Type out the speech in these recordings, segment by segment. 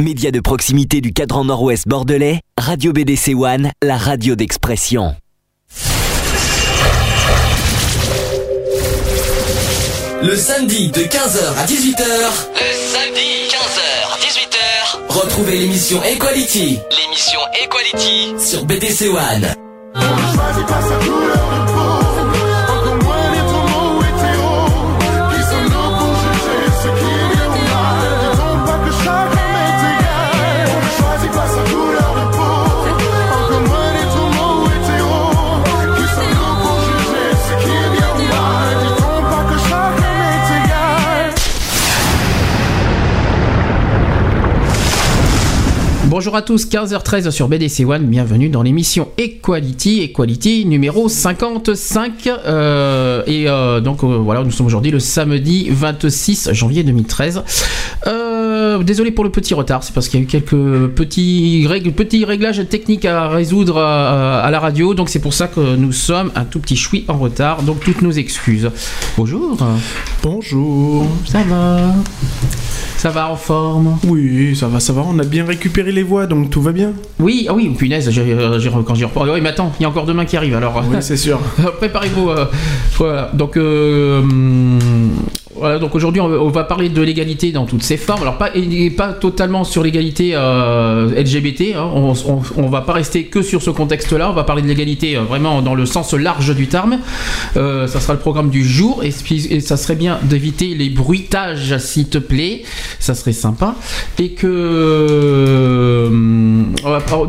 Média de proximité du cadran nord-ouest bordelais, Radio BDC One, la radio d'expression. Le samedi de 15h à 18h. Le samedi 15h 18h. Retrouvez l'émission Equality. L'émission Equality sur BDC One. Bonjour à tous, 15h13 sur BDC One, bienvenue dans l'émission Equality, Equality numéro 55. Euh, et euh, donc euh, voilà, nous sommes aujourd'hui le samedi 26 janvier 2013. Désolé pour le petit retard, c'est parce qu'il y a eu quelques petits, règles, petits réglages techniques à résoudre à, à la radio, donc c'est pour ça que nous sommes un tout petit choui en retard, donc toutes nos excuses. Bonjour. Bonjour. Ça va? Ça va en forme? Oui, ça va, ça va. On a bien récupéré les voix, donc tout va bien. Oui, ah oui, punaise, j'ai, quand j'y reprends. Oui, mais attends, il y a encore demain qui arrive alors. Oui, c'est sûr. Préparez-vous. Euh, voilà. Donc, euh, hum, voilà, donc aujourd'hui on va parler de l'égalité dans toutes ses formes. Alors pas, pas totalement sur l'égalité euh, LGBT, hein. on, on, va pas rester que sur ce contexte-là, on va parler de l'égalité euh, vraiment dans le sens large du terme. Euh, ça sera le programme du jour et, ça serait bien d'éviter les bruitages s'il te plaît, ça serait sympa. Et que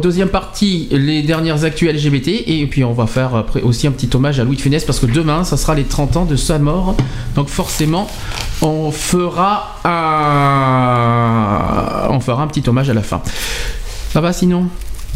deuxième partie, les dernières actuelles LGBT et puis on va faire après aussi un petit hommage à Louis de Funès parce que demain ça sera les 30 ans de sa mort. Donc forcément on fera un, on fera un petit hommage à la fin. Ça va sinon?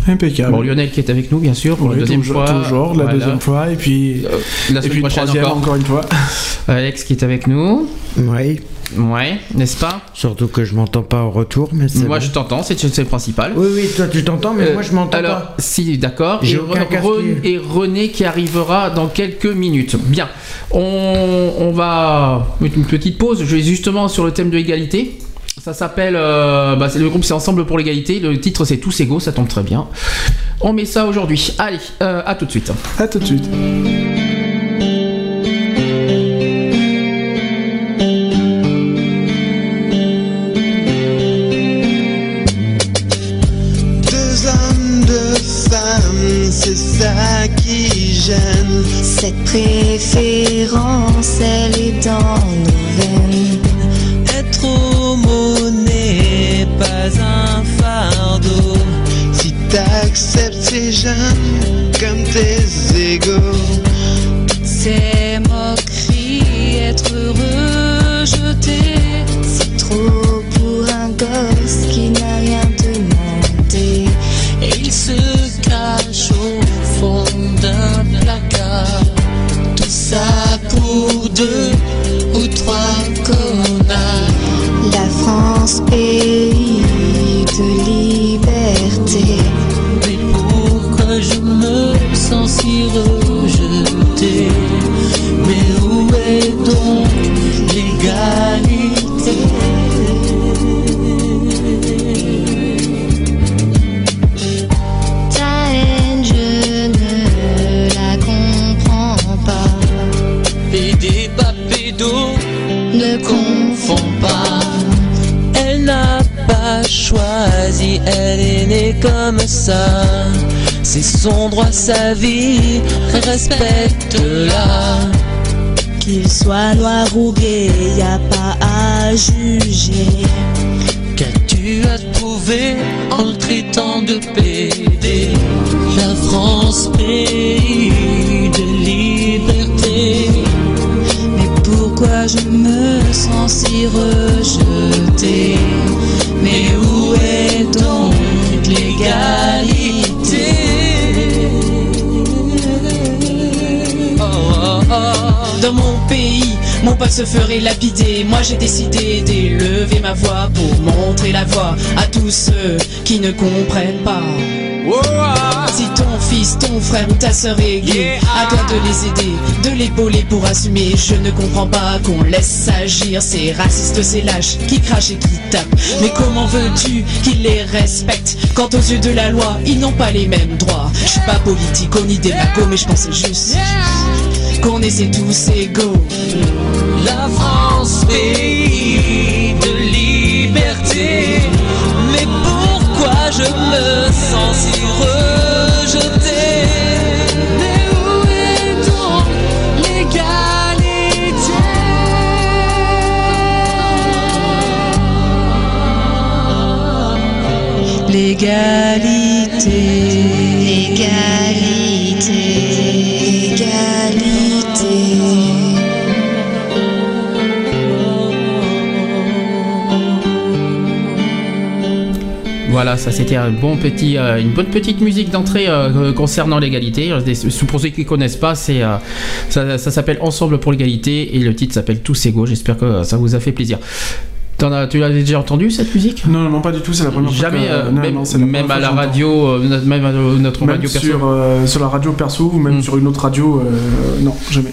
Impeccable. Bon, Lionel qui est avec nous, bien sûr, pour la deuxième fois. Toujours, la deuxième fois, et puis, euh, la et puis troisième encore. encore. une fois. Alex qui est avec nous. Oui. Ouais, n'est-ce pas Surtout que je m'entends pas au retour, mais Moi je t'entends, c'est le principal. Oui, oui, toi tu t'entends, mais moi je m'entends alors, pas. si, d'accord. Et, et, René qui arrivera dans quelques minutes. Bien, on, on va mettre une petite pause, je vais justement sur le thème de l'égalité. Ça s'appelle, euh, bah, le groupe c'est Ensemble pour l'égalité. Le titre c'est Tous égaux, ça tombe très bien. On met ça aujourd'hui. Allez, euh, à tout de suite. À tout de suite. Cette préférence, elle est dans est née comme ça. C'est son droit, sa vie, respecte-la. Qu'il soit noir ou gay, y a pas à juger. Qu'as-tu à prouver en le traitant de PD La France, pays de liberté. Mais pourquoi je me sens si rejetée Mais où est Oh, oh, oh. Dans mon pays, mon peuple se ferait lapider. Moi j'ai décidé d'élever ma voix pour montrer la voie à tous ceux qui ne comprennent pas. Si ton fils, ton frère ou ta sœur est gay, à toi de les aider, de l'épauler pour assumer. Je ne comprends pas qu'on laisse agir ces racistes, ces lâches qui crachent et qui tapent. Mais comment veux-tu qu'ils les respectent? Quand aux yeux de la loi, ils n'ont pas les mêmes droits Je suis pas politique ni démago, mais je pensais juste qu'on essaie tous égaux. La France, pays je me sens si rejeté. Mais où est donc l'égalité? L'égalité, l'égalité, Voilà, ça c'était un bon petit, euh, une bonne petite musique d'entrée euh, concernant l'égalité. Pour ceux qui ne connaissent pas, c'est euh, ça, ça s'appelle Ensemble pour l'égalité et le titre s'appelle Tous égaux. J'espère que ça vous a fait plaisir. As- tu l'as déjà entendu cette musique? Non, non, pas du tout, c'est la première fois Jamais, que- euh, non, même, non, même à la fois radio, euh, même à notre Même radio perso. sur, euh, sur la radio perso ou même Hmm. sur une autre radio, euh, non, jamais.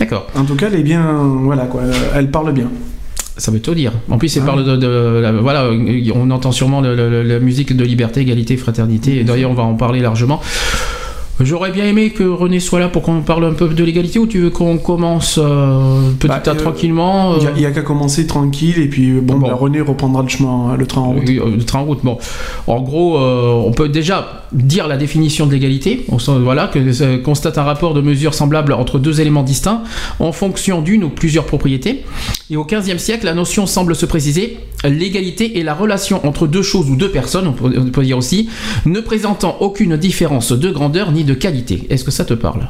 D'accord. En tout cas, elle est bien, voilà quoi, euh, elle parle bien. Ça veut tout dire. En plus, il Ah parle de, de- la- voilà, on entend sûrement le- le- la musique de liberté, égalité, fraternité. Et d'ailleurs, on va en parler largement. J'aurais bien aimé que René soit là pour qu'on parle un peu de l'égalité ou tu veux qu'on commence euh, petit Bah, à euh, tranquillement Il euh, il y a, qu'à commencer tranquille et puis bon, Bon. bah, René reprendra le chemin, le train en route. Euh, le train en route. Bon, en gros, euh, on peut déjà dire la définition de l'égalité. Voilà que constate un rapport de mesure semblable entre deux éléments distincts en fonction d'une ou plusieurs propriétés. Et au XVe siècle, la notion semble se préciser. L'égalité est la relation entre deux choses ou deux personnes, on peut, on peut dire aussi, ne présentant aucune différence de grandeur ni de qualité. Est-ce que ça te parle?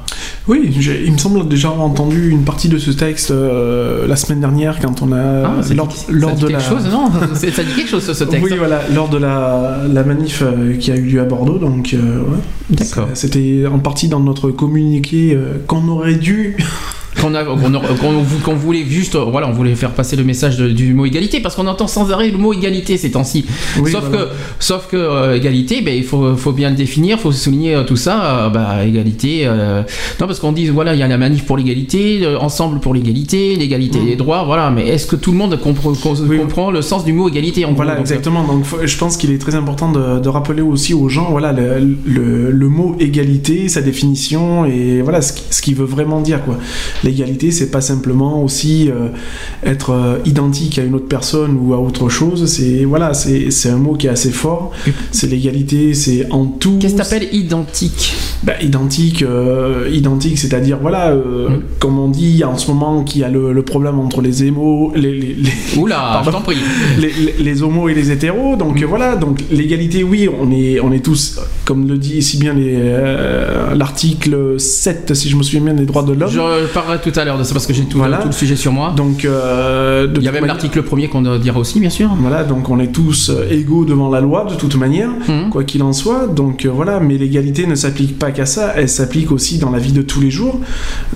Oui, il me semble déjà avoir entendu une partie de ce texte euh, la semaine dernière quand on a Ah, lors, dit, lors ça dit de quelque la chose, non? C'est- Ça dit quelque chose ce, ce texte. Oui, voilà, lors de la, la manif euh, qui a eu lieu à Bordeaux, donc euh, ouais. D'accord. C'était en partie dans notre communiqué euh, qu'on aurait dû. Qu'on a- qu'on voulait juste, euh, voilà, on voulait faire passer le message de- du mot égalité parce qu'on entend sans arrêt le mot égalité ces temps-ci. Oui, sauf, voilà. que, sauf que euh, égalité, ben, il faut, faut bien le définir, il faut souligner euh, tout ça. euh, bah, égalité, euh, non parce qu'on dit voilà, il y a la manif pour l'égalité, ensemble pour l'égalité, l'égalité Mm. des droits, voilà. Mais est-ce que tout le monde compre- Oui. comprend le sens du mot égalité en Voilà, gros, donc, exactement. Donc, faut- je pense qu'il est très important de, de rappeler aussi aux gens, voilà, le, le- le mot égalité, sa définition et voilà ce ce qu'il veut vraiment dire, quoi. L'égalité, c'est pas simplement aussi euh, être euh, identique à une autre personne ou à autre chose. C'est voilà, c'est un mot qui est assez fort. C'est l'égalité, c'est en tout. Qu'est-ce que t'appelles identique? Bah, identique, euh, identique, c'est-à-dire voilà, euh, Mm. comme on dit en ce moment qu'il y a le, le problème entre les émos, les, les, les- Oula, Pardon. prie. les, homos et les hétéros. Donc Mm. euh, voilà, donc l'égalité, oui, on est, on est tous, comme le dit si bien l'article 7, si je me souviens bien, des droits de l'homme. Tout à l'heure de ça parce que j'ai tout, Voilà. tout le sujet sur moi. Donc, euh, Il y a même manière- l'article premier qu'on dira aussi, bien sûr. Voilà, donc on est tous euh, égaux devant la loi de toute manière, Mhm. quoi qu'il en soit. Donc euh, voilà, mais l'égalité ne s'applique pas qu'à ça, elle s'applique aussi dans la vie de tous les jours.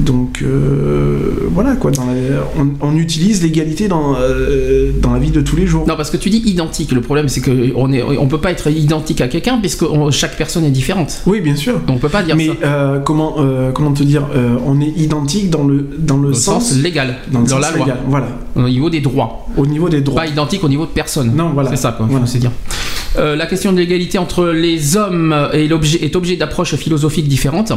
Donc euh, voilà quoi, dans la- on, on utilise l'égalité dans, dans la vie de tous les jours. Non, parce que tu dis identique. Le problème, c'est que on est, on peut pas être identique à quelqu'un puisque on- chaque personne est différente. Oui, bien sûr. Donc on peut pas dire Mais ça. euh, comment, comment te dire, on est identique dans le, dans le sens, sens légal, dans le sens la loi, légal, voilà, au niveau des droits. au niveau des droits. Pas identique au niveau de personne. Non, voilà. C'est ça, quoi. Voilà. c'est dire. Euh, la question de l'égalité entre les hommes et l'objet est objet d'approches philosophiques différentes.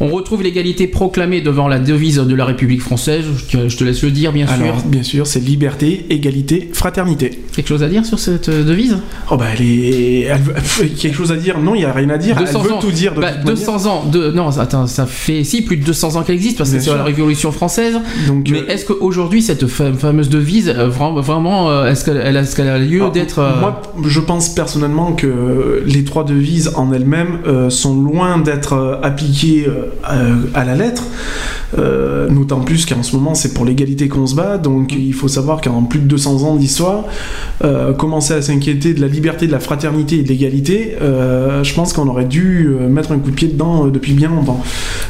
On retrouve l'égalité proclamée devant la devise de la République française. Je te, laisse le dire, bien Alors, sûr. bien sûr, c'est liberté, égalité, fraternité. Quelque chose à dire sur cette euh, devise? Oh bah, elle est... elle quelque chose à dire? Non, il y a rien à dire. Elle 200 veut ans. tout dire de Bah, toute manière. 200 ans de non attends ça fait si plus de 200 ans qu'elle existe parce que c'est sûr. la Révolution française Donc, mais euh, est-ce qu'aujourd'hui cette fa- fameuse devise euh, vra- vraiment euh, est-ce qu'elle a lieu alors, d'être euh, Moi, je pense personnellement que les trois devises en elles-mêmes sont loin d'être appliquées à la lettre. Euh, D'autant plus qu'en ce moment c'est pour l'égalité qu'on se bat, donc il faut savoir qu'en plus de 200 ans d'histoire, euh, commencer à s'inquiéter de la liberté, de la fraternité et de l'égalité, euh, je pense qu'on aurait dû mettre un coup de pied dedans depuis bien longtemps,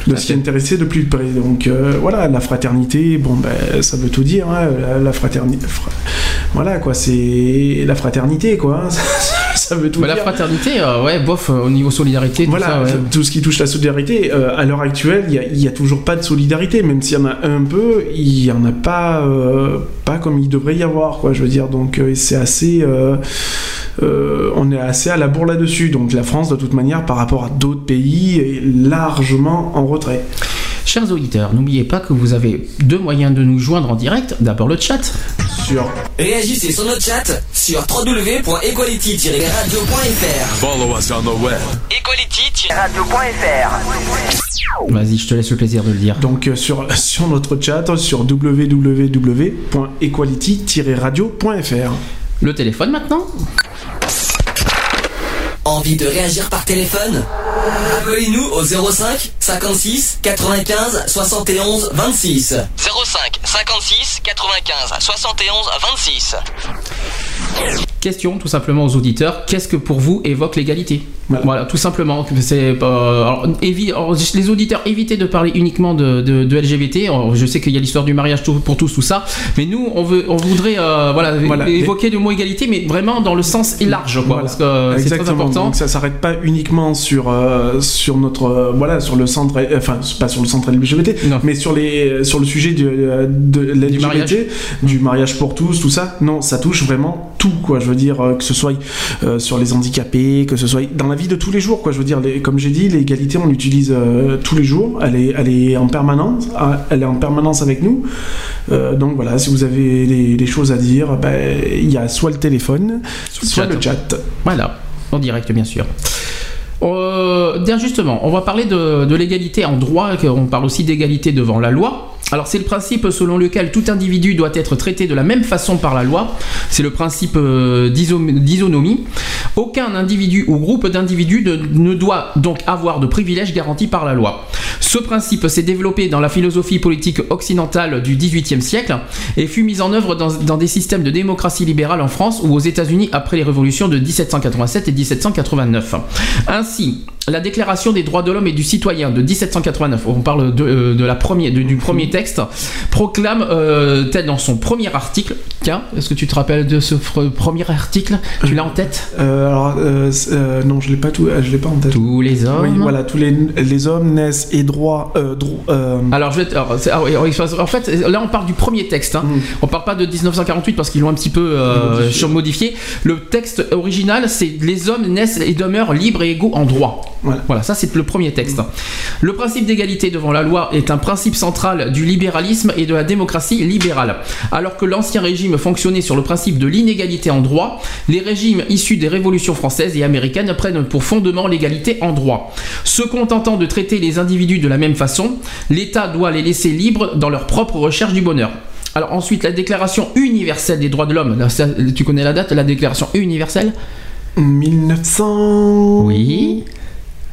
de s'y intéresser de plus près. Donc voilà, la fraternité, bon ben ça veut tout dire, hein, la, fraternité, fra- voilà quoi, c'est la fraternité quoi. hein. ça veut tout Bah, dire. la fraternité, euh, ouais, bof, euh, au niveau solidarité, tout Voilà, ça, ouais. tout ce qui touche la solidarité, euh, à l'heure actuelle, il n'y a, toujours pas de solidarité, même s'il y en a un peu, il n'y en a pas, pas comme il devrait y avoir, quoi, je veux dire. Donc c'est assez... on est assez à la bourre là-dessus. Donc la France, de toute manière, par rapport à d'autres pays, est largement en retrait. Chers auditeurs, n'oubliez pas que vous avez deux moyens de nous joindre en direct. D'abord le chat. Sur Réagissez sur notre chat sur www.equality-radio.fr. Follow us on the web. Equality-radio.fr. Vas-y, je te laisse le plaisir de le dire. Donc euh, sur, sur notre chat, sur www.equality-radio.fr. Le téléphone maintenant Envie de réagir par téléphone Appelez-nous au 05 56 95 71 26. 05 56 95 71 26. Question tout simplement aux auditeurs. Qu'est-ce que pour vous évoque l'égalité? Voilà. tout simplement. C'est euh, les auditeurs évitez de parler uniquement de, de- de LGBT. Alors, je sais qu'il y a l'histoire du mariage pour tous tout ça, mais nous on veut, on voudrait euh, voilà, Voilà. évoquer le mot égalité, mais vraiment dans le sens large, quoi, Voilà. parce que euh, c'est très important. Donc ça s'arrête pas uniquement sur euh, sur notre voilà sur le centre enfin pas sur le centre LGBT mais sur les sur le sujet du, euh, de l'LGBT mariage. du mariage pour tous tout ça non ça touche vraiment tout quoi je veux dire que ce soit sur les handicapés que ce soit dans la vie de tous les jours quoi. Je veux dire les- comme j'ai dit l'égalité on l'utilise euh, tous les jours. Elle est elle est en permanence ah, elle est en permanence avec nous. Euh, donc voilà si vous avez des, des choses à dire ben, il y a soit le téléphone soit le chat. Voilà, en direct bien sûr. Euh, bien justement, on va parler de, de l'égalité en droit, on parle aussi d'égalité devant la loi. Alors c'est le principe selon lequel tout individu doit être traité de la même façon par la loi. C'est le principe euh, d'iso- d'isonomie. Aucun individu ou groupe d'individus ne, ne doit donc avoir de privilèges garantis par la loi. Ce principe s'est développé dans la philosophie politique occidentale du XVIIIe siècle et fut mis en œuvre dans, dans des systèmes de démocratie libérale en France ou aux États-Unis après les révolutions de 1787 et 1789. Ainsi, la Déclaration des droits de l'homme et du citoyen de 1789, on parle de, euh, de la première, de- du premier texte, proclame, euh, tel dans son premier article, tiens, est-ce que tu te rappelles de ce premier article Tu l'as en tête? Euh, alors, euh, non, je l'ai pas tout, je l'ai pas en tête. Tous les hommes. Oui, voilà, tous les, les hommes naissent et droits. Dro- Alors, je vais alors, en fait, là, on parle du premier texte. Hein. On parle pas de 1948 parce qu'ils l'ont un petit peu Modifié. modifié. Le texte original, c'est les hommes naissent et demeurent libres et égaux en droit. Voilà, ça c'est le premier texte. Le principe d'égalité devant la loi est un principe central du libéralisme et de la démocratie libérale. Alors que l'ancien régime fonctionnait sur le principe de l'inégalité en droit, les régimes issus des révolutions françaises et américaines prennent pour fondement l'égalité en droit. Se contentant de traiter les individus de la même façon, l'État doit les laisser libres dans leur propre recherche du bonheur. Alors ensuite, la Déclaration universelle des droits de l'homme. Tu connais la date, la Déclaration universelle? 1900. Oui.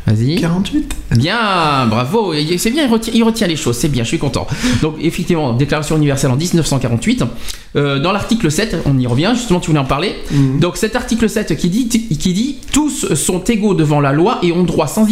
Vas-y. 48 Bien, bravo. C'est bien, il retient, il retient les choses, c'est bien, je suis content. Donc, effectivement, Déclaration universelle en 1948. Euh, dans l'article 7, on y revient, justement, tu voulais en parler. Donc, cet article 7 qui dit, qui dit Tous sont égaux devant la loi et ont droit sans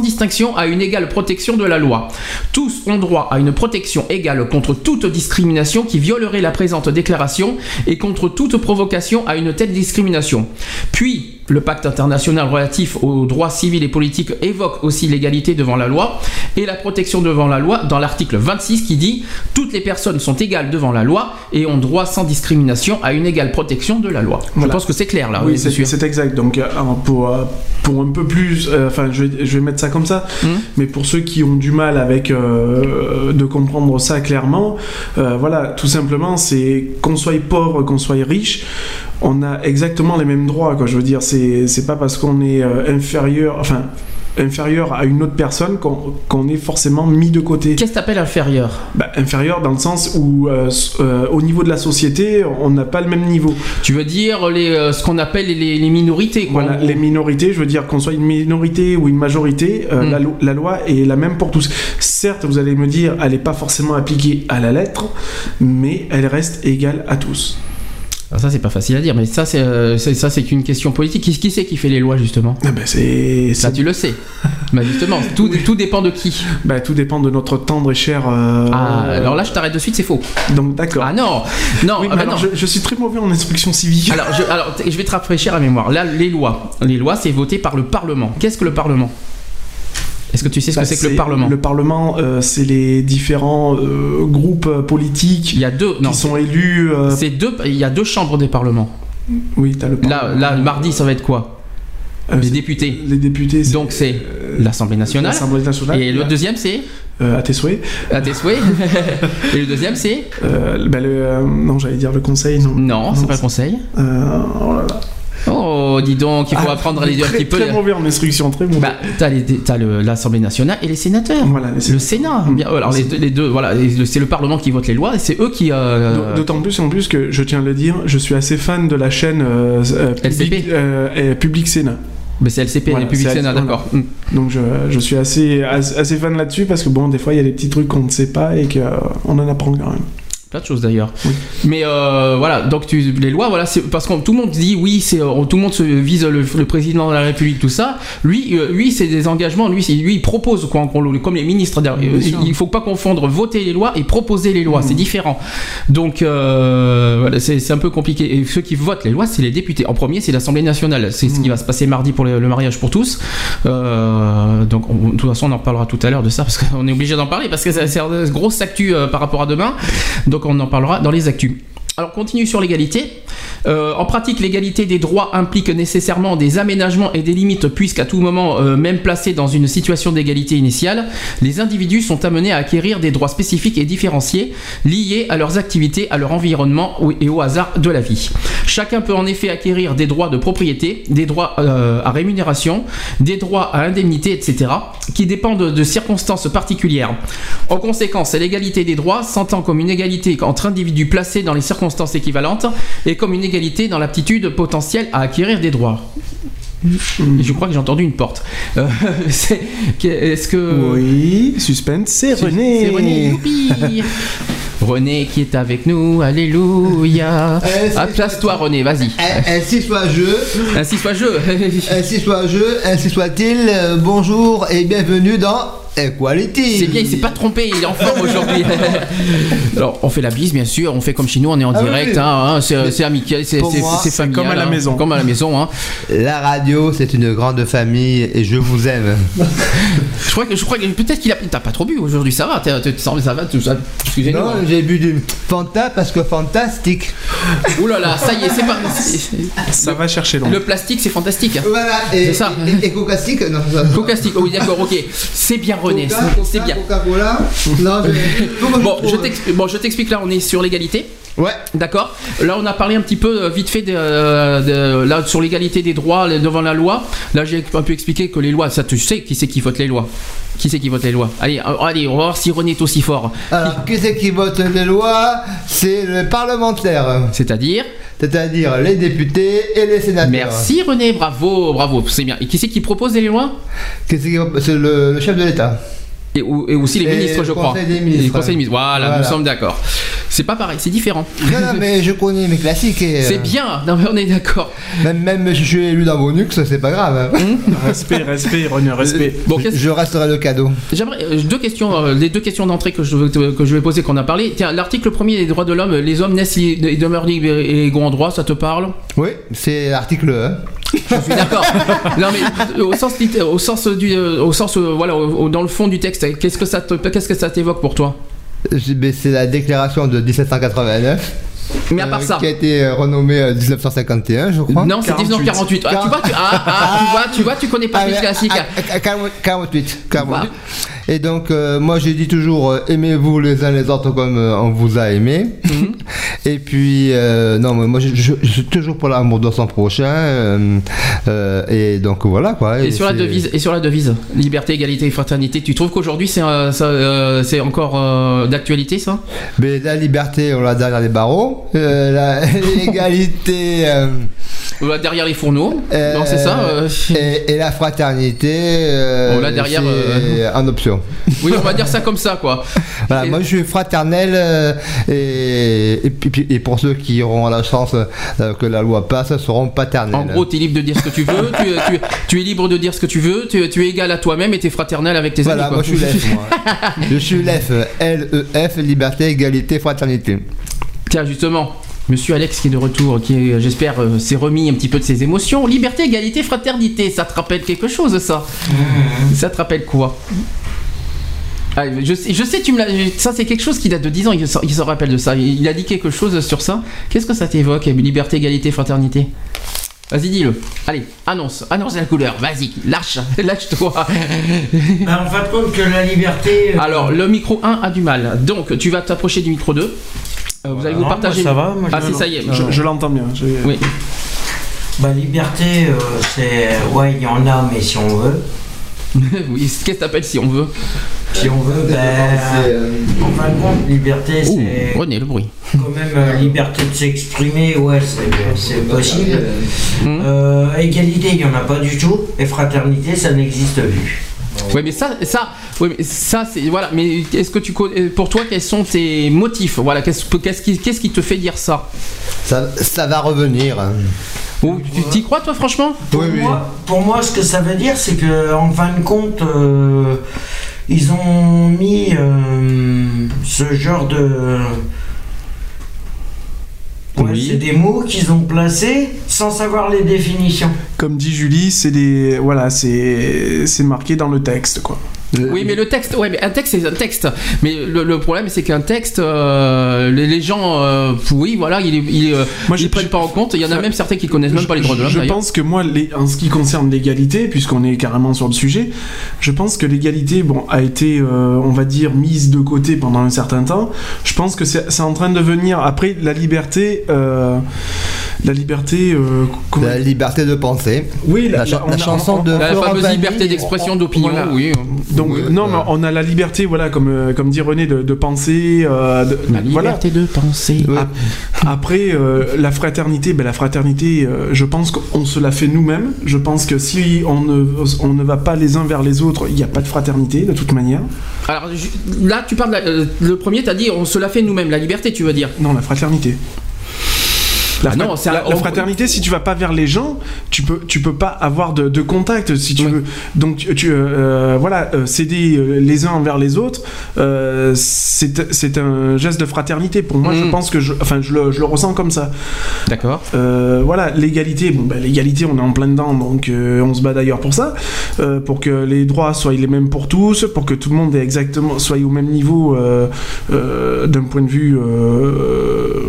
distinction à une égale protection de la loi. Tous ont droit à une protection égale contre toute discrimination qui violerait la présente déclaration et contre toute provocation à une telle discrimination. Puis, le pacte international relatif aux droits civils et politiques évoque aussi l'égalité devant la loi et la protection devant la loi dans l'article 26 qui dit toutes les personnes sont égales devant la loi et ont droit sans discrimination à une égale protection de la loi. Je pense que c'est clair là. oui, c'est c'est sûr. c'est exact. Donc, euh, pour, euh, pour un peu plus, euh, enfin, je, vais, je vais mettre ça comme ça, Hmm. mais pour ceux qui ont du mal avec euh, de comprendre ça clairement, euh, voilà, tout simplement, c'est qu'on soit pauvre, qu'on soit riche, on a exactement les mêmes droits, quoi. Je veux dire, c'est pas parce qu'on est euh, inférieur, enfin, inférieur à une autre personne qu'on est forcément mis de côté. Qu'est-ce que t'appelles inférieur? Bah, inférieur dans le sens où, euh, euh, au niveau de la société, on n'a pas le même niveau. Tu veux dire les, euh, ce qu'on appelle les, les minorités quoi, Voilà, les minorités, je veux dire qu'on soit une minorité ou une majorité, euh, Mm. la, lo- la loi est la même pour tous. Certes, vous allez me dire, elle n'est pas forcément appliquée à la lettre, mais elle reste égale à tous. Alors ça c'est pas facile à dire, mais ça c'est euh, ça c'est qu'une question politique. Qui, qui c'est qui fait les lois justement? Ah ben, c'est, Ça tu le sais. bah justement, tout, tout dépend de qui. bah, tout dépend de notre tendre et cher. euh, Ah, alors là je t'arrête de suite, c'est faux. Donc d'accord. Ah non, non, Oui, ah, mais bah alors, non. Je, je suis très mauvais en instruction civique. Alors, je, alors, je vais te rafraîchir la mémoire. Là, les lois. Les lois, c'est voté par le Parlement. Qu'est-ce que le Parlement? Est-ce que tu sais ce Bah, que c'est que le Parlement Le Parlement, euh, c'est les différents euh, groupes politiques Il y a deux. Non, qui sont élus. euh, c'est deux. Il y a deux chambres des parlements. Oui, t'as le Là, Parlement. là, mardi, ça va être quoi Euh, Les députés. Les députés. Donc c'est l'Assemblée nationale. l'Assemblée nationale. Et le deuxième, c'est Euh, à tes souhaits. à tes souhaits. Et le deuxième, c'est Euh, bah, le, euh, non, j'allais dire le conseil. Non. non, c'est pas le Conseil. Oh là là. Oh, dis donc, il faut Ah, apprendre à les dire un très, petit peu. Très mauvais en instruction, très mauvais. Bah, t'as l'Assemblée nationale et les sénateurs. Voilà, les Le. Sénat. Alors les deux, les deux, voilà, c'est le Parlement qui vote les lois et c'est eux qui. euh, D'aut- D'autant plus en plus que je tiens à le dire, je suis assez fan de la chaîne euh, euh. Public, euh, Public Sénat. Mais c'est LCP, Voilà, les publics Sénat, d'accord. Hmm. Donc je, je suis assez, assez assez fan là-dessus parce que bon, des fois il y a des petits trucs qu'on ne sait pas et qu'on en apprend quand même. Plein de choses d'ailleurs. Oui. Mais euh, voilà, donc tu, les lois, voilà, c'est parce que tout le monde dit oui, c'est tout le monde se vise le, le président de la République, tout ça. Lui, euh, lui, c'est des engagements. Lui, lui, il propose quoi, comme les ministres. il faut pas confondre voter les lois et proposer les lois, c'est différent. Donc euh, voilà, c'est un peu compliqué. Et ceux qui votent les lois, c'est les députés. En premier, c'est l'Assemblée nationale. C'est ce qui va se passer mardi pour le, le mariage pour tous. Donc on- de toute façon, on en parlera tout à l'heure de ça parce qu'on est obligé d'en parler parce que c'est une grosse actu par rapport à demain. Donc on en parlera dans les actus. Alors continue sur l'égalité. Euh, en pratique, l'égalité des droits implique nécessairement des aménagements et des limites puisqu'à tout moment, euh, même placés dans une situation d'égalité initiale, les individus sont amenés à acquérir des droits spécifiques et différenciés liés à leurs activités, à leur environnement et au hasard de la vie. Chacun peut en effet acquérir des droits de propriété, des droits euh, à rémunération, des droits à indemnité, etc., qui dépendent de circonstances particulières. En conséquence, l'égalité des droits s'entend comme une égalité entre individus placés dans les circonstances équivalentes et comme une égalité dans l'aptitude potentielle à acquérir des droits. Je crois que j'ai entendu une porte. Euh, Est-ce que... Oui, suspense, c'est René. C'est René, youpi René qui est avec nous, alléluia. Ah, place-toi René, vas-y. Ainsi soit je, Ainsi soit je. ainsi soit je, ainsi soit-il. euh, bonjour et bienvenue dans Equality. C'est bien, il s'est pas trompé, il est en forme aujourd'hui. Alors, on fait la bise, bien sûr, on fait comme chez nous, on est en Ah direct, oui. hein, hein, c'est amical, c'est familial. comme à la hein, maison. Comme à la maison. Hein. La radio, c'est une grande famille et je vous aime. Je crois que, je crois que peut-être qu'il a. T'as pas trop bu aujourd'hui, ça va, t'es- t'es- ça va, tout ça. Excusez-nous. J'ai bu du Fanta parce que fantastique. Ouh là là, ça y est, c'est pas. Ça va chercher loin. Le plastique, c'est fantastique. Voilà, et, C'est ça. et, et cocastique, non. ça- Cocastique, oh oui, d'accord, ok. C'est bien, René, c'est- bien. Coca-Cola. Non, je- Bon, je bon, je t'explique là, on est sur l'égalité. Ouais. D'accord. Là, on a parlé un petit peu euh, vite fait de, euh, de- là sur l'égalité des droits devant la loi. Là, j'ai un peu expliqué que les lois, ça tu sais qui c'est qui vote les lois. Qui c'est qui vote les lois? Allez, euh, allez, on va voir si René est aussi fort. Alors, qui c'est qui vote les lois? C'est le parlementaire, C'est-à-dire? C'est-à-dire les députés et les sénateurs. Merci René, bravo, bravo, c'est bien. Et qui c'est qui propose les lois? C'est qui- C'est le, le chef de l'État. Et, ou- et aussi les Et ministres, je crois. Conseil des Et ministres. le Conseil des ministres. Voilà, Voilà. nous sommes d'accord. C'est pas pareil, c'est différent. Non, non, mais je connais mes classiques et. C'est euh, bien, non, mais on est d'accord. Même, même si je suis élu dans Bonux, c'est pas grave. hein. Respect, respect, René, respect. Bon, je, qu'est-ce- je resterai le cadeau. J'aimerais euh, deux questions, euh, les deux questions d'entrée que je veux que je vais poser, qu'on a parlé. Tiens, l'article premier des droits de l'homme, les hommes naissent et demeurent libres et égaux en droit, ça te parle? Oui, c'est l'article 1. Je suis d'accord. non mais au sens au sens du, euh, au sens euh, voilà, au- dans le fond du texte, qu'est-ce que ça te, qu'est-ce que ça t'évoque pour toi? C'est ben, c'est la déclaration de 1789. Mais à part euh, ça. Qui a été euh, renommée euh, 1951, je crois. Non, c'est 1948. Ah, tu vois, tu, ah, ah, tu vois, tu vois, tu connais pas Ah, les classiques. ah, ah, 48. 48. 48. Et donc, euh, moi, je dis toujours, euh, aimez-vous les uns les autres comme euh, on vous a aimé. Mhm. Et puis, non, mais moi, je, je- je suis toujours pour l'amour de son prochain. et donc, voilà, quoi. Et sur la devise, et sur la devise, liberté, égalité et fraternité, tu trouves qu'aujourd'hui c'est encore d'actualité ça? Mais la liberté, on l'a derrière les barreaux. La- L'égalité. Ou là, derrière les fourneaux Non, c'est ça euh, et, et la fraternité. euh, On l'a derrière, En option. Oui, on va dire ça comme ça quoi. Voilà, moi je suis fraternel euh, et, et, puis- et pour ceux qui auront la chance euh, que la loi passe seront paternels. En gros, tu es libre de dire ce que tu veux, tu, tu- tu es libre de dire ce que tu veux, tu, tu es égal à toi-même et tu es fraternel avec tes voilà, amis. moi quoi. je suis l'EF. moi. je suis l'EF, L-E-F, liberté, égalité, fraternité. Tiens, justement, monsieur Alex qui est de retour, qui, est, j'espère, euh, s'est remis un petit peu de ses émotions. Liberté, égalité, fraternité, ça te rappelle quelque chose, ça? Ça te rappelle quoi? Ah, je, sais, je sais, tu me l'as. Ça, c'est quelque chose qui date de 10 ans, il se, il se rappelle de ça. Il, il a dit quelque chose sur ça. Qu'est-ce que ça t'évoque Liberté, égalité, fraternité? Vas-y, dis-le. Allez, annonce, annonce la couleur. Vas-y, lâche, lâche-toi. Ben, en fin de compte, que la liberté. euh, Alors, le micro 1 a du mal. Donc, tu vas t'approcher du micro 2. Euh, vous allez vous non, partager. moi, ça va, moi, ah, si, ça y est. Je, je l'entends bien. je- Oui. Bah, liberté, euh, c'est. Ouais, il y en a, mais si on veut. oui, qu'est-ce que t'appelles si on veut Si on veut, ben. En fin de compte, liberté, c'est. René, le bruit. Quand même, euh, liberté de s'exprimer, ouais, c'est c'est possible. Hmm. Euh, égalité, il n'y en a pas du tout. Et fraternité, ça n'existe plus. Ouais, mais ça, ça, ouais, mais ça, c'est voilà. Mais est-ce que tu, co- euh, pour toi, quels sont tes motifs? Voilà, qu'est-ce qu'est-ce qui, qu'est-ce qui te fait dire ça? Ça, ça va revenir. hein. Ou tu t'y crois, toi, franchement? Pour, moi, pour moi, ce que ça veut dire, c'est que en fin de compte, euh, ils ont mis euh, ce genre de. Ouais, Oui. C'est des mots qu'ils ont placés sans savoir les définitions. Comme dit Julie, c'est des voilà, c'est c'est marqué dans le texte quoi. Oui, mais le texte, ouais, mais un texte, c'est un texte. Mais le, le problème, c'est qu'un texte, euh, les, les gens, euh, oui, voilà, ils il, euh, Moi, ils je- prennent pas en compte. Il y en a même certains qui connaissent même pas les droits de l'homme. Je pense que moi, les- en ce qui concerne l'égalité, puisqu'on est carrément sur le sujet, je pense que l'égalité, bon, a été, euh, on va dire, mise de côté pendant un certain temps. Je pense que c'est en train de venir. Après, la liberté, euh, la liberté, euh, comment- La liberté de penser. Oui, la, La, cha- on la a- chanson on- de La fameuse liberté d'expression, d'opinion, Voilà. oui. Donc non, mais on a la liberté, voilà, comme euh, comme dit René, de, de penser, euh, de- La voilà. liberté de penser. Après, euh, la fraternité, ben, la fraternité, euh, je pense qu'on se la fait nous-mêmes. Je pense que si on ne, on ne va pas les uns vers les autres, il n'y a pas de fraternité de toute manière. Alors je- là, tu parles. de la- euh, le premier, t'as dit, on se l'a fait nous-mêmes. La liberté, tu veux dire Non, la fraternité. La, Ah non, fra- c'est un- la- la fraternité, si tu vas pas vers les gens, tu peux, tu peux pas avoir de, de contact si tu Oui. veux. Donc, tu, tu, euh, voilà, euh, s'aider euh, les uns envers les autres, euh, c'est un geste de fraternité. Pour moi, Mm. je pense que, je, enfin, je le, je le ressens comme ça. D'accord. Euh, voilà, l'égalité, bon, bah, l'égalité, on est en plein dedans, donc euh, on se bat d'ailleurs pour ça, euh, pour que les droits soient les mêmes pour tous, pour que tout le monde est exactement, soit au même niveau euh, euh, d'un point de vue euh,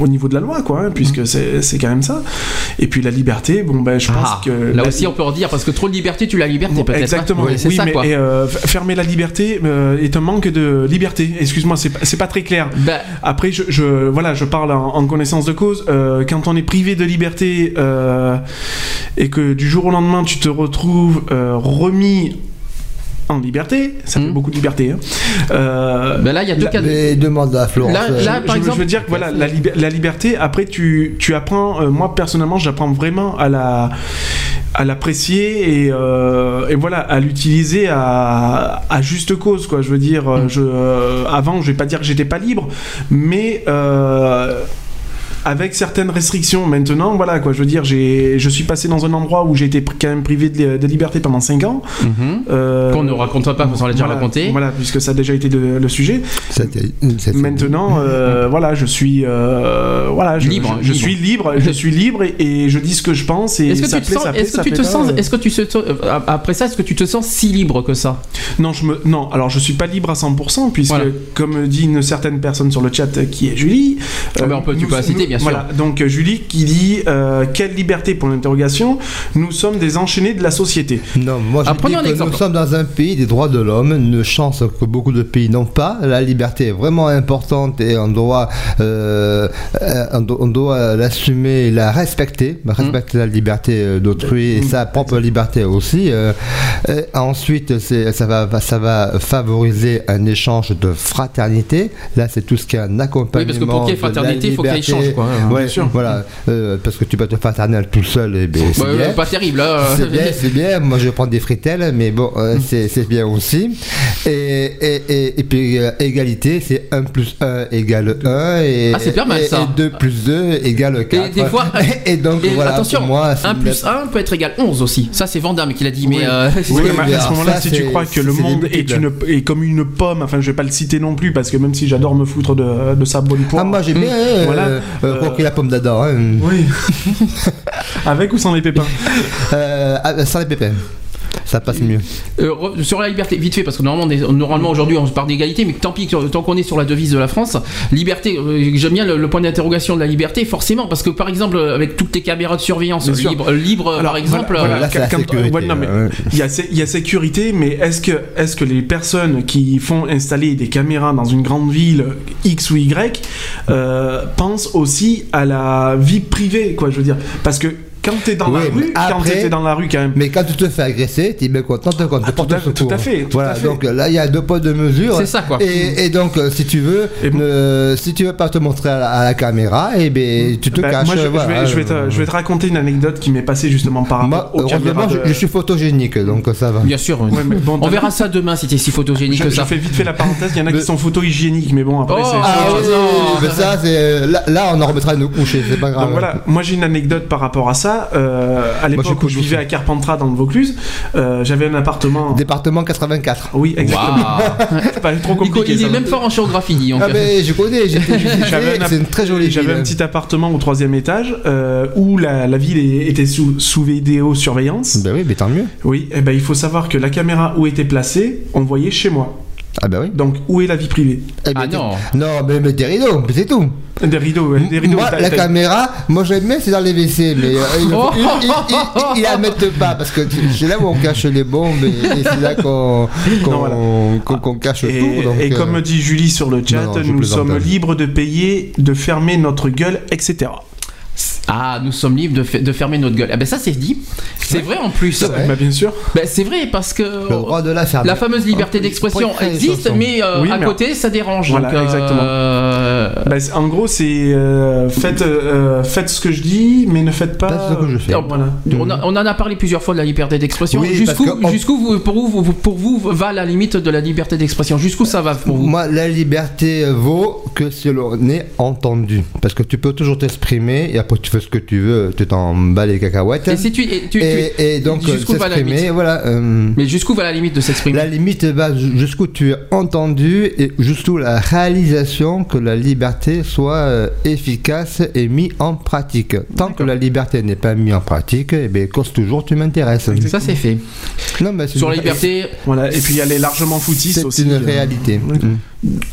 au niveau de la loi, quoi, hein, puisque c'est c'est quand même ça. Et puis la liberté, bon, ben, je pense Ah, que là la- aussi, on peut en dire parce que trop de liberté, tu la liberté Bon, peut-être. Exactement, hein. Oui, c'est oui, ça mais quoi. et, euh, fermer la liberté euh, est un manque de liberté. Excuse-moi, c'est pas- c'est pas très clair. Bah, Après, je, je- voilà, je parle en, en connaissance de cause. Euh, quand on est privé de liberté et que du jour au lendemain tu te retrouves remis en liberté, ça fait Mhm. beaucoup de liberté. hein. Euh, bah là, il y a deux la- cas. de- Mais demande à Florence. Là- par je- exemple- je veux dire que voilà, la, liber- la liberté, après, tu, tu apprends, euh, moi personnellement, j'apprends vraiment à la à l'apprécier et, euh, et voilà à l'utiliser à, à juste cause quoi je veux dire euh, Mm. je euh, avant je vais pas dire que j'étais pas libre mais euh, avec certaines restrictions. Maintenant voilà quoi. Je veux dire j'ai je suis passé dans un endroit où j'ai été quand même privé de, de liberté pendant 5 ans. Euh, Qu'on ne racontera pas, parce qu'on l'a déjà voilà, raconté. voilà puisque ça a déjà été le, le sujet. Maintenant, euh, voilà, je suis, euh, voilà, je, Libre, je, je libre. suis libre, je suis libre et, et je dis ce que je pense et Est-ce que ça tu sens, est-ce que tu te sens, est-ce que tu se, après ça, est-ce que tu te sens si libre que ça? Non, je me, non, alors je suis pas libre à 100% puisque, Voilà. comme dit une certaine personne sur le chat qui est Julie, Ah ben, on peut- tu nous- peux la citer, bien bien sûr. Voilà, donc euh, Julie qui dit euh, Quelle liberté pour l'interrogation Nous sommes des enchaînés de la société. Non, moi je Ah, dis que exemple. nous sommes dans un pays des droits de l'homme, une chance que beaucoup de pays n'ont pas. La liberté est vraiment importante et on doit, euh, euh, on doit, l'assumer et la respecter, respecter la liberté d'autrui et sa propre liberté aussi. euh. Et ensuite, ça va, ça va favoriser un échange de fraternité. Là, c'est tout ce qui est un accompagnement. Oui, parce que pour qu'il y ait de la fraternité, il faut qu'il y ait liberté. échange, quoi. Ouais, Bien sûr. voilà, Euh, parce que tu peux être fraternel tout seul, et ben, c'est Ouais, bien. pas terrible. hein. C'est bien, c'est bien. Moi, je prends des fritelles, mais bon, euh, Mm. c'est c'est bien aussi. Et, et, et, et puis, euh, égalité, c'est 1 plus 1 égale 1. Et, Ah, c'est pas mal, et, ça. Et 2 plus 2 égale 4. Et des fois, et, donc, et voilà, attention, pour moi, c'est 1 une- plus 1 peut être égal 11 aussi. Ça, c'est Vandame qui l'a dit, mais. Oui. euh, Oui, mais mais à ce moment-là, ça, si tu c'est- crois que le monde est, une, est comme une pomme, enfin je vais pas le citer non plus parce que même si j'adore me foutre de, de sa bonne poire. Ah, moi, j'aime bien, euh, Voilà. Euh, la pomme d'Adam. Hein. Oui. Avec ou sans les pépins Euh, ah, sans les pépins. Ça passe mieux. Euh, re- sur la liberté, vite fait, parce que normalement, on est- normalement aujourd'hui on se parle d'égalité, mais tant pis, tant qu'on est sur la devise de la France, liberté, euh, j'aime bien le, le point d'interrogation de la liberté, forcément, parce que par exemple, avec toutes les caméras de surveillance libre, Alors, par exemple, voilà, euh, ouais, y, il y a sécurité, mais est-ce que, est que les personnes qui font installer des caméras dans une grande ville X ou Y euh, pensent aussi à la vie privée, quoi, je veux dire? Parce que quand t'es dans Oui, la rue, quand t'es dans la rue quand même. Mais quand tu te fais agresser, tu es bien content de quand tu Ah, portes tout tout à fait, tout voilà, à fait. donc là, il y a deux poids, deux mesures. C'est ça, quoi. Et, et donc, euh, si tu veux, Et bon- ne- si tu veux pas te montrer à la, à la caméra, et ben, tu te Bah, caches. moi, je, je vais, je, vais te, je vais te raconter une anecdote qui m'est passée justement par Moi, rapport aux heureusement, caméras je, de- je suis photogénique, donc ça va. bien sûr. Ouais, mais bon, on verra ça demain si t'es si photogénique Je, que je ça. fais vite fait la parenthèse, il y en a qui sont photo hygiéniques, mais bon, après, Oh, c'est. ah, Ah ça, c'est là, on en remettra une coucher, c'est pas grave. Donc voilà, moi j'ai une anecdote par rapport à ça. Euh, à l'époque où je vivais à Carpentras dans le Vaucluse, euh, j'avais un appartement. Département 84. Oui, exactement. C'est pas trop Il, compliqué. il ça. est même fort en géographie. Ah ben, je connais, j'ai été J'avais visité, un- c'est une très jolie J'avais un petit appartement au troisième étage euh, où la, la ville était sous, sous vidéosurveillance. Ben oui, mais tant mieux. Oui, et ben il faut savoir que la caméra où était placée, on voyait chez moi. Ah ben oui. Donc où est la vie privée Eh ben, Ah non. Non, mais, mais des rideaux, c'est tout. Des rideaux, ouais, des rideaux. Moi, la caméra, moi j'aime bien, c'est dans les WC, mais euh, ils, Oh. ils, ils- ils- ils la mettent pas parce que c'est là où on cache les bombes et, et c'est là qu'on voilà. cache Et, tout. Donc, et euh, comme dit Julie sur le chat, non, non, je nous sommes hein. libres de payer, de fermer notre gueule, etc. Ah, nous sommes libres de, fe- de fermer notre gueule. Ah ben ça c'est dit. C'est vrai en plus. vrai. Bah, bien sûr. Ben, c'est vrai parce que le droit de la fermer. la fameuse liberté d'expression existe, mais euh, Oui, à mais- côté ça dérange. Voilà, donc, euh, exactement. Bah, c'est- en gros, c'est euh, faites, euh, faites ce que je dis, mais ne faites pas. Pas ce que je fais. euh, Voilà. On, a- on en a parlé plusieurs fois de la liberté d'expression. Oui, jusqu'où, on- vous- pour, vous, vous- pour vous va la limite de la liberté d'expression? Jusqu'où ça va pour vous? Moi, la liberté vaut que si l'on est entendu. Parce que tu peux toujours t'exprimer après tu fais ce que tu veux, tu t'en bats les cacahuètes. Et si tu, et tu- tu- Et, et donc, jusqu'où va la s'exprimer, limite voilà. euh, Mais jusqu'où va la limite de s'exprimer La limite va jusqu'où tu es entendu et jusqu'où la réalisation que la liberté soit euh, efficace et mise en pratique. Tant que la liberté n'est pas mise en pratique, eh bien, cause toujours tu m'intéresses. Ça c'est fait. Non, mais c'est Sur la une- liberté, Voilà. Et puis, elle est largement foutiste c'est aussi. une euh, réalité. Mm.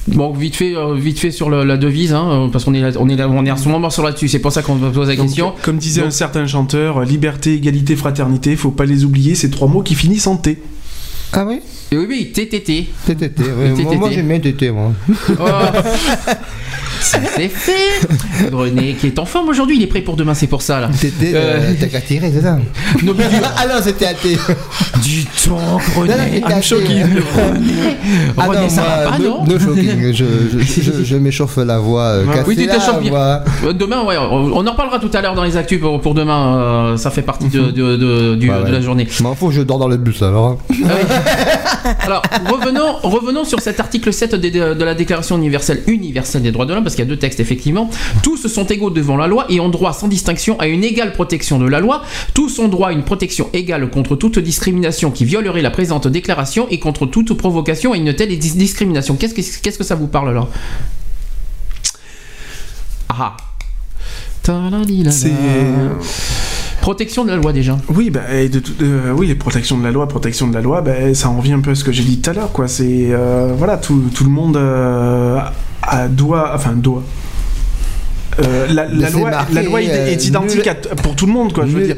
Bon vite fait, euh, vite fait sur le- la devise, hein, euh, parce qu'on est, là- on est, là- on est en ce moment sur là-dessus. C'est pour ça qu'on me pose la Donc, question. comme disait Donc- un certain chanteur, liberté, égalité, fraternité, faut pas les oublier, ces trois mots qui finissent en T. Ah oui? Et oui, oui, TTT. TTT, oui. Moi j'aime bien TT, moi. Ça c'est fait. René qui est en forme aujourd'hui, il est prêt pour demain, c'est pour ça là. TT, Euh, euh, t'as qu'à tirer, c'est ça Non, mais dis- Ah non, c'était T. du temps, René. Non, non, I'm shocking. Ah René, non, ça va pas, no, non no shocking. Je, je, je, je m'échauffe la voix euh, Ouais. Oui, tu t'échauffes bien. voix. Euh, Demain, ouais, on en reparlera tout à l'heure dans les actus pour, pour demain. euh, ça fait partie de, de, de- du- Ouais, de ouais. la journée. Je m'en fous, je dors dans le bus alors. Alors, revenons, revenons sur cet article 7 des- de, la Déclaration universelle, universelle des droits de l'homme, parce qu'il y a deux textes, effectivement. Tous sont égaux devant la loi et ont droit sans distinction à une égale protection de la loi. Tous ont droit à une protection égale contre toute discrimination qui violerait la présente déclaration et contre toute provocation à une telle dis- discrimination. Qu'est-ce que, qu'est-ce que ça vous parle là? Ah Ta-la-di-la-la. C'est. Protection de la loi déjà. Oui, bah, et de euh, oui, protections de la loi, protection de la loi, bah, ça en revient un peu à ce que j'ai dit tout à l'heure, quoi. C'est euh, voilà, tout, tout le monde euh, doit, enfin doit, euh, la, loi, la loi est, euh, est identique nul- à t- pour tout le monde, quoi. Je veux dire.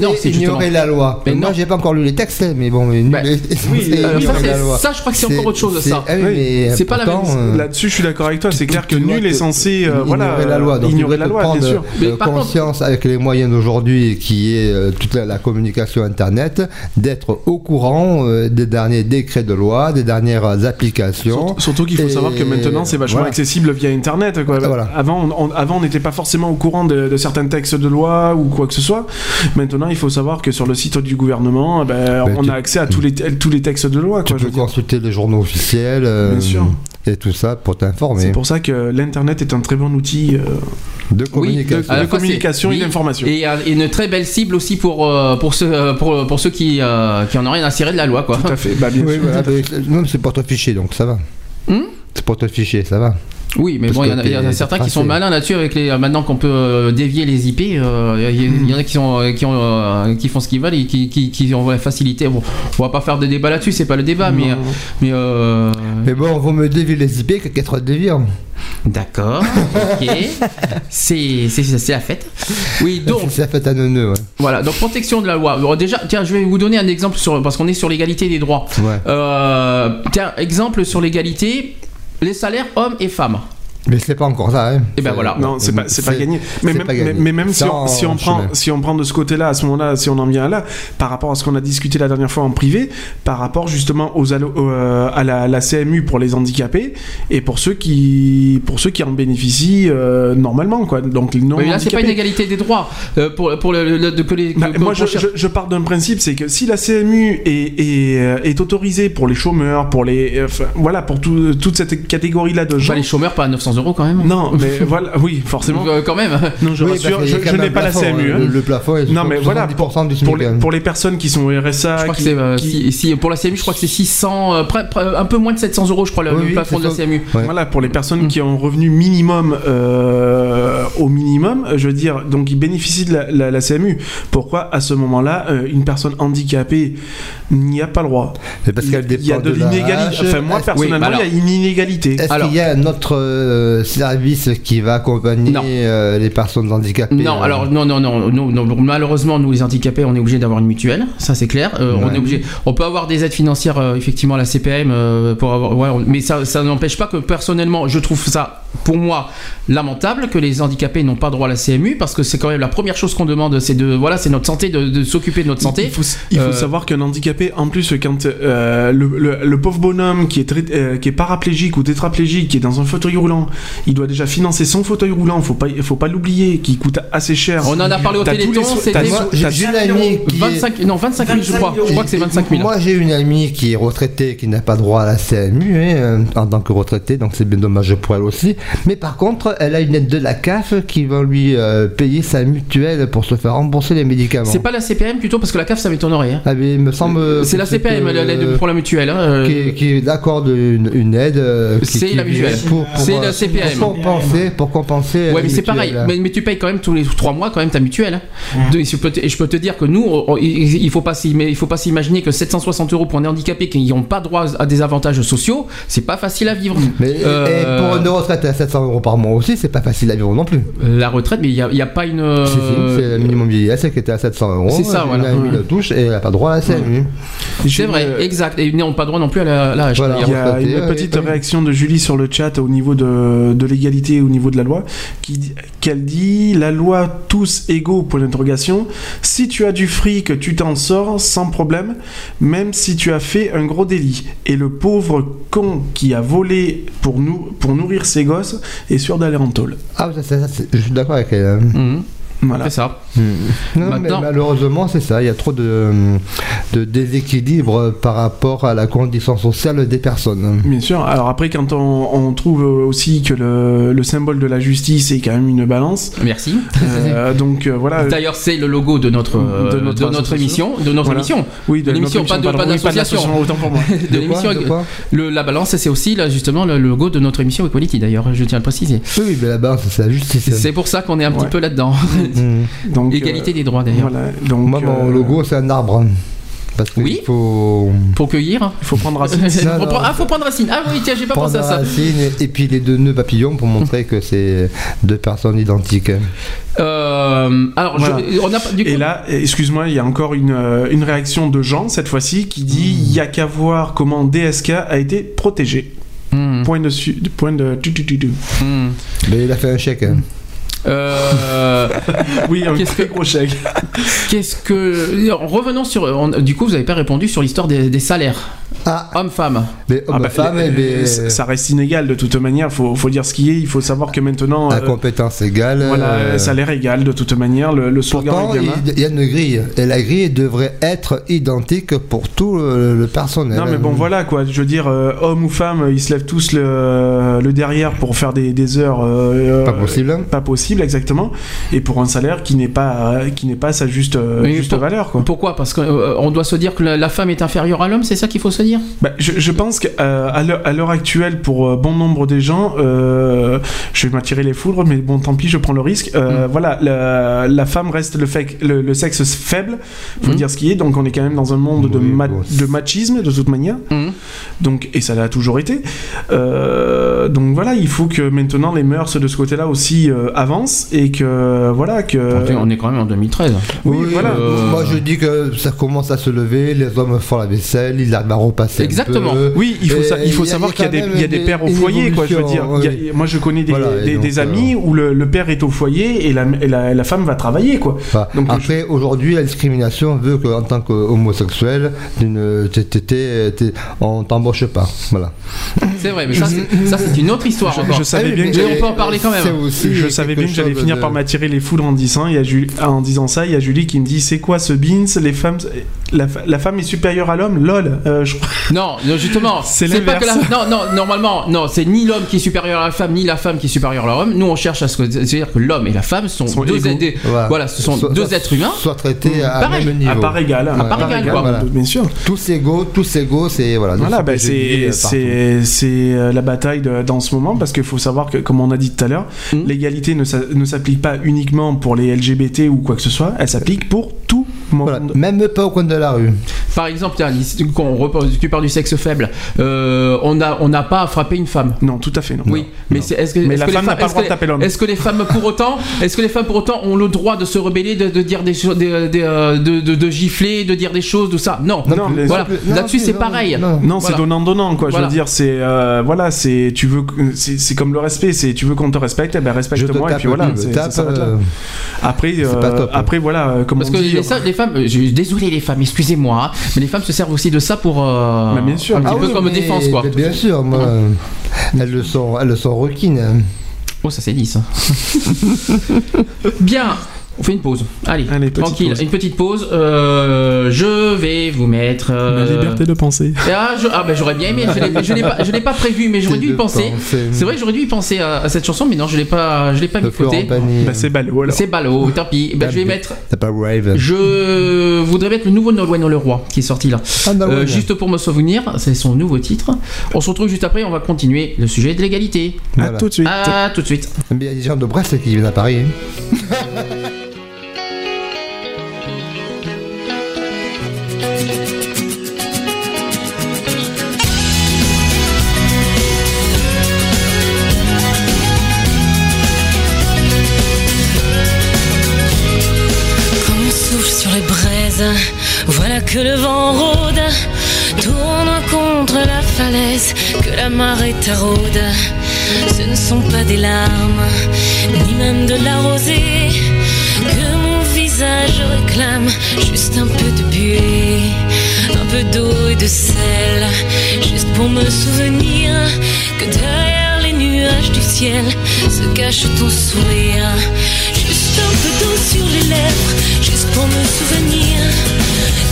non, c'est ignorer la loi. Mais moi, non. j'ai pas encore lu les textes, hein, mais bon, mais nul Bah, est oui, euh, ça, c'est- la loi. ça, je crois que c'est encore autre chose, c'est- ça. ah oui, mais C'est pas la même- euh, Là-dessus, je suis d'accord avec toi. C'est clair que nul est censé, euh, ignorer la loi. Donc, ignorer la loi, bien sûr. Euh, conscience avec les moyens d'aujourd'hui, qui est euh, toute la, communication internet, d'être au courant euh, des derniers décrets de loi, des dernières applications. Surtout, qu'il faut savoir que maintenant c'est vachement accessible via internet. Avant, on- avant, on n'était pas forcément au courant de, de certains textes de loi ou quoi que ce soit. Maintenant, il faut savoir que sur le site du gouvernement, eh ben, Ben, on tu- a accès à tous les, tous les textes de loi. Tu Quoi, peux consulter les journaux officiels euh, Bien sûr. et tout ça pour C'est t'informer pour ça que l'internet est un très bon outil euh, de communication. de c'est- et oui, d'information. Et une très belle cible aussi pour, euh, pour, ceux, pour, pour ceux qui, euh, qui en ont rien à cirer de la loi. Quoi. Tout à fait. Bah, bien Oui, sûr. voilà, mais c'est- non, c'est pour te ficher, donc ça va. Hmm? C'est pour te ficher, ça va. Oui, mais Parce bon, il y, en a- y certains qui sont malins là-dessus avec les. Maintenant qu'on peut euh, dévier les IP, euh, il y, en a qui sont euh, qui, ont, euh, qui font ce qu'ils veulent et qui, qui, qui ont la facilité. Bon, on va pas faire de débat là-dessus, c'est pas le débat, mais Non. mais euh, Mais bon, vaut mieux dévier les IP que qu'être déviant. d'accord, ok, c'est c'est c'est la fête. Oui, donc Ça fait un nœud, ouais. voilà, donc protection de la loi. Déjà, tiens, je vais vous donner un exemple sur parce qu'on est sur l'égalité des droits. Ouais. Euh, tiens, exemple sur l'égalité, les salaires hommes et femmes. Mais c'est pas encore ça, hein. Et ben voilà. Non, c'est pas, c'est pas gagné. Mais même, pas gagné. mais- mais même si, on, en si, on prend, si on prend de ce côté-là, à ce moment-là, si on en vient là, par rapport à ce qu'on a discuté la dernière fois en privé, par rapport justement aux allo- euh, à la, la CMU pour les handicapés et pour ceux qui, pour ceux qui en bénéficient euh, normalement, quoi. Donc non mais là, c'est pas une égalité des droits euh, pour, pour le, le- de que les. Bah, que- moi, je, cherche- je, je pars d'un principe, c'est que si la CMU est, est, euh, est autorisée pour les chômeurs, pour les, euh, voilà, pour tout- toute cette catégorie-là de gens. Pas les chômeurs, pas à 900 euros quand même. Non, mais voilà, oui, forcément. Euh, quand même. Non, je Oui, rassure, je, n'ai pas la CMU. hein. hein. Le, le plafond est Non, mais voilà, 70% du SMIC. Pour les, hein. pour les personnes qui sont au RSA, Je crois que qui- c'est euh, qui- si, si- pour la CMU, je crois que c'est 600, euh, près- près- un peu moins de 700 euros, je crois, le, Oui, le oui, plafond de la. CMU. Ouais. Voilà, pour les personnes Mm. qui ont un revenu minimum euh, au minimum, je veux dire, donc ils bénéficient de la, la- la CMU. Pourquoi, à ce moment-là, euh, une personne handicapée n'y a pas le droit Mais parce qu'elle Il y a dépend de l'inégalité. Enfin, moi, personnellement, oui, il y a une inégalité. Est-ce Alors- qu'il y a un autre euh, service qui va accompagner euh, les personnes handicapées Non, euh, alors non, non, non, non, non, malheureusement, nous les handicapés, on est obligé d'avoir une mutuelle, ça c'est clair. Euh, On est obligé, on peut avoir des aides financières, euh, effectivement, la CPM, euh, pour avoir, ouais, on- mais ça, ça n'empêche pas que personnellement, je trouve ça, pour moi, lamentable que les handicapés n'ont pas droit à la CMU, parce que c'est quand même la première chose qu'on demande, c'est de, voilà, c'est notre santé, de, de s'occuper de notre santé. Il faut, il faut Euh, savoir qu'un handicapé, en plus, quand euh, le, le- le pauvre bonhomme qui est, très- euh, qui est paraplégique ou tétraplégique, qui est dans un fauteuil roulant, il doit déjà financer son fauteuil roulant, faut pas, faut pas l'oublier, qui coûte assez cher. On en a parlé au Téléthon, so- c'était- j'ai une amie qui est- 25, non, 25 000, je crois. Je crois que c'est 25 000. Moi, j'ai une amie qui est retraitée, qui n'a pas droit à la CMU hein, en tant que retraitée, donc c'est bien dommage pour elle aussi. Mais par contre, elle a une aide de la CAF qui va lui euh, payer sa mutuelle pour se faire rembourser les médicaments. C'est pas la CPM plutôt, parce que la CAF, ça m'étonnerait. hein. Ah, mais il me semble. C'est la CPM, euh, l'aide pour la mutuelle. hein, euh, qui, qui accorde une, une aide. euh, C'est la mutuelle. Pour, pour, C'est euh, la CPM. Pour compenser. Pour compenser Ouais, la mais c'est pareil. Mais, mais tu payes quand même tous les trois mois quand même ta mutuelle. hein. Donc, je peux te, et je peux te dire que nous, on- il il faut pas il faut pas s'imaginer que 760 euros pour un handicapé qui n'ont pas droit à des avantages sociaux, c'est pas facile à vivre. Mais Euh, et pour une retraite à 700 euros par mois aussi, c'est pas facile à vivre non plus. La retraite, mais il n'y a, il y a pas une. Euh, c'est le minimum vieillesse qui était à 700 euros. C'est ça, Elle voilà. a mis Ouais. la touche et elle n'a pas droit à la CMU. C'est vrai, euh, exact. Et ils n'ont pas droit non plus à la-. Voilà. Il y a une petite ouais. réaction de Julie sur le chat au niveau de, de l'égalité, au niveau de la loi, qui qu'elle dit la loi tous égaux pour l'interrogation. Si tu as du fric, tu t'en sors sans problème, même si tu as fait un gros délit. Et le pauvre con qui a volé pour nous pour nourrir ses gosses est sûr d'aller en tôle. Ah, ça, ça, ça, c'est- je suis d'accord avec elle. hein. Voilà. C'est ça. Non, mais Maintenant- malheureusement, c'est ça. Il y a trop de, de déséquilibre par rapport à la condition sociale des personnes. Bien sûr. Alors après, quand on, on trouve aussi que le, le symbole de la justice est quand même une balance, Merci. euh, donc euh, voilà. D'ailleurs, c'est le logo de notre, euh, De de notre émission. De notre Voilà. émission. Oui, de l'émission, notre pas de- oui, d'association. Autant pour moi. de l'émission. la balance, c'est aussi là, justement le logo de notre émission Equality d'ailleurs, je tiens à le préciser. Oui, mais la balance, c'est la justice. C'est pour ça qu'on est un petit peu là-dedans. Mhm. Donc, Égalité euh, des droits d'ailleurs. Voilà. Donc, Moi, mon euh, logo, c'est un arbre. Parce qu'il Oui. faut Pour cueillir. Il faut prendre racine. On non. prend- Ah, faut prendre racine. Ah oui, tiens, j'ai pas prendre pensé à ça. racine et, et puis les deux nœuds papillons pour montrer que c'est deux personnes identiques. Euh, alors, je- on a pas- du coup. Et là, excuse-moi, il y a encore une, une réaction de Jean, cette fois-ci, qui dit il y a qu'à voir comment DSK a été protégé. Hmm, Point de, point de. Mais il a fait un chèque. hein. Euh, Oui, un Qu'est-ce que- gros chèque. Qu'est-ce que. Revenons sur. du coup, vous n'avez pas répondu sur l'histoire des, des salaires. Ah, Hommes-femmes. mais Ah bah, les- eh ben, ça reste inégal de toute manière, faut, faut dire ce qui est, il faut savoir que maintenant, à euh, compétence égale. voilà, euh, salaire égal de toute manière, le, le slogan Pourtant, il il y a une grille. Et la grille devrait être identique pour tout le, le personnel. Non mais bon voilà quoi, je veux dire, euh, hommes ou femmes, ils se lèvent tous le, le derrière pour faire des, des heures... euh, Pas euh, possible. Pas possible exactement, et pour un salaire qui n'est pas, euh, qui n'est pas sa juste, euh, juste pour- valeur quoi. Pourquoi? Parce qu'on doit se dire que la, la femme est inférieure à l'homme, c'est ça qu'il faut se dire Bah, je, je pense qu'à à l'heure actuelle, pour euh, bon nombre des gens, euh, je vais m'attirer les foudres, mais bon, tant pis, je prends le risque. Euh, Voilà, la, la femme reste le, fait, le, le sexe faible, faut Mm. dire ce qui est. Donc, on est quand même dans un monde de, Oui, ma- bon, de machisme, de toute manière. Donc, et ça l'a toujours été. Euh, donc voilà, il faut que maintenant les mœurs de ce côté-là aussi euh, avancent et que voilà que. On est quand même en 2013. Oui, voilà. euh, Moi je dis que ça commence à se lever, les hommes font la vaisselle, ils arrivent à repasser. un Exactement. peu. Oui, il faut, Et sa- il faut il y a- savoir y qu'il y, a des- y a pères au foyer, quoi. Je veux dire, a- moi je connais des, Voilà, et des, donc, des euh, amis où le, le père est au foyer et la, et la, femme va travailler, quoi. Enfin, Donc, après, aujourd'hui, la discrimination veut qu'en tant qu'homosexuel, on t'embauche pas. Voilà. C'est vrai, mais ça, c'est- une autre histoire Je, savais bien que on peut en parler quand même. Aussi Je savais bien que j'allais finir de- par m'attirer les foudres en disant, il y a Julie- en disant ça. Il y a Julie qui me dit c'est quoi ce beans? Les femmes, la, femme est supérieure à l'homme? Lol. Euh, je crois- Non, non, justement, C'est pas que la... non, non, normalement, non, c'est ni l'homme qui est supérieur à la femme, ni la femme qui est supérieure à l'homme. Nous, on cherche à ce que, c'est-à-dire que l'homme et la femme sont, Sont deux, égaux. des- Voilà. voilà, ce sont Soit- deux soit- êtres humains. Soit traités à Pareil, même niveau. à part égale. À part égale, quoi. Voilà. Bien sûr. Tous égaux, tous égaux, c'est voilà. Voilà, c'est bah, euh, c'est la bataille de- dans ce moment parce qu'il faut savoir que, comme on a dit tout à l'heure, Mhm. l'égalité ne, s'a- ne s'applique pas uniquement pour les LGBT ou quoi que ce soit, elle s'applique pour tout. Voilà. Même pas au coin de la rue. Par exemple, tiens, quand on repose, tu parles du sexe faible, euh, on n'a on n'a pas à frapper une femme. Non, tout à fait, non. Oui, mais c'est- est-ce que, Mais est-ce la que les femme n'a femmes- pas le droit que de taper l'homme. Est-ce que les femmes pour autant, est-ce que les femmes pour autant ont le droit de se rebeller, de, de dire des choses, des- des, euh, de, de, de gifler, de dire des choses, tout ça? Non. Non, mais- voilà. Non, Là-dessus, non, c'est non, pareil. non. Non, c'est Voilà. donnant donnant quoi. Voilà. Je veux dire, c'est euh, voilà, c'est tu veux, que- c'est comme le respect, c'est tu veux qu'on te respecte, eh ben respecte-moi et puis voilà. ça euh, Après, euh, top, hein. après voilà, comme Parce on que dit. les, ça- les femmes, euh, je- désolé les femmes, excusez-moi, hein, mais les femmes se servent aussi de ça pour euh, Mais bien sûr. un petit Ah peu oui, comme défense quoi. Bien sûr, moi, elles le sont, elles le sont requines. hein. Oh ça c'est dit ça. Bien. On fait une pause. Allez, Allez, petite tranquille, pause. une petite pause. Euh, je vais vous mettre. euh, La liberté de penser. Ah, je- ah, ben j'aurais bien aimé. Je l'ai- pas, prévu, mais j'aurais dû y penser. C'est vrai j'aurais dû y penser à, à cette chanson, mais non, je l'ai pas, je l'ai pas mis De côté. Bah, c'est ballot alors. C'est ballot, tant pis. Ben, je vais mettre. T'as pas. Je voudrais mettre le nouveau Nolwenn le roi qui est sorti là. Ah. Euh, juste pour me souvenir, c'est son nouveau titre. On se retrouve juste après, on va continuer le sujet de l'égalité. À Voilà. tout de suite. À tout de suite. Il y a des gens de Brest qui viennent à Paris. hein. que le vent rôde, tourne contre la falaise, que la marée taraude. Ce ne sont pas des larmes, ni même de la rosée, que mon visage réclame, juste un peu de buée, un peu d'eau et de sel, juste pour me souvenir que derrière les nuages du ciel se cache ton sourire. Sur les lèvres, juste pour me souvenir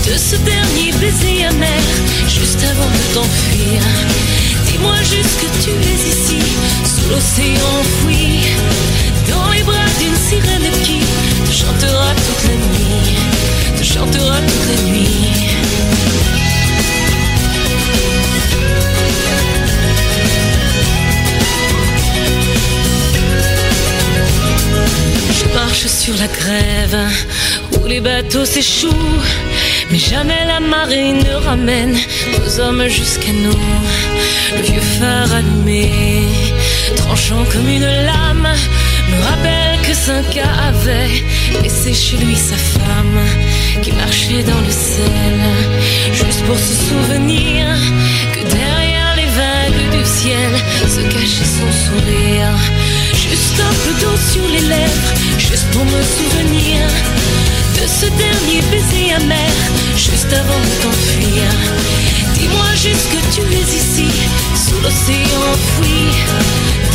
de ce dernier baiser amer, juste avant de t'enfuir. Dis-moi juste que tu es ici, sous l'océan enfoui, dans les bras d'une sirène qui te chantera toute la nuit, te chantera toute la nuit. Je marche sur la grève où les bateaux s'échouent. Mais jamais la marée ne ramène nos hommes jusqu'à nous. Le vieux phare allumé, tranchant comme une lame, me rappelle que Cinq avait laissé chez lui sa femme, qui marchait dans le sel, juste pour se souvenir que derrière les vagues du ciel se cachait son sourire. Juste un peu d'eau sur les lèvres, juste pour me souvenir de ce dernier baiser amer, juste avant de t'enfuir. Dis-moi juste que tu es ici, sous l'océan enfoui,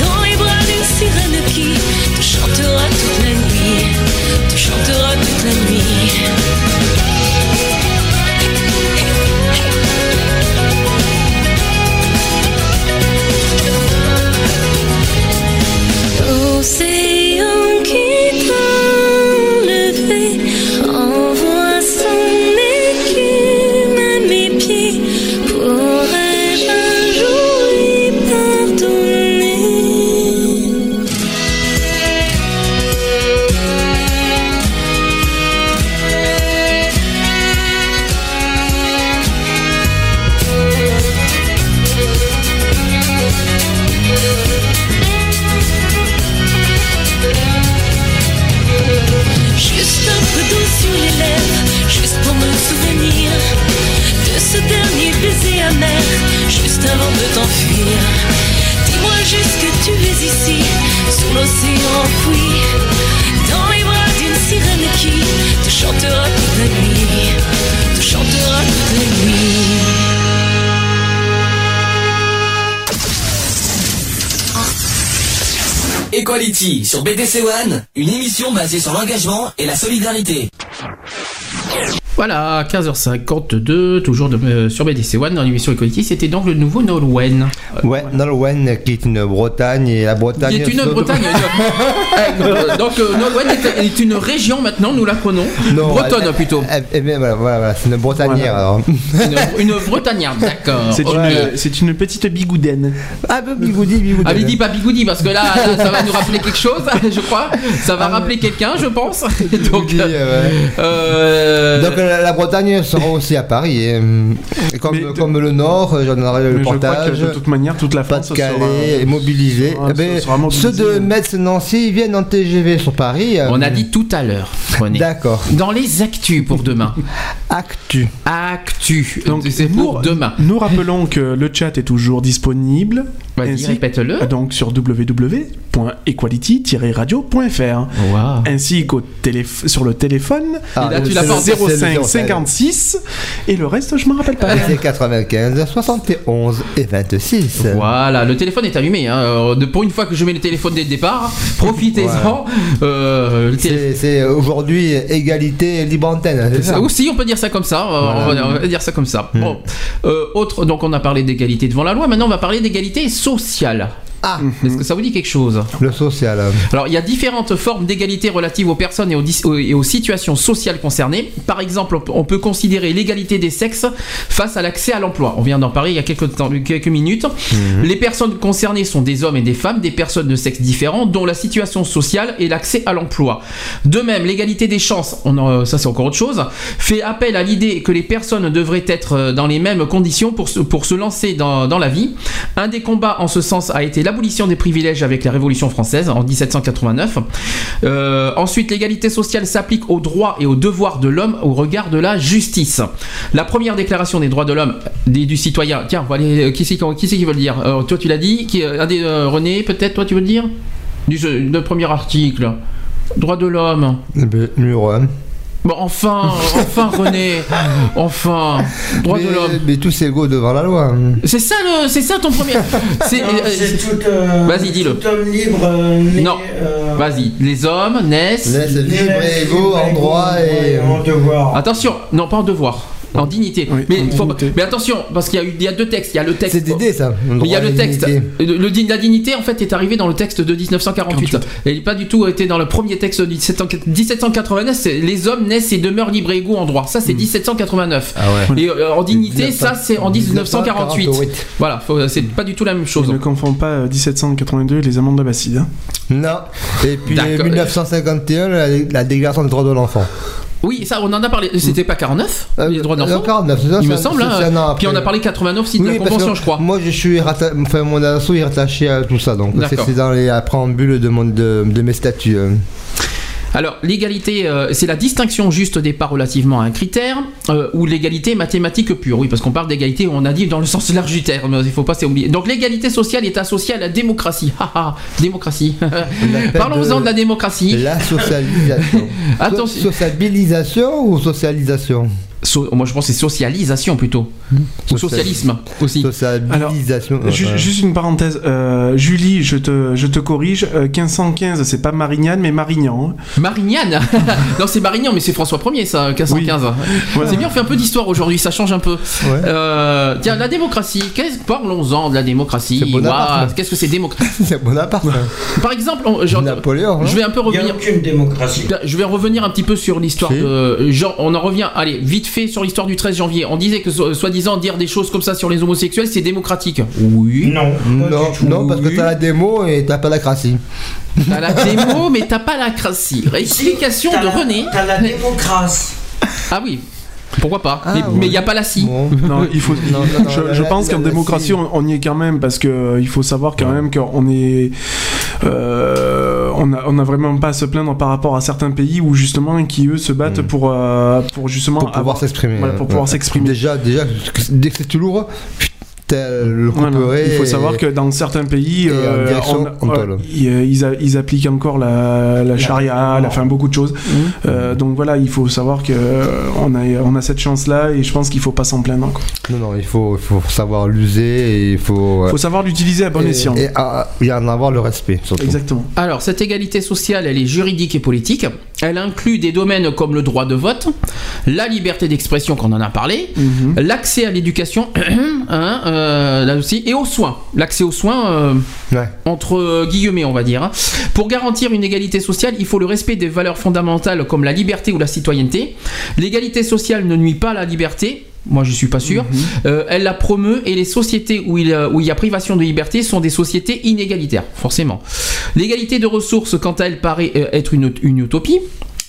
dans les bras d'une sirène qui te chantera toute la nuit, te chantera toute la nuit. L'océan l'océan enfoui, dans les bras d'une sirène qui te chantera toute la nuit, te chantera toute la nuit. Equality sur BDC One, une émission basée sur l'engagement et la solidarité. Voilà, 15h52, toujours de- euh, sur BDC One dans l'émission Equality. C'était donc le nouveau Nolwenn. Ouais, Nolwenn qui est une Bretagne et la Bretagne. Qui est une Bretagne. Euh, donc euh, Nolwenn est, est une région maintenant, nous la prenons. Non, Bretonne elle- plutôt. Eh bien, voilà, voilà, voilà, c'est une Bretagnère alors. Une, une d'accord. C'est une, petite bigoudaine. Ah, bah, bigoudi, bigoudi. Ah, mais dis pas bigoudi parce que là, là, ça va nous rappeler quelque chose, je crois. Ça va rappeler quelqu'un, je pense. Donc, Bigoudi, ouais. euh, Donc la, la Bretagne sera aussi à Paris. et, et comme, Mais de- comme le Nord, j'en aurai le Mais je crois que portage. de toute manière, toute la France sera- Eh ben, sera ceux de ouais. Metz-Nancy viennent en TGV sur Paris. on a dit tout à l'heure, René. D'accord. Dans les actus pour demain. Actu. Actu. Donc, c'est pour nous- demain. Nous rappelons que le chat est toujours disponible. Vas-y, ainsi- répète-le. Donc sur www.equality-radio.fr Wow. ainsi qu'au sur le téléphone Ah, là, tu c'est l'as le- pas c'est le 05 05. 56 et le reste je me rappelle pas. C'est 95, 71 et 26. Voilà, le téléphone est allumé. hein. Euh, Pour une fois que je mets le téléphone dès le départ, profitez-en. Euh, C'est aujourd'hui égalité libre antenne, c'est ça Aussi, on peut dire ça comme ça. euh, Voilà. on, va, on va dire ça comme ça. Hmm. Bon, Euh, autre. Donc, on a parlé d'égalité devant la loi. Maintenant, on va parler d'égalité sociale. Ah, Est-ce que ça vous dit quelque chose le social. Alors, il y a différentes formes d'égalité relatives aux personnes et aux, et situations sociales concernées. Par exemple, on peut- on peut considérer l'égalité des sexes face à l'accès à l'emploi. On vient d'en parler il y a quelques, temps- quelques minutes. Les personnes concernées sont des hommes et des femmes, des personnes de sexe différents, dont la situation sociale et l'accès à l'emploi. De même, l'égalité des chances, on en- ça c'est encore autre chose, fait appel à l'idée que les personnes devraient être euh, dans les mêmes conditions pour se, pour se lancer dans, dans la vie. Un des combats en ce sens a été l'abolition des privilèges avec la Révolution française en 1789. Euh, ensuite, l'égalité sociale s'applique aux droits et aux devoirs de l'homme au regard de la justice. La première déclaration des droits de l'homme et du citoyen. Tiens, aller- euh, qui c'est qui, qui veut le dire? Euh, Toi, tu l'as dit? Un des, René, peut-être, toi, tu veux le dire? Du premier article. Droits de l'homme. Numéro 1. Bon, enfin, enfin, René, enfin, droits de mais, l'homme. mais tous égaux devant la loi. C'est ça, le, c'est ça ton premier. C'est, Non, euh, c'est tout, euh, Vas-y, dis-le. Tout homme libre. euh, né, Non. euh, Vas-y, les hommes naissent. Laisse libre et égaux en droit et. en devoir. Attention, non, pas en devoir, en dignité. Oui, mais, en faut- dignité. mais attention, parce qu'il y a, y deux textes. Il y a le texte. C'est d'idée ça. Mais il y a le texte. Le, le la dignité, en fait, est arrivé dans le texte de 1948. Et il n'a pas du tout été dans le premier texte de 1700 1789. c'est Les hommes naissent et demeurent libres et égaux en droit. Ça, c'est 1789. Ah ouais. Et euh, en dignité, ça, c'est en 1948. 1948. Voilà, c'est pas du tout la même chose. Ne confonds pas euh, 1782 et les amendes d'Abbasside. hein. Non. Et puis D'accord. 1951, la, la déclaration des droits de l'enfant. Oui, ça, on en a parlé. C'était pas 49 Les droits de l'enfant Non, 49, c'est ça, Il me semble. hein. un an Puis on a après. parlé 89 aussi de Oui, la convention, je crois. Moi, je suis ratta- enfin, mon assaut est rattaché à tout ça, donc c'est dans les préambules de, mon, de, de mes statuts. Alors, l'égalité, euh, c'est la distinction juste des parts relativement à un critère, euh, ou l'égalité mathématique pure. Oui, parce qu'on parle d'égalité, on a dit dans le sens large du terme, il faut pas s'oublier. Donc, l'égalité sociale est associée à la démocratie. Haha, démocratie. Parlons-en de... la démocratie. La socialisation. Attention. So- sociabilisation ou socialisation? So- moi, je pense que c'est socialisation plutôt. Ou socialisme aussi. Ju- ouais. Juste une parenthèse, euh, Julie, je te, je te corrige, euh, 1515, c'est pas Marignane, mais Marignan. hein. Marignane Non, c'est Marignan, mais c'est François 1er, ça, 1515. Voilà. C'est bien, on fait un peu d'histoire aujourd'hui, ça change un peu. Euh, tiens, la démocratie, parlons-en de la démocratie. Qu'est-ce que c'est démocratie C'est Bonaparte. Par exemple, on- genre, Napoléon. je vais un peu Il n'y a revenir. aucune démocratie. Je vais revenir un petit peu sur l'histoire Si. de. Genre, on en revient, allez, vite fait sur l'histoire du 13 janvier. On disait que, so- soi-disant, dire des choses comme ça sur les homosexuels, c'est démocratique. Oui. Non. Non, parce que t'as la démo et t'as pas la cratie. T'as la démo, mais t'as pas la crassie. Explication de la- René. T'as la démocratie. Ah oui. Pourquoi pas Ah, Mais ouais. il n'y a pas la scie. Bon. Non, il faut. Non, non, non, je la- je la- pense qu'en démocratie, on, on y est quand même parce que euh, il faut savoir quand même qu'on est, euh, on a, on a vraiment pas à se plaindre par rapport à certains pays où justement qui eux se battent pour, euh, pour justement Mm. Pour pouvoir s'exprimer. voilà, pour pouvoir s'exprimer. Déjà, déjà, dès que c'est tout lourd, le Voilà. couperait. Il faut savoir que dans certains pays, euh, on- on euh, ils a- ils appliquent encore la, la charia, la, enfin beaucoup de choses. Euh, donc voilà, il faut savoir que euh, on a, on a cette chance-là et je pense qu'il faut pas s'en plaindre. quoi. Non, non, il faut, savoir l'user et il faut. Il faut savoir l'utiliser à bon et, escient. et à- et en avoir le respect, surtout. Exactement. Alors, cette égalité sociale, elle est juridique et politique. Elle inclut des domaines comme le droit de vote, la liberté d'expression, qu'on en a parlé, Mhm. l'accès à l'éducation, hein, euh, là aussi, et aux soins. L'accès aux soins, euh, Ouais. entre guillemets, on va dire. hein. Pour garantir une égalité sociale, il faut le respect des valeurs fondamentales comme la liberté ou la citoyenneté. L'égalité sociale ne nuit pas à la liberté. Moi, je suis pas sûr. Euh, elle la promeut et les sociétés où il, où il y a privation de liberté sont des sociétés inégalitaires, forcément. L'égalité de ressources, quant à elle, paraît être une, une utopie.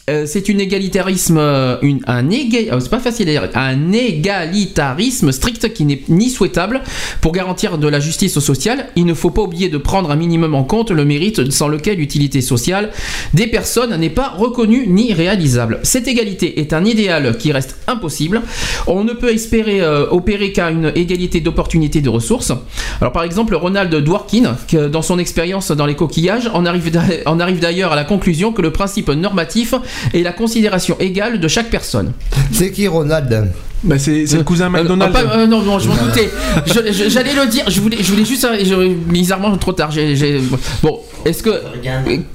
Euh, c'est une égalitarisme, euh, un dire, un égalitarisme strict qui n'est ni souhaitable pour garantir de la justice sociale. Il ne faut pas oublier de prendre un minimum en compte le mérite sans lequel l'utilité sociale des personnes n'est pas reconnue ni réalisable. Cette égalité est un idéal qui reste impossible. On ne peut espérer euh, opérer qu'à une égalité d'opportunités de ressources. Alors par exemple, Ronald Dworkin, dans son expérience dans les coquillages, en arrive d'ailleurs à la conclusion que le principe normatif est la considération égale de chaque personne. C'est qui Ronald? Bah, c'est c'est le cousin Euh, McDonald. ah, pas- euh, non, non, je m'en doutais. J'allais le dire. Je voulais, je voulais juste. euh, je- bizarrement, trop tard. Bon, est-ce que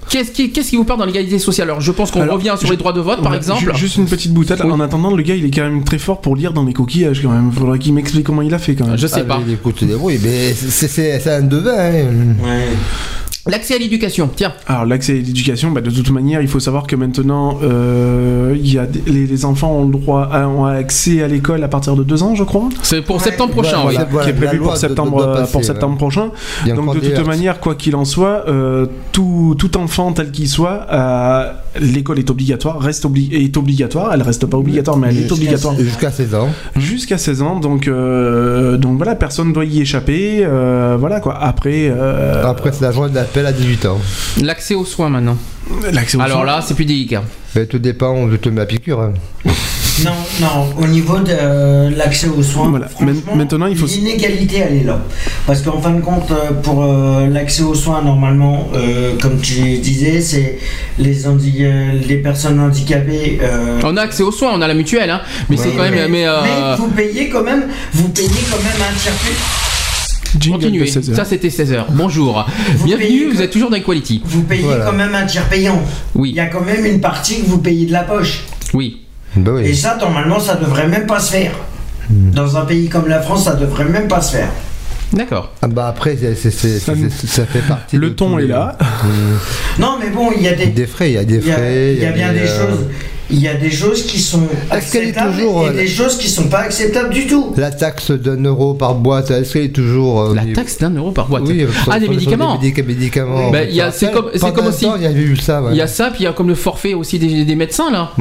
qu'est-ce qui, qu'est-ce qui vous parle dans l'égalité sociale? Alors, je pense qu'on revient sur je- les droits de vote, par exemple. ju- Juste une petite boutade. En attendant, le gars, il est quand même très fort pour lire dans les coquillages quand même. Faudrait qu'il m'explique comment il a fait quand même. Je sais Ah, pas. mais Écoute, débrouille, mais c'est- c'est c'est un devin. hein. L'accès à l'éducation. Tiens. Alors l'accès à l'éducation, bah, de toute manière, il faut savoir que maintenant, euh, il y a des- les, les enfants ont le droit, à- ont accès à l'école à partir de deux ans, je crois. C'est pour septembre prochain. Voilà, oui. voilà. qui est la prévu pour de- septembre, passer, pour septembre ouais. prochain. A Donc de toute heurts. manière, quoi qu'il en soit, euh, tout, tout enfant tel qu'il soit, euh, l'école est obligatoire, reste obli- est obligatoire. Elle reste pas obligatoire, mais elle est obligatoire Jusqu'à 16 ans. jusqu'à 16 ans. Donc euh, donc voilà, personne doit y échapper. euh, voilà quoi. Après, euh, Après, c'est la journée à 18 ans. L'accès aux soins maintenant. l'accès aux Alors soins- là, c'est plus délicat. Mais tout dépend je te la piqûre. hein. Non, non, au niveau de euh, l'accès aux soins, Voilà. franchement, Man- maintenant, il faut- l'inégalité, elle est là. Parce qu'en fin de compte, euh, pour euh, l'accès aux soins, normalement, euh, comme tu disais, c'est les, handi- euh, les personnes handicapées. euh, On a accès aux soins, on a la mutuelle, hein. Mais c'est quand même. Mais, euh, mais vous payez quand même, vous payez quand même un. Jingle de continuez. 16 heures. Ça, c'était 16h. Bonjour. Vous Bienvenue, vous êtes toujours dans Equality. Vous payez Voilà. quand même un tiers payant. Il Oui, y a quand même une partie que vous payez de la poche. oui. Bah oui. Et ça, normalement, ça devrait même pas se faire. Hmm. Dans un pays comme la France, ça devrait même pas se faire. D'accord. Ah bah après, c'est- c'est- c'est- Ça- c'est- ça fait partie. Le de ton est là. Non, mais bon, il y a des, Des frais, il y a des il y a, frais. il y a bien des euh, choses. Il y a des choses qui sont acceptables toujours, et euh, des choses qui sont pas acceptables du tout. La taxe d'un euro par boîte, est-ce qu'elle est toujours. euh, La taxe d'un euro par boîte. Oui, ah, des médicaments. Des médica- médicaments. Ben, il y a- Je c'est comme- c'est comme aussi- Il y avait eu ça. ouais. Il y a ça, puis il y a comme le forfait aussi des, des médecins là.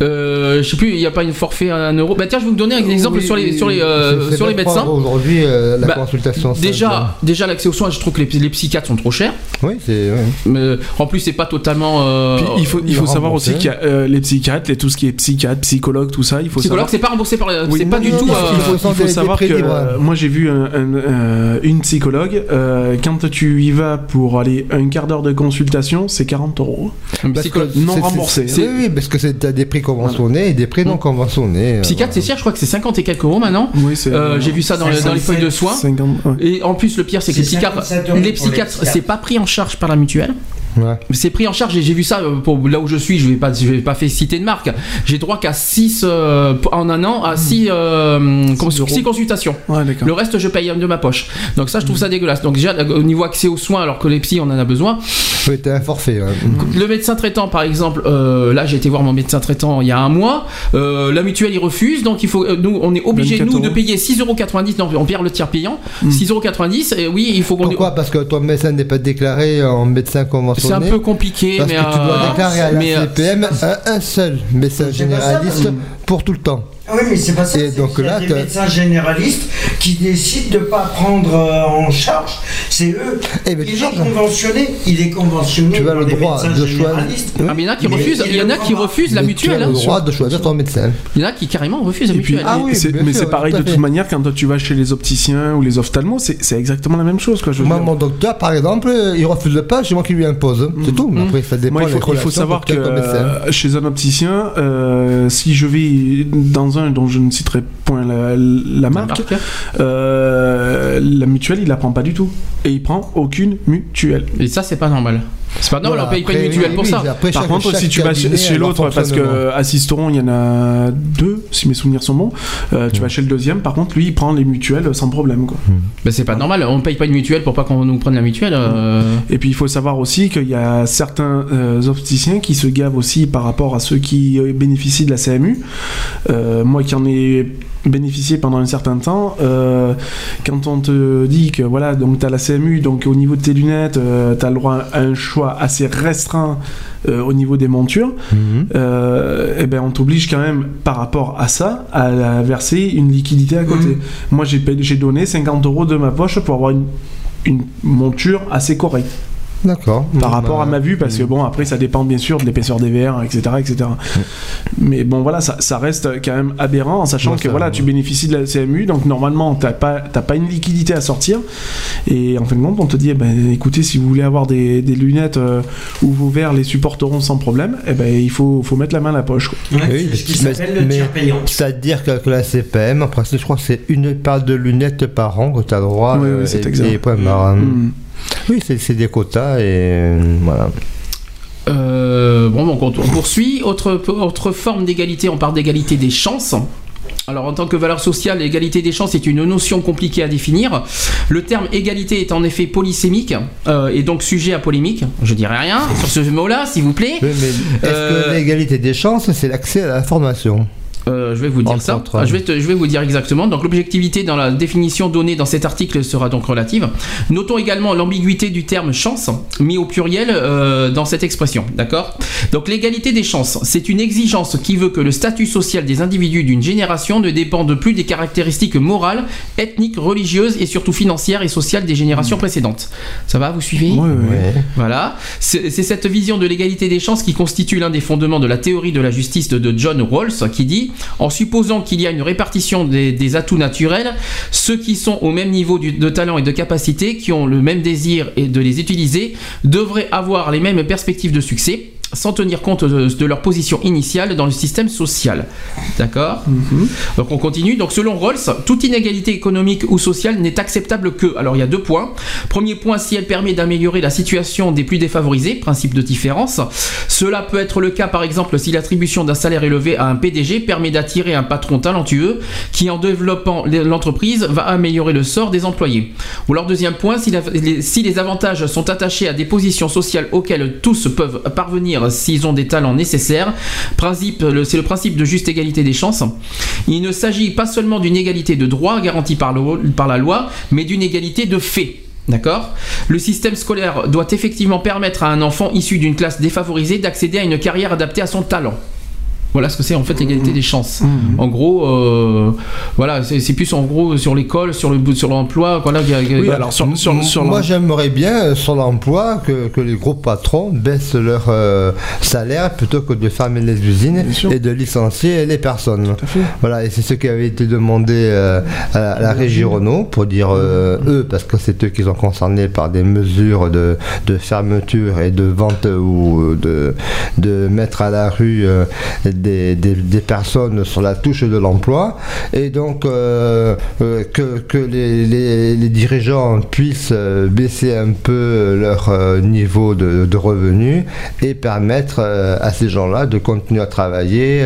Euh, je sais plus, il n'y a pas une forfait à un euro. Bah tiens, je vais vous donner un exemple Oui, sur les sur les euh, sur les médecins. Aujourd'hui, euh, la Bah, consultation. simple. Déjà, déjà l'accès aux soins, je trouve que les, les psychiatres sont trop chers. Oui, c'est. ouais. Mais en plus, c'est pas totalement. euh, Puis il faut, il faut savoir aussi qu'il y a euh, les psychiatres, les, tout ce qui est psychiatre, psychologue, tout ça. Il faut psychologue, savoir. c'est pas remboursé par. Oui, c'est pas non, du non, tout. non, euh, il faut, il faut savoir que euh, moi j'ai vu un- un, euh, une psychologue. euh, quand tu y vas pour aller un quart d'heure de consultation, c'est 40 euros. psychologue. non remboursé. c'est- Oui, oui, parce que c'est t'as des prix conventionnés et des prix non conventionnés. euh, Psychiatre, c'est cher, je crois que c'est 50 et quelques euros maintenant. Oui, c'est. Euh, J'ai vu ça dans, les- dans les feuilles de soins. 50, ouais. Et en plus, le pire, c'est que les C'est psychiatres, 57 euros les pour les psychiatres, psychiatres. c'est pas pris en charge par la mutuelle. Ouais. C'est pris en charge et j'ai vu ça euh, pour là où je suis, je vais pas je vais pas fait citer de marque. J'ai droit qu'à 6 en un an à 6 euros. consultations. Ouais. Le reste je paye de ma poche. Donc ça je trouve ça dégueulasse. Donc déjà au niveau accès aux soins alors que les psys on en a besoin. Oui, t'as un forfait. ouais. Le médecin traitant par exemple, euh, là j'ai été voir mon médecin traitant il y a un mois, euh, la mutuelle il refuse donc il faut euh, nous on est obligé 24 nous de payer 6,90€ non on perd le tiers payant, 6,90€ et oui il faut qu'on Pourquoi? Parce que ton médecin n'est pas déclaré en médecin c'est un peu compliqué Parce mais que tu dois euh, déclarer à la euh, CPM un, un seul médecin ça, généraliste pour tout le temps. Ah oui, mais c'est pas ça. Et c'est donc qu'il y a là, des médecins généralistes qui décident de pas prendre euh, en charge. C'est eux. Eh ben, il est conventionné. Il est conventionné. Tu as le droit de choisir. Ah, mais il y en a qui Mais refusent, il y en a qui refusent la mutuelle. Tu as le hein. droit de choisir ton médecin. Il y en a qui carrément refusent la mutuelle. Ah oui, mais c'est pareil de toute manière quand toi, tu vas chez les opticiens ou les ophtalmos, c'est c'est exactement la même chose. Quoi, je veux Moi, dire. mon docteur, par exemple, il refuse pas, c'est moi qui lui impose. C'est tout. Mais après, ça dépend Moi, il faut, il savoir que euh, chez un opticien, euh, si je vais dans un dont je ne citerai point la, la marque, euh, la mutuelle, il la prend pas du tout. Et il prend aucune mutuelle. Et ça, c'est pas normal. C'est pas normal, Voilà, on paye pas une mutuelle oui, pour oui, ça. après, Par chaque- contre, chaque si tu vas chez, l'autre, parce que fonctionnement. Assisteron, il y en a deux, si mes souvenirs sont bons, euh, tu vas chez le deuxième, par contre, lui, il prend les mutuelles sans problème. Quoi. Ben, c'est pas normal, on paye pas une mutuelle pour pas qu'on nous prenne la mutuelle. euh. Et puis il faut savoir aussi qu'il y a certains euh, opticiens qui se gavent aussi par rapport à ceux qui euh, bénéficient de la CMU. Euh, moi qui en ai bénéficié pendant un certain temps, euh, quand on te dit que voilà, donc tu as la CMU, donc au niveau de tes lunettes, tu as le droit à un choix assez restreint euh, au niveau des montures, Mhm. euh, eh ben on t'oblige quand même par rapport à ça à, à verser une liquidité à côté. Moi j'ai payé- j'ai donné 50 euros de ma poche pour avoir une, une monture assez correcte D'accord. par rapport Bah, à ma vue parce que bon après ça dépend bien sûr de l'épaisseur des verres etc etc mais bon voilà ça, ça reste quand même aberrant en sachant que ça, voilà ouais. tu bénéficies de la CMU donc normalement t'as pas t'as pas une liquidité à sortir et en fin de compte on te dit eh ben, écoutez si vous voulez avoir des, des lunettes euh, où vos verres les supporteront sans problème eh ben il faut, faut mettre la main à la poche quoi. Ouais, Oui, c'est ce qui mais- s'appelle le mais- tiers payant. C'est-à-dire que, la CPM, en principe, je crois que c'est une paire de lunettes par an que tu as droit. Oui, oui, euh, c'est et- exact. et. Mm. Oui, c'est des quotas et euh, voilà. Euh, bon, on, on poursuit. Autre, autre forme d'égalité, on parle d'égalité des chances. Alors en tant que valeur sociale, l'égalité des chances est une notion compliquée à définir. Le terme égalité est en effet polysémique euh, et donc sujet à polémique. Je dirais rien sur ce mot-là, s'il vous plaît. Oui, est-ce Euh, que l'égalité des chances, c'est l'accès à l'information Euh, je vais vous dire ça. Ah, je, vais te- je vais vous dire exactement. Donc l'objectivité dans la définition donnée dans cet article sera donc relative. Notons également l'ambiguïté du terme chance mis au pluriel euh, dans cette expression. D'accord? Donc l'égalité des chances, c'est une exigence qui veut que le statut social des individus d'une génération ne dépende plus des caractéristiques morales, ethniques, religieuses et surtout financières et sociales des générations précédentes. Ça va Vous suivez? Ouais, ouais, ouais. Ouais. voilà, c'est c'est cette vision de l'égalité des chances qui constitue l'un des fondements de la théorie de la justice de, de John Rawls, qui dit en supposant qu'il y a une répartition des, atouts naturels, ceux qui sont au même niveau de talent et de capacité, qui ont le même désir et de les utiliser, devraient avoir les mêmes perspectives de succès sans tenir compte de, de leur position initiale dans le système social. D'accord Donc on continue. Donc selon Rawls, toute inégalité économique ou sociale n'est acceptable que. Alors il y a deux points. Premier point, si elle permet d'améliorer la situation des plus défavorisés, principe de différence. Cela peut être le cas par exemple si l'attribution d'un salaire élevé à un PDG permet d'attirer un patron talentueux qui en développant l'entreprise va améliorer le sort des employés. Ou alors deuxième point, si, la- les, si les avantages sont attachés à des positions sociales auxquelles tous peuvent parvenir s'ils ont des talents nécessaires. C'est le principe de juste égalité des chances. Il ne s'agit pas seulement d'une égalité de droit garantie par, par la loi, mais d'une égalité de fait. D'accord? Le système scolaire doit effectivement permettre à un enfant issu d'une classe défavorisée d'accéder à une carrière adaptée à son talent. Voilà ce que c'est en fait l'égalité des chances. En gros, euh, voilà, c'est plus en gros sur l'école, sur le sur l'emploi. Voilà, y a- y a- Moi, j'aimerais bien euh, sur l'emploi que, que les gros patrons baissent leur euh, salaire plutôt que de fermer les usines et de licencier les personnes. Voilà, et c'est ce qui avait été demandé euh, à, la- à la régie Renault pour dire euh, eux, parce que c'est eux qui sont concernés par des mesures de, de fermeture et de vente ou de, de mettre à la rue euh, des, personnes sur la touche de l'emploi. Et donc euh, euh, que, les, dirigeants puissent euh, baisser un peu leur niveau de, de revenus et permettre à ces gens-là de continuer à travailler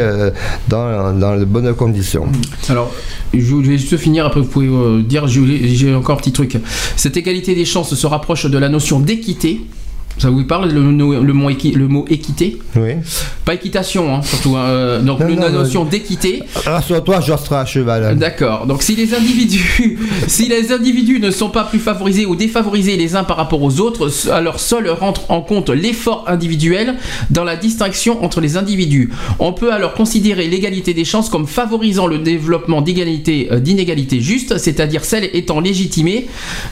dans, dans de bonnes conditions. Alors, je vais juste finir, après vous pouvez dire, j'ai encore un petit truc. Cette égalité des chances se rapproche de la notion d'équité. Ça vous parle le, mot, équi- le mot équité? Oui. Pas équitation, hein, surtout. hein, euh, donc Non, le- non, la mais- notion d'équité. Rassure-toi, je serai à cheval. D'accord. Donc si les individus, si les individus ne sont pas plus favorisés ou défavorisés les uns par rapport aux autres, alors seul rentre en compte l'effort individuel dans la distinction entre les individus. On peut alors considérer l'égalité des chances comme favorisant le développement d'égalité, euh, d'inégalités justes, c'est-à-dire celles étant légitimées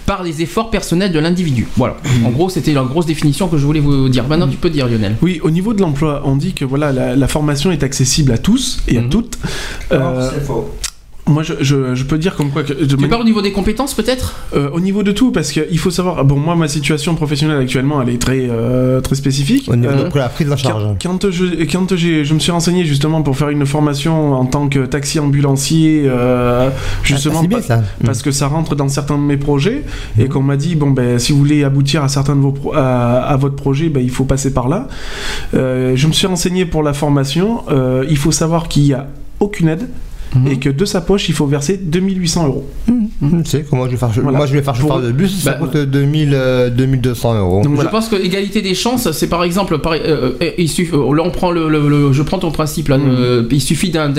par les efforts personnels de l'individu. Voilà. En gros, c'était la grosse définition que je voulais vous dire. Maintenant, tu peux dire, Lionel. Oui, au niveau de l'emploi, on dit que voilà, la, la formation est accessible à tous et à toutes. Euh, c'est faux. Moi, je, je- je peux dire comme quoi que. de Tu mani- parles au niveau des compétences, peut-être? Euh, au niveau de tout, parce qu'il faut savoir, bon, moi, ma situation professionnelle actuellement, elle est très, euh, très spécifique. Au niveau Euh, de la prise en charge. Quand, quand je, quand j'ai, je me suis renseigné justement pour faire une formation en tant que taxi ambulancier, euh, justement, Ah, c'est bien, pa- ça. parce que ça rentre dans certains de mes projets, et qu'on m'a dit, bon, ben, si vous voulez aboutir à certains de vos pro- à, à votre projet, ben, il faut passer par là. Euh, je me suis renseigné pour la formation, euh, il faut savoir qu'il n'y a aucune aide. Et que de sa poche, il faut verser 2800 euros. Tu sais comment je vais faire Voilà. Moi, je vais faire chauffeur de bus, ça Bah, coûte 2000, euh, 2200 euros. Je pense que égalité des chances, c'est par exemple, par- euh, euh, il suffit, euh, là on prend le, le- le- je prends ton principe là, euh, il suffit d'un-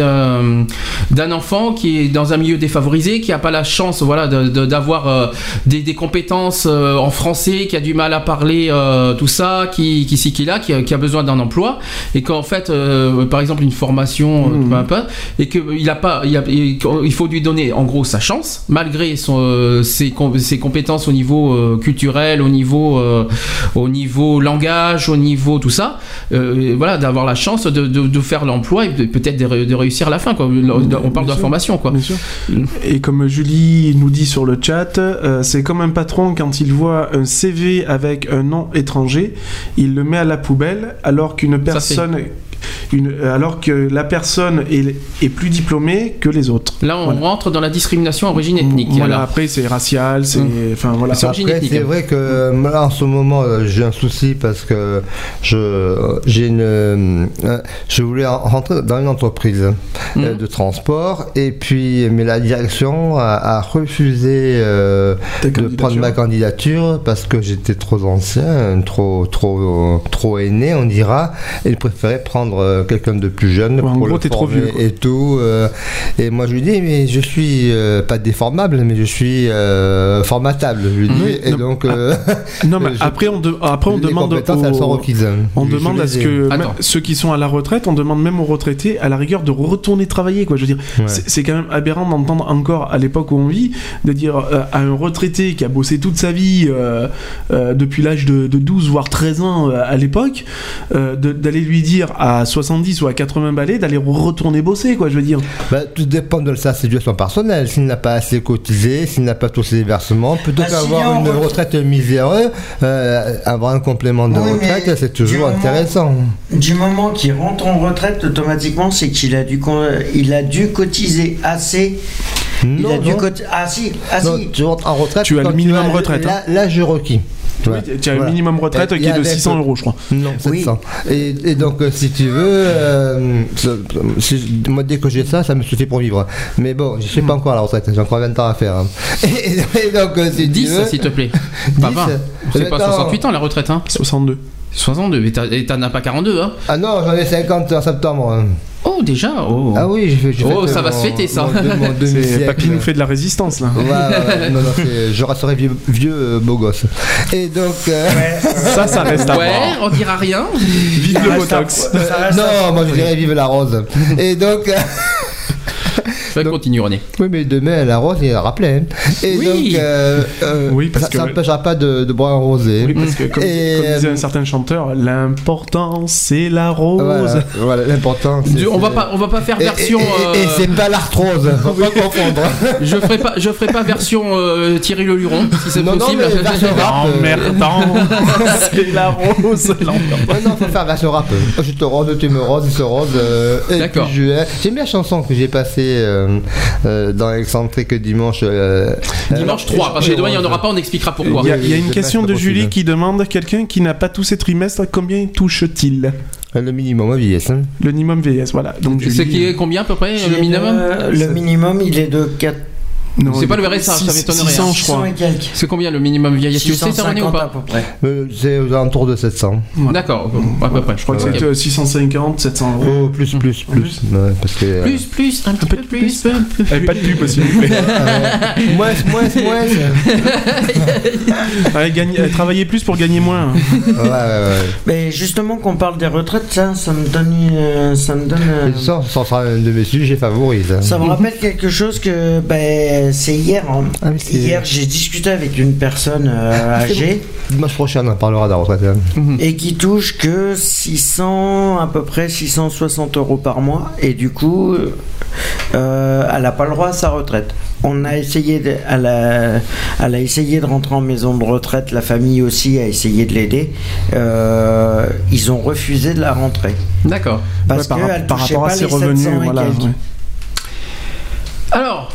enfant qui est dans un milieu défavorisé, qui a pas la chance, voilà, de- de- d'avoir euh, des, des compétences euh, en français, qui a du mal à parler euh, tout ça, qui qui qui là, qui a, qui a besoin d'un emploi, et qu'en fait, euh, par exemple une formation, euh, peu importe, et qu'il a pas, il, a- il- il faut lui donner en gros sa chance, malgré son, euh, ses, com- ses compétences au niveau euh, culturel, au niveau, euh, au niveau langage, au niveau tout ça, euh, voilà, d'avoir la chance de, de- de faire l'emploi et peut-être de, ré- de réussir à la fin. Quoi. On parle de la sûr. formation, quoi. Bien sûr. Et comme Julie nous dit sur le chat, c'est comme un patron quand il voit un CV avec un nom étranger, il le met à la poubelle alors qu'une personne, une, alors que la personne est, est plus diplômée que les autres. Là, on rentre dans la discrimination à origine ethnique. Voilà, alors. après c'est racial, c'est, enfin voilà. C'est origine Après, ethnique, c'est hein. vrai que euh, là, en ce moment, euh, j'ai un souci parce que je, j'ai une, euh, je voulais en- rentrer dans une entreprise euh, Mhm. de transport et puis, mais la direction a, a refusé euh, de prendre ma candidature parce que j'étais trop ancien, trop, trop, trop aîné, on dira, et ils préféraient prendre euh, quelqu'un de plus jeune en pour gros, le t'es trop vieux, quoi. et tout. euh, et moi, je lui dis, mais je suis euh, pas déformable, mais je suis euh, formatable. Je lui dis, Oui, et non, donc. ah, euh, Non, mais je- après on, de- après on les demande compétences, elles sont requises. On Je- je demande à ce que même ceux qui sont à la retraite, on demande même aux retraités à la rigueur de retourner travailler quoi. Je veux dire, Ouais. c'est quand même aberrant d'entendre encore à l'époque où on vit de dire euh, à un retraité qui a bossé toute sa vie euh, euh, depuis l'âge de, de 12 voire 13 ans euh, à l'époque euh, d'aller lui dire à 70 ou à 80 balais d'aller retourner bosser quoi. Je veux dire. Bah, tout dépend de sa situation personnelle. S'il n'a pas assez cotisé, s'il n'a pas tous ses versements, plutôt Bah, s'il qu'avoir une retraite- retraite miséreuse, euh, avoir un complément de Oui, retraite, c'est toujours du moment- intéressant. Du moment qu'il rentre en retraite, automatiquement, c'est qu'il a dû, con- il a dû cotiser assez. il Non, a dû non. coti- Ah si, ah Non, si. tu rentres en retraite. Tu as le minimum as retraite, hein. la- Oui, tu as le minimum retraite Et- qui est de avec- 600 euros, je crois. Non, 700. Et, et donc, euh, si tu veux, euh, si- moi, dès que j'ai ça, ça me suffit pour vivre. Mais bon, je ne suis pas encore à la retraite, j'ai encore 20 ans à faire. hein. Et, et donc, euh, si tu 10, veux- s'il te plaît. Pas 10, 20. C'est pas attends. 68 ans la retraite, hein 62. 62, mais t'en as pas 42, hein Ah non, j'en ai 50 en septembre. hein. Oh, déjà oh. Ah oui, j'ai fait. j'ai Oh, ça va se fêter, ça. Papy nous fait de la résistance là. Ouais, ouais, ouais. non, non, c'est- je resterai vieux, vieux euh, beau gosse. Et donc. euh, Ça, ça reste à Ouais, voir. on dira rien. Vive le botox. non, moi je dirais vive la rose. Et donc. euh, Ça continue, René. Oui, mais demain, la rose, il a rappelé. hein. Et Oui. donc, euh, euh, Oui, parce ça que- n'empêchera pas de, de boire un rosé. Oui, parce que comme, Et, comme disait euh, un certain chanteur, l'important c'est la rose. Voilà, voilà, l'important. c'est- Je- on va pas, on va pas faire Et, et- version. et- et euh, c'est pas l'arthrose, faut pas confondre. je ferai pas, je ferai pas version euh, Thierry Le Luron, si c'est Non, non, possible. mais version rap. euh, c'est la rose. Non, non, faut faire version rap. Je te rose, tu me roses, je te rose. euh, et D'accord. J'aime bien la chanson que j'ai passée euh, euh, dans l'excentrique dimanche. euh, Dimanche 3, parce que demain il n'y en aura pas, on expliquera pourquoi. Il y a, il y a Oui, une question de possible. Julie qui demande quelqu'un qui n'a pas tous ses trimestres, combien touche-t-il euh, Le minimum vieillesse. hein. Le minimum VS, voilà. Donc Julie, qui est combien à peu près le minimum Euh, Le minimum, il est de 4. Non, C'est pas le RSA, ça six- m'étonnerait, 600, hein. je crois. C'est combien le minimum vieillesse? Tu sais ça ou 650 à pas peu près. Euh, C'est aux alentours de 700. D'accord, à peu près. Je crois que euh, 650, 700 euros. Oh, plus, plus, plus. Ouais, parce que. euh, Plus, plus, un petit peu plus. peu. Eh, pas de pub, s'il vous plaît. euh, moins, moins, moins. Euh, travailler plus pour gagner moins. Ouais, ouais, ouais. Mais justement, qu'on parle des retraites, ça, ça me donne. euh, ça me donne. euh, ça, ça sera un de mes sujets favoris. ça. Ça me rappelle quelque chose que ben, c'est hier. hein. Ah hier, j'ai discuté avec une personne euh, âgée Dimanche prochain, on en parlera de la retraite. hein. et qui touche que 600, à peu près 660 euros par mois. Et du coup, euh, elle n'a pas le droit à sa retraite. On a essayé, de, elle, a, elle a essayé de rentrer en maison de retraite. La famille aussi a essayé de l'aider. Euh, ils ont refusé de la rentrer D'accord. parce Ouais, par, rapport à ses revenus. 700 et Voilà, ouais. Alors,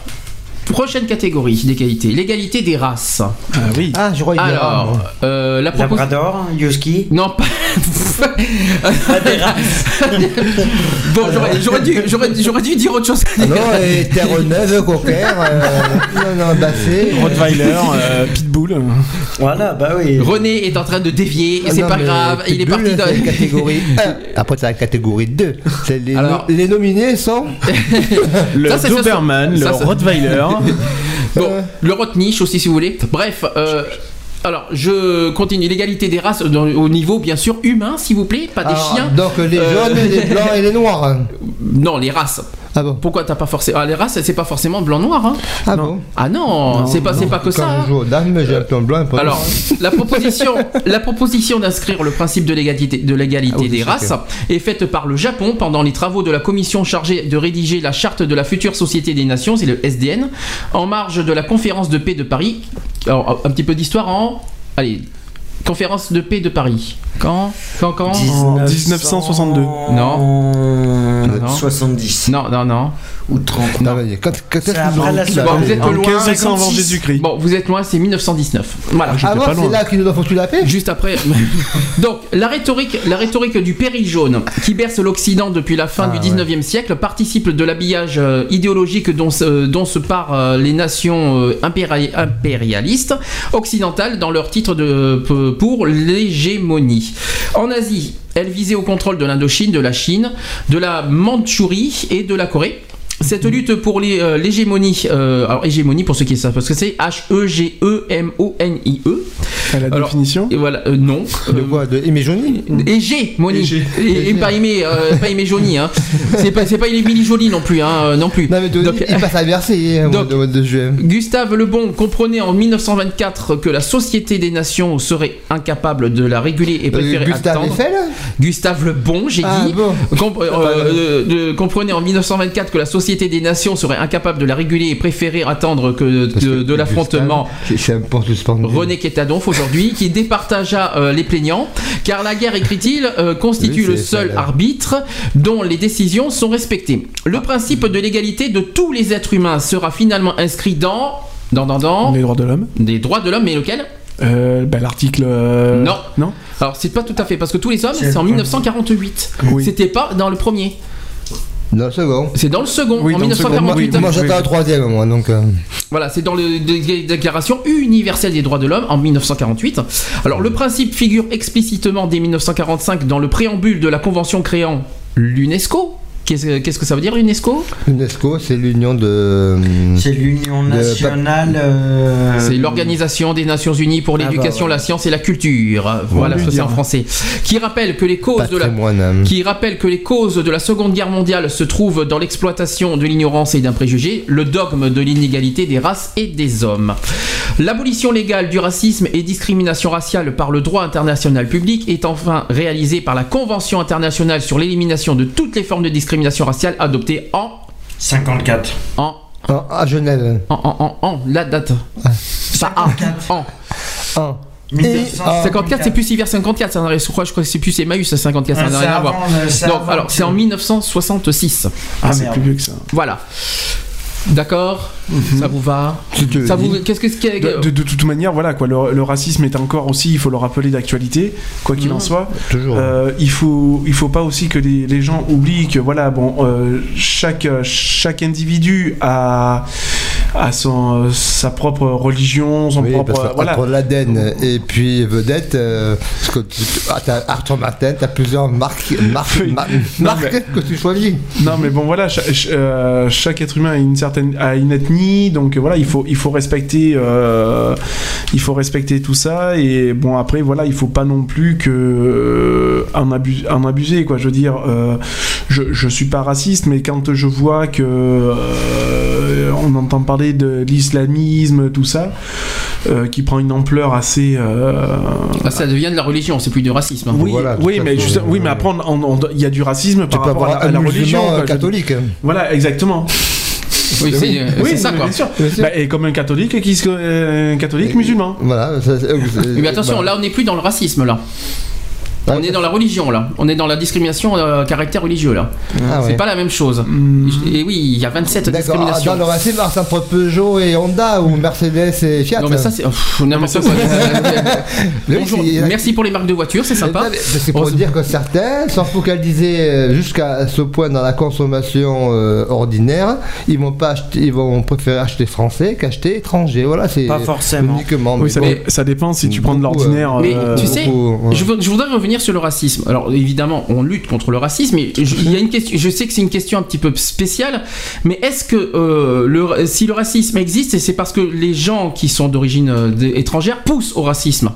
prochaine catégorie d'égalité, l'égalité des races. Ah oui. Ah, je crois qu'il y a- Alors, euh, la proposition. Labrador, Husky. Non, pas. bon, j'aurais- j'aurais dû, j'aurais, j'aurais dû dire autre chose. Ah non, et Terre-Neuve, Cocker, euh, non, non, Bassé. Rottweiler, euh, Pitbull. Voilà, bah oui. René est en train de dévier, et Ah c'est pas grave, il est parti dans. la catégorie 1. Après, c'est la catégorie 2. C'est les, Alors- les nominés sont. Le Ça, c'est- ça, Doberman, ça, le ça- Rottweiler. Bon, le Rotniche aussi, si vous voulez. Bref, euh, alors je continue. L'égalité des races dans- au niveau, bien sûr, humain, s'il vous plaît, pas des Alors, chiens. Donc, les Euh, jaunes, les blancs et les noirs. Non, les races. Ah bon Pourquoi t'as pas forcément. Ah, les races, c'est pas forcément blanc-noir. Hein. Ah Non. bon Ah non, c'est pas, c'est pas que Quand ça. hein. je joue aux dames, j'ai un peu blanc, un Alors, la proposition, la proposition d'inscrire le principe de l'égalité, de l'égalité Ah oui, des races est faite par le Japon pendant les travaux de la commission chargée de rédiger la charte de la future Société des Nations, c'est le SDN, en marge de la conférence de paix de Paris. Alors, un petit peu d'histoire en. Allez, conférence de paix de Paris. Quand Quand Quand En 1962. Non. Non. 70 Non, non, non. Ou 30. Non, quand, quand est-ce C'est qu'ils ont la Bon, vous êtes En loin. 1500 avant 56. Jésus-Christ. Bon, vous êtes loin, c'est 1919. Voilà. Ah bon, pas c'est là qu'ils nous ont foutu la paix Juste après. Donc, la rhétorique, la rhétorique du péril jaune, qui berce l'Occident depuis la fin Ah, du 19e siècle, participe de l'habillage euh, idéologique dont, se- dont se parent euh, les nations euh, impéri- impérialistes occidentales dans leur titre de, pour l'hégémonie. En Asie, elle visait au contrôle de l'Indochine, de la Chine, de la Mandchourie et de la Corée. Cette lutte pour euh, l'hégémonie, euh, alors hégémonie pour ceux qui savent ce que c'est, H-E-G-E-M-O-N-I-E. À la Alors, définition Et voilà, euh, non. De quoi? De Aimé Johnny Hégémonie. Hégé. Et, pas aimé, euh, pas aimé Johnny, hein. C'est pas, pas Émilie Jolie non plus, hein, euh, non plus. Non, mais de- Donc, il passe à Versailles, hein, donc- de- de juin. Gustave Le Bon comprenait en 1924 que la Société des Nations serait incapable de la réguler et Euh, préférait Gustave attendre. Eiffel Gustave Le Bon, j'ai Ah dit, bon comp- euh, euh, de- comprenait en 1924 que la Société des Nations serait incapable de la réguler et préférait attendre que de, de l'affrontement. René Quétadonf aujourd'hui, qui départagea euh, les plaignants, car la guerre, écrit-il, euh, constitue Oui, le seul arbitre dont les décisions sont respectées. Le principe de l'égalité de tous les êtres humains sera finalement inscrit dans... Dans, dans, dans Les droits de l'homme. des droits de l'homme, mais lequel? Euh, ben, L'article. euh, Non. Non Alors c'est pas tout à fait, parce que tous les hommes, C'est en le 1948. Oui. C'était pas dans le premier. Second. C'est dans le second, Oui, en dans le second, Moi, 1948. oui, moi j'attends la troisième, moi, donc. euh, Voilà, c'est dans la Déclaration universelle des droits de l'homme en 1948. Alors le principe figure explicitement dès 1945 dans le préambule de la convention créant l'UNESCO. Qu'est-ce qu'est-ce que ça veut dire l'UNESCO L'UNESCO, c'est l'union de. C'est l'Union de- nationale. euh, C'est l'Organisation des Nations Unies pour Ah, bah, l'éducation, la science et la culture. Voilà, c'est en français. Qui rappelle que les causes de la qui rappelle que les causes de la Seconde Guerre mondiale se trouvent dans l'exploitation de l'ignorance et d'un préjugé, le dogme de l'inégalité des races et des hommes. L'abolition légale du racisme et discrimination raciale par le droit international public est enfin réalisée par la Convention internationale sur l'élimination de toutes les formes de discrimination raciale adoptée en 54. en En- à Genève. en en en, en la date. Pas en en. En. Et- 54, c'est plus hiver 54, ça n'a rien- je crois, je crois que c'est plus Emmaüs 54, ça Ah, n'a rien à voir. c'est Donc, alors, c'est en 1966. Ah, c'est merde. plus vieux que ça. Voilà. D'accord Ça vous va te Ça vous. Qu'est-ce que ce qui De, de- de toute manière, voilà quoi, le, le racisme est encore aussi, il faut le rappeler d'actualité, quoi qu'il Mhm. en soit. Toujours. Euh, il faut, il faut pas aussi que les, les gens oublient que voilà, bon, euh, chaque chaque individu a a son sa propre religion, son Oui, propre parce voilà. entre l'Aden et puis Vedette, euh, parce que tu, ah, t'as Arthur Martin, t'as plusieurs marques, marques, Oui. mar- Non, marques mais- que tu choisis. Non, mais bon, voilà, euh, chaque être humain a une certaine a une ethnie, donc euh, voilà, il faut il faut respecter euh, il faut respecter tout ça et bon après voilà, il faut pas non plus que euh, en, abu- en abuser quoi. Je veux dire, je je suis pas raciste, mais quand je vois que on entend parler de l'islamisme, tout ça, euh, qui prend une ampleur assez euh, Ah, Ça devient de la religion, c'est plus du racisme. hein. oui, Voilà, oui, mais juste, oui, mais après, on- on- on- il y a du racisme Tu par peux rapport à à la religion. quoi, catholique. Voilà, exactement. Oui, c'est euh, Oui, c'est ça quoi. Bien sûr. Bien sûr. Bah, et comme un catholique qui se, euh, un catholique musulman. Voilà. ça, Mais attention, bah, là on n'est plus dans le racisme là. Ah, On est dans la religion là. On est dans la discrimination euh, caractère religieux là. Ah, C'est ouais. pas la même chose. Et oui, il y a 27 D'accord. Ah, discriminations. Dans le racisme, alors, c'est entre Peugeot et Honda ou Mercedes et Fiat. Non mais ça c'est pff, n'importe ça, quoi. Oui, Bonjour. c'est- Merci pour les marques de voitures, c'est sympa. Mais C'est pour On se- dire que certains sont focalisés euh, jusqu'à ce point dans la consommation euh, ordinaire, ils vont pas acheter, ils vont préférer acheter français qu'acheter étranger. Voilà, c'est Pas forcément. uniquement. Oui, mais ça, bon. dé- ça dépend si tu prends de l'ordinaire. Mais euh, tu sais, beaucoup, ouais. je, veux- je voudrais revenir sur le racisme. Alors évidemment, on lutte contre le racisme, mais je, il y a une question. Je sais que c'est une question un petit peu spéciale, mais est-ce que euh, le, si le racisme existe, c'est parce que les gens qui sont d'origine euh, étrangère poussent au racisme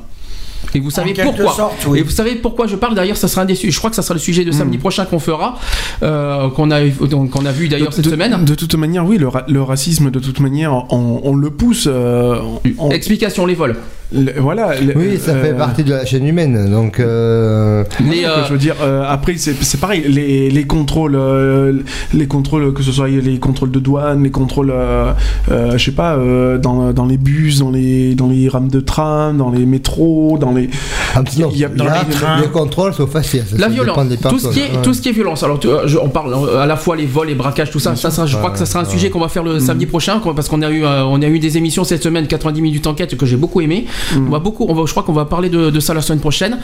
et vous savez pourquoi sorte, oui. Et vous savez pourquoi je parle D'ailleurs, ça sera un des Je crois que ça sera le sujet de samedi prochain qu'on fera, euh, qu'on a qu'on a vu d'ailleurs de- cette de- semaine. De toute manière, oui, le, ra- le racisme, de toute manière, on, on le pousse. euh, on- Explication les vols. Le- voilà. le- Oui, ça fait euh, partie de la chaîne humaine. Donc, euh, Les, euh, Je veux dire, euh, après, c'est c'est pareil, les, les contrôles, euh, les contrôles, que ce soit les contrôles de douane, les contrôles, euh, euh, je sais pas, euh, dans, dans les bus, dans les, dans les rames de tram, dans les métros, dans les. ah, non, il y a- dans là, les trains. les contrôles sont faciles. ça La violence, des tout ce, qui est, tout ce qui est violence. Alors, tu- euh, je- on parle euh, à la fois les vols, les braquages, tout ça. ça sera- je crois que ça sera un sujet qu'on va faire le samedi prochain, quoi, parce qu'on a eu, euh, on a eu des émissions cette semaine, 90 minutes enquête que j'ai beaucoup aimé. On va beaucoup, on va, je crois qu'on va parler de, de ça la semaine prochaine,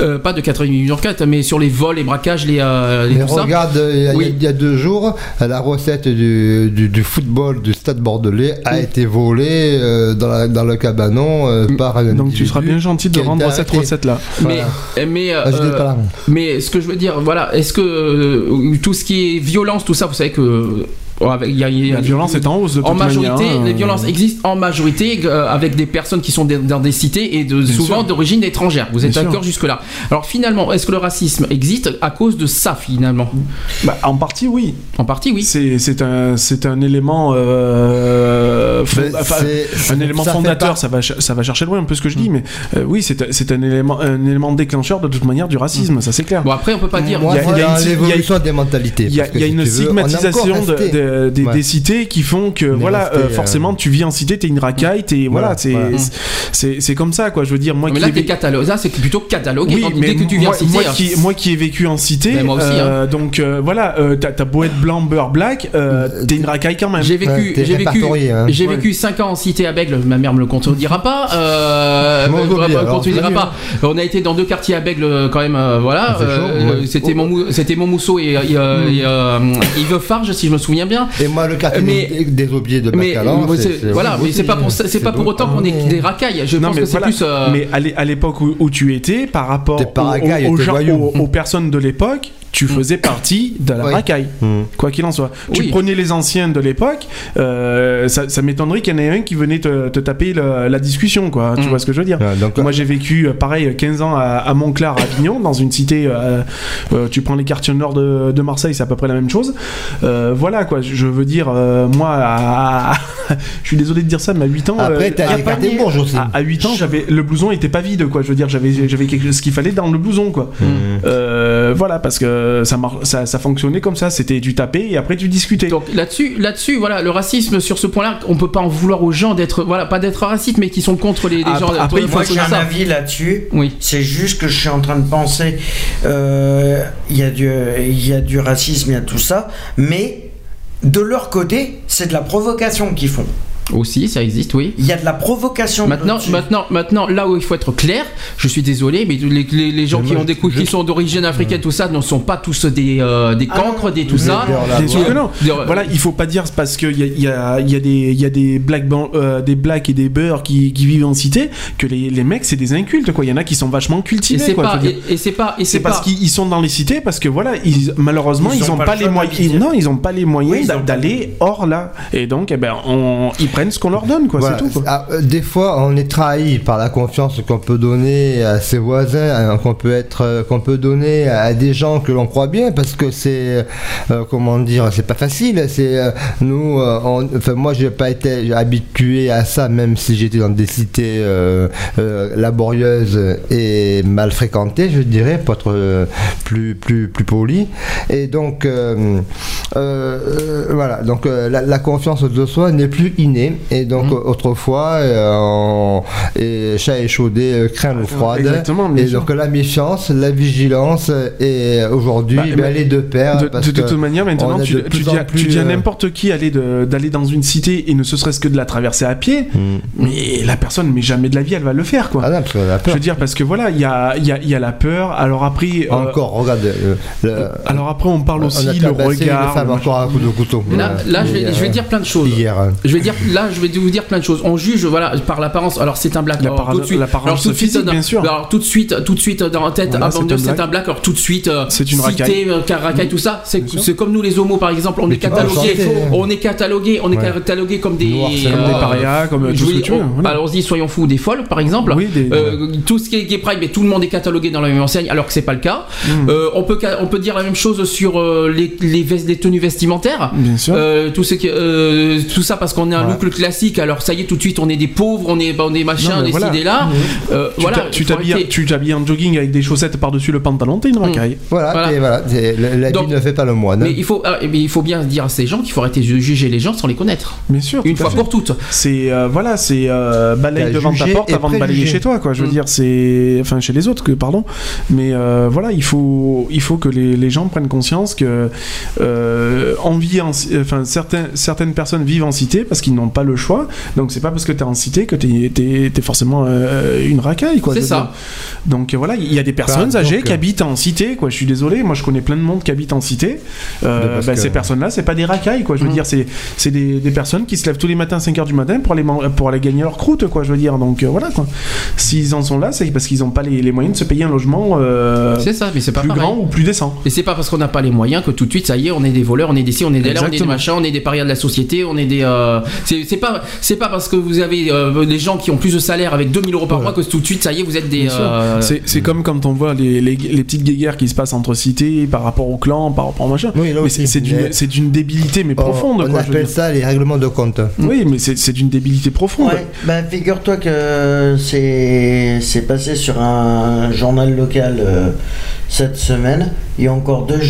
Euh, pas de 90 minutes enquête, mais sur les vols, les braquages, les, euh, les Mais tout ça. regarde, il y, a, Oui. il y a deux jours, la recette du, du, du football du stade bordelais a été volée euh, dans, la- dans le cabanon euh, par un Donc tu seras bien gentil de rendre cette recette-là. Mais, euh, Ah, là. mais ce que je veux dire, voilà, est-ce que euh, tout ce qui est violence, tout ça, vous savez que euh, y a, il y a- La violence est en hausse de toute en majorité, manière, hein. les violences existent en majorité euh, avec des personnes qui sont dans des cités et de, Bien souvent d'origine étrangère. Vous êtes d'accord jusque-là Alors finalement, est-ce que le racisme existe à cause de ça finalement? Bah, en partie, oui. En partie, oui. C'est un, c'est un élément, euh, fond- Mais enfin, c'est- un élément ça fait fondateur. pas- Ça va, ch- ça va chercher loin un peu ce que je dis, mais euh, oui, c'est un- élément, un élément déclencheur de toute manière du racisme, ça c'est clair. Bon après, on peut pas dire. Il y a- y une- des mentalités. Il y a, y si une veux, stigmatisation de- de- des, Ouais. des cités qui font que est voilà resté, euh, euh, forcément tu vis en cité t'es une racaille t'es voilà, Voilà, c'est voilà. c'est c'est comme ça quoi je veux dire moi mais qui là, t'es catalogué. Ça, c'est plutôt catalogué oui, quand- mais dès que tu viens moi, en cité. moi hein. qui, moi qui ai vécu en cité, moi aussi, euh, donc euh, voilà, euh, t'as t'as beau être blanc, beurre, black, euh, t'es une racaille quand même. J'ai vécu, j'ai vécu, hein. j'ai vécu 5 ans en cité à Bègle. Ma mère me le contredira pas. Euh, contredira pas. On a été dans deux quartiers à Bègle euh, quand même. euh, voilà. Ah, Euh. C'était. Montmou- c'était Montmousseau et, et, euh, euh, Yves Farge si je me souviens bien. Bien. Et moi, le quartier Mais- des, des de Bacalan, euh, c'est- voilà, mais c'est pas pour c'est pas pour autant qu'on est des racailles. Je Non, pense mais que c'est plus. euh, Mais à l'é- à l'époque où, où tu étais, par rapport aux, gens- aux- aux personnes de l'époque, tu faisais partie de la Oui. racaille. Quoi qu'il en soit. Tu Oui. prenais les anciens de l'époque, euh, ça, ça m'étonnerait qu'il y en ait un qui venait te, te taper le- la discussion, quoi. Tu Mm. vois ce que je veux dire? Donc, Moi, j'ai vécu, pareil, 15 ans à, à Montclar, à Avignon, dans une cité. euh, euh, tu prends les quartiers nord de, de Marseille, c'est à peu près la même chose. Euh, voilà, quoi. Je veux dire, euh, moi, à- je suis désolé de dire ça, mais à 8 ans. Après, euh, t'as à- les quartiers bourges aussi. à, à 8 ans, j'avais le blouson était pas vide, quoi. Je veux dire, j'avais j'avais quelque ce qu'il fallait dans le blouson, quoi. Mmh. Euh, voilà, parce que ça, mar- ça ça fonctionnait comme ça. C'était du taper et après tu discutais. Donc là-dessus, là-dessus, voilà, le racisme sur ce point-là, on peut pas en vouloir aux gens d'être, voilà, pas d'être racistes, mais qui sont contre les, les Après- gens. après, il faut Moi, j'ai un ça. avis là-dessus. Oui. C'est juste que je suis en train de penser. euh, Il y, a du- il y a du racisme, il y a tout ça. Mais de leur côté, c'est de la provocation qu'ils font. Aussi, ça existe, oui. Il y a de la provocation. Maintenant, maintenant, maintenant, là où il faut être clair, je suis désolé, mais les, les- les gens Mais qui moi, ont des coups, je- qui sont d'origine africaine, tout ça, ne sont pas tous des, euh, des Ah cancres, des tout ça. voix. que non. Des- Voilà, il faut pas dire c'est parce qu'il y a, il y, a, il y, a des- il y a des blacks, ban- euh, des blacks et des beurs qui, qui vivent en cité que les, les mecs c'est des incultes quoi. Il y en a qui sont vachement Et cultivés c'est quoi. pas, et, et c'est pas, et C'est c'est parce qu'ils sont dans les cités parce que voilà, ils, malheureusement Ils ils, ont ont pas pas, le les moyens. Non, ils ont pas les moyens Oui, d'aller hors là. Et donc eh ben on, ils prennent ce qu'on leur donne quoi. Voilà. C'est tout. Quoi. Ah, euh, des fois, on est trahi par la confiance qu'on peut donner à ses voisins, hein, qu'on peut être, euh, qu'on peut donner à des gens que l'on croit bien, parce que c'est, euh, comment dire, c'est pas facile. C'est euh, nous, euh, on- enfin moi, j'ai pas été habitué à ça, même si j'étais dans des cités euh, euh, laborieuses et mal fréquentées, je dirais, pour être euh, plus plus plus poli. Et donc, euh, euh, euh, voilà. Donc euh, la, la confiance de soi n'est plus innée. Et donc Mhm. autrefois, euh, on- et chat échaudé euh, craint l'eau froide. Exactement, Et sûr. donc la méfiance, la vigilance, et aujourd'hui, Bah, mais elle est de pair. De, parce de- de que toute manière, maintenant, a tu, dis, à- plus, tu dis à euh, n'importe qui aller d'aller dans une cité et ne ce serait-ce que de la traverser à pied, Mm. mais la personne, mais jamais de la vie, elle va le faire, quoi. Ah non, parce qu'on a Je peur. veux dire, parce que voilà, il y a, il y a, il y a la peur. Alors après, euh, Encore, regarde. euh, le- alors après, on parle on aussi le une regard. femme encore à coup de couteau. Là, là, je vais, je vais dire plein de choses. Hier. Je vais dire, là, je vais vous dire plein de choses. On juge, voilà, par l'apparence. Alors, c'est un black. Alors, tout de suite, alors, tout de suite, physique, bien sûr. Alors, tout de suite, tout de suite, dans la tête, Voilà, avant c'est de un c'est black. un black. Alors, tout de suite, euh, C'est une cité, racaille. euh, racaille, tout ça. C'est comme nous, les homos, par exemple. On est hein. on est catalogués, on est Ouais. catalogués comme des, Comme des parias, comme tout ce que tu veux. Allons-y, soyons fous, des folles, par exemple. Oui, des- Euh, tout ce qui est gay pride, mais tout le monde est catalogué dans la même enseigne, alors que c'est pas le cas. Mm. Euh, on peut on peut dire la même chose sur euh, les, tenues vestimentaires. Bien sûr. Euh, tout, ce qui- euh, tout ça parce qu'on est un Classique, alors ça y est, tout de suite on est des pauvres, on est, bah, on est machin, Non, mais des voilà. là. Euh, Tu voilà, t'habilles arrêter. tu t'habilles en jogging avec des chaussettes par-dessus le pantalon, t'es une racaille. Voilà, Voilà. et voilà, l'habit Donc- ne fait pas le moine. Mais il faut, ah, mais il faut bien dire à ces gens qu'il faut arrêter de juger les gens sans les connaître. Bien sûr. Une fois fait. pour toutes. C'est euh, voilà, c'est euh, balaye T'as devant ta porte avant de balayer chez toi, quoi. Je veux Mm. dire, c'est enfin chez les autres, que pardon. Mais euh, voilà, il faut il faut que les, les gens prennent conscience que euh, on vit en, enfin certains certaines personnes vivent en cité parce qu'ils n'ont pas le choix. Donc c'est pas parce que t'es en cité que t'es t'es forcément euh, une racaille, quoi. C'est ça. dire. Donc voilà, il y a des personnes Bah, âgées donc, qui euh, habitent en cité, quoi. Je suis désolé, moi je connais plein de monde qui habite en cité. Euh, bah, que- Ces personnes-là, c'est pas des racailles, quoi. Je veux Mm. dire, c'est c'est des, des personnes qui se lèvent tous les matins à 5h du matin pour aller, pour aller gagner leur croûte, quoi. Je veux dire, donc euh, voilà, quoi. S'ils en sont là, c'est parce qu'ils n'ont pas les, les moyens de se payer un logement euh, C'est ça, mais c'est pas plus pareil. grand ou plus décent. Et c'est pas parce qu'on n'a pas les moyens que tout de suite, ça y est, on est des voleurs, on est des ci, on est des là, on est des Exactement. machins, on est des parias de la société, on est des. euh, c'est c'est pas, c'est pas parce que vous avez euh, des gens qui ont plus de salaire avec 2000 euros par mois que tout de suite, ça y est, vous êtes des. Euh, C'est c'est comme quand on voit les, les, les petites guéguerres qui se passent entre cités par rapport au clan, par rapport au machin. Oui, là mais aussi. c'est c'est d'une Mais- c'est d'une débilité, mais On- profonde, On quoi. appelle ça les règlements de compte. Oui, mais c'est c'est d'une débilité profonde. Ouais, bah, figure-toi que c'est c'est passé sur un journal local euh, cette semaine. Il y a encore deux,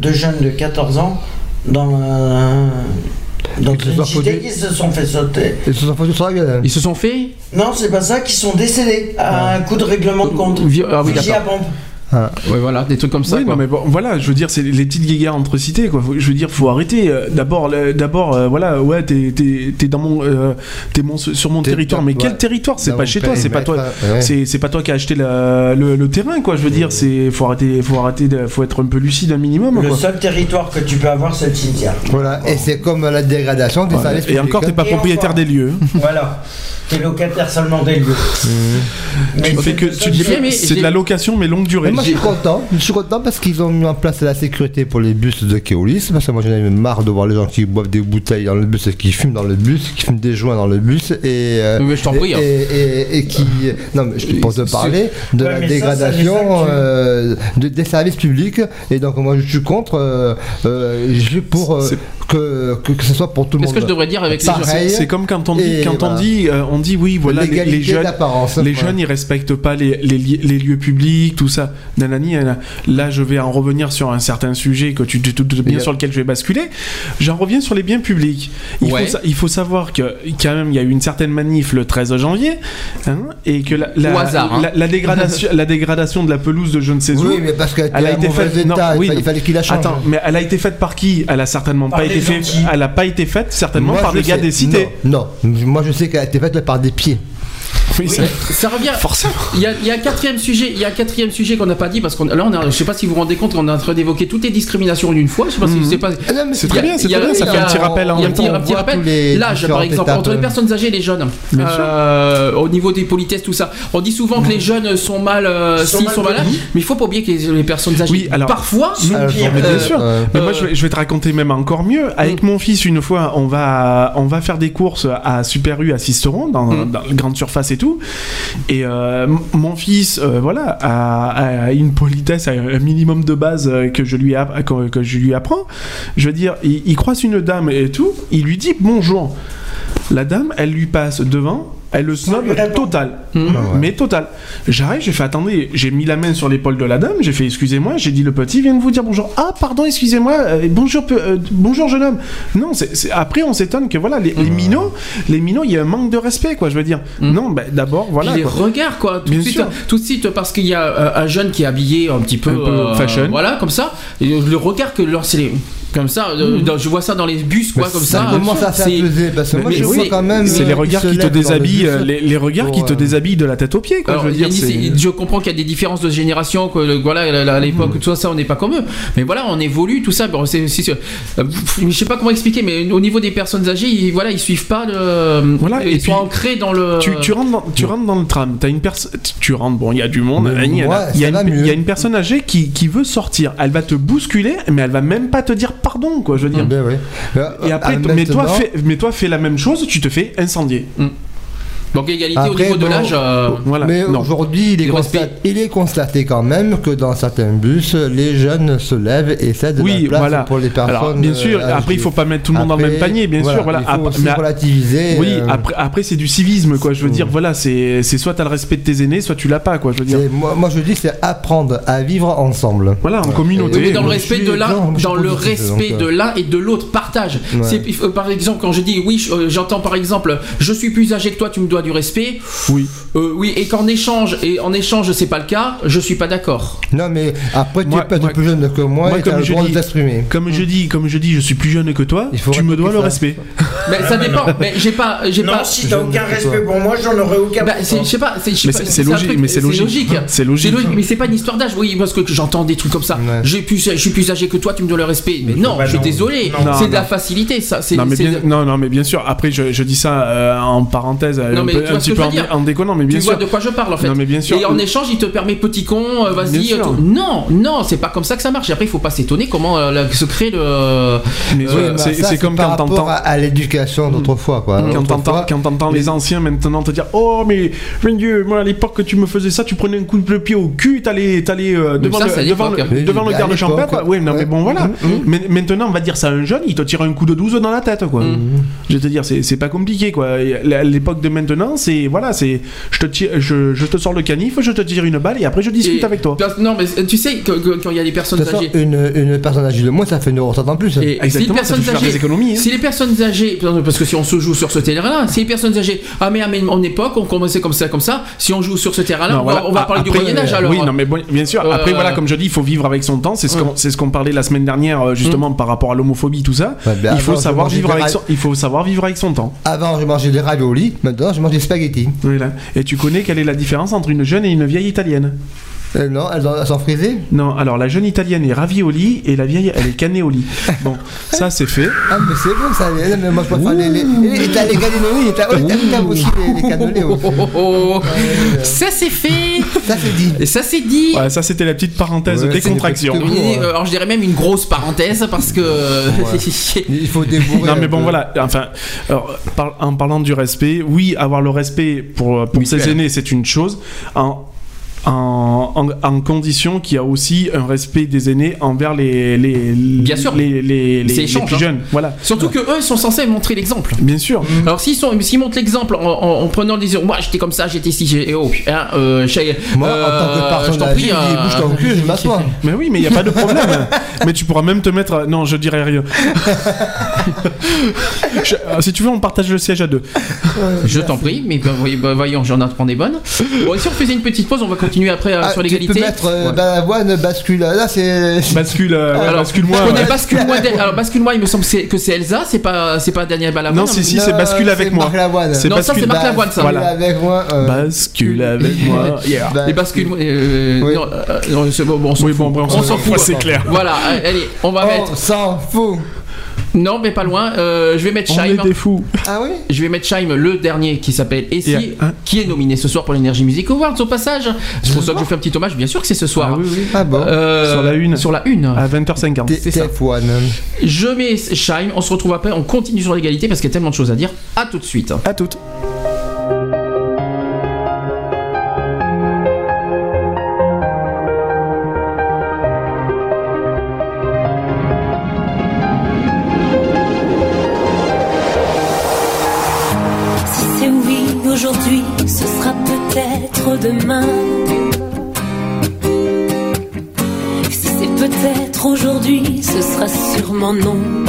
deux jeunes de 14 ans dans la, dans Qui se sont se sont fait sauter. Ils se sont foutus sur la gueule. Ils se sont fait. Non, c'est pas ça, qui sont décédés à un coup de règlement de compte. Ah oui, d'accord. Pompe. Ouais, voilà, des trucs comme ça. Oui, quoi. non, mais bon, voilà, je veux dire, c'est les petites guéguerres entre cités, quoi. Faut- je veux dire, faut arrêter. euh, D'abord, d'abord, euh, voilà, ouais, t'es, t'es, t'es dans mon, euh, t'es mon, sur mon T'es territoire, mais quel territoire? C'est pas chez toi, c'est pas toi, ouais. c'est, c'est pas toi qui as acheté la- le, le terrain, quoi. Je veux dire, c'est, faut arrêter, faut arrêter, de- faut être un peu lucide un minimum, Le quoi. seul territoire que tu peux avoir, c'est le cimetière. Voilà, et c'est comme la dégradation des services Et encore, t'es pas Et propriétaire encore. des lieux. Voilà. T'es locataire seulement des lieux. Mais Tu fais c'est que, tu dis, c'est de la location, mais longue durée. Moi je suis content, je suis content parce qu'ils ont mis en place la sécurité pour les bus de Keolis, parce que moi j'en avais marre de voir les gens qui boivent des bouteilles dans le bus et qui fument dans le bus, qui fument des joints dans le bus et, euh, Mais je t'en prie, et, hein. et- et- et qui non mais je pour te parler de Ouais, la ça, ça les dégradation euh, de- des services publics et donc moi je suis contre, euh, euh, je suis pour euh, que, que que ce soit pour tout le Qu'est-ce monde. que je devrais dire avec les. C'est comme quand on dit, quand on dit, euh, on dit oui, voilà, les, les jeunes, les jeunes, ils respectent pas les, les, li- les lieux publics, tout ça. Nanani, nanana. là, je vais en revenir sur un certain sujet que tu te doutes bien sur lequel je vais basculer. J'en reviens sur les biens publics. Il, Ouais. faut, sa- il faut savoir que quand même, il y a eu une certaine manif le 13 janvier, hein, et que la, hasard, hein. la, la dégradation, la dégradation de la pelouse de je ne sais où. Oui, mais parce qu'elle Elle a été faite. non, état, il oui, fa- il fallait qu'il la change. Attends, mais elle a été faite par qui? Elle a certainement Par pas été faite. Elle a pas été faite certainement Moi, par des gars des cités. Non, non. moi je sais qu'elle a été faite par des pieds. Oui, ça- Ça revient. Forcément. Il y, a, il y a un quatrième sujet, il y a un quatrième sujet qu'on n'a pas dit parce qu'on là on a, je sais pas si vous vous rendez compte qu'on est en train d'évoquer toutes les discriminations d'une fois. Je sais pas si Mhm. c'est pas. Ah C'est très bien, c'est très bien, ça il y fait un a- petit rappel en Il y a un même petit, temps. un petit On voit rappel. L'âge, par exemple, étapes. entre les personnes âgées et les jeunes, Bien sûr. Euh, au niveau des politesses, tout ça. On dit souvent que les jeunes sont mal, euh, Sont mal sont malades, mais il faut pas oublier que les, les personnes âgées, Oui, alors- parfois, Alors, pire, Mais bien euh, sûr. euh, Mais moi, euh, je vais, je vais te raconter même encore mieux. Avec mon fils, une fois, on va, on va faire des courses à Super U à Sisteron, dans, Mm. dans la grande surface et Et euh, mon fils, euh, voilà, a, une politesse, un minimum de base euh, que je lui, que, je lui apprends. Je veux dire, il croise une dame et tout, il lui dit bonjour. La dame, elle lui passe devant. Elle le snob total. Mhm. Ah ouais. Mais total. J'arrive, j'ai fait attendez, j'ai mis la main sur l'épaule de la dame, j'ai fait excusez-moi, j'ai dit le petit vient de vous dire bonjour. Ah pardon, excusez-moi, euh, bonjour euh, bonjour jeune homme. Non, c'est c'est- après on s'étonne que voilà les, les minots, les minots, il y a un manque de respect quoi, je veux dire. Mhm. Non, bah, d'abord voilà. les quoi. regards quoi tout Bien de suite sûr. tout de suite parce qu'il y a euh, un jeune qui est habillé un petit peu, Un peu euh, fashion. voilà comme ça et le regard que leur c'est les- comme ça euh, dans- je vois ça dans les bus quoi Mais comme ça ça commence à faire c'est- peser parce que moi je vois quand même. C'est euh, les ils regards qui te déshabillent, euh, les, les regards qui te euh, déshabillent de la tête aux pieds quoi. Alors, je veux dire, Yannis, c'est- je comprends qu'il y a des différences de génération, que le- voilà, à l'époque, tout ça, on n'est pas comme eux. Mais voilà, on évolue, tout ça. Bon, c'est, euh, je sais pas comment expliquer, mais au niveau des personnes âgées, ils, voilà, ils suivent pas le. Voilà, ils et sont puis, ancrés dans le. tu, tu rentres dans, tu rentres dans le tram, t'as une personne, tu rentres, bon, il y a du monde, y, y ça mieux. il y a une personne âgée qui, qui veut sortir, elle va te bousculer, mais elle va même pas te dire pardon, quoi, je veux dire. Ben. Et après, Ah, mais, toi, fais, mais toi, fais la même chose, tu te fais incendier. Donc, égalité au niveau de l'âge. euh, Voilà. Mais aujourd'hui, il, est il constaté quand même que dans certains bus, les jeunes se lèvent et cèdent Oui, la place voilà. pour les personnes. Alors, bien sûr, euh, après, il faut pas mettre tout le monde dans le même panier, bien sûr. Voilà. Il faut Après- aussi mais- relativiser. oui, euh, après, après c'est du civisme, quoi. Je veux dire, voilà, c'est c'est soit t'as le respect de tes aînés, soit tu l'as pas, quoi. Je veux dire. moi, moi, je dis, c'est apprendre à vivre ensemble. Voilà, en communauté. Oui, mais dans le respect de l'un, dans le respect de l'un et de l'autre, partage. Par exemple, quand je dis oui, je- j'entends par exemple, je suis plus âgé que toi, tu me dois du respect. Oui. Euh, oui, et qu'en échange, et en échange, c'est pas le cas, je suis pas d'accord. Non, mais après, tu Moi- es peut-être moi- plus jeune que moi, moi, et tu as comme le je droit de dis- t'exprimer. Comme je dis, comme je dis, je suis plus jeune que toi. Tu me dois le respect. Mais ça dépend. Mais j'ai pas, j'ai Non, pas. si t'as aucun respect pas. pour moi, j'en aurais aucun Bah, je sais pas, c'est pas, logique, mais c'est logique. C'est logique. mais c'est pas une histoire d'âge, oui, parce que j'entends des trucs comme ça. Ouais. J'ai plus, je suis plus âgé que toi, tu me dois le respect. Mais non, je suis désolé, c'est de la facilité, ça. C'est, Non mais, bien, non, non, mais bien sûr, après je, dis ça euh, en parenthèse, Non, mais peu- tu vois un ce petit que peu je en, veux dé- dire. en déconnant, mais tu bien vois sûr. de quoi je parle en fait. Non, mais bien sûr. Et en échange, il te permet petit con, euh, vas-y. Euh. Non, non, c'est pas comme ça que ça marche. Et après, il faut pas s'étonner comment euh, se crée le. Mais ouais, bah, c'est ça, c'est comme par quand rapport t'entends. à, l'éducation d'autrefois, quoi. Quand t'entends, Autrefois, quand t'entends les anciens maintenant te dire Oh, mais mon Dieu, moi à l'époque que tu me faisais ça, tu prenais un coup de pied au cul, t'allais t'allais, euh, devant, le, garde champêtre. Oui, non, mais bon, voilà. Mhm. Mais maintenant, on va dire ça à un jeune, il te tire un coup de 12 dans la tête, quoi. Mhm. Je vais te dire, c'est c'est pas compliqué, quoi. L'époque de maintenant, maintenant, c'est voilà, c'est je te tire, je, je te sors le canif, je te tire une balle et après je discute Et- avec toi. Non, mais euh, tu sais, que- que- quand il y a des De personnes façon, âgées. une, une personne âgée de moins, ça fait une retraite en plus. Et, et si les Exactement, ça personnes âgées, des économies, hein. si les personnes âgées, parce que si on se joue sur ce terrain-là, si les personnes âgées, ah mais à mon époque, on commençait comme ça, comme ça. Si on joue sur ce terrain-là, on, voilà. va, on va parler du Moyen Âge euh, alors. Oui, non, mais bon, bien sûr. Euh, Après, voilà, comme je dis, il faut vivre avec son temps. C'est ce qu'on c'est ce qu'on parlait la semaine dernière, euh, justement, par rapport à l'homophobie, tout ça. Ouais, ben il faut savoir vivre avec son, il faut savoir vivre avec son temps. Avant, je mangeais des raviolis, maintenant, je mange spaghettis. Et tu connais quelle est la différence entre une jeune et une vieille italienne? Euh, non, elles, ont- elles sont frisées Non, alors la jeune italienne est ravioli et la vieille, elle est canéoli. Bon, ça c'est fait. Ah, mais c'est bon ça. Mais moi, je préfère les. les, les, t'as les t'as oh, t'as aussi les, les cannelés. oh. Oh, oh. Ça c'est fait. Ça, c'est dit. Et ça c'est dit. Ouais, ça c'était la petite parenthèse Ouais, de c'est décontraction. euh, alors je dirais même une grosse parenthèse parce que Il faut dévorer. Non mais bon peu. voilà, enfin, alors, par- en parlant du respect, oui, avoir le respect pour, pour ses aînés, c'est une chose, en, en, en, en condition qu'il y a aussi un respect des aînés envers les, les, Bien sûr. les, les, les, les échange, plus hein. jeunes. Voilà, surtout que eux ils sont censés montrer l'exemple. bien sûr. Alors s'ils sont, s'ils montrent l'exemple en, en- en prenant des moi j'étais comme ça, j'étais si j'ai oh hein, euh, Moi, euh, en tant que je t'en prie, euh, bouge ton cul, je m'assois. Mais oui, mais il n'y a pas de problème. mais tu pourras même te mettre. Non, je dirais rien. Je- euh, si tu veux, on partage le siège à deux. Je t'en prie, mais bah, bah, voyons, j'en apprends des bonnes. Bon, si on faisait une petite pause, on va continuer après euh, Ah, sur tu l'égalité. peux mettre euh, Balavoine, bascule. Là, c'est. Bascule, euh, ouais, Alors, bascule-moi. je connais ouais. bascule-moi. d'El- Alors bascule-moi, il me semble que c'est- Elsa, c'est pas c'est pas Daniel Balavoine. Non, si, si, c'est bascule avec moi. C'est Non, ça, bascule. c'est Marc Lavoine, ça. Bascule Voilà. avec moi. euh, Bascule avec moi. Yeah. Et bascule-moi. euh, Oui. non, bon, bon, on s'en Oui, fout. bon, bon, on s'en fout. c'est clair. Voilà, allez, on va mettre. On s'en fout. Non, mais pas loin. euh, je vais mettre On Shaim. est des fous. Ah oui Je vais mettre Shaim, le dernier qui s'appelle hein qui est nominé ce soir pour l'Energy Music Awards au passage. C'est pour ça que je fais un petit hommage. Bien sûr que c'est ce soir. Ah oui, oui. Ah bon? Euh, Sur la une. Sur la une. À 20h50. c'est ça. TF1. Je mets Shaim, on se retrouve après, on continue sur l'égalité parce qu'il y a tellement de choses à dire. À tout de suite. À toutes. Sûrement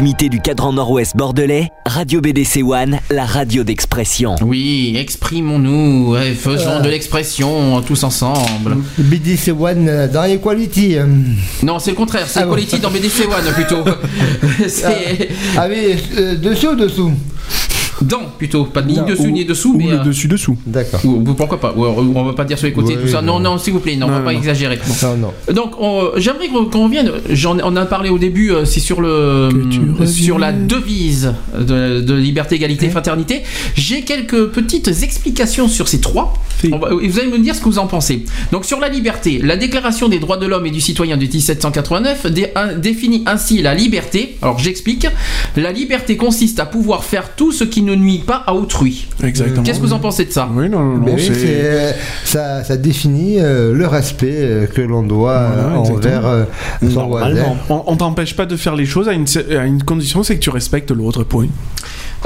proximité du cadran nord-ouest bordelais, Radio BDC One, la radio d'expression. Oui, exprimons-nous, faisons Euh. de l'expression tous ensemble. BDC One euh, dans Equality. euh. Non, c'est le contraire, c'est Ah bon. Quality dans BDC One plutôt. c'est Ah oui, euh, dessus ou dessous plutôt, pas ni ou- ni dessous, Ou mais. le euh, dessus dessous. D'accord. ou- ou pourquoi pas ou, alors, On va pas dire sur les côtés, Ouais, tout ça. Non, non. s'il vous plaît, non, on va pas non. exagérer. Non, non. Donc, on- j'aimerais qu'on revienne. J'en on a parlé au début. euh, C'est sur le sur la devise de, de liberté, égalité, fraternité. J'ai quelques petites explications sur ces trois. On va- vous allez me dire ce que vous en pensez. Donc, sur la liberté, la Déclaration des droits de l'homme et du citoyen de 1789 dé- un- définit ainsi la liberté. Alors, j'explique. La liberté consiste à pouvoir faire tout ce qui ne nuit pas à autrui. Exactement. Qu'est-ce que vous en pensez de ça? Oui, non, non, non, oui, c'est, euh, ça, ça définit euh, le respect euh, que l'on doit Voilà, envers euh, son voisin. Normalement. On, on t'empêche pas de faire les choses à une, à une condition, c'est que tu respectes l'autre. Point.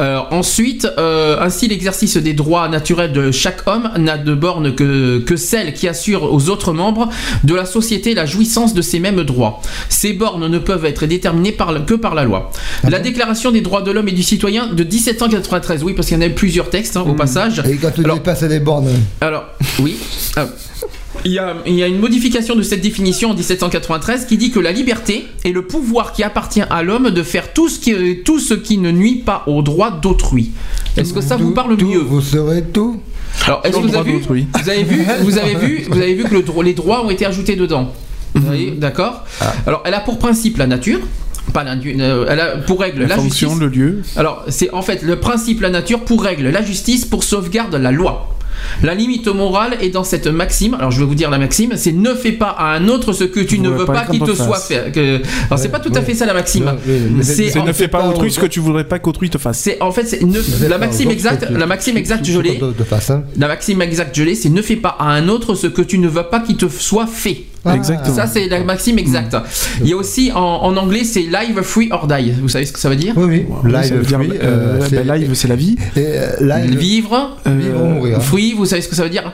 Euh, ensuite, euh, ainsi l'exercice des droits naturels de chaque homme n'a de borne que, que celle qui assure aux autres membres de la société la jouissance de ces mêmes droits. Ces bornes ne peuvent être déterminées par, que par la loi. la Déclaration des droits de l'homme et du citoyen de 1793, oui, parce qu'il y en a eu plusieurs textes hein, au passage. Et quand tu Alors- dépasses les bornes, Alors, oui. Ah. Il y, a, il y a une modification de cette définition en 1793 qui dit que la liberté est le pouvoir qui appartient à l'homme de faire tout ce qui, tout ce qui ne nuit pas aux droits d'autrui. Est-ce que ça vous parle tout, mieux vous saurez tout. Alors, est-ce que vous avez, vu, vous avez vu, vous avez vu, vous avez vu que le dro- les droits ont été ajoutés dedans. Vous voyez, d'accord Alors, elle a pour principe la nature. Pas la, euh, elle a pour règle La, la, fonction, justice. le lieu. Alors, c'est en fait le principe, la nature, pour règle la justice, pour sauvegarde la loi. La limite morale est dans cette maxime. Alors, je vais vous dire la maxime c'est ne fais pas à un autre ce que tu ne veux pas qu'il te soit fait. que- Alors, c'est pas tout à fait ça la maxime. C'est ne fait fais pas pas autrui ce que tu voudrais pas qu'autrui te fasse. C'est en fait c'est ne- fais la maxime exacte, la maxime exacte, je l'ai. La maxime exacte, je l'ai, c'est ne fais pas à un autre ce que tu ne veux pas qu'il te soit fait. Exactement. Ça, c'est la maxime exacte. Il y a aussi en, en anglais, c'est live, free or die. Vous savez ce que ça veut dire? Oui, oui. Live, free, euh, euh, c'est- ben, live, c'est la vie. et, euh, live, Vivre, vivre ou mourir. free, vous savez ce que ça veut dire?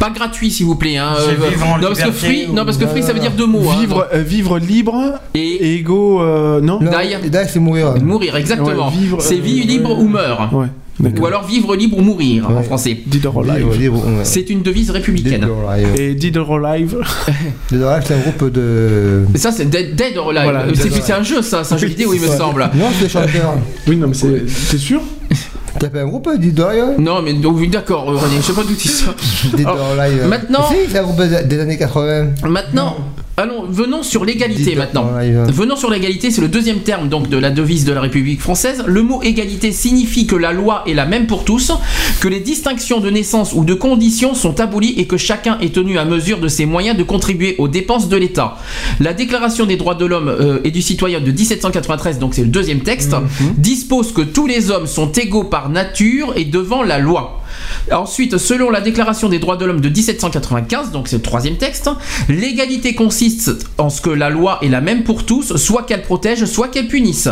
Pas gratuit, s'il vous plaît. Hein. C'est Euh, vivre en non, parce que free, ou- non, parce que free, ça veut dire deux mots. hein. Vivre, euh, vivre libre Et, euh, non? Non, Die. die, c'est mourir. mourir, exactement. Ouais, vivre, c'est euh, vivre libre ouais. ou meurt. Ouais. Ou alors vivre libre ou mourir en français. Dead or Libre, Alive. libre, ouais. C'est une devise républicaine. Dead or Alive. Et Dead or Alive. Dead or Alive, c'est un groupe de. Mais ça, c'est Dead, Dead or Alive. Voilà, c'est, un jeu, ça, c'est un jeu vidéo, il me semble. Non, c'est chanteur. Oui, non, mais c'est c'est sûr T'as fait un groupe, or Alive? Non, mais donc, oui, d'accord, euh, René, je sais pas d'où tu. Dead Alors, or Alive. maintenant- Si, c'est un groupe des années 80. Maintenant, allons, venons sur l'égalité maintenant. Alive. Venons sur l'égalité, c'est le deuxième terme donc de la devise de la République française. Le mot égalité signifie que la loi est la même pour tous, que les distinctions de naissance ou de conditions sont abolies et que chacun est tenu à mesure de ses moyens de contribuer aux dépenses de l'État. La Déclaration des droits de l'homme euh, et du citoyen de 1793, donc c'est le deuxième texte, dispose que tous les hommes sont égaux par nature et devant la loi. Ensuite, selon la Déclaration des droits de l'homme de 1795, donc c'est le troisième texte, l'égalité consiste en ce que la loi est la même pour tous, soit qu'elle protège, soit qu'elle punisse.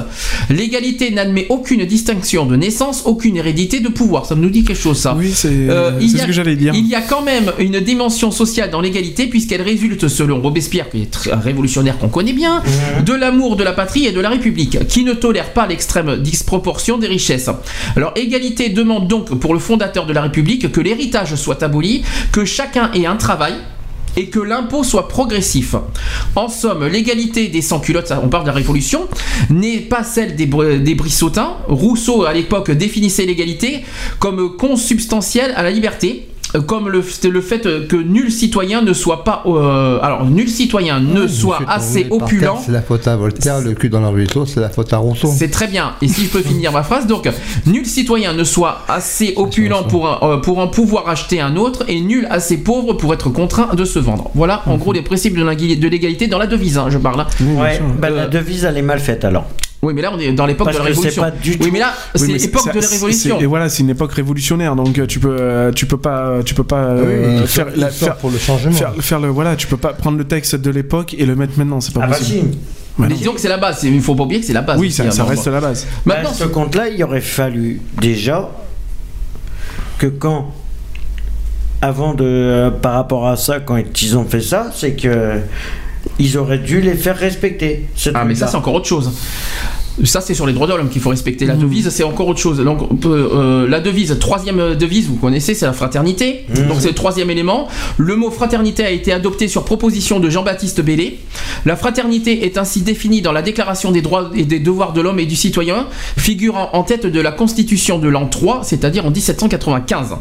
L'égalité n'admet aucune distinction de naissance, aucune hérédité de pouvoir. Ça nous dit quelque chose, ça. Oui, c'est Euh, a- ce que j'allais dire. Il y a quand même une dimension sociale dans l'égalité puisqu'elle résulte, selon Robespierre, qui est un révolutionnaire qu'on connaît bien, de l'amour de la patrie et de la République, qui ne tolère pas l'extrême disproportion des richesses. Alors, égalité demande donc pour le fondateur de la République que l'héritage soit aboli, que chacun ait un travail et que l'impôt soit progressif. En somme, l'égalité des sans-culottes, on parle de la Révolution, n'est pas celle des, des brissotins. Rousseau, à l'époque, définissait l'égalité comme consubstantielle à la liberté. Comme le, le fait que nul citoyen ne soit pas. euh, alors, nul citoyen ne soit Ensuite, on assez opulent. C'est la faute à Voltaire, le cul dans le ruisseau, c'est la faute à Rousseau. C'est très bien. Et si je peux finir ma phrase, donc, nul citoyen ne soit assez opulent pour, un- euh, pour en pouvoir acheter un autre et nul assez pauvre pour être contraint de se vendre. Voilà, en gros, les principes de l'égalité- dans la devise, hein, je parle. hein. Ouais, bah, la devise elle est mal faite alors. Oui, mais là, on est dans l'époque de la Révolution. pas du Oui, mais là, c'est mais l'époque de la Révolution. Et voilà, c'est une époque révolutionnaire, donc euh, tu peux, euh, tu peux pas, tu peux pas Ah oui, euh, faire, la- faire, pour le changement. faire, faire le, voilà, tu peux pas prendre le texte de l'époque et le mettre maintenant, c'est pas Ah bah possible. si. Ouais, non. Disons que c'est la base. Il faut pas oublier que c'est la base. Oui, ça, hein, ça reste la base. Maintenant, Bah, ce compte-là, il aurait fallu déjà que quand, avant de, euh, par rapport à ça, quand ils ont fait ça, c'est que ils auraient dû les faire respecter. Ah, mais ça, c'est encore autre chose. Ça, c'est sur les droits de l'homme qu'il faut respecter. La devise, c'est encore autre chose. Donc, euh, la devise, troisième devise, vous connaissez, c'est la fraternité. Donc, c'est le troisième élément. Le mot fraternité a été adopté sur proposition de Jean-Baptiste Bellé. La fraternité est ainsi définie dans la Déclaration des droits et des devoirs de l'homme et du citoyen, figurant en tête de la Constitution de l'an 3, c'est-à-dire en 1795.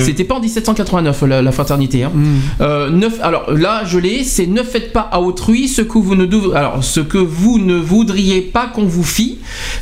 C'était pas en 1789 la, la fraternité. hein. Euh, neuf- alors là, je l'ai, c'est ne faites pas à autrui ce que vous ne alors ce que vous ne voudriez pas qu'on vous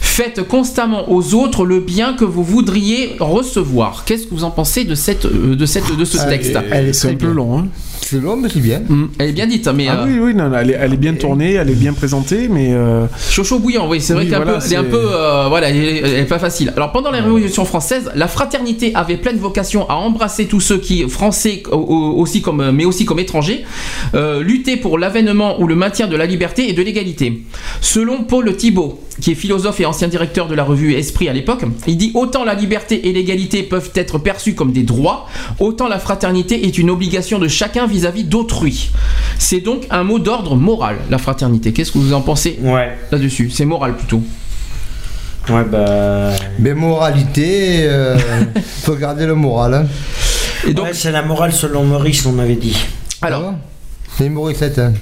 Faites constamment aux autres le bien que vous voudriez recevoir. Qu'est-ce que vous en pensez de cette euh, de cette de ce Ah, texte? elle est C'est un peu long. Hein. C'est long, mais c'est bien. Elle est bien dite, mais Ah euh, oui, oui, non, elle, est, elle est bien tournée, elle est bien présentée, mais. euh, Chaud chaud bouillant, oui, c'est vrai Oui, qu'elle voilà, est un peu, euh, voilà, elle est, elle est pas facile. Alors pendant la Révolution française, la fraternité avait pleine vocation à embrasser tous ceux qui, français au- au- aussi comme, mais aussi comme étrangers, euh, lutter pour l'avènement ou le maintien de la liberté et de l'égalité. Selon Paul Thibault, qui est philosophe et ancien directeur de la revue Esprit à l'époque, il dit autant la liberté et l'égalité peuvent être perçues comme des droits, autant la fraternité est une obligation de chacun vis-à-vis d'autrui. C'est donc un mot d'ordre moral, la fraternité. Qu'est-ce que vous en pensez là-dessus? C'est moral plutôt. Ouais, bah. Mais moralité, euh, faut garder le moral. Hein. Et donc, Ouais, c'est la morale selon Maurice, on m'avait dit. Alors, c'est Maurice, hein.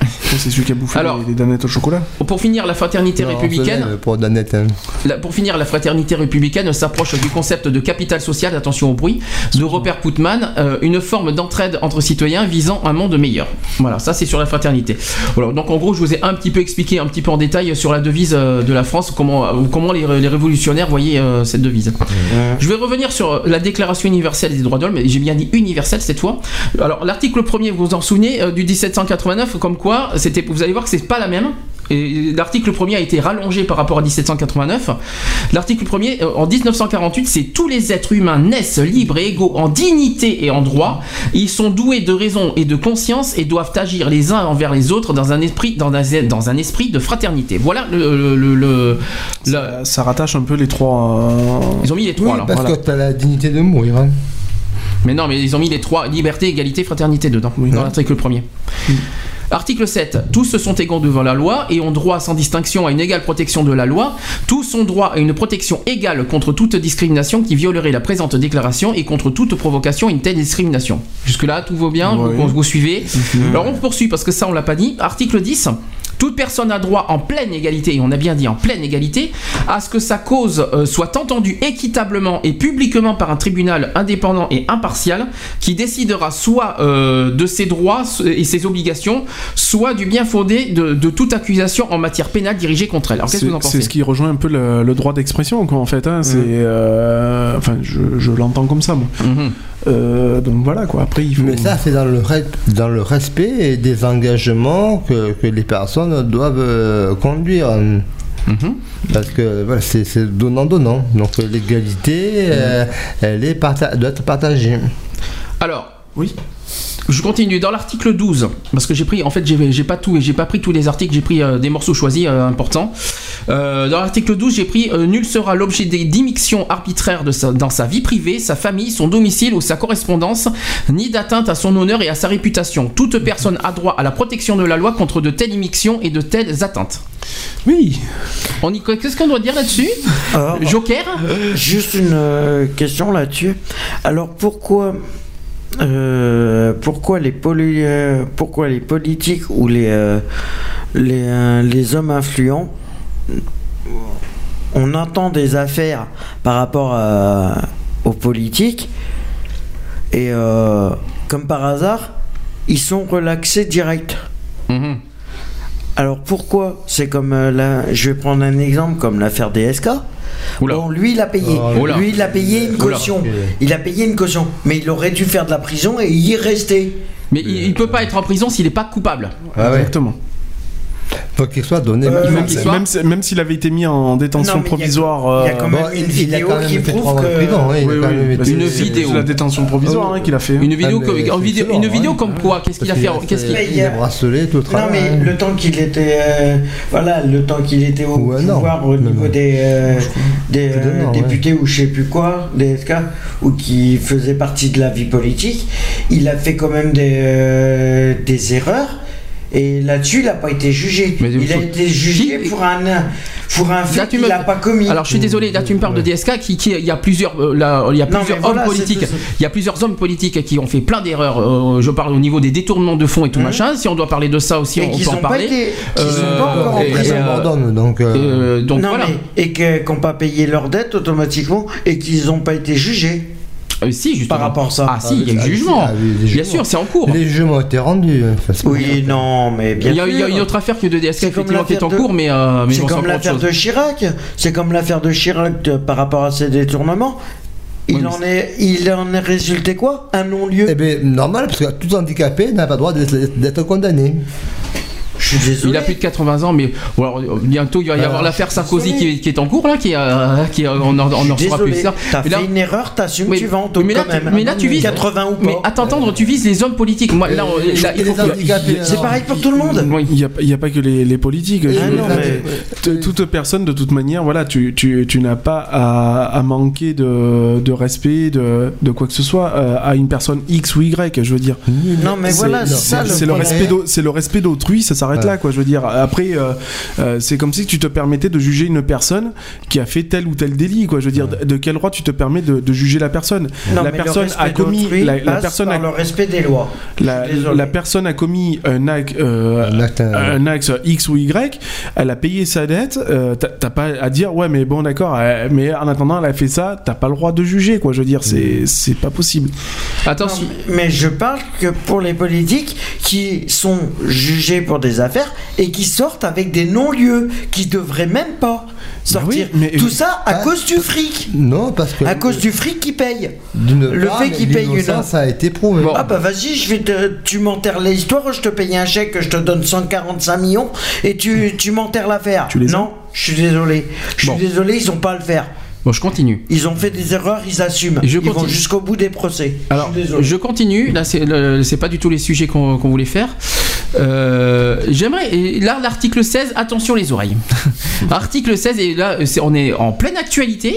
C'est celui qui a bouffé Alors- les, les danettes au chocolat. pour finir, la fraternité Non, républicaine. Pour Danette. hein. La- pour finir, la fraternité républicaine s'approche du concept de capital social, attention au bruit, de Robert Putman, euh, une forme d'entraide entre citoyens visant un monde meilleur. Voilà, ça c'est sur la fraternité. Voilà, donc en gros, je vous ai un petit peu expliqué, un petit peu en détail sur la devise euh, de la France, comment, euh, comment les, les révolutionnaires voyaient euh, cette devise. Je vais revenir sur la Déclaration universelle des droits de l'homme, j'ai bien dit universelle cette fois. Alors l'article premier, vous vous en souvenez, euh, du 1789, comme quoi, c'était, vous allez voir que c'est pas la même. L'article premier a été rallongé par rapport à 1789. L'article premier, euh, en 1948, c'est tous les êtres humains naissent libres et égaux en dignité et en droit. Ils sont doués de raison et de conscience et doivent agir les uns envers les autres dans un esprit, dans un, dans un esprit de fraternité. Voilà le, le- le- le- la- Ça rattache un peu les trois. euh, ils ont mis les trois Oui, là. parce Voilà. que t'as la dignité de mourir. hein. Mais non, mais ils ont mis les trois liberté, égalité, fraternité dedans, dans l'article premier. Article 7. Tous sont égaux devant la loi et ont droit sans distinction à une égale protection de la loi. Tous ont droit à une protection égale contre toute discrimination qui violerait la présente déclaration et contre toute provocation à une telle discrimination. Jusque-là, tout va bien vous, vous suivez Alors on poursuit parce que ça, on l'a pas dit. Article 10. Toute personne a droit en pleine égalité, et on a bien dit en pleine égalité, à ce que sa cause euh, soit entendue équitablement et publiquement par un tribunal indépendant et impartial qui décidera soit euh, de ses droits et ses obligations, soit du bien fondé de, de toute accusation en matière pénale dirigée contre elle. Alors qu'est-ce que vous en C'est pensez c'est ce qui rejoint un peu le, le droit d'expression, quoi, en fait. hein, C'est, euh, enfin, je, je l'entends comme ça, moi. Mhm. Euh, donc voilà, quoi. Après, il faut. Mais ça, c'est dans le, re- dans le respect des engagements que, que les personnes doivent euh, conduire. Mhm. Parce que voilà, c'est donnant-donnant. Donc l'égalité, euh, elle est parta- doit être partagée. Alors, oui. Je continue dans l'article 12 parce que j'ai pris en fait j'ai pas tout et j'ai pas pris tous les articles j'ai pris euh, des morceaux choisis euh, importants. Euh, dans l'article 12 j'ai pris euh, nul sera l'objet des d'immixtions arbitraires de sa- dans sa vie privée, sa famille, son domicile ou sa correspondance, ni d'atteinte à son honneur et à sa réputation. Toute personne a droit à la protection de la loi contre de telles immixtions et de telles atteintes. Oui. On y qu'est-ce qu'on doit dire là-dessus? Joker? Juste une question là-dessus. Alors pourquoi, euh, pourquoi, les politiques ou les, euh, euh, les hommes influents, on entend des affaires par rapport aux politiques et comme par hasard, ils sont relaxés direct. Mhm. Alors pourquoi C'est comme euh, la, je vais prendre un exemple comme l'affaire DSK. Bon, lui il a payé. Oh lui il a payé une Oula. caution. Il a payé une caution, mais il aurait dû faire de la prison et y rester. Mais il, il peut pas être en prison s'il n'est pas coupable. Ah ouais. Exactement. Faut qu'il soit donné. Euh, Même, soit- s'il avait été mis en détention Non, provisoire. il y a euh, quand même Bon, une vidéo quand même qui prouve que- prison, hein, oui, oui, bah, Une vidéo. La détention provisoire hein, qu'il a fait. Une vidéo, Ah, comme- en vidéo, excellent, une vidéo hein. comme quoi Qu'est-ce qu'il a fait Qu'est-ce qu'il il a- des bracelets, tout le Non travail. mais le temps qu'il était, euh, voilà, le temps qu'il était au Ouais, non. pouvoir au Non, niveau non. des, euh, euh, non, députés ou je sais plus quoi, des SK, ou qui faisait partie de la vie politique, il a fait quand même des, euh, des erreurs Et là-dessus, il n'a pas été jugé. Mais il a été jugé pour un, pour un fait qu'il me- n'a pas commis. Alors je suis désolé, là tu me parles de DSK qui, qui- il y a plusieurs euh, là, il y a plusieurs hommes politiques, il y a plusieurs hommes politiques qui ont fait plein d'erreurs. euh, je parle au niveau des détournements de fonds et tout machin. Si on doit parler de ça aussi. Et on peut en parler. été- qu'ils sont Euh, pas encore en prison. euh, donc. euh, euh, donc non, voilà. mais, et qu'ils n'ont pas payé leurs dettes automatiquement et qu'ils n'ont pas été jugés. Euh, si, justement. Par rapport à ça. Ah si, il y a eu Ah, jugement. ah, Bien jugements. sûr, c'est en cours. Les jugements ont été rendus. hein, Oui, non, mais bien a, il y a sûr. une autre affaire que de DSK effectivement qui est en cours, mais, euh, mais C'est comme l'affaire de Chirac. C'est comme l'affaire de Chirac de- par rapport à ses détournements. Il, Oui, en est, il en est résulté quoi? Un non-lieu Eh bien, normal, parce que tout handicapé n'a pas le droit d'être condamné. Je suis désolé. Il a plus de 80 ans, mais bon, alors, euh, bientôt il va y avoir Alors, l'affaire Sarkozy qui est, qui est en cours là, qui, est, euh, qui est- on en, on en plus tard. t'as fait là- une erreur, t'assumes, tu oui, mais là, quand même. tu- mais là, tu vises- 80 ou pas. Mais à t'entendre, tu vises les hommes politiques. Moi, là, là. C'est pareil pour tout le monde. Il n'y a, il y a pas que les, les politiques. Ah non, mais- toute personne, de toute manière, voilà, tu, tu, tu n'as pas à, à manquer de, de respect, de, de quoi que ce soit, euh, à une personne X ou Y, je veux dire. Non, mais C'est- voilà, c'est le respect c'est le respect d'autrui ça s'arrête Ouais. là quoi je veux dire après euh, euh, c'est comme si tu te permettais de juger une personne qui a fait tel ou tel délit quoi je veux dire de, de quel droit tu te permets de, de juger la personne? Non, la personne a commis la, personne a, le respect des lois. la, Je suis désolé. la personne a commis un acte, euh, Un acte, un acte X ou Y, elle a payé sa dette, euh, t'as pas à dire ouais mais bon d'accord, mais en attendant elle a fait ça, t'as pas le droit de juger quoi, je veux dire c'est c'est pas possible. Attention. Non, mais je parle que pour les politiques qui sont jugés pour des affaires et qui sortent avec des non-lieux, qui devraient même pas sortir. oui, mais- Tout ça à cause du fric. Non, parce que. À cause du fric payent. d'une le part, fait qu'ils payent une- l'innocence a été prouvé. Bon. Ah bah vas-y, je vais te, tu m'enterres l'histoire, je te paye un chèque, je te donne 145 millions et tu, tu m'enterres l'affaire. Tu les as Non, je suis désolé. Je suis Bon. désolé, ils ont pas à le faire. Bon, je continue. Ils ont fait des erreurs, ils assument. Je ils vont jusqu'au bout des procès. Alors, je suis désolé. je continue. Là, c'est le- c'est pas du tout les sujets qu'on qu'on voulait faire. Euh, J'aimerais. Là, l'article 16. Attention les oreilles. article 16 et là, on est en pleine actualité.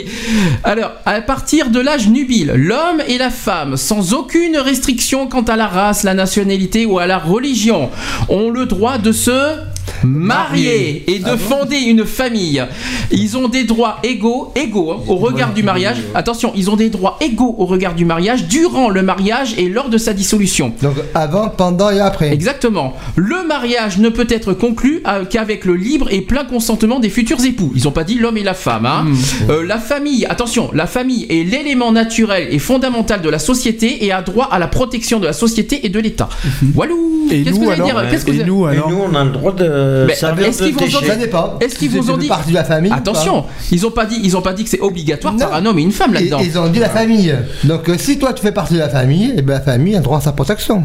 Alors, à partir de l'âge nubile, l'homme et la femme, sans aucune restriction quant à la race, la nationalité ou à la religion, ont le droit de se marier et de fonder une famille. Ils ont des droits égaux, égaux hein, au regard du mariage. Attention, ils ont des droits égaux au regard du mariage durant le mariage et lors de sa dissolution. Donc avant, pendant et après. Exactement. Le mariage ne peut être conclu euh, qu'avec le libre et plein consentement des futurs époux. Ils n'ont pas dit l'homme et la femme. hein. Euh, la famille, attention, la famille est l'élément naturel et fondamental de la société et a droit à la protection de la société et de l'État. Walou Et Qu'est-ce que nous vous allez alors dire Qu'est-ce que Et vous- nous Et alors nous, on a le droit de Mais servir est-ce de qu'ils. Ça. Est-ce vous ont dit partie de la famille. Attention, ils ont pas dit, ils ont pas dit que c'est obligatoire par Non. un homme et une femme Ils, là-dedans. ils ont dit la famille. Donc euh, si toi tu fais partie de la famille, et ben la famille a droit à sa protection.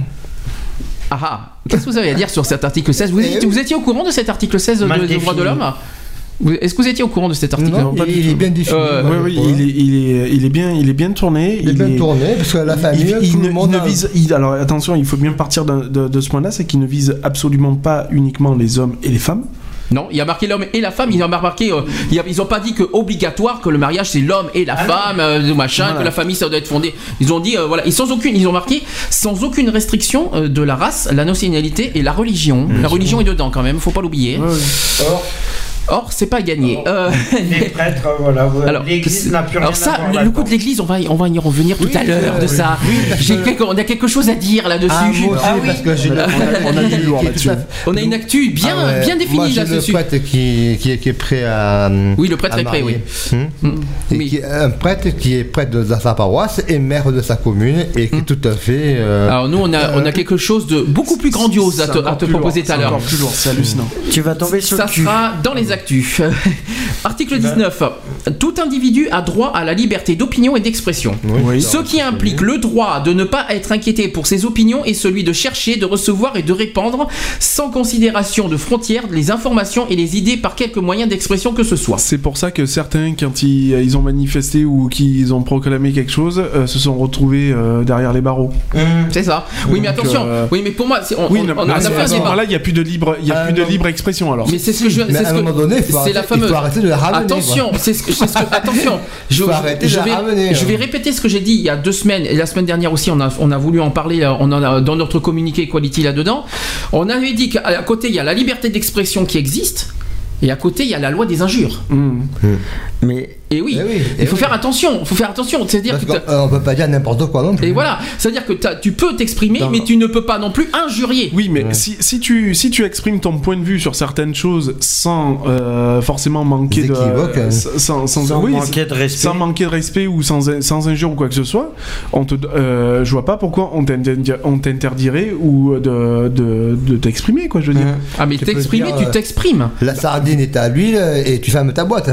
Ah ah. Qu'est-ce que vous avez à dire sur cet article 16 vous, Eh étiez, oui. vous étiez au courant de cet article 16 de- Mal des droits de défini. l'homme Est-ce que vous étiez au courant de cet article? Non, il, est bien défini. Euh, Oui, oui, il est, il, est, il, est bien, il est bien tourné. Il est bien tourné, parce que la famille, il, il tout ne, le monde il ne a- vise. il- alors attention, il faut bien partir de, de ce point-là, c'est qu'il ne vise absolument pas uniquement les hommes et les femmes. Non, il y a marqué l'homme et la femme. Ils ont marqué, euh, ils ont pas dit que obligatoire que le mariage c'est l'homme et la femme, euh, machin, Voilà. que la famille ça doit être fondé. Ils ont dit euh, voilà, et sans aucune, ils ont marqué sans aucune restriction euh, de la race, la nationalité et la religion. la religion est dedans quand même, faut pas l'oublier. Or, Or, c'est pas gagné. Euh, les prêtres, voilà. Alors, l'église n'a plus rien alors ça, à voir le, coup de l'église, on va, y- on va y revenir tout à l'heure de ça. J'ai quelque- on a quelque chose à dire là-dessus. Ah, Ah oui. parce que j'ai On a- on a du lourd là-dessus. On a une actu bien, Ah ouais. bien définie j'ai le là-dessus. prêtre qui, qui, est, qui est prêt à. Oui, le prêtre est prêt, oui. Hmm. Et Oui. qui un prêtre qui est prêtre de sa paroisse et maire de sa commune et qui est tout à fait. euh, Alors nous, on a, on a quelque chose de beaucoup plus grandiose à te, proposer tout à l'heure. encore plus lourd, c'est hallucinant. Tu vas tomber sur Ça sera dans les actus. Article 19. Tout individu a droit à la liberté d'opinion et d'expression. Oui. Ce qui implique le droit de ne pas être inquiété pour ses opinions et celui de chercher, de recevoir et de répandre sans considération de frontières les informations et les idées par quelque moyen d'expression que ce soit. C'est pour ça que certains, quand ils, ils ont manifesté ou qu'ils ont proclamé quelque chose, euh, se sont retrouvés euh, derrière les barreaux. Hum. C'est ça. Oui, mais attention. euh, Oui, mais pour moi, on, Oui, on- non, on mais a à, fait ce- un à ce débat. moment-là, il n'y a plus de libre, il y a Ah, plus de non. libre expression alors. Mais c'est ce que je. c'est ce que- donné, il faut c'est arrêter- la il fameuse. faut arrêter de la ramener, Attention, c'est ce que, c'est ce que- attention. Je, vais, ramener, je vais hein. répéter ce que j'ai dit il y a deux semaines et la semaine dernière aussi. On a, on a voulu en parler. euh, On en a dans notre communiqué Quality là-dedans. On avait dit qu'à côté il y a la liberté d'expression qui existe. Et à côté, il y a la loi des injures. Mais et oui, Eh oui, il eh faut oui. faire attention. Il faut faire attention. C'est-à-dire que euh, on peut pas dire n'importe quoi non plus. et voilà, c'est-à-dire que tu peux t'exprimer, mais tu ne peux pas non plus injurier. Oui, mais si, si, tu, si tu exprimes ton point de vue sur certaines choses sans euh, forcément manquer de. hein. sans, sans- Sans oui, manquer de respect. Sans manquer de respect ou sans, sans injure ou quoi que ce soit, on te, euh, je vois pas pourquoi on t'interdi- on t'interdirait ou de, de, de t'exprimer, quoi, je veux dire. Ah, mais t'exprimer, tu euh, t'exprimes. La sardine est à l'huile et tu fermes ta boîte.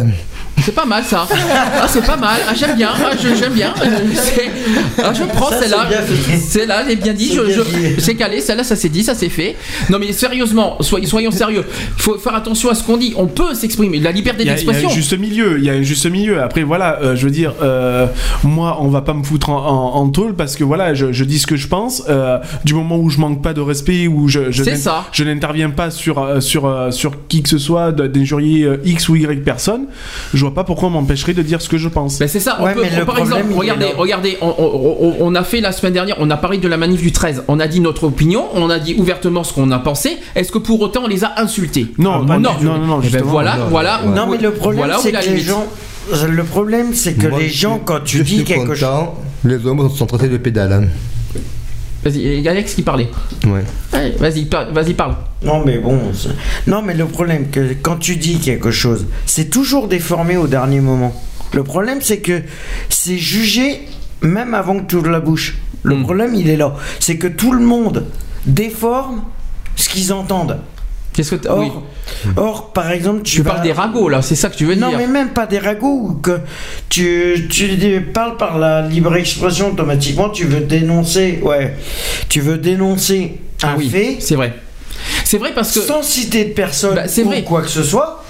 C'est pas mal ça. Ah, c'est pas mal. Ah, j'aime bien. Ah, je- j'aime bien. Euh, Ah, je prends celle-là. Celle-là, elle est bien dit. C'est Je, bien je- dit. c'est calé. Celle-là, ça s'est dit, ça s'est fait. Non, mais sérieusement, soyons, soyons sérieux. Il faut faire attention à ce qu'on dit. On peut s'exprimer. La liberté a, il y a d'expression. un juste milieu, il y a un juste milieu. Après, voilà, euh, je veux dire, euh, moi, on va pas me foutre en, en, en tôle parce que voilà, je, je dis ce que je pense. euh, du moment où je manque pas de respect, où je, je ça. je n'interviens pas sur, sur, sur qui que ce soit, d'injurier X ou Y personne, je vois pas pourquoi on m'empêcherait de dire ce que je pense. Ben c'est ça, on Ouais, peut- mais on- le par problème, exemple, regardez, regardez, on, on- on- on a fait la semaine dernière, on a parlé de la manif du 13, on a dit notre opinion, on a dit ouvertement ce qu'on a pensé, est-ce que pour autant on les a insultés? Non, pas non, non, non, non, Eh ben voilà, non, voilà, ouais. où- Non, mais le problème, voilà c'est que les gens. Le problème, c'est que Moi, les je gens, quand tu je dis quelque chose. Les hommes sont traités de pédales. hein. Vas-y, il y a Alex qui parlait. Ouais. Allez, vas-y, par- vas-y, parle. Non, mais bon. c'est- Non, mais le problème, que quand tu dis quelque chose, c'est toujours déformé au dernier moment. Le problème, c'est que c'est jugé même avant que tu ouvres la bouche. Le Mm. problème, il est là. C'est que tout le monde déforme ce qu'ils entendent. Qu'est-ce que t'as- Or, oui. Or, par exemple, tu Tu vas- parles des ragots là, c'est ça que tu veux Non, dire mais même pas des ragots, que tu, tu parles par la libre expression automatiquement, tu veux dénoncer, ouais, tu veux dénoncer un Ah oui, fait c'est vrai. C'est vrai parce que sans citer de personne Bah, ou vrai. quoi que ce soit,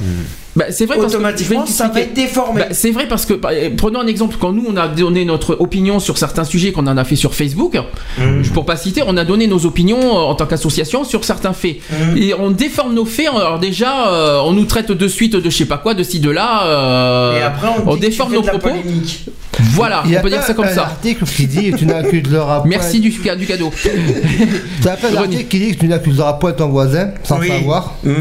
Bah, c'est vrai parce que- automatiquement je vais ça va être déformé. Bah, c'est vrai parce que par- euh, prenons un exemple quand nous on a donné notre opinion sur certains sujets qu'on en a fait sur Facebook Mmh. pour pas citer on a donné nos opinions euh, en tant qu'association sur certains faits Mmh. et on déforme nos faits alors déjà euh, on nous traite de suite de je sais pas quoi de ci de là euh, Et après, on, que déforme nos propos polémique. Voilà Il y a on peut dire pas ça comme un ça article qui dit tu n'accuseras point. merci du, du cadeau T'as pas un René. article qui dit que tu n'accuseras point ton voisin sans Oui. savoir. Mmh.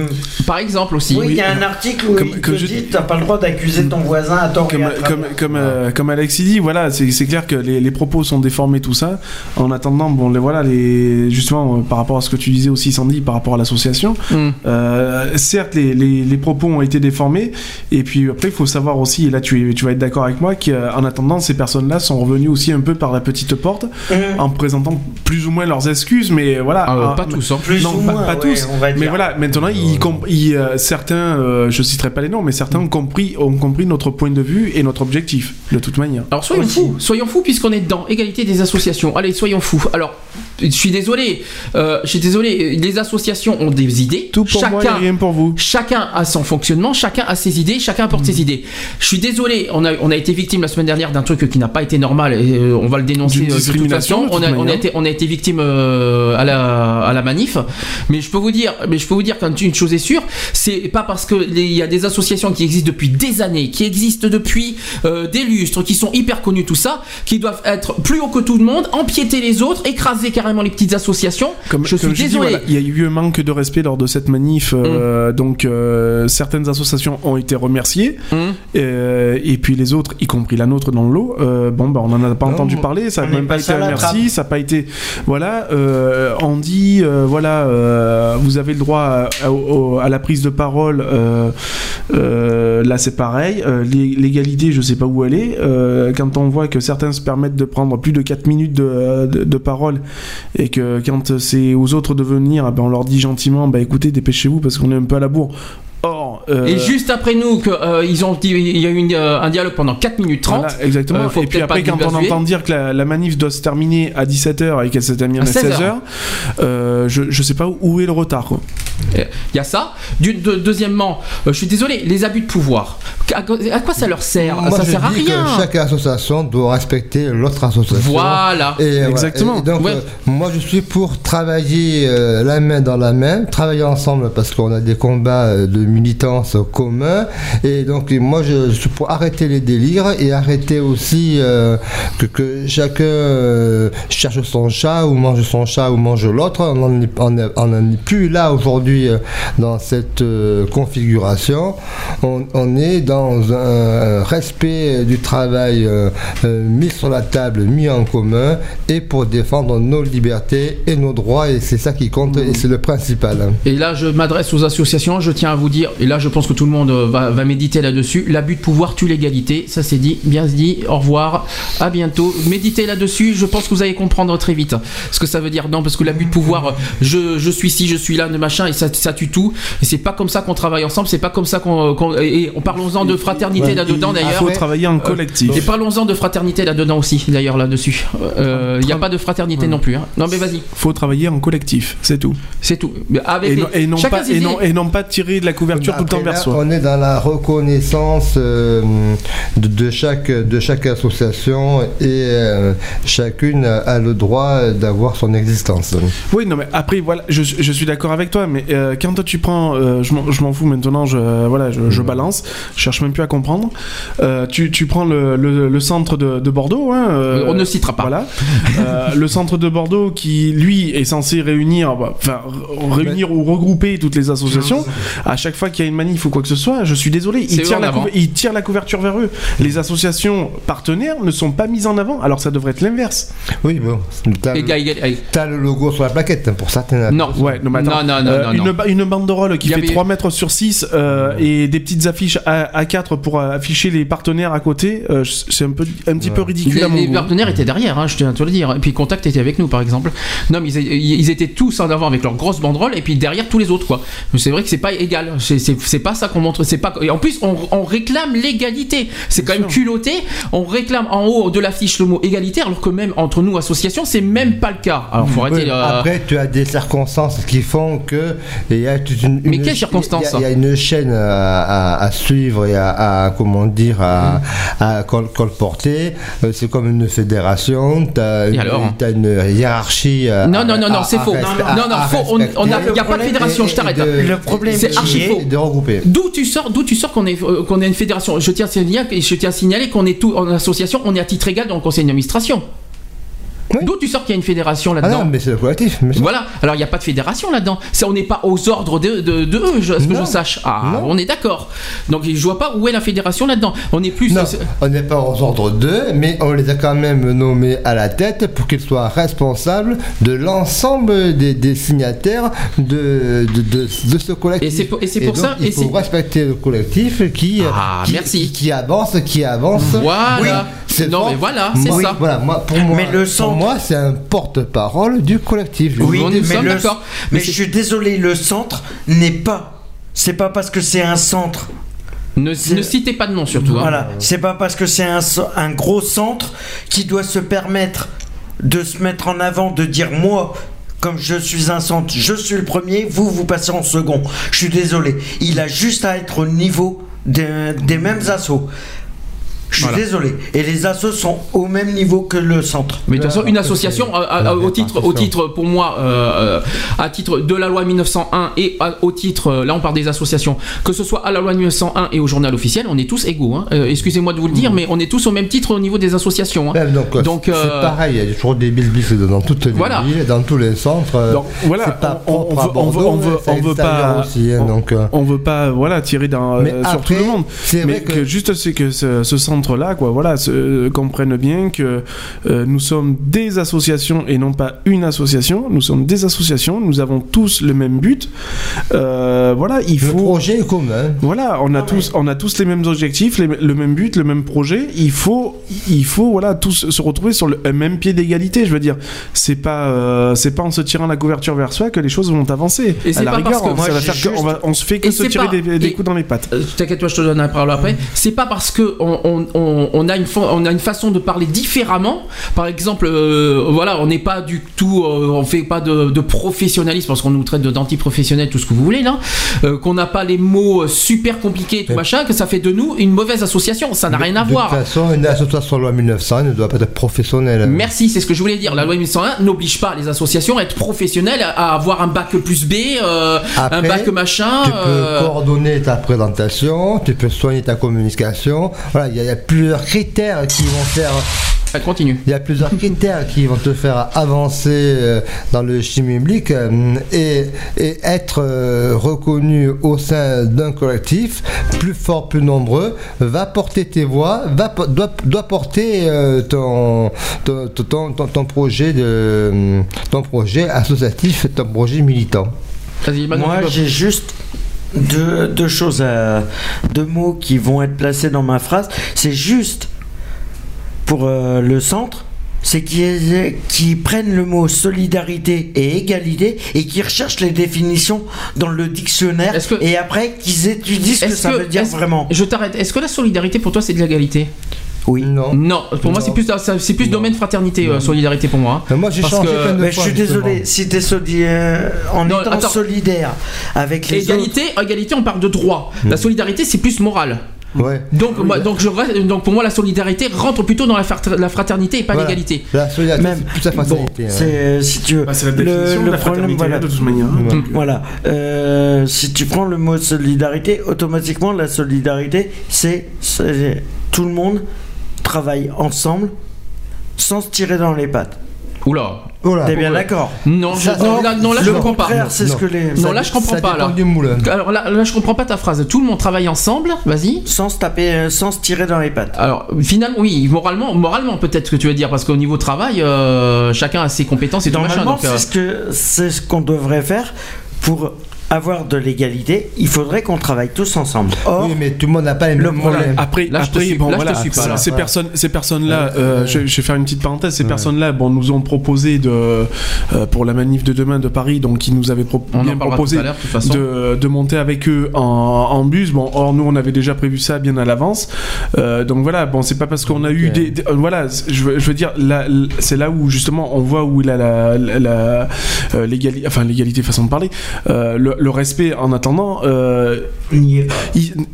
par exemple aussi Oui, il y a un article où Comme- il comme te je- dit t'as pas le droit d'accuser ton voisin à tort et Comme, à comme, euh, comme Alexis dit, voilà, c'est c'est clair que les, les propos sont déformés, tout ça. En attendant, bon, les, voilà, les, justement, euh, par rapport à ce que tu disais aussi, Sandy, par rapport à l'association, Hmm. euh, certes, les, les, les propos ont été déformés, et puis après, il faut savoir aussi, et là, tu, es- tu vas être d'accord avec moi, qu'en attendant, ces personnes-là sont revenues aussi un peu par la petite porte, Mmh. en présentant plus ou moins leurs excuses, mais voilà. Ah, euh, Ah, pas tous hein. Plus non, ou pas, moins, pas ouais, tous. on va Mais voilà, maintenant, ils comp- ils, euh, certains, euh, je citerai pas les noms, mais certains ont compris, ont compris notre point de vue et notre objectif, de toute manière. Alors soyons Aussi. fous, soyons fous puisqu'on est dedans. Égalité des associations. Allez, soyons fous. Alors, je suis désolé, euh, je suis désolé. Les associations ont des idées. Tout pour moi et chacun, rien pour vous. chacun a son fonctionnement, chacun a ses idées, chacun apporte ses idées. Je suis désolé, on a, on a été victime la semaine dernière d'un truc qui n'a pas été normal et euh, on va le dénoncer euh, de toute façon. de toute on, a, on, a manière. été, on a été victime euh, à, la, à la manif. Mais je peux vous dire, mais je peux vous dire qu'une chose est sûre, c'est pas parce que il y a des associations qui existent depuis des années, qui existent depuis euh, des lustres, qui sont hyper connues, tout ça, qui doivent être plus haut que tout le monde, empiéter les autres, écraser carrément les petites associations. Comme, je comme suis désolé. voilà, il y a eu un manque de respect lors de cette manif, Mm. donc euh, certaines associations ont été remerciées, Hum. euh, et puis les autres, y compris la nôtre dans le lot, euh, bon, bah, on n'en a pas Non, entendu parler, ça n'a même pas été à merci, ça n'a pas été. Voilà, euh, on dit, euh, voilà, euh, vous avez le droit à, à- la prise de parole, là c'est pareil, l'é- l'égalité, je sais pas où elle est, quand on voit que certains se permettent de prendre plus de 4 minutes de, de- de parole, et que quand c'est aux autres de venir, ah ben, on leur dit gentiment, bah écoutez, dépêchez-vous parce qu'on est un peu à la bourre. Or, euh, Et juste après nous, que, euh, ils ont dit, il y a eu une, euh, un dialogue pendant 4 minutes 30. Voilà, exactement. Euh, et puis après, quand on entend dire que la, la manif doit se terminer à 17h et qu'elle se termine à À 16 16h, euh, je, je sais pas où est le retard. quoi. Il y a ça. Du- de- deuxièmement, euh, je suis désolé, les abus de pouvoir. À, à quoi ça leur sert? Moi, Ça je sert à rien. que chaque association doit respecter l'autre association. Voilà. Et, Exactement. et donc, Ouais. euh, moi, je suis pour travailler euh, la main dans la main, travailler ensemble parce qu'on a des combats euh, de militance communs. Et donc, moi, je, suis pour arrêter les délires et arrêter aussi euh, que, que chacun euh, cherche son chat ou mange son chat ou mange l'autre. On n'en est, plus là aujourd'hui euh, dans cette euh, configuration. On, on est dans un respect du travail mis sur la table, mis en commun, et pour défendre nos libertés et nos droits, et c'est ça qui compte, et c'est le principal. Et là, je m'adresse aux associations. Je tiens à vous dire, et là, je pense que tout le monde euh, va, va méditer là-dessus. L'abus de pouvoir tue l'égalité. Ça, c'est dit, bien dit. Au revoir. À bientôt. Méditez là-dessus. Je pense que vous allez comprendre très vite ce que ça veut dire. Non, parce que l'abus de pouvoir, euh, je, je suis ci, je suis là, de machin, et ça, ça tue tout. Et c'est pas comme ça qu'on travaille ensemble. C'est pas comme ça qu'on. et et parlons-en de fraternité là-dedans, Il d'ailleurs. faut travailler en collectif. Et parlons-en de fraternité là-dedans aussi, d'ailleurs, là-dessus. Il n'y a pas de fraternité non plus. hein. Non, mais vas-y. faut travailler en collectif, c'est tout. C'est tout. Avec Et les- non, et non pas, non, et non pas tirer de la couverture tout le temps soi. On est dans la reconnaissance euh, de, de chaque, de chaque association et euh, chacune a, le droit d'avoir son existence. Oui, non, mais après, voilà, je, je suis d'accord avec toi, mais euh, quand toi tu prends, euh, je m'en- je m'en fous maintenant, je, voilà, je, je balance, je cherche même plus à comprendre. Euh, tu, tu prends le, le- le centre de, de Bordeaux, hein, euh, On ne citera pas. Voilà. Euh, le centre de Bordeaux qui, lui, est censé réunir, bah, enfin, réunir ou regrouper toutes les associations. À chaque fois qu'il y a une manif ou quoi que ce soit, je suis désolé, ils tirent, en la avant. couver- ils tirent la couverture vers eux. Les associations partenaires ne sont pas mises en avant, alors ça devrait être l'inverse. Oui, bon, t'as le, logo sur la plaquette hein, pour certaines. Non. Ouais, non, mais attends, Non, non, non, euh, non, une, une banderole qui fait avait- 3 mètres sur 6 et des petites affiches à, 4 pour euh, afficher les partenaires à côté, euh, c'est un, peu, un petit peu ridicule Les, à mon les goût. partenaires étaient derrière, hein, je tiens à te le dire. Et puis Contact était avec nous, par exemple. Non, mais ils, ils étaient tous en avant avec leurs grosses banderoles, et puis derrière tous les autres, quoi. C'est vrai que c'est pas égal. C'est- pas ça qu'on montre. C'est pas. Et en plus, on, on réclame l'égalité. C'est quand même culotté. On réclame en haut de l'affiche le mot égalité, alors que même entre nous associations, c'est même pas le cas. Alors faut arrêter. Oui, euh, Après, tu as des circonstances qui font que il y a toute une. Mais une- quelles circonstances Il y, a- il y a une chaîne à, à- à suivre et à, à- comment dire à, à col- colporter. Euh, C'est comme une fédération. Tu as, une hiérarchie. Non, non, non, non, c'est faux. Non, non, faux. Il y a pas de fédération, je t'arrête. Le problème C'est archi faux. De regrouper. D'où tu sors, d'où tu sors qu'on est, euh, qu'on est une fédération. Je tiens à signaler, je tiens à signaler qu'on est tout en association, on est à titre égal dans le conseil d'administration. Oui. D'où tu sors qu'il y a une fédération Ah là-dedans non, mais c'est le collectif. mais Voilà. Alors il n'y a pas de fédération là-dedans. Ça, on n'est pas aux ordres de, de, de eux, je- à ce que Non. je sache. Ah, Non. on est d'accord. Donc je vois pas où est la fédération là-dedans. On est plus. Non, on n'est pas aux ordres d'eux, mais on les a quand même nommés à la tête pour qu'ils soient responsables de l'ensemble des, des signataires de, de, de, de ce collectif. Et c'est pour- et c'est pour donc, ça- Il et faut respecter le collectif qui, Ah, qui, merci. qui, qui avance, qui avance. Voilà. Oui, c'est Non, fort. mais voilà, c'est Moi- ça. Voilà, moi, pour moi, Mais le moi, c'est un porte-parole du collectif. Oui, On est- nous mais, le- mais je suis désolé, le centre n'est pas. C'est pas parce que c'est un centre. Ne, ne citez pas de nom surtout. hein. Voilà, c'est pas parce que c'est un, gros centre qui doit se permettre de se mettre en avant, de dire moi. Comme je suis un centre, je suis le premier, vous, vous passez en second. Je suis désolé. Il a juste à être au niveau des, des mêmes assauts. Je suis Voilà. désolé. Et les assos sont au même niveau que le centre. Mais de toute façon, une association, euh, euh, la au titre, au titre, pour moi, euh, euh, à titre de la loi 1901 et à- au titre, euh, là on parle des associations, que ce soit à la loi 1901 et au journal officiel, on est tous égaux. hein. Euh, Excusez-moi de vous le dire, mais on est tous au même titre au niveau des associations. hein. Ouais, donc, euh, Donc, c'est euh, pareil, il y a toujours des bisbis dans toutes les Voilà. villes, dans tous les centres. euh, Donc voilà, c'est pas on, veut, on veut, on Bordeaux, veut, c'est on veut extérieur pas, aussi, hein, on, donc, euh, on veut pas, voilà, tirer euh, sur après, tout le monde. Mais vrai que, que- juste c'est que ce, ce centre-là, quoi, voilà, se, comprenne bien que euh, nous sommes des associations et non pas une association. Nous sommes des associations. Nous avons tous le même but. Euh, voilà, il Le faut. projet est commun. Voilà, on a tous, on a tous les mêmes objectifs, les- le même but, le même projet. Il faut, il faut, voilà, tous se retrouver sur le même pied d'égalité. Je veux dire, c'est pas, euh, c'est pas en se tirant la couverture vers soi que les choses vont avancer. Et c'est à la pas rigueur, parce que on, moi, ça va faire que- on, va- on se fait que Et se tirer pas- des, des et- coups dans les pattes. Euh, T'inquiète toi, je te donne la parole après. C'est pas parce que on, on- on, on a une on a une façon de parler différemment. Par exemple, euh, voilà, on n'est pas du tout, euh, on fait pas de, de professionnalisme parce qu'on nous traite de d'anti-professionnels, tout ce que vous voulez là. Euh, qu'on n'a pas les mots euh, super compliqués, tout machin, que ça fait de nous une mauvaise association. Ça n'a rien à De voir. toute façon, une association loi 1900 ne doit pas être professionnelle. Merci, c'est ce que je voulais dire. La loi 1101 n'oblige pas les associations à être professionnelles, à avoir un bac plus B, un bac machin. Tu peux coordonner ta présentation, tu peux soigner ta communication. Voilà, il y, a- il y a plusieurs critères qui vont faire. continue. Il y a plusieurs critères qui vont te faire avancer euh, dans le chimie public euh, et, et être euh, reconnu au sein d'un collectif plus fort, plus nombreux, va porter tes voix, va, doit, doit porter ton, ton, ton, ton- ton projet de, ton projet associatif, ton projet militant. Moi, j'ai juste deux, deux choses, à- deux mots qui vont être placés dans ma phrase. C'est juste pour euh, le centre, c'est qu'ils qu'ils prennent le mot solidarité et égalité et qu'ils recherchent les définitions dans le dictionnaire et après qu'ils étudient ce que ça veut dire vraiment. Je t'arrête. Est-ce que la solidarité pour toi c'est de l'égalité? Oui. Non. Non, pour moi c'est plus c'est plus domaine fraternité euh, solidarité pour moi. moi j'ai changé que- plein de Mais je suis désolé, si t'es soli- euh, en Non, étant attends. solidaire avec les Égalité, égalité, on parle de droit. La solidarité, c'est plus moral. Ouais. Donc, moi, donc, je, reste- donc pour moi, la solidarité rentre plutôt dans la, frater- la fraternité et pas Voilà. l'égalité. La solidarité, Même- c'est plus la fraternité. hein. C'est euh, si tu veux. Bah, c'est la définition de la fraternité, de toute manière. Mm. Voilà. Euh, si tu prends le mot solidarité, automatiquement la solidarité, c'est- tout le monde travaille ensemble sans se tirer dans les pattes. Oula. T'es bien d'accord Non, je- non, là, non, là, je comprends pas. c'est ce que les. Non, là, je comprends pas. Là. Alors là, là, je comprends pas ta phrase. Tout le monde travaille ensemble, vas-y. Sans se taper, euh, sans se tirer dans les pattes. Alors, finalement, oui, moralement, moralement peut-être ce que tu veux dire, parce qu'au niveau travail, euh, chacun a ses compétences et tout machin. Normalement, Donc, euh, c'est ce que c'est ce qu'on devrait faire pour avoir de l'égalité. Il faudrait qu'on travaille tous ensemble. Or, oui, mais tout le monde n'a pas les le mêmes problème. problèmes. Après, Là, après suis- bon, là, je te voilà, suis pas, ces- là. ces personnes, ces personnes-là, euh, je, je vais faire une petite parenthèse. Ces personnes-là, bon, nous ont proposé de, euh, pour la manif de demain de Paris, donc ils nous avaient pro- On en bien proposé de monter avec eux en, en bus. Bon, or nous, on avait déjà prévu ça bien à l'avance. Euh, donc voilà, bon, c'est pas parce qu'on a eu des, des- euh, voilà, je veux, je veux dire, c'est là où justement on voit où il a la, la, la- euh, l'égalité, enfin l'égalité façon de parler, euh, le, le respect en attendant. euh, il,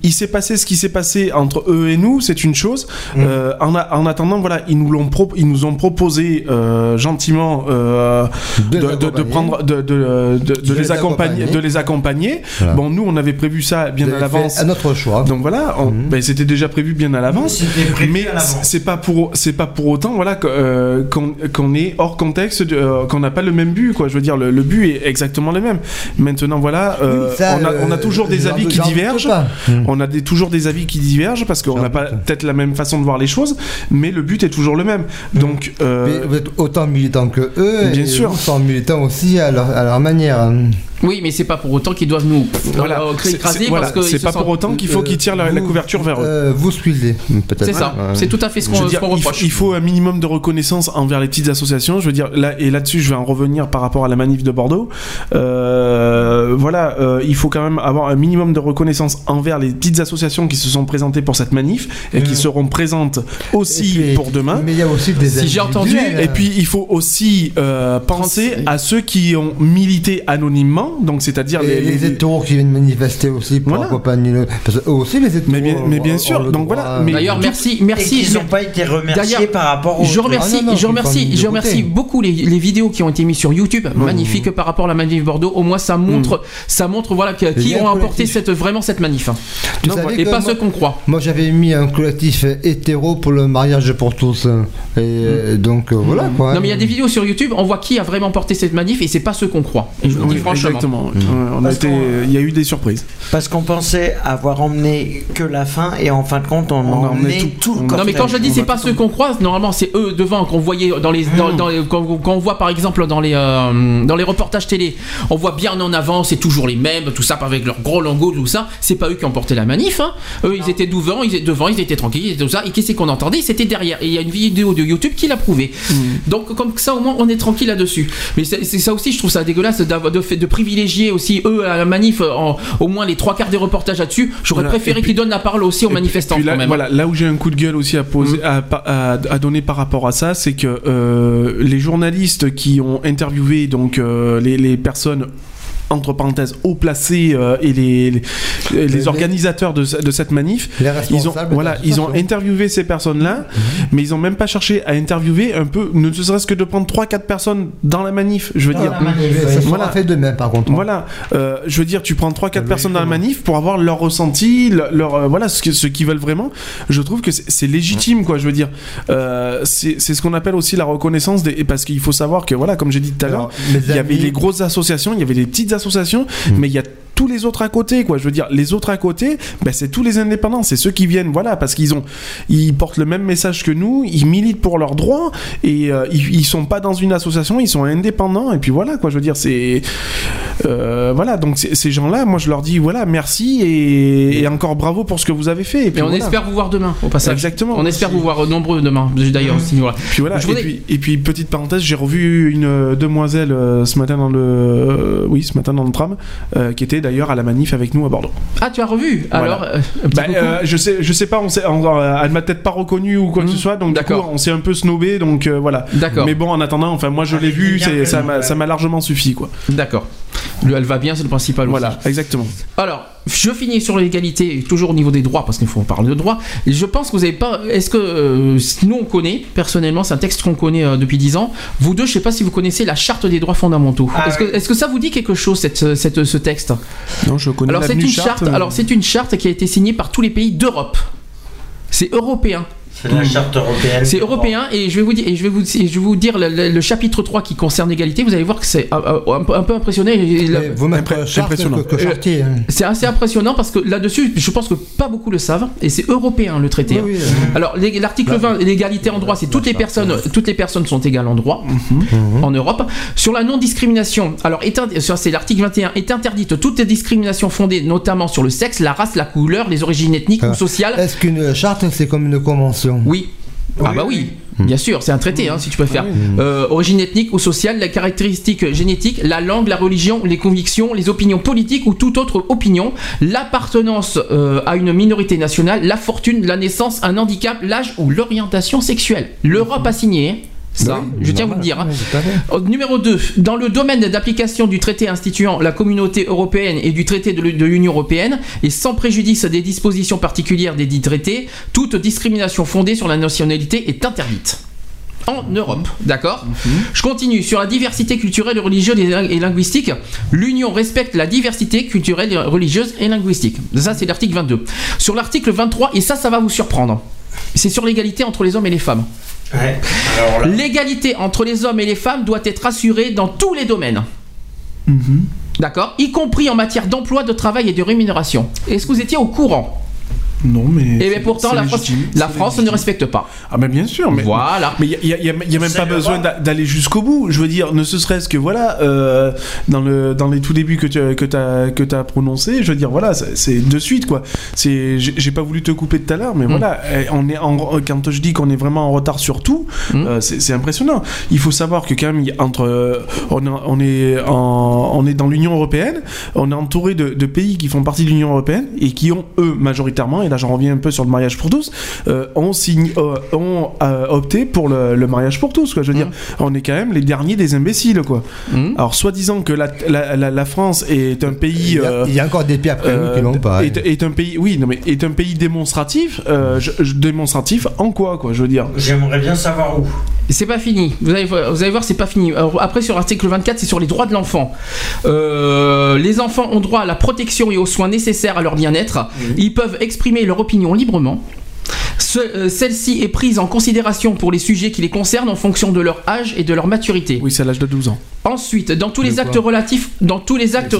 il s'est passé ce qui s'est passé entre eux et nous, c'est une chose. Euh, en, a- en attendant, voilà, ils nous l'ont ils nous ont proposé euh, gentiment euh, de, De les de- de accompagner. prendre, de, de- de- de les accompagner, accompagner. de les accompagner. Voilà. Bon, nous, on avait prévu ça bien à l'avance. un autre choix. Donc voilà, on- ben, c'était déjà prévu bien à l'avance. Mais c'est pas pour c'est pas pour autant voilà qu'on est hors contexte, qu'on n'a pas le même but quoi. Je veux dire, le, le but est exactement le même. Maintenant voilà, euh, Oui, ça, on, a, on a euh, toujours des avis qui divergent. pas. On a des, toujours des avis qui divergent parce qu'on n'a pas peut-être la même façon de voir les choses, mais le but est toujours le même. Donc euh, Mais vous êtes autant militant que eux, Bien et sûr. vous sont militants aussi à leur, à leur manière. Oui, mais c'est pas pour autant qu'ils doivent nous Voilà, euh, c'est- écraser voilà, parce que c'est pas se pour sentent- autant qu'il faut qu'ils tirent la, la couverture vers eux. Euh, vous squeezez, peut-être. C'est ça, Ouais. c'est tout à fait ce qu'on ce dire, qu'on il, faut, reproche. il faut un minimum de reconnaissance envers les petites associations. Je veux dire, là, et là-dessus, je vais en revenir par rapport à la manif de Bordeaux. Euh, voilà, euh, il faut quand même avoir un minimum de reconnaissance envers les petites associations qui se sont présentées pour cette manif et qui seront présentes aussi puis, pour demain. Mais il y a aussi des Si j'ai entendu-. Et puis il faut aussi euh, penser à ceux qui ont milité anonymement, donc c'est-à-dire les, les, les- hétéros qui viennent manifester aussi pour Voilà. accompagner le. Parce que eux aussi, les hétéros. Mais bien- mais bien ont- sûr, donc droit voilà, D'ailleurs, merci, Et merci. qu'ils n'ont pas été remerciés par rapport aux. Je remercie, Ah non, non, je remercie, je remercie beaucoup les, les vidéos qui ont été mises sur YouTube, magnifiques par rapport à la manif Bordeaux. Au moins, ça montre, ça montre voilà qui ont apporté cette vraiment cette manif. hein. Tu Non, et pas moi- ceux qu'on croit. Moi, j'avais mis un collectif hétéro pour le mariage pour tous. Et euh, donc, euh, voilà quoi. Non mais il y a des vidéos sur YouTube, on voit qui a vraiment porté cette manif et c'est pas ceux qu'on croit. Et je vous dis franchement. Exactement. Mm. Ouais, on a été, il y a eu des surprises. Parce qu'on pensait avoir emmené que la fin et en fin de compte on, On a emmené tout- tout, le Non mais quand je dis c'est pas ceux qu'on croise, normalement c'est eux devant qu'on voyait dans les, dans, dans les- quand, quand on voit par exemple dans les euh, dans les reportages télé, on voit bien en avant c'est toujours les mêmes, tout ça avec leurs gros logos tout ça, c'est pas eux qui ont porté la manif, hein. eux ils étaient devant, ils étaient devant, ils étaient tranquilles, ils étaient tout ça, et qu'est-ce qu'on entendait, c'était derrière, et il y a une vidéo de YouTube qui l'a prouvé. Donc comme ça au moins on est tranquille là-dessus. Mais c'est c'est ça aussi je trouve ça dégueulasse d'avoir de, fait- de priver privilégié aussi eux à la manif, en, au moins les trois quarts des reportages là-dessus. J'aurais Voilà. préféré qu'ils donnent la parole aussi aux manifestants puis là, quand même. Voilà, là où j'ai un coup de gueule aussi à poser, à, à- à donner par rapport à ça, c'est que euh, les journalistes qui ont interviewé donc euh, les, les personnes entre parenthèses haut placées euh, et les, les, les Les- organisateurs de, de cette manif, Les ils ont responsables. voilà, de ils ont interviewé ces personnes-là, mais ils ont même pas cherché à interviewer un peu, ne serait-ce que de prendre 3-4 personnes dans la manif, je veux Dans dire. Ça sera Voilà. fait demain par contre. Voilà, euh, je veux dire, tu prends 3-4 Ah, personnes dans la manif pour avoir leur ressenti, leur, leur, euh, voilà, ce que- ce qu'ils veulent vraiment. Je trouve que c'est légitime, quoi. Je veux dire, Euh, c'est c'est ce qu'on appelle aussi la reconnaissance des, parce qu'il faut savoir que voilà, comme j'ai dit tout à l'heure, il y avait les grosses associations, il y avait les petites associations, mais il y a tous les autres à côté, quoi. Je veux dire, les autres à côté, ben, c'est tous les indépendants, c'est ceux qui viennent, voilà, parce qu'ils ont, ils portent le même message que nous, ils militent pour leurs droits et euh, ils, ils sont pas dans une association, ils sont indépendants et puis voilà, quoi. Je veux dire, c'est, euh, voilà, donc ces gens-là, moi je leur dis, voilà, merci et, et encore bravo pour ce que vous avez fait. Et puis Et on voilà. espère vous voir demain au passage. Exactement. On espère vous voir nombreux demain d'ailleurs aussi. Voilà. Puis voilà, Je et, puis, et puis petite parenthèse, j'ai revu une euh, demoiselle euh, ce matin dans le, euh, oui, ce matin dans le tram, euh, qui était d'ailleurs à la manif avec nous à Bordeaux. Ah, tu as revu Voilà. Alors, euh, Bah, euh, je sais, je sais pas, on s'est- on- euh, elle m'a peut-être pas reconnu ou quoi que ce soit, donc D'accord. on s'est un peu snobé, donc euh, voilà. D'accord. Mais bon, en attendant, enfin, moi je l'ai Ah, vu, m'a, ouais. ça m'a largement suffi, quoi. D'accord. Le- Elle va bien, c'est le principal. aussi. Voilà, exactement. Alors, je finis sur l'égalité, toujours au niveau des droits, parce qu'il faut parler de droits. Je pense que vous avez pas. Est-ce que euh, nous on connaît personnellement, c'est un texte qu'on connaît euh, depuis 10 ans. Vous deux, je sais pas si vous connaissez la charte des droits fondamentaux. Ah est-ce, oui. que, est-ce que ça vous dit quelque chose cette, cette- ce texte? Non, je connais Alors c'est une charte. euh, Alors c'est une charte qui a été signée par tous les pays d'Europe. C'est européen. C'est la charte européenne. C'est européen et je vais vous dire, et je vais vous, et je vais vous dire le, le- le chapitre 3 qui concerne l'égalité. Vous allez voir que c'est euh, euh, un, peu- un peu impressionné. Vous charte impressionnant. chartier. hein. c'est assez impressionnant parce que là-dessus, je pense que pas beaucoup le savent et c'est européen le traité. Oui, oui, Alors l'article La- 20, l'égalité en droit, c'est toutes les personnes, toutes les personnes sont égales en droit Mhm. en Europe. Sur la non-discrimination, alors c'est l'article 21 est interdite toute discrimination fondée notamment sur le sexe, la race, la couleur, les origines ethniques Ah. ou sociales. Est-ce qu'une charte c'est comme une convention Oui. Ah bah oui, bien sûr, c'est un traité, hein, si tu préfères. Euh, origine ethnique ou sociale, les caractéristiques génétiques, la langue, la religion, les convictions, les opinions politiques ou toute autre opinion, l'appartenance euh, à une minorité nationale, la fortune, la naissance, un handicap, l'âge ou l'orientation sexuelle. L'Europe a signé. Ça, Oui, je tiens à vous le dire. hein. Oui. Euh, Numéro 2. Dans le domaine d'application du traité instituant la communauté européenne et du traité de l'U- de l'Union européenne, et sans préjudice des dispositions particulières des dits traités, toute discrimination fondée sur la nationalité est interdite. En Europe, d'accord? Je continue. Sur la diversité culturelle, religieuse et linguistique, l'Union respecte la diversité culturelle, religieuse et linguistique. Ça, c'est l'article 22. Sur l'article 23, et ça, ça va vous surprendre, c'est sur l'égalité entre les hommes et les femmes. Ouais. Alors là, L'égalité entre les hommes et les femmes doit être assurée dans tous les domaines. Mhm. D'accord? Y compris en matière d'emploi, de travail et de rémunération. Est-ce que vous étiez au courant? Non, mais. Et Eh pourtant, c'est la France, la France ne respecte pas. Ah, mais bien sûr, mais. Voilà. Mais il n'y a, y a- y a même pas besoin d'aller jusqu'au bout. Je veux dire, ne serait-ce que voilà, euh, dans, le, dans les tout débuts que tu as, que as, que as prononcé, je veux dire, voilà, c'est de suite, quoi. C'est- J'ai pas voulu te couper tout à l'heure, mais Mm. voilà, eh, on est en, quand je dis qu'on est vraiment en retard sur tout, Mm. euh, c'est impressionnant. Il faut savoir que quand même, entre, on, est- on, est en, on est dans l'Union Européenne, on est entouré de, de pays qui font partie de l'Union Européenne et qui ont, eux, majoritairement, et là j'en reviens un peu sur le mariage pour tous, euh, ont, signé, euh, ont euh, opté pour le, le mariage pour tous. Quoi. Je veux dire, on est quand même les derniers des imbéciles. Quoi. Mm. Alors, soi-disant que la, la, la- la France est un pays. Il y, a, euh, il y a encore des pays après nous euh, qui l'ont pas. est, est un pays, oui, non mais est un pays démonstratif. euh, je- je- démonstratif en quoi, quoi, je veux dire? j'aimerais bien savoir où. C'est pas fini. Vous allez, voir- vous allez voir, c'est pas fini. Alors, après, sur l'article 24, c'est sur les droits de l'enfant. Euh, les enfants ont droit à la protection et aux soins nécessaires à leur bien-être. Ils peuvent exprimer leur opinion librement. Ce- euh, Celle-ci est prise en considération pour les sujets qui les concernent en fonction de leur âge et de leur maturité. Oui, c'est à l'âge de 12 ans. Ensuite, dans tous les actes relatifs, dans tous les actes,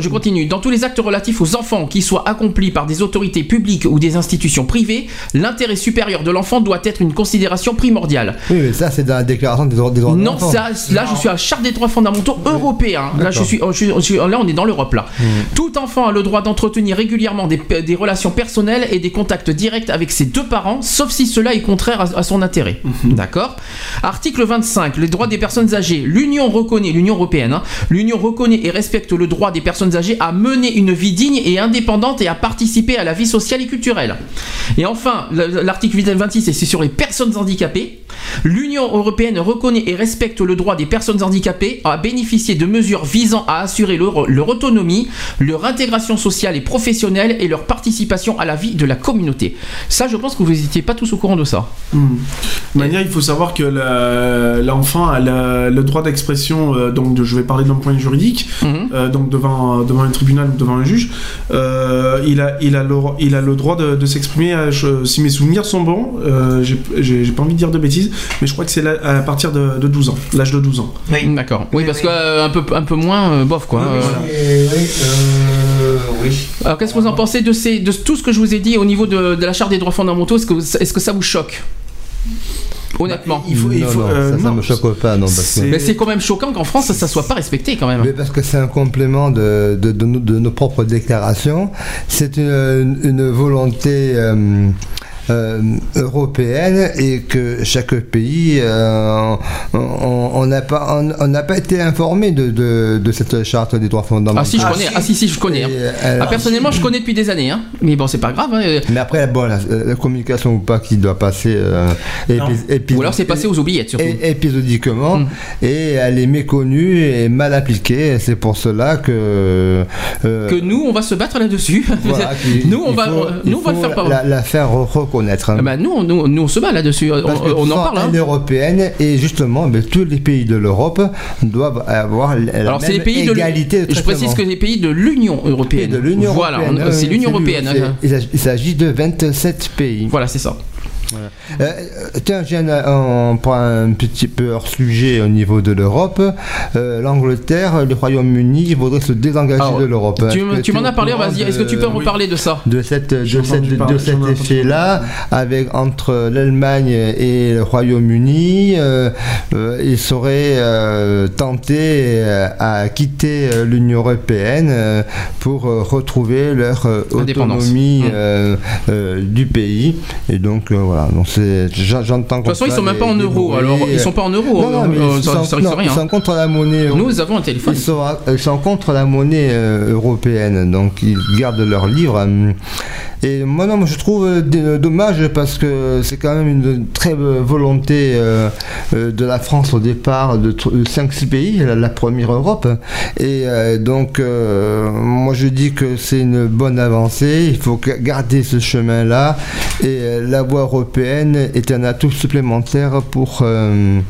Je continue. Dans tous les actes relatifs aux enfants qui soient accomplis par des autorités publiques ou des institutions privées, l'intérêt supérieur de l'enfant doit être une considération primordiale. Oui, mais ça, c'est dans la déclaration des droits des droits de Non, l'enfant. ça, là, je suis à la charte des droits fondamentaux européens. Là, je suis, je suis- je suis- là, on est dans l'Europe là. Tout enfant a le droit d'entretenir régulièrement des, des relations personnelles et des contacts directs avec ses deux parents, sauf si cela est contraire à, à son intérêt. D'accord. Article 25. Les droits des personnes âgées. L'Union reconnaît, l'Union européenne, hein, l'Union reconnaît et respecte le droit des personnes âgées à mener une vie digne et indépendante et à participer à la vie sociale et culturelle. Et enfin, le- l'article 26, et c'est sur les personnes handicapées. L'Union européenne reconnaît et respecte le droit des personnes handicapées à bénéficier de mesures visant à assurer leur, leur autonomie, leur intégration sociale et professionnelle et leur participation à la vie de la communauté. Ça, je pense que vous n'étiez pas tous au courant de ça. Hmm. De manière, il faut savoir que l'enfant a le droit d'expression, euh, donc de- je vais parler d'un point juridique, euh, donc devant, devant un tribunal ou devant un juge, euh, il, a, il, a le, il a le droit de, de s'exprimer, je- si mes souvenirs sont bons, euh, j'ai pas envie de dire de bêtises, mais je crois que c'est à partir de, de 12 ans, l'âge de 12 ans. D'accord. Oui, parce que euh, un peu, un peu moins, euh, bof quoi. Euh, oui. Alors, qu'est-ce que vous en pensez de, ces, de tout ce que je vous ai dit au niveau de, de la charte des droits fondamentaux? Est-ce que, est-ce que ça vous choque? Honnêtement. il faut, il faut, ça, ça me choque pas, non. Parce que... Mais c'est quand même choquant qu'en France, ça, ça soit pas respecté quand même. Mais parce que c'est un complément de, de, de nos, de nos propres déclarations. C'est une, une volonté euh, euh, européenne et que chaque pays, euh, on on n'a pas, on, on n'a pas été informé de, de, de cette charte des droits fondamentaux. Ah si, je connais. Ah si, si, je connais. hein. Ah, personnellement, je connais depuis des années. hein. Mais bon, c'est pas grave. hein. Mais après, bon, la, la communication ou pas qui doit passer euh, épi- épi- Ou alors c'est passé aux oubliettes surtout. épisodiquement et elle est méconnue et mal appliquée. C'est pour cela que euh, Que nous, on va se battre là-dessus. voilà, nous, on va, faut- nous, on va le faire pas. la, la faire reconnaître. Hein. Ah bah, nous, on- nous, nous, on se bat là-dessus. On, Parce que on en parle. hein. européenne et justement, ben, tous les pays de l'Europe doivent avoir la Alors c'est les même pays de égalité de Je précise que les pays de l'Union européenne. de l'Union Voilà, c'est l'Union européenne. hein. Il s'agit- il s'agit de 27 pays. Voilà, c'est ça. Euh, euh, tiens, j'ai un- on prend un petit peu hors sujet au niveau de l'Europe. Euh, L'Angleterre, le Royaume-Uni voudraient se désengager Alors, de l'Europe. Tu, m'en as parlé, vas-y. Est-ce que tu peux en de- reparler de ça de cette de, cette, de cet effet-là, avec entre l'Allemagne et le Royaume-Uni, euh, euh, ils seraient euh, tentés à quitter l'Union européenne pour retrouver leur Indépendance. autonomie Mm. euh, euh, du pays. Et donc euh, voilà, donc c'est j'en- j'entends. De toute façon, ils sont même pas en euros. Alors, ils sont pas en euros. Non, non, euh, mais euh, ils ça, ils sont contre la monnaie. Nous, avons un téléphone. Ils sont, ils sont contre la monnaie euh, européenne, donc ils gardent leur livre. Euh, et moi, non, moi, je trouve euh, d- dommage parce que c'est quand même une très euh, volonté euh, euh, de la France au départ de 5-6 pays, la, première Europe. Et euh, donc, euh, moi, je dis que c'est une bonne avancée. Il faut ga- garder ce chemin-là. Et euh, la voie européenne est un atout supplémentaire pour euh,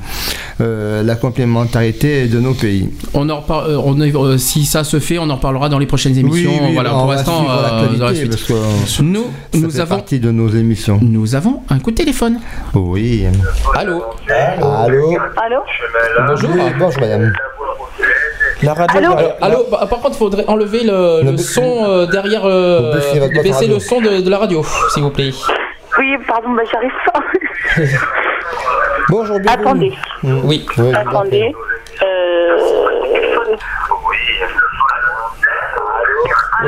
euh, la complémentarité de nos pays. On en reparle, euh, on euh, si ça se fait, on en reparlera dans les prochaines émissions. Oui, oui, voilà, pour l'instant, euh, la suite. Nous, ça nous fait avons, partie de nos émissions. nous avons un coup de téléphone. Oui. Allô. Allô. Allô Bonjour. Oui, bonjour madame. La radio. Allô Alors, allô, bah, par contre, il faudrait enlever le, le son euh, derrière. euh, votre baisser le son de, de la radio, s'il vous plaît. Oui, pardon, bah, j'arrive pas. Bonjour, bienvenue. Attendez, Oui. Oui, attendez. Euh...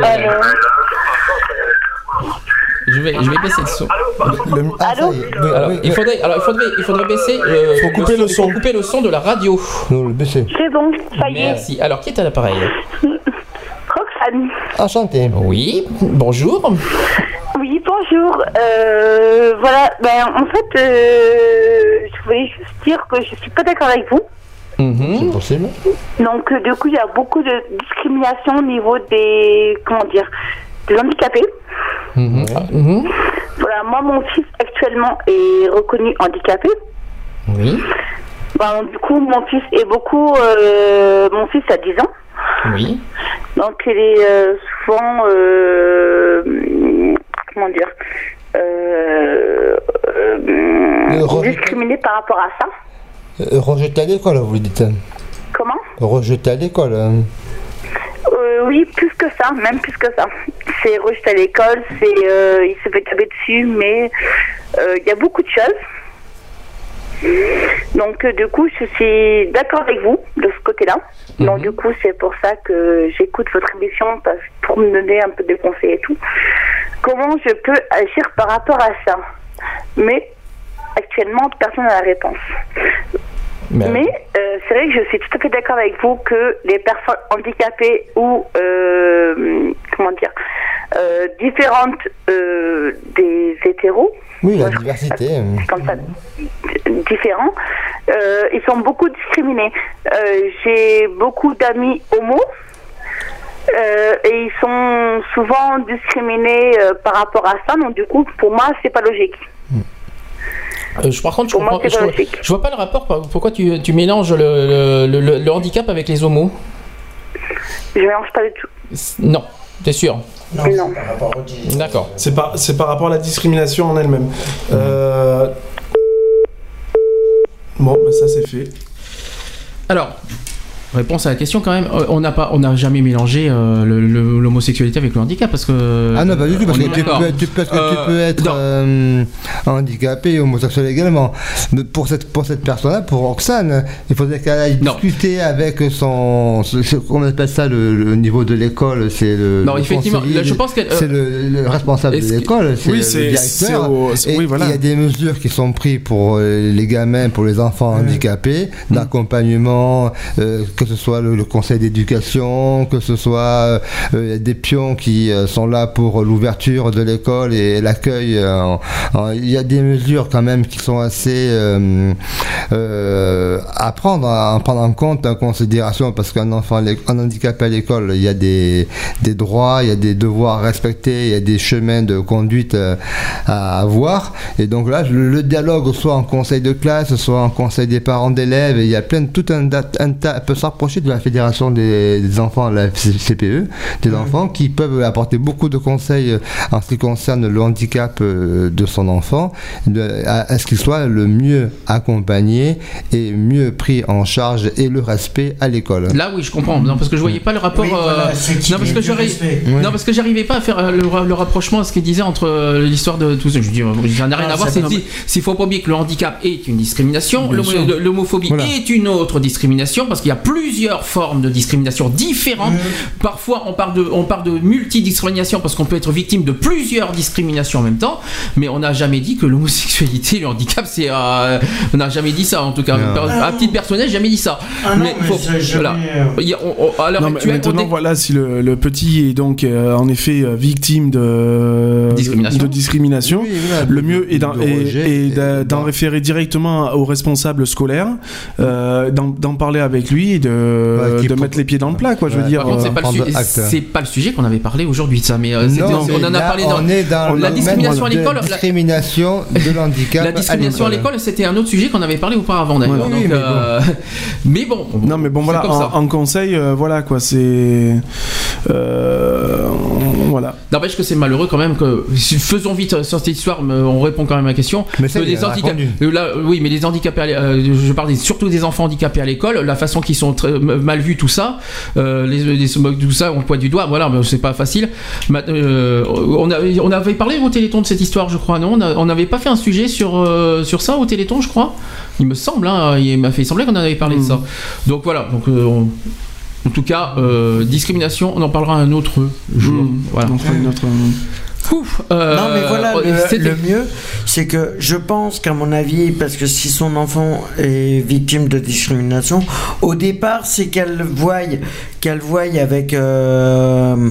Allô Je vais, je vais baisser le son. Le- ah, Allô. Oui, Alors, oui, il faudrait, alors, il faudrait, il faudrait baisser. euh, Faut couper le son. couper le son de la radio. Non, le baisser. C'est bon, ça y est. Merci. Alors, qui est à l'appareil Roxane. Enchanté. Oui. Bonjour. Oui, bonjour. Euh, voilà, ben, en fait, euh, je voulais juste dire que je suis pas d'accord avec vous. Mhm. C'est possible. Donc, euh, du coup, il y a beaucoup de discrimination au niveau des, comment dire, handicapés. Mhm. Ah, mhm. Voilà, moi, mon fils actuellement est reconnu handicapé. Oui. Ben, du coup, mon fils est beaucoup, euh, mon fils a 10 ans. Oui. Donc, il est euh, souvent, euh, comment dire, discriminé par rapport à ça. Rejeté à l'école, vous dites. Comment? Rejeté à l'école. Euh, oui, plus que ça, même plus que ça. C'est rejeté à l'école, c'est euh, il se fait taper dessus, mais euh, il y a beaucoup de choses. Donc du coup, je suis d'accord avec vous de ce côté-là. Donc du coup, c'est pour ça que j'écoute votre émission pour me donner un peu de conseils et tout. Comment je peux agir par rapport à ça? Mais actuellement, personne n'a la réponse. Mais euh, c'est vrai que je suis tout à fait d'accord avec vous que les personnes handicapées ou euh, comment dire euh, différentes des hétéros, Oui, la diversité. comme ça, différents, ils sont beaucoup discriminés. J'ai beaucoup d'amis homo. et ils sont souvent discriminés par rapport à ça, donc du coup, pour moi, c'est pas logique. Euh, je, par contre, je, comprends- je, je vois pas le rapport. Pourquoi tu, tu mélanges le, le- le- le handicap avec les homos? Je mélange pas du tout. Non, t'es sûr? Non. D'accord. C'est par, c'est par rapport à la discrimination en elle-même. Euh, Bon, bah ça c'est fait. Alors, réponse à la question quand même, euh, on n'a pas, on n'a jamais mélangé euh, l'homosexualité avec le handicap parce que. Ah non, pas du tout, parce que tu peux, tu- parce que tu Euh, peux être euh, handicapé et homosexuel également. Mais pour cette, pour cette personne-là, pour Roxane, il faudrait qu'elle aille discuter avec son. ce- ce- Comment on appelle ça le, le niveau de l'école C'est le. Non, le effectivement, là, je pense qu'elle- C'est le, le responsable de que- l'école, c'est Oui, le c'est- directeur. au- Et oui, voilà. Il y a des mesures qui sont prises pour les gamins, pour les enfants handicapés, Mm. d'accompagnement, euh, que ce soit le, conseil d'éducation, que ce soit euh, a des pions qui euh, sont là pour l'ouverture de l'école et l'accueil. euh, Il y a des mesures quand même qui sont assez euh, euh, à prendre, à prendre en compte, en considération, parce qu'un enfant, un handicapé à l'école, il y a des, droits, il y a des devoirs à respecter, il y a des chemins de conduite euh, à avoir. Et donc là, le, dialogue, soit en conseil de classe, soit en conseil des parents d'élèves, il y a plein tout un, un tas, peut rapprocher de la fédération des, des enfants, la CPE, des enfants qui peuvent apporter beaucoup de conseils euh, en ce qui concerne le handicap euh, de son enfant, de- à, à ce qu'il soit le mieux accompagné et mieux pris en charge et le respect à l'école. Là, oui, je comprends. Non, parce que je voyais pas le rapport. Oui, voilà, euh, non, parce que respect. Non, parce que j'arrivais pas à faire le, ra- le rapprochement à ce qu'il disait entre l'histoire de tout ça. Je dis, j'en ai rien Ah, à voir. ça C'est s'il faut pas oublier que le handicap est une discrimination, l'homophobie est une autre discrimination parce qu'il y a plusieurs formes de discrimination différentes. Parfois, on parle de, on parle de multidiscrimination parce qu'on peut être victime de plusieurs discriminations en même temps. Mais on n'a jamais dit que l'homosexualité, et le handicap, c'est. euh, on n'a jamais dit ça en tout cas. Non. À titre personnel, jamais dit ça. Ah non, mais mais faut- jamais, voilà. Il y a- on- on- à l'heure Non, mais actuelle, on maintenant, dé- voilà, si le, le petit est donc euh, en effet euh, victime de Discrimination. de discrimination, le mieux est d'en référer directement au responsable scolaire, euh, d'en d'en parler avec lui et de, de mettre les pieds dans le plat, quoi. Je veux dire. Par contre, c'est euh, pas, le su- c'est pas le sujet qu'on avait parlé aujourd'hui, ça. Mais euh, Non, on mais en a parlé dans, on est dans la le discrimination à l'école. de la- discrimination de l'handicap La discrimination à l'école, c'était un autre sujet qu'on avait parlé auparavant d'ailleurs. Oui, mais euh, mais bon. Non mais bon voilà, ça. en, en conseil, euh, voilà quoi, c'est euh, voilà. N'empêche que c'est malheureux quand même que faisons vite sur cette histoire, mais on répond quand même à la question. Mais Que les a handica- répondu. euh, là, oui, mais les handicapés, euh, je parle des- surtout des enfants handicapés à l'école, la façon qu'ils sont très- mal vus, tout ça, euh, les, les tout ça, on pointe du doigt, voilà, mais c'est pas facile. Ma- euh, on, avait parlé au Téléthon de cette histoire, je crois, non? On n'avait pas fait un sujet sur, euh, sur ça au Téléthon, je crois? Il me semble, hein, il m'a fait sembler qu'on en avait parlé de ça. Donc voilà, donc euh, on- en tout cas, euh, discrimination, on en parlera un autre jour. Voilà. On fera une autre. Ouf, euh, non, mais voilà, euh, le, mieux, c'est que je pense qu'à mon avis, parce que si son enfant est victime de discrimination, au départ, c'est qu'elle voie, qu'elle voie avec, euh,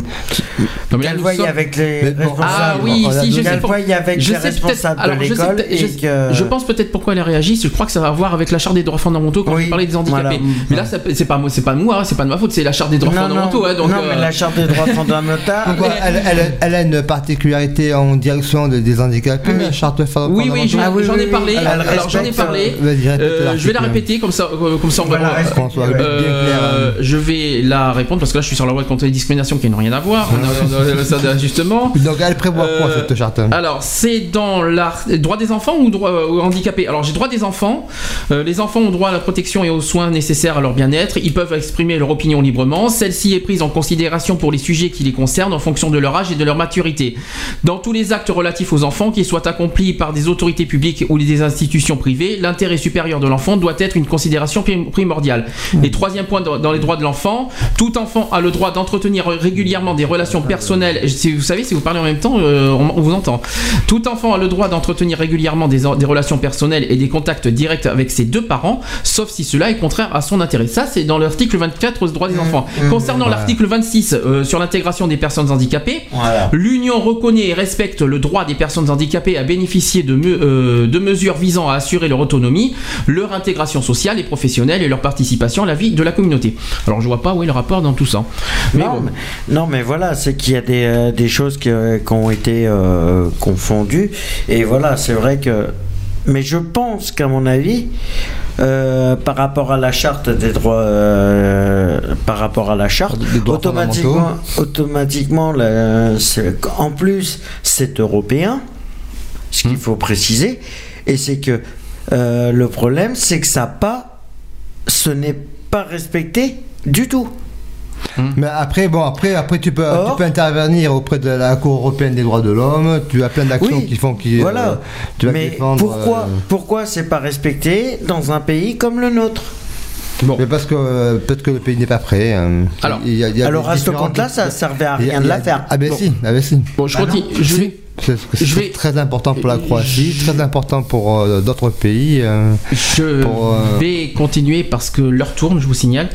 Non, mais là, qu'elle nous voie sommes- avec les bon. Ah oui, si, je sais pour- voie avec je les sais peut-être- responsables alors, de l'école je, que. je pense peut-être pourquoi elle a réagi. Je crois que ça va voir avec la charte des droits fondamentaux quand Oui, je parlais des handicapés. voilà. Mais là, c'est pas moi, c'est pas moi, hein, c'est pas de ma faute, c'est la charte des droits non, fondamentaux. non, hein, donc, non, euh, mais la charte des droits fondamentaux. Pourquoi elle, elle- elle a une particularité en direction de- des handicapés, la charte Oui, oui, j'en Ah oui, j'en oui, ai oui. parlé. Alors j'en ai parlé. euh, Euh, je vais la l'article. répéter comme ça, euh, comme ça on va- Euh, hein. je vais la répondre parce que là je suis sur la loi contre les discriminations qui n'ont rien à voir. Oui, non, non, ça, justement. Donc elle prévoit quoi Euh, cette charte? Alors, c'est dans la droit des enfants ou droit euh, aux handicapés? Alors, j'ai droit des enfants. Euh, les enfants ont droit à la protection et aux soins nécessaires à leur bien-être. Ils peuvent exprimer leur opinion librement. Celle-ci est prise en considération pour les sujets qui les concernent en fonction de leur âge et de leur maturité. Dans tous les actes relatifs aux enfants, qu'ils soient accomplis par des autorités publiques ou des institutions privées, l'intérêt supérieur de l'enfant doit être une considération prim- primordiale. Et troisième point dans dans les droits de l'enfant, tout enfant a le droit d'entretenir régulièrement des relations personnelles. Si vous savez, si vous parlez en même temps, euh, on, on vous entend. Tout enfant a le droit d'entretenir régulièrement des, des relations personnelles et des contacts directs avec ses deux parents, sauf si cela est contraire à son intérêt. Ça, c'est dans l'article 24 des droits des enfants. Concernant Ouais. l'article 26 euh, sur l'intégration des personnes handicapées, Voilà. L'Union reconnaît et respecte le droit des personnes handicapées à bénéficier de, me- euh, de mesures visant à assurer leur autonomie, leur intégration sociale et professionnelle et leur participation à la vie de la communauté. Alors je vois pas où est le rapport dans tout ça. Mais non, bon. mais, non, mais voilà, c'est qu'il y a des, euh, des choses qui, euh, qui ont été euh, confondues. Et voilà, c'est vrai que. Mais je pense qu'à mon avis, euh, par rapport à la charte des droits, euh, par rapport à la charte, automatiquement, automatiquement, la- en plus, c'est européen, ce qu'il faut préciser, et c'est que euh, le problème, c'est que ça pas, ce n'est pas respecté du tout. Mais après, bon, après, après tu, peux, tu peux intervenir auprès de la Cour européenne des droits de l'homme. Tu as plein d'actions Oui, qui font qui. Voilà. euh, tu vas Mais défendre. pourquoi, euh, pourquoi c'est pas respecté dans un pays comme le nôtre? Mais parce que euh, peut-être que le pays n'est pas prêt. hein. Alors, il y a, il y a alors à ce compte-là, ça servait à a- rien de la faire. Ah ben Bon. si, ah ben si. Bon, je Bah continue. Je vais, C'est c'est Je vais- très important pour la Croatie, très important pour euh, d'autres pays. euh, je pour, euh, vais continuer parce que l'heure tourne, je vous signale.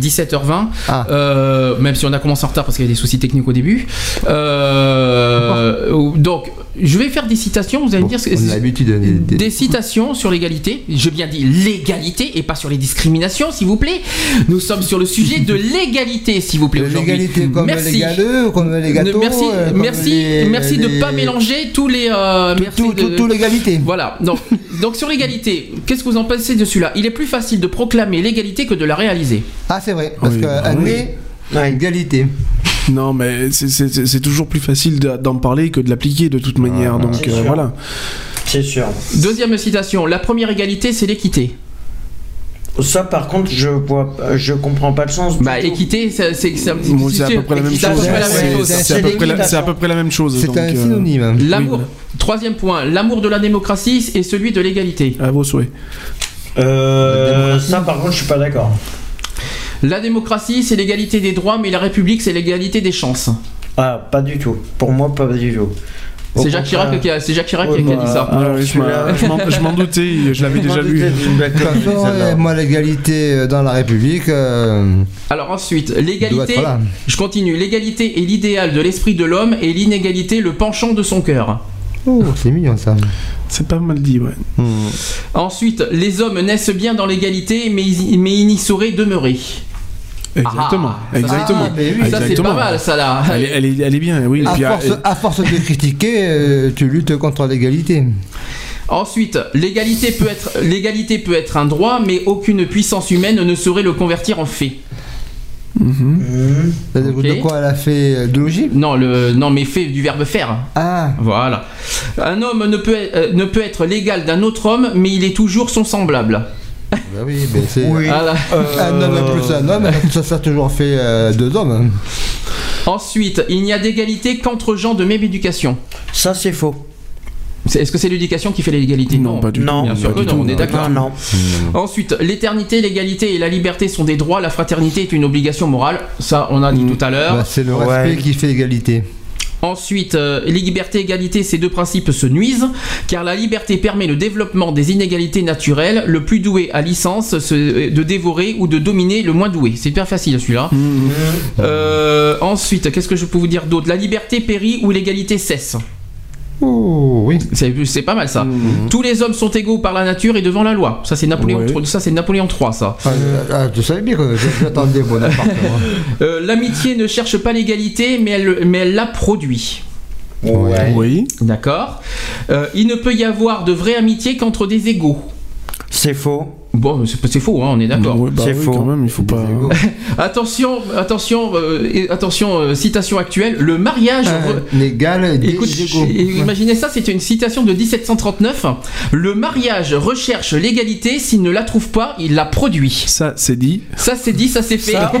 17h20. Ah. Euh, même si on a commencé en retard parce qu'il y a des soucis techniques au début. Euh, donc, je vais faire des citations. Vous allez me dire. ce- on a l'habitude. des- des- des citations sur l'égalité. J'ai bien dit l'égalité et pas sur les discriminations, s'il vous plaît. Nous sommes sur le sujet de l'égalité, s'il vous plaît. aujourd'hui. L'égalité comme merci. les galeux, comme les gâteaux. merci, euh, comme merci, les- merci de les- pas mélanger tous les. euh, merci tout- de- tout- l'égalité. Voilà. Donc, donc sur l'égalité, qu'est-ce que vous en pensez de celui-là? Il est plus facile de proclamer l'égalité que de la réaliser. Ah, c'est vrai, parce Oui, que bah un oui. nez, égalité. Non, mais c'est- toujours plus facile de- d'en parler que de l'appliquer de toute manière. Donc euh, voilà. C'est sûr. Deuxième citation la première égalité, c'est l'équité. Ça, par contre, je vois, je comprends pas le sens. Bah, tout. équité, c'est c'est- c'est un petit Bon, c'est à peu près la même c'est à peu chose. près la même C'est- chose. C'est à peu près la- même chose. C'est un euh, synonyme. L'amour. Troisième point, l'amour de la démocratie et celui de l'égalité. À vos souhaits. Euh, ça, par contre, je suis pas d'accord. La démocratie, c'est l'égalité des droits, mais la République, c'est l'égalité des chances. Ah, pas du tout. Pour moi, pas du tout. C'est Jacques. Chirac qui a, c'est Jacques Chirac Ouais, qui a bah, dit ça. Alors, je m'en- doutais, je l'avais déjà lu. euh, moi, l'égalité euh, dans la République. euh, Alors ensuite, l'égalité, je continue, l'égalité est l'idéal de l'esprit de l'homme et l'inégalité le penchant de son cœur. Oh, c'est mignon ça. C'est pas mal dit, ouais. Hmm. Ensuite, les hommes naissent bien dans l'égalité, mais ils, mais ils n'y sauraient demeurer. Exactement. Ah, ça, exactement. Ah. Ça, c'est pas mal, ça là. Elle est, elle est- elle est bien, oui. À Puis, force, euh, à force de critiquer, euh, tu luttes contre l'égalité. Ensuite, l'égalité peut être l'égalité peut être un droit, mais aucune puissance humaine ne saurait le convertir en fait. Mmh. Ok. De quoi elle a fait euh, de logique? Non, le non, mais fait du verbe faire. Ah, Voilà. Un homme ne peut euh, ne peut être l'égal d'un autre homme, mais il est toujours son semblable. Bah oui, mais c'est. Oui. Voilà. Un homme plus un homme, ça, ça a toujours fait euh, deux hommes. hein. Ensuite, il n'y a d'égalité qu'entre gens de même éducation. Ça, c'est faux. Est-ce que c'est l'éducation qui fait l'égalité? Non, pas du Non. tout. Bien sûr que non, tout, on est d'accord. Non, non. Ensuite, l'éternité, l'égalité et la liberté sont des droits, la fraternité est une obligation morale. Ça, on a dit tout à l'heure. Bah, c'est le Ouais. respect qui fait l'égalité. Ensuite, euh, les libertés, égalité, ces deux principes se nuisent, car la liberté permet le développement des inégalités naturelles. Le plus doué a licence se- de dévorer ou de dominer le moins doué. C'est hyper facile celui-là. Euh, ensuite, qu'est-ce que je peux vous dire d'autre? La liberté périt ou l'égalité cesse? Oh oui. C'est c'est pas mal ça. Tous les hommes sont égaux par la nature et devant la loi. Ça c'est Napoléon, ça c'est Napoléon III ça. Ah, ah, tu savais bien que j'attendais moi. Euh, L'amitié ne cherche pas l'égalité, mais elle, mais elle la produit. Ouais. Oui. D'accord Euh, Il ne peut y avoir de vraie amitié qu'entre des égaux. C'est faux. Bon, c'est faux, hein, on est d'accord. Ouais, bah C'est oui, faux. quand même, il faut pas. Attention, attention, euh, attention, euh, citation actuelle. Le mariage. re- Légal, Écoute, imaginez ça, c'était une citation de 1739. Le mariage recherche l'égalité, s'il ne la trouve pas, il la produit. Ça, c'est dit. Ça c'est dit, ça c'est fait. Ça,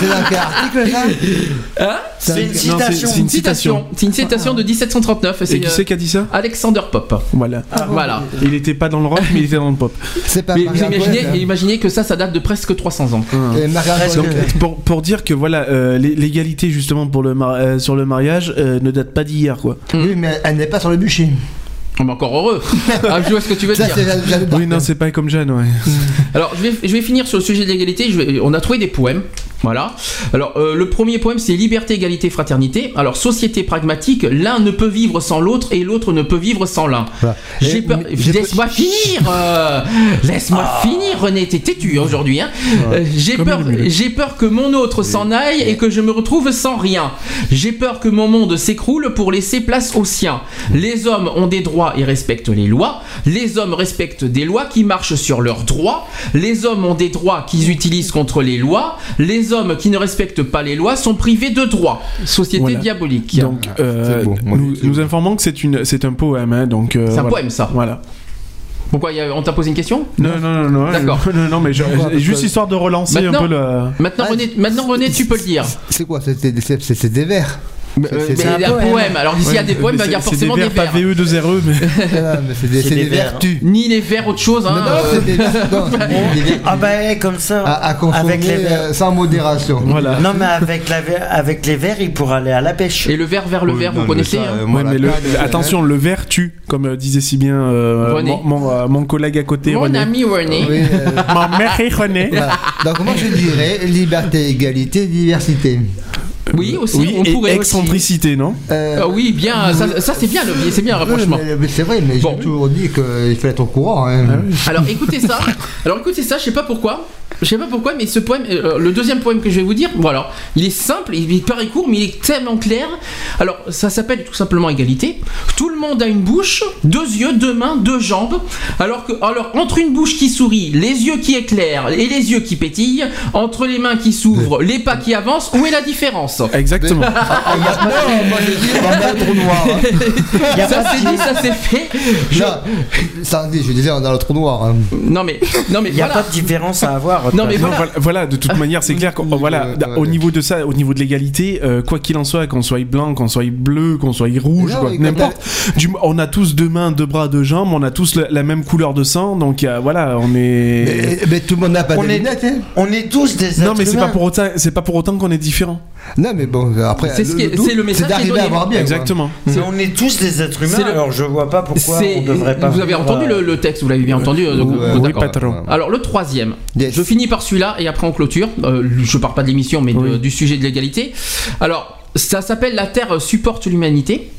C'est Hein C'est une citation. c'est une citation. C'est une citation de 1739. Et qui c'est qui a dit ça Alexander Pope. Voilà. Voilà. Il était pas dans le rock, mais il était dans le pop. C'est pas Mais vous imaginez, hein. imaginez que ça, ça date de presque 300 ans. Et. Donc, pour, pour dire que voilà, euh, l'é- l'égalité justement pour le mar- euh, sur le mariage euh, ne date pas d'hier quoi. Oui, mais elle n'est pas sur le bûcher. On est encore heureux. Ah, je vois ce que tu veux Ça, dire. Oui, non, c'est pas comme Jeanne, ouais. Alors, je vais, je vais finir sur le sujet de l'égalité. Je vais- On a trouvé des poèmes. Voilà. Alors, euh, le premier poème, c'est Liberté, égalité, fraternité. Alors, société pragmatique, l'un ne peut vivre sans l'autre et l'autre ne peut vivre sans l'un. Voilà. Laisse-moi finir. euh, Laisse-moi finir, René. T'es têtu aujourd'hui. Hein. Euh, peur. J'ai peur que mon autre s'en aille et que je me retrouve sans rien. J'ai peur que mon monde s'écroule pour laisser place au sien. Les hommes ont des droits et respectent les lois. Les hommes respectent des lois qui marchent sur leurs droits. Les hommes ont des droits qu'ils utilisent contre les lois. Les hommes qui ne respectent pas les lois sont privés de droits. Société Voilà. diabolique. Donc, euh, beau. Moi, nous, informons que c'est une, c'est un poème, hein, donc. euh, C'est un voilà. poème, ça. Voilà. Pourquoi on t'a posé une question Non, non, non, non. D'accord. Non, non, mais je- juste histoire de relancer Maintenant- un peu le. Maintenant, Ah, René, maintenant, René, tu peux le dire. C'est quoi c'est des vers. Euh, c'est- y a un poème. Alors, d'ici, il y a des poèmes, Mais il y a forcément c'est des vers, vers. pas VE de 0 mais. C'est des, vers. vertus. Ni les vers, autre chose. Hein. Non, non, euh, c'est des, non, Ah bah comme ça. à, à avec les verres. euh, sans modération. Voilà. Non mais avec, la ver- avec les verres, il pourra aller à la pêche. Et le vers vers le Oui, vers, vous connaissez hein euh, euh, attention, le verre tue, comme euh, disait si bien euh, mon, mon, euh, mon collègue à côté, Mon ami René. Euh, Ma mère René. Donc moi je dirais liberté, égalité, diversité. Oui, aussi, Oui, on et pourrait aussi. excentricité, non Euh, Ah oui, bien, ça, ça, c'est bien, le, c'est bien le oui, rapprochement. mais- mais c'est vrai, mais Bon. j'ai toujours dit qu'il fallait être au courant. hein. Alors écoutez ça. Alors écoutez ça, je sais pas pourquoi. Je sais pas pourquoi, mais ce poème, euh, le deuxième poème que je vais vous dire, voilà, il est simple, il paraît court, mais il est tellement clair. Alors ça s'appelle tout simplement égalité. Tout le monde a une bouche, deux yeux, deux mains, deux jambes. Alors que, alors entre une bouche qui sourit, les yeux qui éclairent et les yeux qui pétillent, entre les mains qui s'ouvrent, les pas qui avancent, où est la différence? Exactement. Ah, y a- non, moi je dis on met un trou noir. hein. Y a Ça de- dit, ça c'est fait. Je- Non, ça dit, je disais on dans le trou noir. hein. Non mais, non mais Il n'y a voilà. pas de différence à avoir. Non, mais Non, voilà. voilà, voilà, de toute manière, c'est clair. qu'au- voilà, ouais, au niveau de ça, au niveau de l'égalité, euh, quoi qu'il en soit, qu'on soit blanc, qu'on soit bleu, qu'on soit rouge, Non, comme n'importe. Du- On a tous deux mains, deux bras, deux jambes, on a tous la, la même couleur de sang, donc euh, voilà, on est. Mais, mais tout le monde n'a pas On est- lunettes. hein. On est tous des non, êtres mais c'est humains. pas pour autant, c'est pas pour autant qu'on est différent. Non, mais bon, après, C'est ce qui est- tout, c'est le message c'est d'arriver à voir bien. Exactement. Mais on est tous des êtres humains, alors je vois pas pourquoi C'est- on devrait pas. Vous avez entendu euh, le, texte, vous l'avez bien entendu. oui, patron. Alors le troisième, je finis par celui-là et après on clôture. Euh, je parle pas de l'émission mais de- Oui. du sujet de l'égalité. Alors ça s'appelle La Terre supporte l'humanité.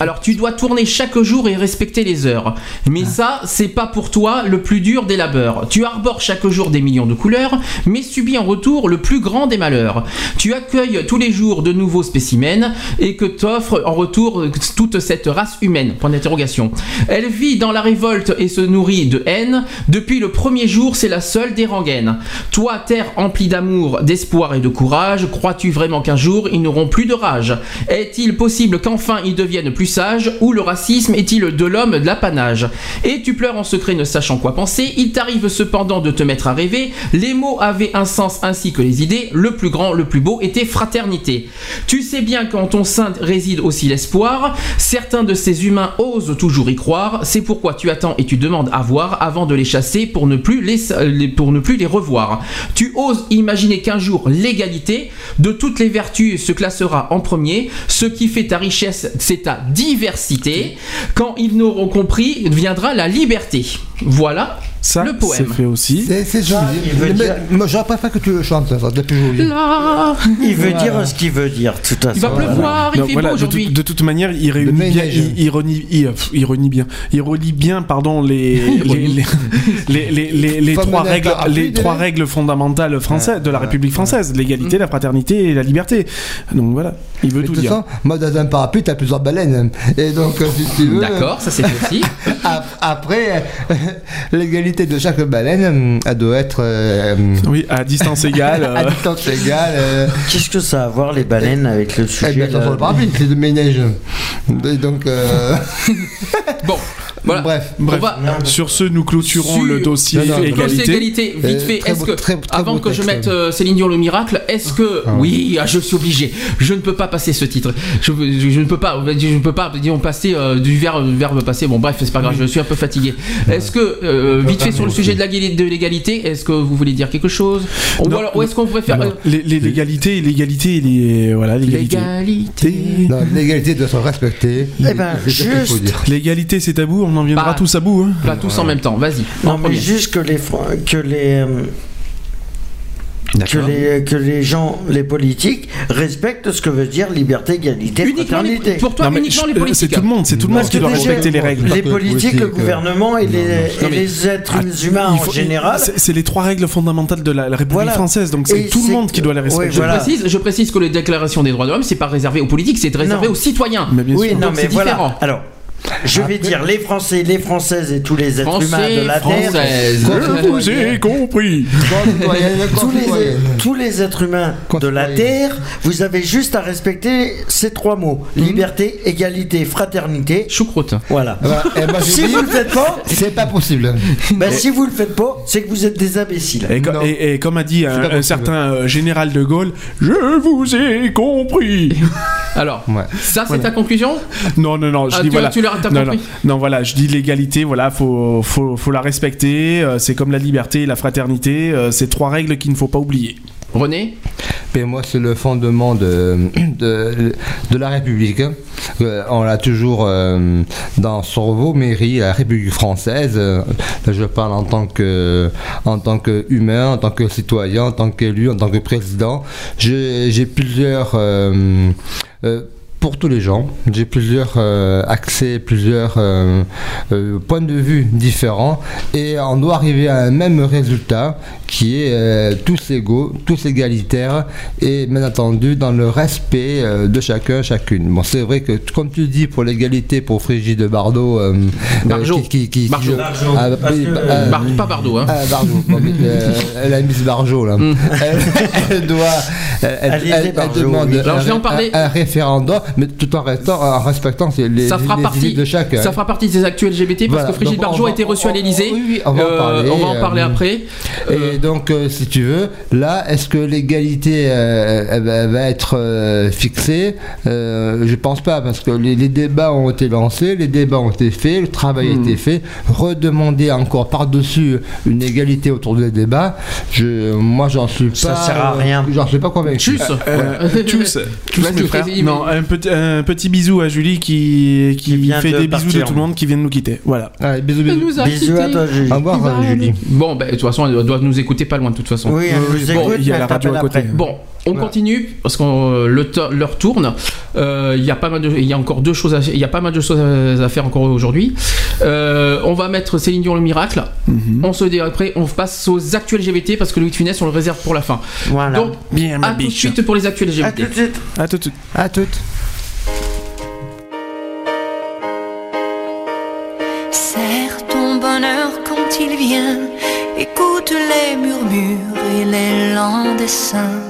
Alors tu dois tourner chaque jour et respecter les heures. Mais ça, c'est pas pour toi le plus dur des labeurs. Tu arbores chaque jour des millions de couleurs, mais subis en retour le plus grand des malheurs. Tu accueilles tous les jours de nouveaux spécimens et que t'offre en retour toute cette race humaine. Point d'interrogation. Elle vit dans la révolte et se nourrit de haine. Depuis le premier jour, c'est la seule des rengaines. Toi, terre emplie d'amour, d'espoir et de courage, crois-tu vraiment qu'un jour ils n'auront plus de rage? Est-il possible qu'enfin ils deviennent plus sages Ou le racisme est-il de l'homme de l'apanage Et tu pleures en secret ne sachant quoi penser. Il t'arrive cependant de te mettre à rêver. Les mots avaient un sens ainsi que les idées. Le plus grand, le plus beau était fraternité. Tu sais bien qu'en ton sein réside aussi l'espoir. Certains de ces humains osent toujours y croire. C'est pourquoi tu attends et tu demandes à voir avant de les chasser pour ne plus les- pour ne plus les revoir. Tu oses imaginer qu'un jour l'égalité de toutes les vertus se classera en premier. Ce qui fait ta richesse, c'est ta diversité. Quand ils n'auront compris, viendra la liberté. Voilà Ça, le c'est poème. fait aussi. C'est c'est joli. il dire- Moi, j'aurais préféré que tu le chantes, ça, depuis aujourd'hui. Là, Il veut Voilà. dire ce qu'il veut dire, de toute façon. il va pleuvoir, il Non, fait voilà, beau de, aujourd'hui. toute- de toute manière, il réunit bien, neige. il, ironie, il, pff, ironie bien, il relie bien, pardon, les les, les, les, trois règles, les trois règles fondamentales françaises de la Ouais. République française, l'égalité, la fraternité et la liberté. Donc voilà, il veut Mais de tout dire. façon, moi, dans un parapluie, t'as plusieurs baleines. Et donc, si tu veux. D'accord, ça c'est fait aussi. ap- Après, euh, de chaque baleine, hum, elle doit être. euh, Oui, à distance égale. à euh, distance égale. euh, Qu'est-ce que ça a à voir les baleines avec le eh sujet bien, là sur le parapluie, c'est de ménage. Et donc. euh, Bon, voilà. Bref. Bref, On va- sur ce, nous clôturons Sur- le dossier Non, non, égalité. ces égalités, vite Euh, fait, est-ce que, très- très avant que je mette euh, Céline Dion le miracle, est-ce que, oui, ah, je suis obligé, je ne peux pas passer ce titre, je, je- je ne peux pas, je ne peux pas, disons, passer euh, du verbe, verbe passer, bon bref, c'est pas grave, je suis un peu fatigué. Est-ce que, euh, vite fait sur le sujet de l'égalité, est-ce que vous voulez dire quelque chose? Ou, Non. alors, ou est-ce qu'on pourrait faire... L'égalité, l'égalité, les- voilà, l'égalité. L'égalité. l'égalité doit se respecter. Eh ben, C'est ça qu'il faut juste- dire. L'égalité, c'est tabou, on en viendra Pas- tous à bout. hein. Pas tous en même temps, vas-y. Non, mais premier. juste que les, que les, euh, que les, que les gens, les politiques, respectent ce que veut dire liberté, égalité, Uniquement les- fraternité. pour toi, Non, mais uniquement les je- politiques. C'est tout le monde, c'est tout le monde qui doit respecter les règles. Les politiques, le euh, gouvernement et les, Non, et mais- les êtres humains Il en général. c'est- les trois règles fondamentales de la, la République Voilà. française, donc c'est tout le monde qui doit les respecter. Je, voilà. précise, je précise que les déclarations des droits de l'homme, c'est pas réservé aux politiques, c'est réservé Non. aux citoyens. Mais bien oui, sûr. non, Donc mais c'est voilà. différent. Alors, je vais dire les Français, les Françaises et tous les êtres Français, humains de la Terre. Je vous ai compris. Concitoyenne, Tous les, concitoyenne. tous les êtres humains de la. Terre, vous avez juste à respecter ces trois mots liberté, égalité, fraternité. Choucroute. Voilà. Eh ben, Si dit, vous le faites pas, c'est pas possible. ben, si vous le faites pas, c'est que vous êtes des imbéciles. Et, co- Non. et- et comme a dit un, certain euh, général de Gaulle, je vous ai compris. Alors, Ouais. ça c'est Voilà. ta conclusion? Non, non, non, je Ah, dis tu- voilà. tu t'as non, compris non, non, voilà, je dis l'égalité, voilà, faut, faut, faut la respecter. euh, c'est comme la liberté et la fraternité. euh, c'est trois règles qu'il ne faut pas oublier. René Mais moi, c'est le fondement de, de, de la République. Euh, on l'a toujours euh, dans sur vos mairies, la République française. euh, là, je parle en tant que en tant qu'humain, en tant que citoyen, en tant qu'élu, en tant que président. J'ai j'ai plusieurs euh, euh, pour tous les gens, j'ai plusieurs euh, accès, plusieurs euh, euh, points de vue différents et on doit arriver à un même résultat qui est euh, tous égaux, tous égalitaires et bien entendu dans le respect euh, de chacun, chacune. Bon, c'est vrai que comme tu dis pour l'égalité pour Frigide Bardot, euh, Barjot. euh, qui, qui, qui- Barjot. qui- Barjot. ah, que, bah, euh, euh, Bar- Pas Bardot, hein. ah, Barjot. Bon, mais, euh, la Miss Barjot, là. Elle, elle doit. Elle, elle- elle- elle demande oui. Alors, un, je vais en parler. un- un référendum, mais tout en, restant, en respectant les, ça fera les partie de chacun. ça fera partie des actuels LGBT parce Voilà, que on Barjot a été reçue à on- l'Elysée. oui, oui, on va en parler, on va en euh, parler après. Euh, Et donc, euh, si tu veux, là, est-ce que l'égalité euh, va- être euh, fixée? Euh, Je pense pas, parce que les, les débats ont été lancés, les débats ont été faits, le travail Hmm. a été fait. Redemander encore par-dessus une égalité autour des débats, je, moi, j'en suis pas. Ça sert à rien. J'en suis pas convaincu. Tchuss. Euh, tous, tous Vas-y, mes frères. vas-y, Non, un petit, un petit bisou à Julie qui, qui, Qui vient fait de des bisous de tout le monde qui vient de nous quitter. Voilà. Allez, bisous, bisous. nous Bisous à toi, Julie. Au revoir, euh, Julie. Bon, ben, de toute façon, elle doit nous écouter pas loin, de toute façon. Oui, elle nous Bon, écoute, il y a la radio à côté. après. Bon, on continue parce que euh, le l'heure tourne. Euh, Il y a pas mal de, il y a encore deux choses, à, il y a pas mal de choses à, à faire encore aujourd'hui. Euh, on va mettre Céline Dion le miracle. Mhm. On se dit après, on passe aux actuels LGBT parce que Louis de Funès on le réserve pour la fin. Voilà. Donc, Bien, ma à tout de suite pour les actuels à LGBT. tout de suite. À tout de suite. À. il vient, écoute les murmures et les lents dessins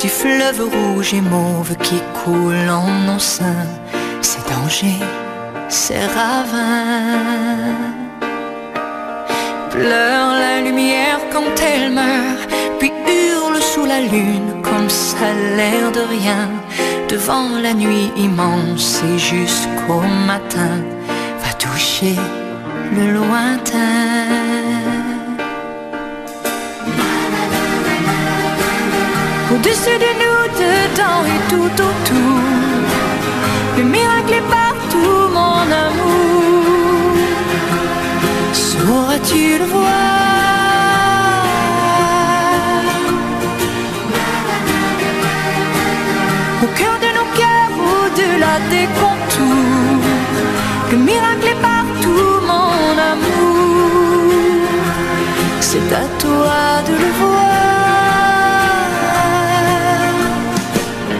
du fleuve rouge et mauve qui coule en nos seins. Ces dangers, ces ravins. Pleure la lumière quand elle meurt, puis hurle sous la lune comme ça l'air de rien. Devant la nuit immense et jusqu'au matin, va toucher le lointain. Au-dessus de nous, dedans et tout autour, le miracle est partout, mon amour. Sauras-tu le voir? Au cœur de nos cœurs, au-delà des contours, le miracle est partout, C'est à toi de le voir.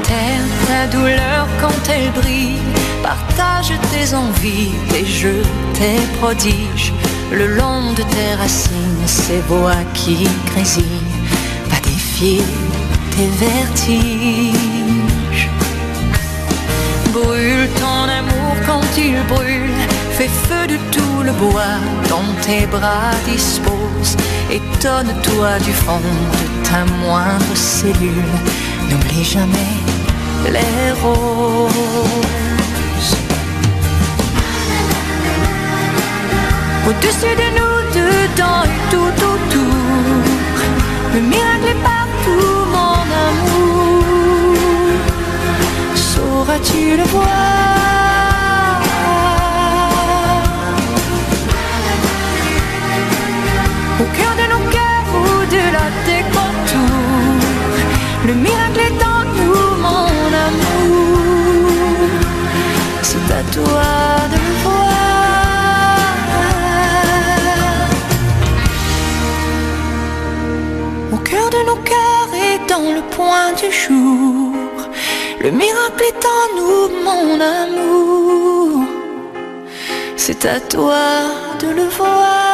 Terre ta douleur quand elle brille, partage tes envies, tes jeux, tes prodiges. le long de tes racines, ces voix qui grésillent, va défier tes vertiges. Brûle ton amour quand il brûle, fais feu de tout le bois dont tes bras disposent. Étonne-toi du fond de ta moindre cellule, n'oublie jamais les roses. Au-dessus de nous, dedans et tout autour, le miracle est partout, mon amour. Sauras-tu le voir? Au cœur de nos cœurs, au-delà des contours, le miracle est en nous, mon amour. C'est à toi de le voir. Au cœur de nos cœurs et dans le point du jour, le miracle est en nous, mon amour. C'est à toi de le voir.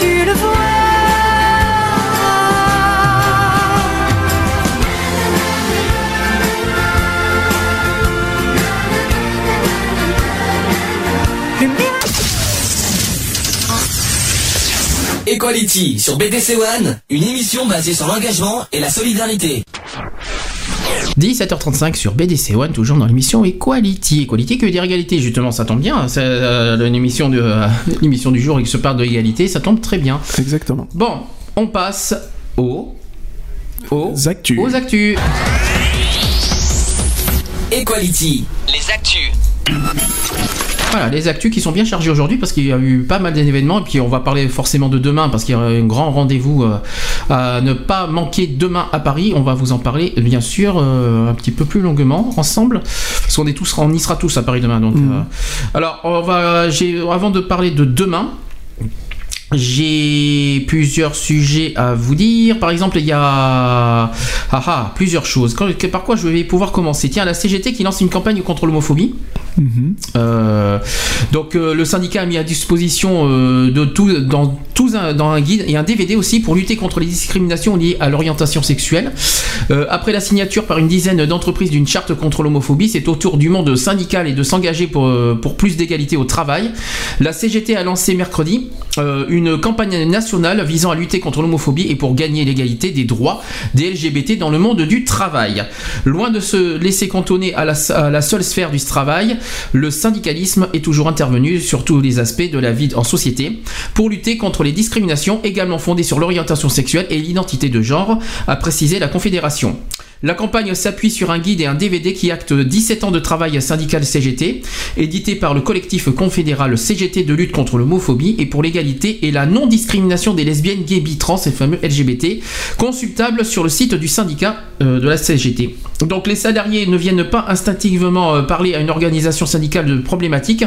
Sauras-tu le miracle Equality sur BDC One, une émission basée sur l'engagement et la solidarité. 17h35 sur BDC One, toujours dans l'émission Equality. Equality qui veut dire égalité, justement, ça tombe bien. C'est euh, une émission, de, euh, l'émission du jour qui se parle de égalité, ça tombe très bien. Exactement. Bon, on passe aux, aux actus. Aux actus. Equality. Les actus. Voilà, les actus qui sont bien chargés aujourd'hui parce qu'il y a eu pas mal d'événements et puis on va parler forcément de demain parce qu'il y a un grand rendez-vous euh, à ne pas manquer demain à Paris. On va vous en parler bien sûr euh, un petit peu plus longuement ensemble parce qu'on est tous, on y sera tous à Paris demain. Donc, euh, alors on va, j'ai, avant de parler de demain. J'ai plusieurs sujets à vous dire. Par exemple, il y a ah, ah, plusieurs choses. Par quoi je vais pouvoir commencer? Tiens, la CGT qui lance une campagne contre l'homophobie. Euh, donc euh, le syndicat a mis à disposition euh, de tout dans tout un, dans un guide et un DVD aussi pour lutter contre les discriminations liées à l'orientation sexuelle. Après la signature par une dizaine d'entreprises d'une charte contre l'homophobie, c'est au tour du monde syndical et de s'engager pour, pour plus d'égalité au travail. La CGT a lancé mercredi euh, une campagne nationale visant à lutter contre l'homophobie et pour gagner l'égalité des droits des LGBT dans le monde du travail. Loin de se laisser cantonner à la, seule sphère du travail, le syndicalisme est toujours intervenu sur tous les aspects de la vie en société pour lutter contre les discriminations également fondées sur l'orientation sexuelle et l'identité de genre, a précisé la Confédération. La campagne s'appuie sur un guide et un DVD qui acte 17 ans de travail syndical CGT, édité par le collectif confédéral CGT de lutte contre l'homophobie et pour l'égalité et la non-discrimination des lesbiennes, gays, bi, trans et fameux LGBT, consultable sur le site du syndicat euh, de la CGT. Donc les salariés ne viennent pas instinctivement euh, parler à une organisation syndicale de problématiques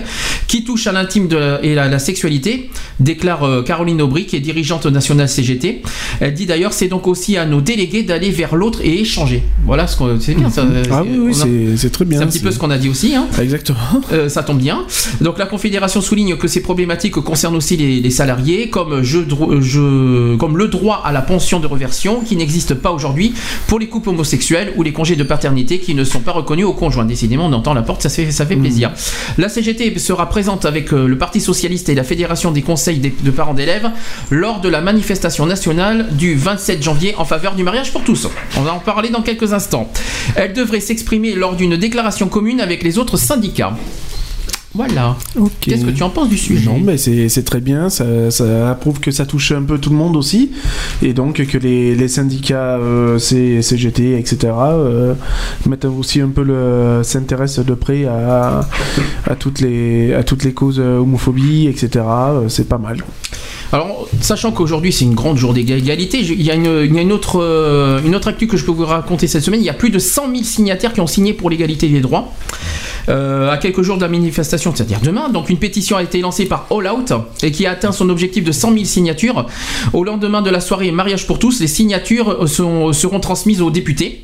qui touchent à l'intime la- et à la sexualité, déclare euh, Caroline Aubry, qui est dirigeante nationale CGT. Elle dit d'ailleurs c'est donc aussi à nos délégués d'aller vers l'autre et échanger. Voilà ce qu'on c'est bien ça. Ah oui, oui, c'est- très bien. C'est un petit peu ce qu'on a dit aussi. Hein. Exactement. Euh, ça tombe bien. Donc la Confédération souligne que ces problématiques concernent aussi les, les salariés, comme, je, comme le droit à la pension de reversion qui n'existe pas aujourd'hui pour les couples homosexuels ou les congés de paternité qui ne sont pas reconnus au conjoint. Décidément, on entend la porte, ça fait, ça fait plaisir. La CGT sera présente avec euh, le Parti Socialiste et la Fédération des conseils de parents d'élèves lors de la manifestation nationale du 27 janvier en faveur du mariage pour tous. On va en parler dans quelques instants. Elle devrait s'exprimer lors d'une déclaration commune avec les autres syndicats. Voilà. Qu'est-ce que tu en penses du sujet Non, mais c'est très bien. Ça, ça prouve que ça touche un peu tout le monde aussi. Et donc que les, les syndicats euh, CGT, etc., euh, mettent aussi un peu le. s'intéressent de près à, à, toutes les, à toutes les causes euh, homophobie, etc. C'est pas mal. Alors, sachant qu'aujourd'hui c'est une grande journée d'égalité, il y a, une, autre, euh, une autre actu que je peux vous raconter cette semaine. Il y a plus de 100 000 signataires qui ont signé pour l'égalité des droits. Euh, à quelques jours de la manifestation, c'est-à-dire demain, donc une pétition a été lancée par All Out et qui a atteint son objectif de 100 000 signatures. Au lendemain de la soirée Mariage pour tous, les signatures sont- seront transmises aux députés.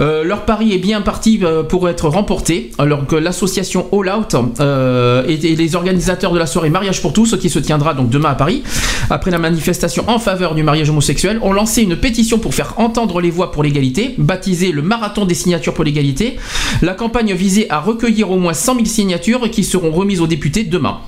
Euh, leur pari est bien parti euh, pour être remporté, alors que l'association All Out euh, et les organisateurs de la soirée Mariage pour tous, qui se tiendra donc demain à Paris, après la manifestation en faveur du mariage homosexuel, ont lancé une pétition pour faire entendre les voix pour l'égalité, baptisée le Marathon des signatures pour l'égalité. La campagne visait à recueillir au moins 100 000 signatures qui seront remises aux députés demain.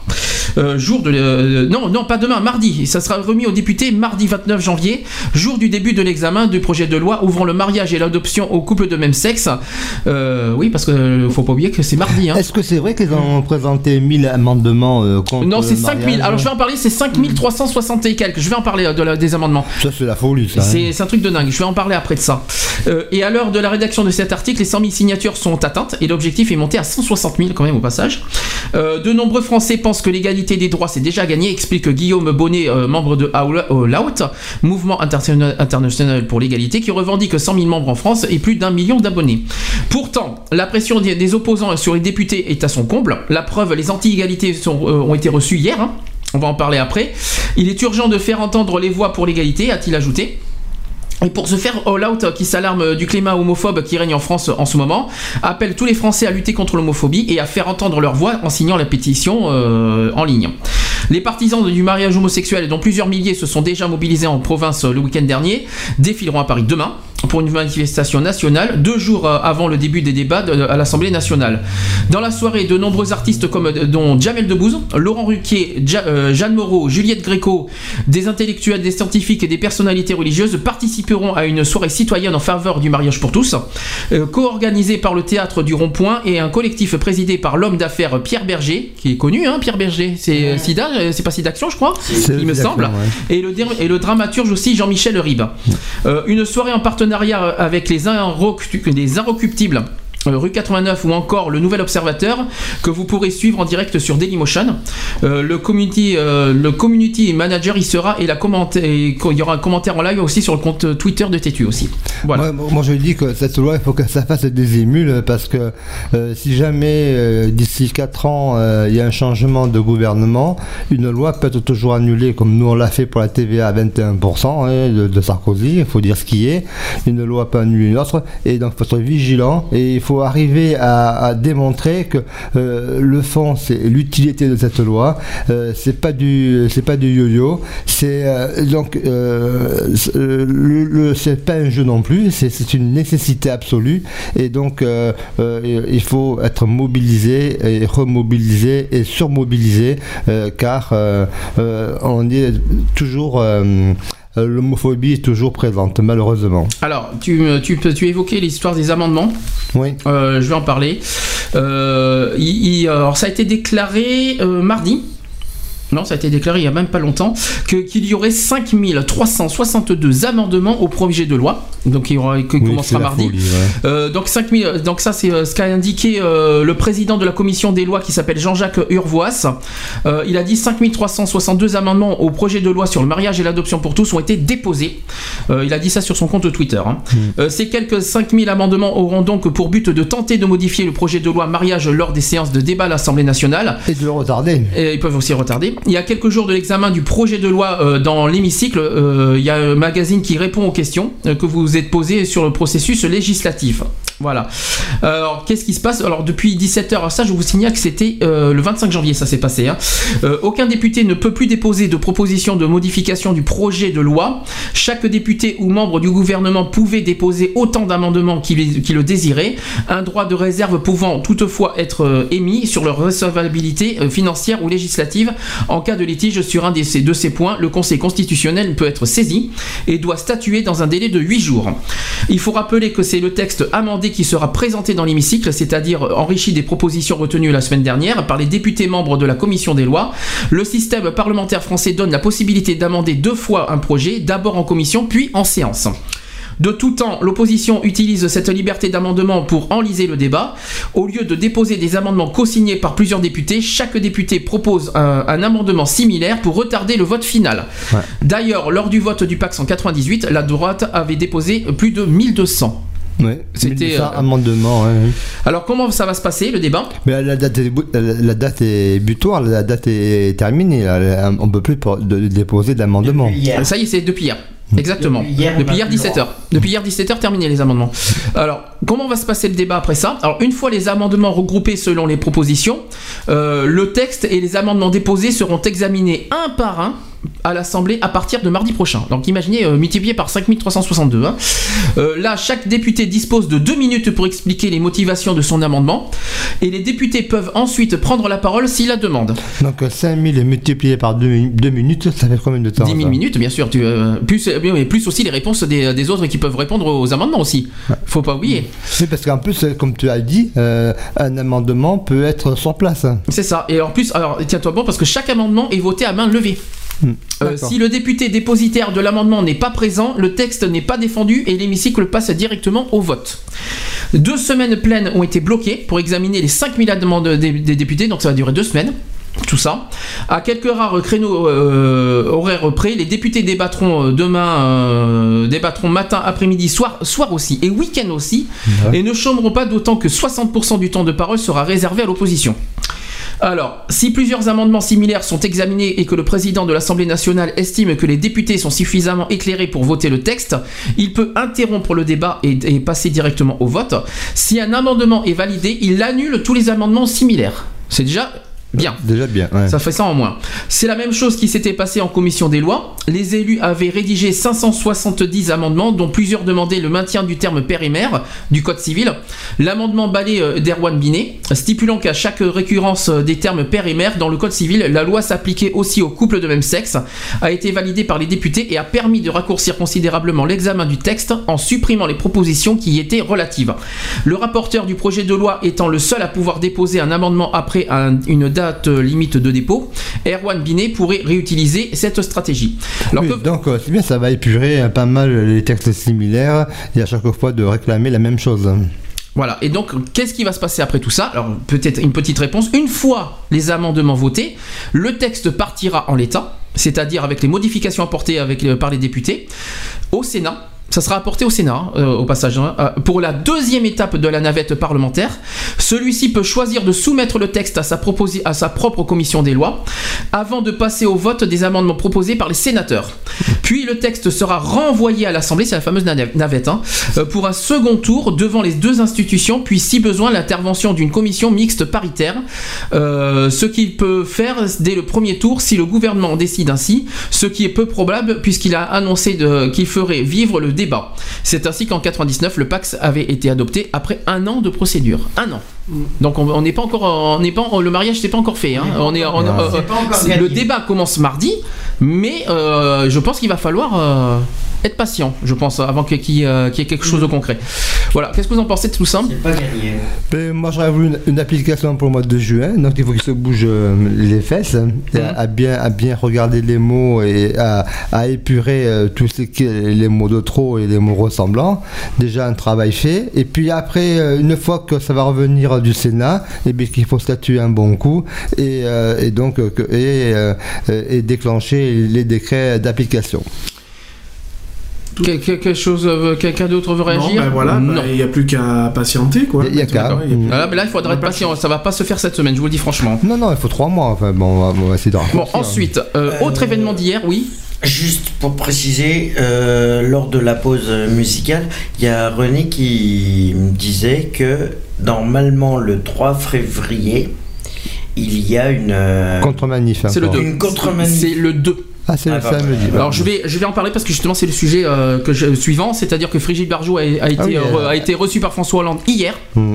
Euh, jour de euh, non non pas demain mardi ça sera remis aux députés mardi 29 janvier jour du début de l'examen du projet de loi ouvrant le mariage et l'adoption aux couples de même sexe Euh, oui parce euh, faut pas oublier que c'est mardi hein. Est-ce que c'est vrai qu'ils ont présenté 1000 amendements contre non c'est le 5000 mariage alors je vais en parler c'est 5360 et quelques je vais en parler de la- des amendements Ça, c'est la folie, ça. hein. c'est un truc de dingue, je vais en parler après de ça. Et à l'heure de la rédaction de cet article, les 100 000 signatures sont atteintes et l'objectif est monté à 160 000 quand même au passage. De nombreux Français pensent que l'égalité des droits c'est déjà gagné, explique Guillaume Bonnet, euh, membre de All Out, mouvement international, pour l'égalité, qui revendique 100 000 membres en France et plus d'un million d'abonnés. Pourtant, la pression des, opposants sur les députés est à son comble. La preuve, les anti-égalités euh, ont été reçues hier. hein. On va en parler après. Il est urgent de faire entendre les voix pour l'égalité, a-t-il ajouté. Et pour ce faire, All Out, qui s'alarme du climat homophobe qui règne en France en ce moment, appelle tous les Français à lutter contre l'homophobie et à faire entendre leur voix en signant la pétition euh, en ligne. Les partisans du mariage homosexuel, dont plusieurs milliers se sont déjà mobilisés en province le week-end dernier, défileront à Paris demain pour une manifestation nationale, deux jours euh, avant le début des débats de- à l'Assemblée nationale. Dans la soirée, de nombreux artistes comme euh, dont Jamel Debbouze, Laurent Ruquier, Ja- euh, Jeanne Moreau, Juliette Gréco, des intellectuels, des scientifiques et des personnalités religieuses participeront à une soirée citoyenne en faveur du mariage pour tous, euh, co-organisée par le théâtre du Rond-Point et un collectif présidé par l'homme d'affaires Pierre Berger, qui est connu, hein, Pierre Berger, c'est euh, Sida, c'est pas Sidaction, je crois, il me semble, ouais. et le, der- et le dramaturge aussi Jean-Michel Ribes. Euh, une soirée en partenariat avec les, Inrocu- les Inrecuptibles. Euh, Rue 89 ou encore le Nouvel Observateur que vous pourrez suivre en direct sur Dailymotion. Euh, le community euh, le community manager y sera et il y aura un commentaire en live aussi sur le compte Twitter de Tétu aussi. Moi, moi, je dis que cette loi, il faut que ça fasse des émules parce que si jamais d'ici 4 ans il y a un changement de gouvernement, une loi peut être toujours annulée comme nous on l'a fait pour la TVA à 21% hein, de, de Sarkozy, il faut dire ce qui est. Une loi peut annuler une autre et donc il faut être vigilant et il faut arriver à, démontrer que euh, le fond c'est l'utilité de cette loi, euh, c'est pas du c'est pas du yo-yo, c'est euh, donc le, c'est pas un jeu non plus, c'est une nécessité absolue. Et donc il faut être mobilisé et remobilisé et surmobilisé car on est toujours l'homophobie est toujours présente malheureusement. Alors, tu, tu, tu évoquais l'histoire des amendements. Oui. Euh, je vais en parler. Euh, il- il- alors, ça a été déclaré euh, mardi. Non, ça a été déclaré il n'y a même pas longtemps que- qu'il y aurait 5362 amendements au projet de loi. Donc, il y aura, qui Oui, commencera mardi. folie, ouais. Euh, donc 5000 donc ça c'est euh, ce qu'a indiqué euh, le président de la commission des lois qui s'appelle Jean-Jacques Urvoas. Euh, il a dit 5362 amendements au projet de loi sur le mariage et l'adoption pour tous ont été déposés. Euh, il a dit ça sur son compte Twitter. hein. Euh, ces quelques 5000 amendements auront donc pour but de tenter de modifier le projet de loi mariage lors des séances de débat à l'Assemblée nationale. Et de le retarder. Et ils peuvent aussi retarder. Il y a quelques jours de l'examen du projet de loi euh, dans l'hémicycle, euh, il y a un magazine qui répond aux questions euh, que vous vous êtes posées sur le processus législatif. Voilà. Alors, qu'est-ce qui se passe? Alors, depuis 17h, alors ça, je vous signale que c'était euh, le 25 janvier, ça s'est passé. hein. Euh, aucun député ne peut plus déposer de proposition de modification du projet de loi. Chaque député ou membre du gouvernement pouvait déposer autant d'amendements qu'il le désirait. Un droit de réserve pouvant toutefois être euh, émis sur leur recevabilité euh, financière ou législative. En cas de litige sur un de ces, de ces points, le Conseil constitutionnel peut être saisi et doit statuer dans un délai de 8 jours. Il faut rappeler que c'est le texte amendé qui sera présenté dans l'hémicycle, c'est-à-dire enrichi des propositions retenues la semaine dernière par les députés membres de la commission des lois. Le système parlementaire français donne la possibilité d'amender deux fois un projet, d'abord en commission puis en séance. De tout temps, l'opposition utilise cette liberté d'amendement pour enliser le débat. Au lieu de déposer des amendements co-signés par plusieurs députés, chaque député propose un, un amendement similaire pour retarder le vote final. D'ailleurs, lors du vote du PAX en 98, la droite avait déposé plus de 1200. Ouais, C'était, ça, euh, amendement. ouais, ouais. Alors comment ça va se passer le débat? Mais la date, est, la, la date est butoir, la date est terminée. là. On ne peut plus pour- de- déposer d'amendement. Ça y est, c'est depuis hier. Exactement. Depuis hier, on Depuis a hier, plus le 17h. Depuis hier 17h, terminé les amendements. Alors, comment va se passer le débat après ça? Alors, une fois les amendements regroupés selon les propositions, euh, le texte et les amendements déposés seront examinés un par un à l'Assemblée à partir de mardi prochain. Donc imaginez euh, multiplié par 5362. hein. Euh, là, chaque député dispose de deux minutes pour expliquer les motivations de son amendement et les députés peuvent ensuite prendre la parole s'ils la demandent. Donc euh, 5000 multiplié par 2 minutes, ça fait combien de temps 10 000 ça minutes, bien sûr. Tu, euh, plus, euh, mais plus aussi les réponses des, des autres qui peuvent répondre aux amendements aussi. Faut pas oublier. Oui, parce qu'en plus, comme tu as dit, un amendement peut être sans place. C'est ça. Et en plus, alors tiens-toi bon parce que chaque amendement est voté à main levée. Euh, D'accord. si le député dépositaire de l'amendement n'est pas présent, le texte n'est pas défendu et l'hémicycle passe directement au vote. Deux semaines pleines ont été bloquées pour examiner les 5000 amendements des, des députés, donc ça va durer deux semaines. Tout ça. À quelques rares créneaux euh, horaires près, les députés débattront euh, demain, euh, débattront matin, après-midi, soir, soir aussi et week-end aussi, et ne chômeront pas d'autant que 60% du temps de parole sera réservé à l'opposition. Alors, si plusieurs amendements similaires sont examinés et que le président de l'Assemblée nationale estime que les députés sont suffisamment éclairés pour voter le texte, il peut interrompre le débat et, passer directement au vote. Si un amendement est validé, il annule tous les amendements similaires. C'est déjà bien. Déjà bien. ouais. Ça fait ça en moins. C'est la même chose qui s'était passé en commission des lois. Les élus avaient rédigé 570 amendements, dont plusieurs demandaient le maintien du terme père et mère du Code civil. L'amendement balai euh, d'Erwan Binet, stipulant qu'à chaque récurrence euh, des termes père et mère dans le Code civil, la loi s'appliquait aussi aux couples de même sexe, a été validé par les députés et a permis de raccourcir considérablement l'examen du texte en supprimant les propositions qui y étaient relatives. Le rapporteur du projet de loi étant le seul à pouvoir déposer un amendement après un- une date euh, limite de dépôt, Erwan Binet pourrait réutiliser cette stratégie. Alors Oui, que- Donc euh, c'est bien, ça va épurer euh, pas mal les textes similaires et à chaque fois de réclamer la même chose. Voilà, et donc qu'est-ce qui va se passer après tout ça? Alors peut-être une petite réponse. Une fois les amendements votés, le texte partira en l'état, c'est-à-dire avec les modifications apportées avec, par les députés, au Sénat. Ça sera apporté au Sénat, euh, au passage, hein, euh, pour la deuxième étape de la navette parlementaire. Celui-ci peut choisir de soumettre le texte à sa, à sa propre commission des lois, avant de passer au vote des amendements proposés par les sénateurs. Puis le texte sera renvoyé à l'Assemblée, c'est la fameuse nave- navette, hein, euh, pour un second tour devant les deux institutions, puis si besoin l'intervention d'une commission mixte paritaire, ce qu'il peut faire dès le premier tour si le gouvernement en décide ainsi, ce qui est peu probable puisqu'il a annoncé qu'il ferait vivre le débat. C'est ainsi qu'en 99, le Pax avait été adopté après un an de procédure. Un an. Donc on n'est pas encore, on n'est pas, le mariage n'est pas encore fait. hein. On est, on- euh, le débat commence mardi, mais euh, je pense qu'il va falloir euh, être patient, je pense, avant qu'il y, ait- euh, qu'il y ait quelque chose de concret. Voilà, qu'est-ce que vous en pensez de tout ça? Pas gagné. Ben, moi j'aurais voulu une, une application pour le mois de juin, donc il faut qu'il se bouge euh, les fesses, et à, à bien, à bien regarder les mots et à, à épurer euh, tous les mots de trop et les mots ressemblants. Déjà un travail fait, et puis après, euh, une fois que ça va revenir du Sénat, et bien qu'il faut statuer un bon coup et, euh, et donc que- et, et déclencher les décrets d'application. Quel- Quelque chose, euh, quelqu'un d'autre veut Non, réagir? ben voilà, Non. il n'y a plus qu'à patienter, quoi. Il y a qu'à. Plus- Ah, mais là, il faudra être patient. Ça va pas se faire cette semaine, je vous le dis franchement. Non, non, il faut trois mois. Enfin, bon, on va, on va essayer de Bon, ensuite, euh, autre événement d'hier, oui. Juste pour préciser, euh, lors de la pause musicale, il y a René qui me disait que normalement le 3 février, il y a une. euh, Contre-manif. C'est le encore. 2. Une contre-manif. C'est le 2. Ah, c'est le samedi. Alors je vais, je vais en parler parce que justement c'est le sujet euh, que je, suivant, c'est-à-dire que Frigide Barjot a, a été, Ah oui, euh, euh, a été reçu par François Hollande hier. Hmm.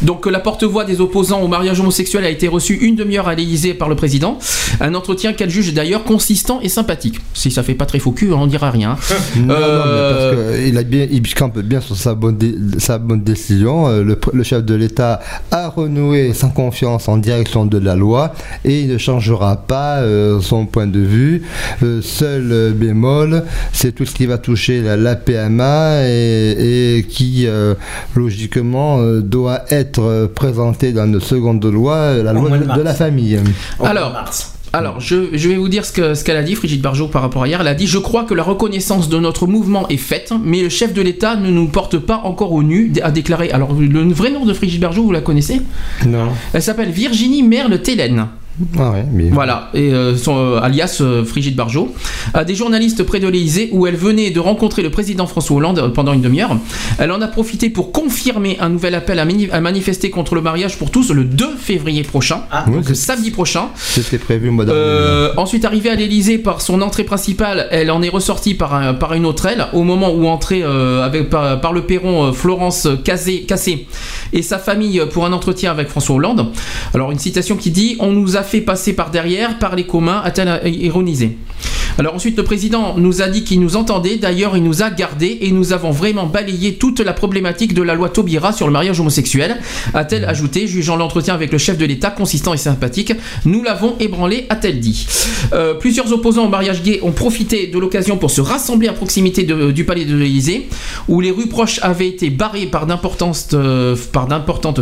Donc la porte-voix des opposants au mariage homosexuel a été reçue une demi-heure à l'Élysée par le président. Un entretien qu'elle juge d'ailleurs consistant et sympathique. Si ça fait pas très faux cul, on dira rien. Non, non, mais parce a bien, il campe bien sur sa bonne, dé- sa bonne décision. Le, chef de l'État a renoué sa confiance en direction de la loi et il ne changera pas euh, son point de vue. Euh, seul euh, bémol, c'est tout ce qui va toucher la, la PMA et, et qui, euh, logiquement, euh, doit être présenté dans une seconde loi, la loi de la famille. Alors, alors je, je vais vous dire ce que- ce qu'elle a dit, Brigitte Barjot, par rapport à hier. Elle a dit Je crois que la reconnaissance de notre mouvement est faite, mais le chef de l'État ne nous porte pas encore au nu, a déclaré. Alors, le vrai nom de Brigitte Barjot, vous la connaissez? Non. Elle s'appelle Virginie Merle Télène. Ah ouais, mais... Voilà, et euh, son euh, alias euh, Frigide Barjot, à des journalistes près de l'Élysée où elle venait de rencontrer le président François Hollande pendant une demi-heure. Elle en a profité pour confirmer un nouvel appel à, mani- à manifester contre le mariage pour tous le 2 février prochain, Oui, donc samedi prochain. C'était prévu au mois d'avril. Euh, ensuite, arrivée à l'Elysée par son entrée principale, elle en est ressortie par, un- par une autre aile. Au moment où entrait euh, avec, par, par le perron Florence Cassé, Cassé et sa famille pour un entretien avec François Hollande. Alors, une citation qui dit On nous a fait passer par derrière, par les communs, a-t-elle ironisé. Alors ensuite, le président nous a dit qu'il nous entendait. D'ailleurs, il nous a gardés et nous avons vraiment balayé toute la problématique de la loi Taubira sur le mariage homosexuel. A-t-elle ajouté, jugeant l'entretien avec le chef de l'État consistant et sympathique. Nous l'avons ébranlé, a-t-elle dit. Euh, plusieurs opposants au mariage gay ont profité de l'occasion pour se rassembler à proximité de- du palais de l'Élysée, où les rues proches avaient été barrées par d'importantes euh,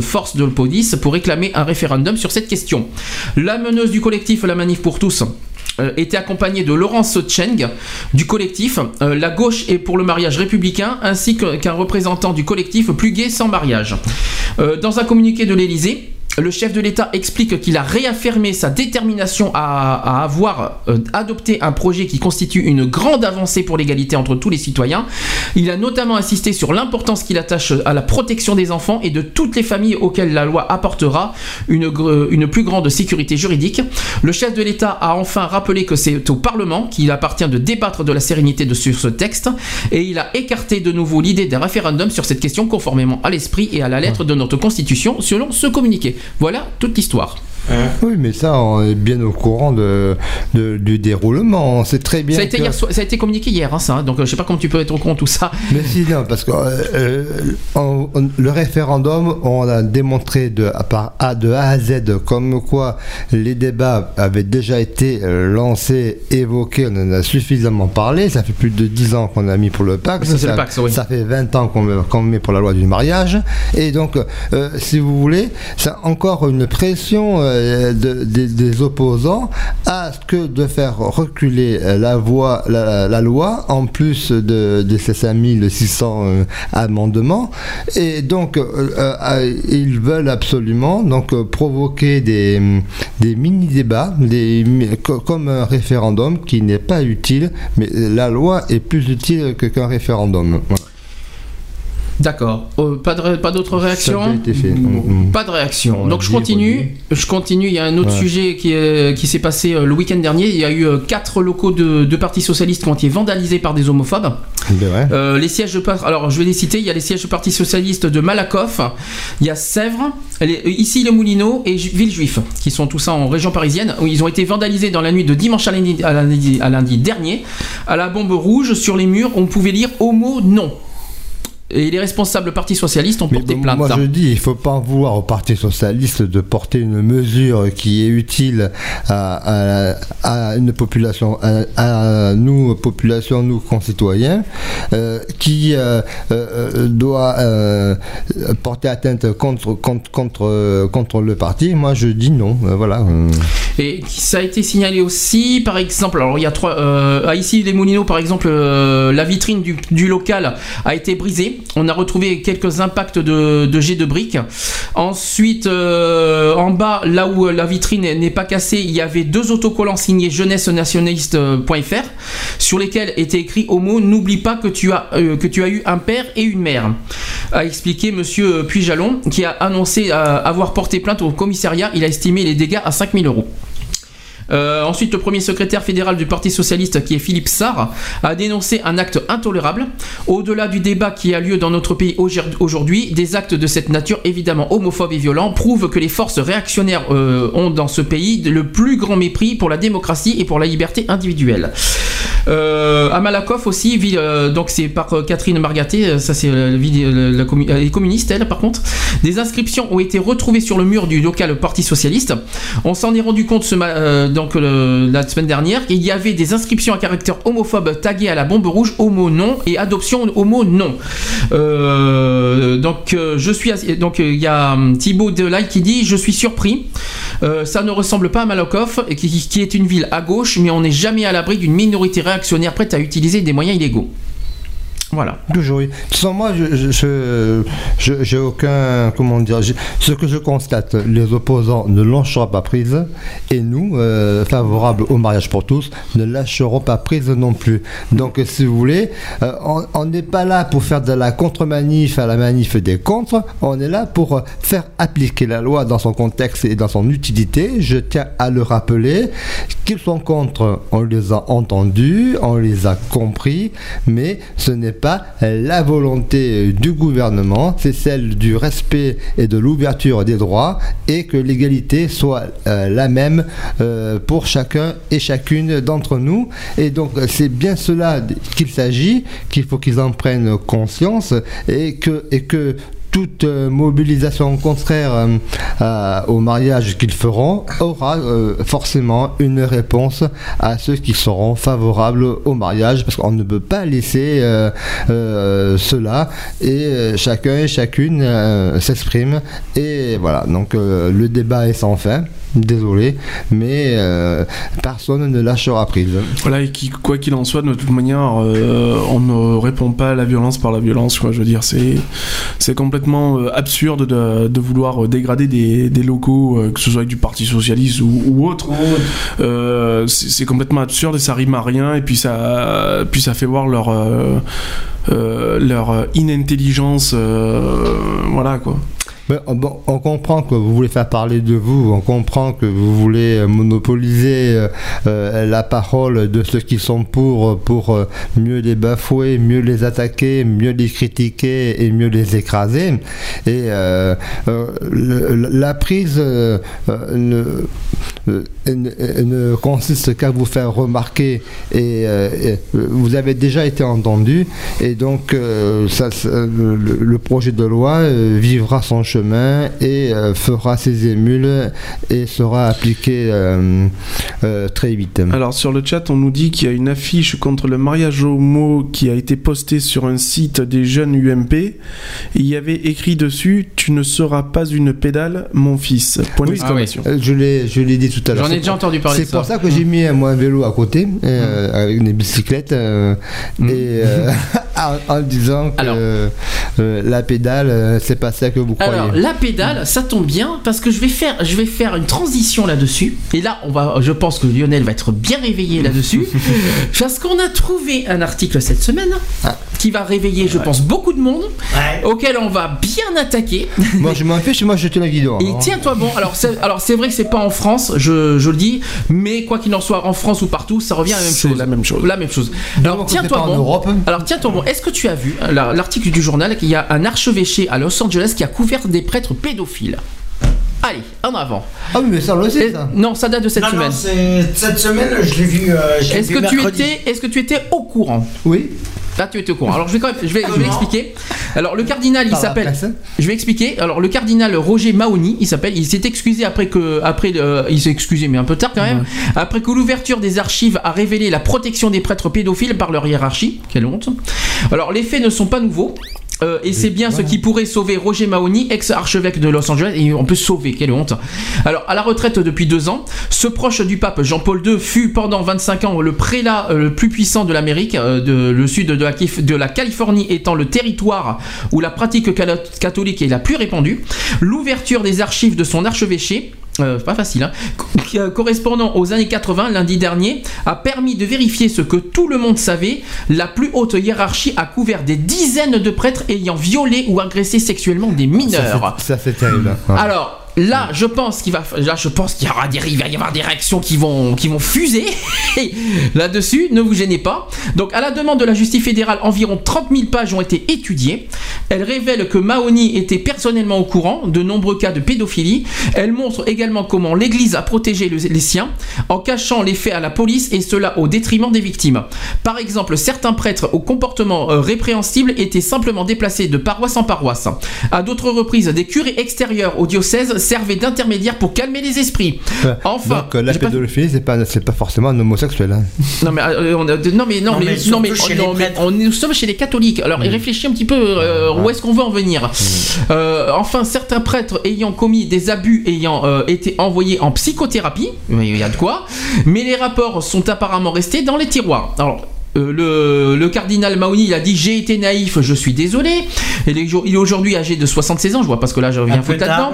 forces de police pour réclamer un référendum sur cette question. La meneuse du collectif La Manif pour tous euh, était accompagnée de Laurence Cheng du collectif euh, La Gauche est pour le mariage républicain ainsi qu'un représentant du collectif Plus Gay sans mariage. Euh, dans un communiqué de l'Élysée, le chef de l'État explique qu'il a réaffirmé sa détermination à, à avoir euh, adopté un projet qui constitue une grande avancée pour l'égalité entre tous les citoyens. Il a notamment insisté sur l'importance qu'il attache à la protection des enfants et de toutes les familles auxquelles la loi apportera une, plus grande sécurité juridique. Le chef de l'État a enfin rappelé que c'est au Parlement qu'il appartient de débattre de la sérénité de sur ce texte et il a écarté de nouveau l'idée d'un référendum sur cette question conformément à l'esprit et à la lettre de notre Constitution selon ce communiqué. Voilà toute l'histoire. Oui, mais ça, on est bien au courant de, de- du déroulement. On sait très bien. Ça a, été que- hier soir- ça a été communiqué hier, hein, ça, hein, donc euh, je sais pas comment tu peux être au courant de tout ça. Mais si, non, parce que euh, euh, on- on- le référendum, on a démontré de, à, part A, de A à Z comme quoi les débats avaient déjà été lancés, évoqués, on en a suffisamment parlé. Ça fait plus de 10 ans qu'on a mis pour le pacte. Ça, le pacte, oui. ça fait 20 ans qu'on met- pour la loi du mariage. Et donc, euh, si vous voulez, c'est encore une pression euh, de- des- opposants à ce que de faire reculer euh, la, voie, la, loi en plus de, ces 5600 euh, amendements. Et donc, euh, euh, ils veulent absolument donc, euh, provoquer des, des mini-débats, des, comme un référendum qui n'est pas utile, mais la loi est plus utile qu'un référendum. D'accord. Euh, pas de- pas d'autres Ça a réactions déjà été fait. Mm, mm. Pas de réaction. On Donc je dit, continue. Je continue. Il y a un autre Ouais. sujet qui, est- qui s'est passé euh, le week-end dernier. Il y a eu euh, quatre locaux de, de partis socialistes qui ont été vandalisés par des homophobes. Ben ouais. Euh, les sièges de alors je vais les citer. Il y a les sièges du Parti socialiste de Malakoff. Il y a Sèvres, les- ici les Moulineaux et Ju- Villejuif, qui sont tous ça en région parisienne. Où ils ont été vandalisés dans la nuit de dimanche à lundi, à lundi- à lundi dernier. À la bombe rouge sur les murs, on pouvait lire homo non. Et les responsables Parti socialiste ont porté plainte. Moi je dis, il faut pas vouloir au Parti Socialiste de porter une mesure qui est utile à, à- à une population, à, à nous, population, nous concitoyens, euh, qui euh, euh, doit porter atteinte contre, contre, contre, contre le parti. Moi je dis non, voilà. Et ça a été signalé aussi, par exemple, alors il y a trois, à ici les Moulineaux, par exemple, la vitrine du, du local a été brisée. On a retrouvé quelques impacts de, jets de briques. Ensuite, euh, en bas, là où la vitrine n'est pas cassée, il y avait deux autocollants signés jeunesse-nationaliste.fr sur lesquels était écrit au mot N'oublie pas que tu as euh, que tu as eu un père et une mère, a expliqué Monsieur Puy-Jalon, qui a annoncé euh, avoir porté plainte au commissariat. Il a estimé les dégâts à 5000 euros. Euh, ensuite, le premier secrétaire fédéral du Parti socialiste, qui est Philippe Sarr, a dénoncé un acte intolérable. Au-delà du débat qui a lieu dans notre pays aujourd- aujourd'hui, des actes de cette nature, évidemment homophobes et violents, prouvent que les forces réactionnaires euh, ont dans ce pays le plus grand mépris pour la démocratie et pour la liberté individuelle. Euh, à Malakoff aussi, vi- euh, donc c'est par euh, Catherine Margaté, euh, ça c'est euh, la la- la est communiste elle par contre. Des inscriptions ont été retrouvées sur le mur du local Parti socialiste. On s'en est rendu compte ce donc la semaine dernière qu'il y avait des inscriptions à caractère homophobe taguées à la bombe rouge homo non et adoption homo non. Donc je suis donc il y a hum, Thibaut Delay qui dit je suis surpris. Ça ne ressemble pas à Malakoff, qui, qui est une ville à gauche, mais on n'est jamais à l'abri d'une minorité réactionnaire prête à utiliser des moyens illégaux. Voilà. Toujours. De toute moi, je, je, je- je- aucun. Comment dire Ce que je constate, les opposants ne lâcheront pas prise, et nous, euh, favorables au mariage pour tous, ne lâcherons pas prise non plus. Donc, si vous voulez, euh, on- n'est pas là pour faire de la contre-manif à la manif des contre, on est là pour faire appliquer la loi dans son contexte et dans son utilité. Je tiens à le rappeler. Qu'ils sont contre, on les a entendus, on les a compris, mais ce n'est pas la volonté du gouvernement, c'est celle du respect et de l'ouverture des droits et que l'égalité soit euh, la même euh, pour chacun et chacune d'entre nous. Et donc c'est bien cela qu'il s'agit, qu'il faut qu'ils en prennent conscience et que, et que toute euh, mobilisation contraire euh, à- au mariage qu'ils feront aura euh, forcément une réponse à ceux qui seront favorables au mariage parce qu'on ne peut pas laisser euh, euh, cela et euh, chacun et chacune euh, s'exprime. Et voilà. Donc euh, le débat est sans fin désolé mais euh, personne ne lâchera prise Voilà, et qui, quoi qu'il en soit, de toute manière, euh, on ne répond pas à la violence par la violence. Quoi. Je veux dire, c'est, c'est complètement euh, absurde de, de vouloir dégrader des, des locaux, euh, que ce soit du Parti Socialiste ou, ou autre. Euh, c'est, c'est complètement absurde et ça rime à rien. Et puis ça, puis ça fait voir leur, euh, euh, leur inintelligence. euh, voilà, quoi. Euh, on comprend que vous voulez faire parler de vous, on comprend que vous voulez euh, monopoliser euh, la parole de ceux qui sont pour, pour mieux les bafouer, mieux les attaquer, mieux les critiquer et mieux les écraser. Et la prise ne, consiste qu'à vous faire remarquer et, vous avez déjà été entendu et donc ça, le, projet de loi vivra son chemin et euh, fera ses émules et sera appliqué euh, euh, très vite. Alors sur le chat, on nous dit qu'il y a une affiche contre le mariage homo qui a été postée sur un site des jeunes UMP. Il y avait écrit dessus "Tu ne seras pas une pédale, mon fils." Point Oui, d'exclamation. euh, je l'ai, je l'ai dit tout à l'heure. J'en ai déjà entendu parler C'est ça. pour ça que j'ai mis un, moi, un vélo à côté, euh, Mm. avec des bicyclettes, euh, et euh, en, en disant que euh, la pédale, euh, c'est pas ça que vous croyez. Alors la pédale, ça tombe bien parce que je vais faire, je vais faire une transition là-dessus. Et là, on va, je pense que Lionel va être bien réveillé là-dessus, parce qu'on a trouvé un article cette semaine Ah. Qui va réveiller, je pense, beaucoup de monde, auquel on va bien attaquer. moi, je m'en fiche, moi, je tiens la guidon. Et tiens-toi bon. Alors c'est, alors c'est vrai que c'est pas en France, je, je le dis, mais quoi qu'il en soit, en France ou partout, ça revient à la même C'est chose. la même chose. La même chose. Alors tiens-toi bon. Europe. Alors tiens-toi bon. Est-ce que tu as vu la- l'article du journal qu'il y a un archevêché à Los Angeles qui a couvert des prêtres pédophiles? Allez, en avant. Ah oui, mais ça, on le sait, ça. Non, ça date de cette Non, non, semaine. c'est- cette semaine, je l'ai vu. euh, Est-ce que tu étais, est-ce que tu étais au courant Oui. Là, tu étais au courant. Alors, je vais quand même, je vais, je vais expliquer. Alors, le cardinal, il s'appelle. presse. Je vais expliquer. Alors, le cardinal Roger Mahony, il s'appelle. Il s'est excusé après que, après, le- il s'est excusé, mais un peu tard quand même. Après que l'ouverture des archives a révélé la protection des prêtres pédophiles par leur hiérarchie. Quelle honte. Alors, les faits ne sont pas nouveaux. Euh, et c'est bien ce qui pourrait sauver Roger Mahony, ex-archevêque de Los Angeles, et on peut sauver, quelle honte. Alors, à la retraite depuis deux ans, ce proche du pape Jean-Paul II fut pendant 25 ans le prélat euh, le plus puissant de l'Amérique, euh, de, le sud de la, Kif- de la Californie étant le territoire où la pratique catholique est la plus répandue. L'ouverture des archives de son archevêché euh, pas facile, hein, euh, correspondant aux années 80 lundi dernier, a permis de vérifier ce que tout le monde savait. La plus haute hiérarchie a couvert des dizaines de prêtres ayant violé ou agressé sexuellement des mineurs. Ça, terrible. hein. Alors, là, je pense qu'il va, y aura des, avoir des réactions qui vont, qui vont fuser là-dessus. Ne vous gênez pas. Donc, à la demande de la justice fédérale, environ 30 000 pages ont été étudiées. Elle révèle que Mahony était personnellement au courant de nombreux cas de pédophilie. Elle montre également comment l'Église a protégé le- les siens en cachant les faits à la police et cela au détriment des victimes. Par exemple, certains prêtres au comportement euh, répréhensible étaient simplement déplacés de paroisse en paroisse. À d'autres reprises, des curés extérieurs au diocèse servaient d'intermédiaires pour calmer les esprits. Enfin, Donc, euh, la pas- pédophilie, c'est pas, c'est pas forcément un homosexuel. hein. non mais, euh, on a- non mais non Non, mais, mais non, mais, non, les mais prêtres. on- nous sommes chez les catholiques. Alors réfléchis un petit peu euh, où est-ce qu'on veut en venir. Euh, enfin certains prêtres ayant commis des abus ayant euh, été envoyés en psychothérapie, il y a de quoi. Mais les rapports sont apparemment restés dans les tiroirs. Alors euh, le, le cardinal Mahony il a dit j'ai été naïf, je suis désolé. Il est, il est aujourd'hui âgé de 76 ans, je vois parce que là je reviens foutre là-dedans.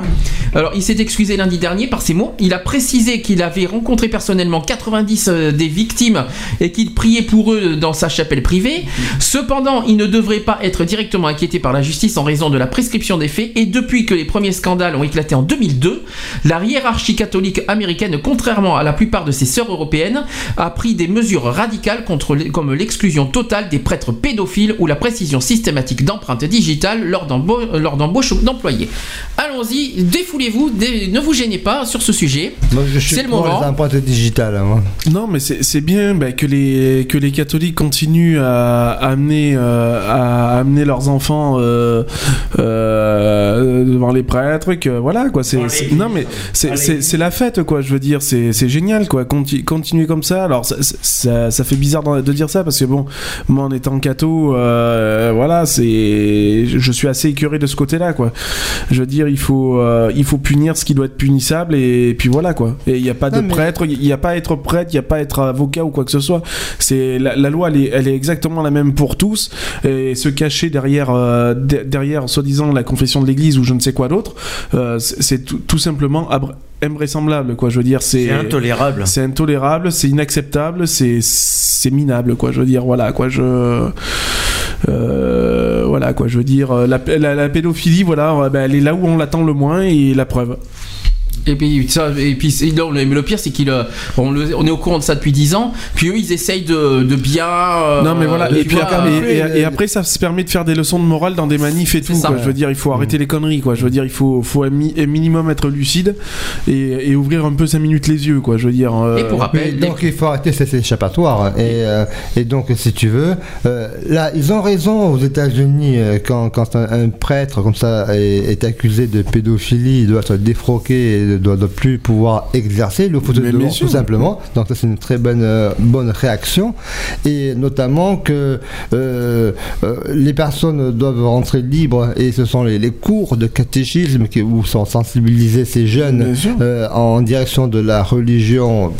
Alors, il s'est excusé lundi dernier par ces mots. Il a précisé qu'il avait rencontré personnellement 90 euh, des victimes et qu'il priait pour eux dans sa chapelle privée. Cependant, il ne devrait pas être directement inquiété par la justice en raison de la prescription des faits. Et depuis que les premiers scandales ont éclaté en 2002, la hiérarchie catholique américaine, contrairement à la plupart de ses sœurs européennes, a pris des mesures radicales contre les- comme l'exclusion totale des prêtres pédophiles ou la précision systématique d'empreintes digitales lors d'embauche d'employés. Allons-y, défoulez-vous, dé- ne vous gênez pas sur ce sujet. Moi, je suis C'est le moment. les empreintes digitales. hein. Non, mais c'est bien bah, que, les, que les catholiques continuent à, à amener, euh, à amener leurs enfants euh, euh, devant les prêtres. Que, voilà, quoi. c'est non, mais c'est- la fête, quoi. Je veux dire, c'est c'est génial, quoi. Conti- continuer comme ça. Alors, ça, ça, ça fait bizarre de dire ça parce que, bon, moi, en étant catho, euh, voilà, c'est. Je suis assez écœuré de ce côté-là, quoi. Je veux dire, il faut, euh, il faut punir ce qui doit être punissable et, puis voilà, quoi. Et il n'y a pas de mais- prêtre, il n'y a pas à être prêtre, il n'y a pas à être avocat ou quoi que ce soit. C'est la, la loi, elle est, elle est exactement la même pour tous. Et se cacher derrière, euh, de- derrière soi-disant la confession de l'Église ou je ne sais quoi d'autre, c'est tout, tout simplement abr- invraisemblable, quoi. Je veux dire, c'est intolérable. C'est intolérable, c'est inacceptable, c'est c'est minable, quoi. Je veux dire, voilà, quoi. Je euh, voilà, quoi. Je veux dire, la, la, la pédophilie, voilà, ben, elle est là où on l'attend le moins et la preuve. Et puis, ça, et puis non, le, mais le pire, c'est qu'il, euh, on, est au courant de ça depuis 10 ans. Puis eux, ils essayent de, de bien. euh, non mais voilà de et puis après, et, et- et après ça se permet de faire des leçons de morale dans des manifs et tout ça. quoi. je veux dire il faut arrêter Mmh. les conneries quoi je veux dire il faut faut un, mi- un minimum être lucide et, et ouvrir un peu 5 minutes les yeux quoi je veux dire euh, Oui, donc il faut arrêter ces échappatoires. Et, euh, et donc, si tu veux, euh, là, ils ont raison aux États-Unis euh, quand, quand un, un prêtre comme ça est, est accusé de pédophilie, il doit être défroqué et ne doit, doit plus pouvoir exercer le fauteuil de tout simplement. Donc, ça, c'est une très bonne, euh, bonne réaction. Et notamment que euh, euh, les personnes doivent rentrer libres et ce sont les, les cours de catéchisme qui, où sont sensibilisés ces jeunes en direction de la religion,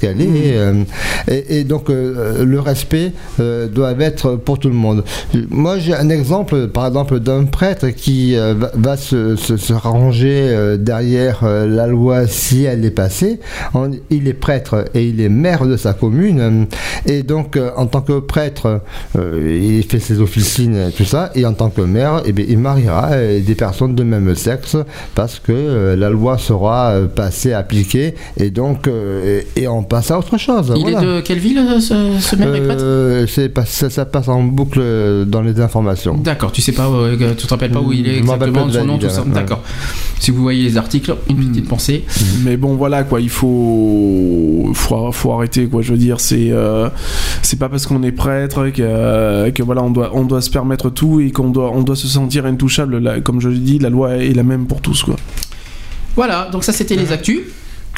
qu'elle est. euh, et, et donc le respect doit être pour tout le monde. Moi j'ai un exemple par exemple d'un prêtre qui va, va se, se- se ranger derrière euh, la loi si elle est passée. Il est prêtre et il est maire de sa commune. euh, Et donc euh, en tant que prêtre, il fait ses officines et tout ça. Et en tant que maire, eh bien, il mariera des personnes de même sexe parce que la loi sera passée, appliquée. Et donc, et, et on passe à autre chose. Il voilà. est de quelle ville ce, ce maire Euh, pas- ça, ça passe en boucle dans les informations. D'accord, tu sais pas, tu te rappelles pas où il est exactement, son nom, tout ça. ouais. Si vous voyez les articles, une Hmm. petite pensée. mais bon voilà quoi il faut faut, faut arrêter quoi je veux dire c'est euh, c'est pas parce qu'on est prêtre que, que voilà on doit on doit se permettre tout et qu'on doit on doit se sentir intouchable Là, comme je dis la loi est la même pour tous quoi Voilà, donc ça c'était les actus.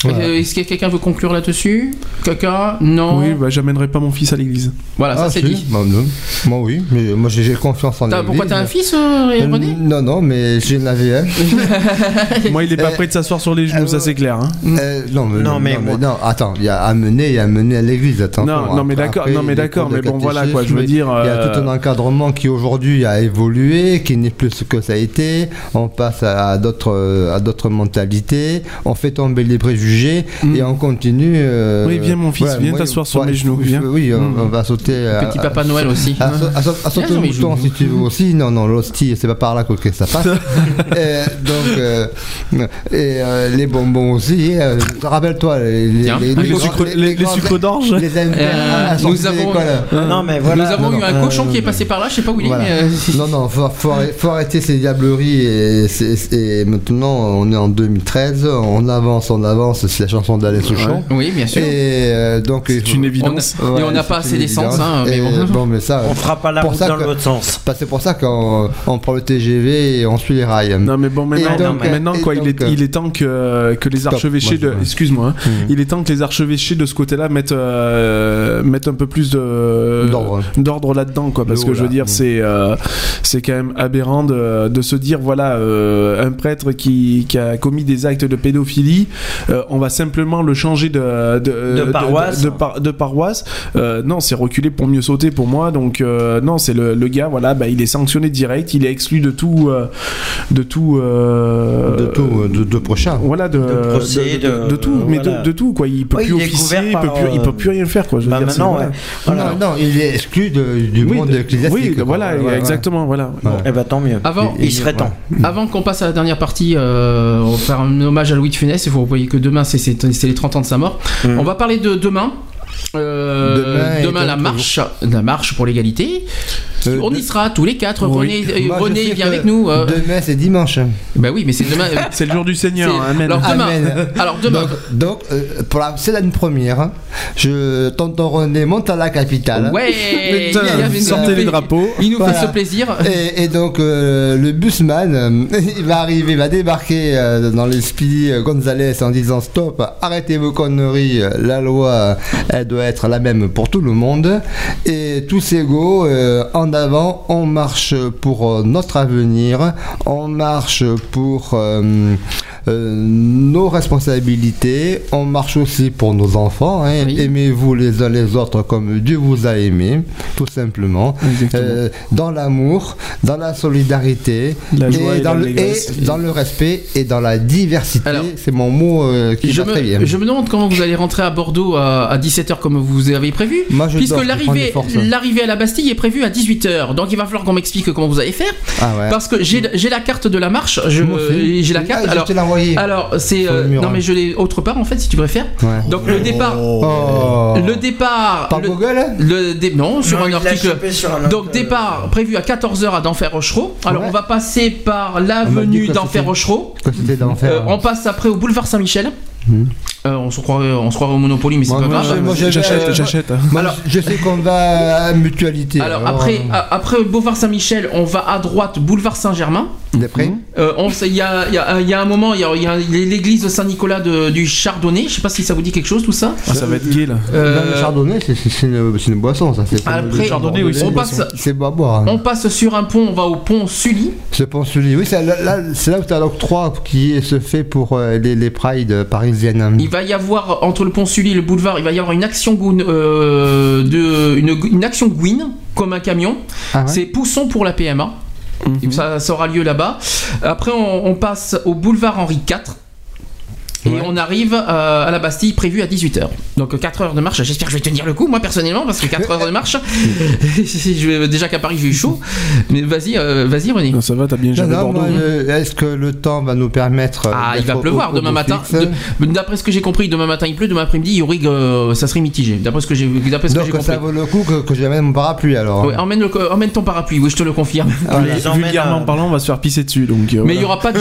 Voilà. Euh, Est-ce que quelqu'un veut conclure là-dessus? Quelqu'un Non? Oui bah j'amènerai pas mon fils à l'église Voilà, ça Ah, c'est si, dit. Moi, non. Moi, oui, mais moi j'ai j'ai confiance en l'église. pourquoi t'as un fils, euh, Euh, René? Non, non, mais j'en avais un. moi il est pas Euh, prêt de s'asseoir sur les genoux ça c'est clair hein. Euh, non, mais, Non, non, mais non, attends, il y a amené et amené à l'église, attends. Non, non, mais d'accord, non, mais d'accord, mais bon, voilà, quoi, je veux dire, Il y a tout un encadrement qui aujourd'hui a évolué, qui n'est plus ce que ça a été. On passe à, à d'autres, à d'autres mentalités. On fait tomber les préjugés juger et on continue. euh, Oui, viens, mon fils, viens t'asseoir sur ouais, mes genoux, viens. Oui, on, Mm. on va sauter. à- Petit à- Papa Noël aussi. À, sa- à sa- à sauter mais mouton si tu veux aussi. Non, non, l'hostie, c'est pas par là que que ça passe. Et donc, euh, et euh, les bonbons aussi. euh, Rappelle-toi, les, les, grands- sucres- les- les grands- sucres d'orge. Les Euh, nous de avons, l'école. Non, mais voilà. nous avons Non, eu non, un euh, cochon qui est passé par là, je sais pas où il est, Non, non, faut, faut, arrêter- ces diableries. Et maintenant, on est en 2013, on avance, on avance. C'est la chanson d'Alain Souchon. oui, bien sûr. Et euh, donc, C'est une évidence. On a- et on n'a pas assez d'essence, hein, mais Et, bon. bon, mais ça, On fera pas la route dans l'autre sens. bah, c'est pour ça qu'on on prend le TGV et on suit les rails. Non mais bon maintenant, maintenant quoi, il, est, donc, euh, il est temps que, que les archevêchés de, excuse-moi, hein, Mhm. il est temps que les archevêchés de ce côté-là mettent euh, mettent un peu plus de D'ordre. d'ordre là-dedans quoi, parce que je veux dire Mhm. c'est euh, c'est quand même aberrant de, de se dire voilà euh, un prêtre qui, qui a commis des actes de pédophilie, euh, on va simplement le changer de de, De paroisse. de, par- de paroisse. Euh, non c'est reculer pour mieux sauter pour moi donc euh, non c'est le, le gars voilà bah, il est sanctionné direct, il est exclu de tout euh, de tout euh, De tout, de, de prochain. voilà de, De procès, de, de- de- de tout mais voilà. de, de tout quoi il peut Ouais, plus il officier il peut plus il peut plus rien faire quoi je veux Bah dire, c'est- maintenant, voilà. ouais. Voilà. Non, non, il est exclu de- du Oui, monde de- ecclésiastique. oui, quoi. voilà, Ouais, ouais, exactement, voilà. Ouais. Eh ben tant mieux. Avant- il serait temps. Avant qu'on passe à la dernière partie, euh, on va faire un hommage à Louis de Funès. Vous voyez que demain, c'est- c'est c'est les 30 ans de sa mort. Mm. On va parler de demain. Euh, Demain la marche, la marche pour l'égalité. Euh, on y sera tous les quatre. Oui. René, euh, Moi, René vient avec nous. euh. Demain, c'est dimanche. Bah oui, mais c'est demain. c'est le jour du Seigneur amen Alors demain. Amen. Alors demain. Donc, donc, euh, pour la, c'est une première. hein. Je, tonton René monte à la capitale. Ouais. Putain, sortez les drapeaux. Il nous Voilà. fait ce plaisir. Et, et donc euh, le busman, il va arriver, il va débarquer euh, dans les Speedy euh, Gonzalez en disant stop, arrêtez vos conneries, la loi, euh, doit être la même pour tout le monde. Et tous égaux, euh, en avant, on marche pour euh, notre avenir, on marche pour euh, nos responsabilités, on marche aussi pour nos enfants. hein. Oui. Aimez-vous les uns les autres comme Dieu vous a aimé, tout simplement. Euh, dans l'amour, dans la solidarité, La et dans, le, et l'allégresse. dans le respect et dans la diversité. C'est mon mot euh, qui Je très bien. me, je me demande comment vous allez rentrer à Bordeaux à, à 17h comme vous avez prévu. Moi, je puisque l'arrivée à la Bastille est prévue à 18h. Donc il va falloir qu'on m'explique comment vous allez faire. Ah ouais. Parce que j'ai la carte de la marche. J'ai la carte. Ah, alors, l'ai envoyé. alors c'est euh, non hein. mais je l'ai autre part en fait si tu préfères. Ouais. Donc le départ, Oh. le départ, Par le, Google le dé- non sur Non, un article. sur un Donc euh, départ prévu à 14h à d'Enfer-Rochereau. Alors Ouais. on va passer par m'a dit l'avenue d'enfer. Euh, on passe après au boulevard Saint-Michel. Mhm. Euh, on se croirait, on se croirait au Monopoly, mais c'est pas grave. j'achète euh, j'achète Moi, Alors- je sais qu'on va à mutualité. Alors après, a- après boulevard Saint-Michel, on va à droite, boulevard Saint-Germain. D'après Euh, on sait- Il y, a, il y a- il y a un moment, il y a, a l'église de Saint-Nicolas du Chardonnay. Je sais pas si ça vous dit quelque chose tout ça. Ah, ça va être gay là Euh, Le chardonnay, c'est- une, c'est une boisson, ça. Après, chardonnay, oui, on passe-. C'est pas à boire. hein. on passe sur un pont, on va au pont Sully. Je pense Sully. Oui, c'est là, là- c'est là où tu as l'octroi qui se fait pour euh, les, les prides parisiennes. Il va y avoir entre le pont Sully et le boulevard, il va y avoir une action Gouin- euh, de une, une action Gwyn comme un camion. Ah ouais C'est Pousson pour la PMA. Ça, ça aura lieu là-bas. Après, on, on passe au boulevard Henri IV. Et Ouais. on arrive euh, à la Bastille prévue à 18h. Donc 4 heures de marche. J'espère que je vais tenir le coup, moi personnellement, parce que 4 heures de marche, je vais, déjà qu'à Paris j'ai eu chaud. Mais vas-y, euh, vas-y René. Non, ça va t'as bien Non, géré non, Bordeaux moi, hein. euh, Est-ce que le temps va nous permettre. euh, Ah, il va au- pleuvoir au demain matin. De- D'après ce que j'ai compris, demain matin il pleut, demain après-midi, il y aurait, euh, ça serait mitigé. D'après ce que j'ai d'après ce que j'ai Donc compris. ça vaut le coup que, que j'amène mon parapluie alors. Ouais, emmène, le- emmène ton parapluie, oui, je te le confirme. Vulgairement à- parlant on va se faire pisser dessus donc euh, Mais il voilà. y aura pas de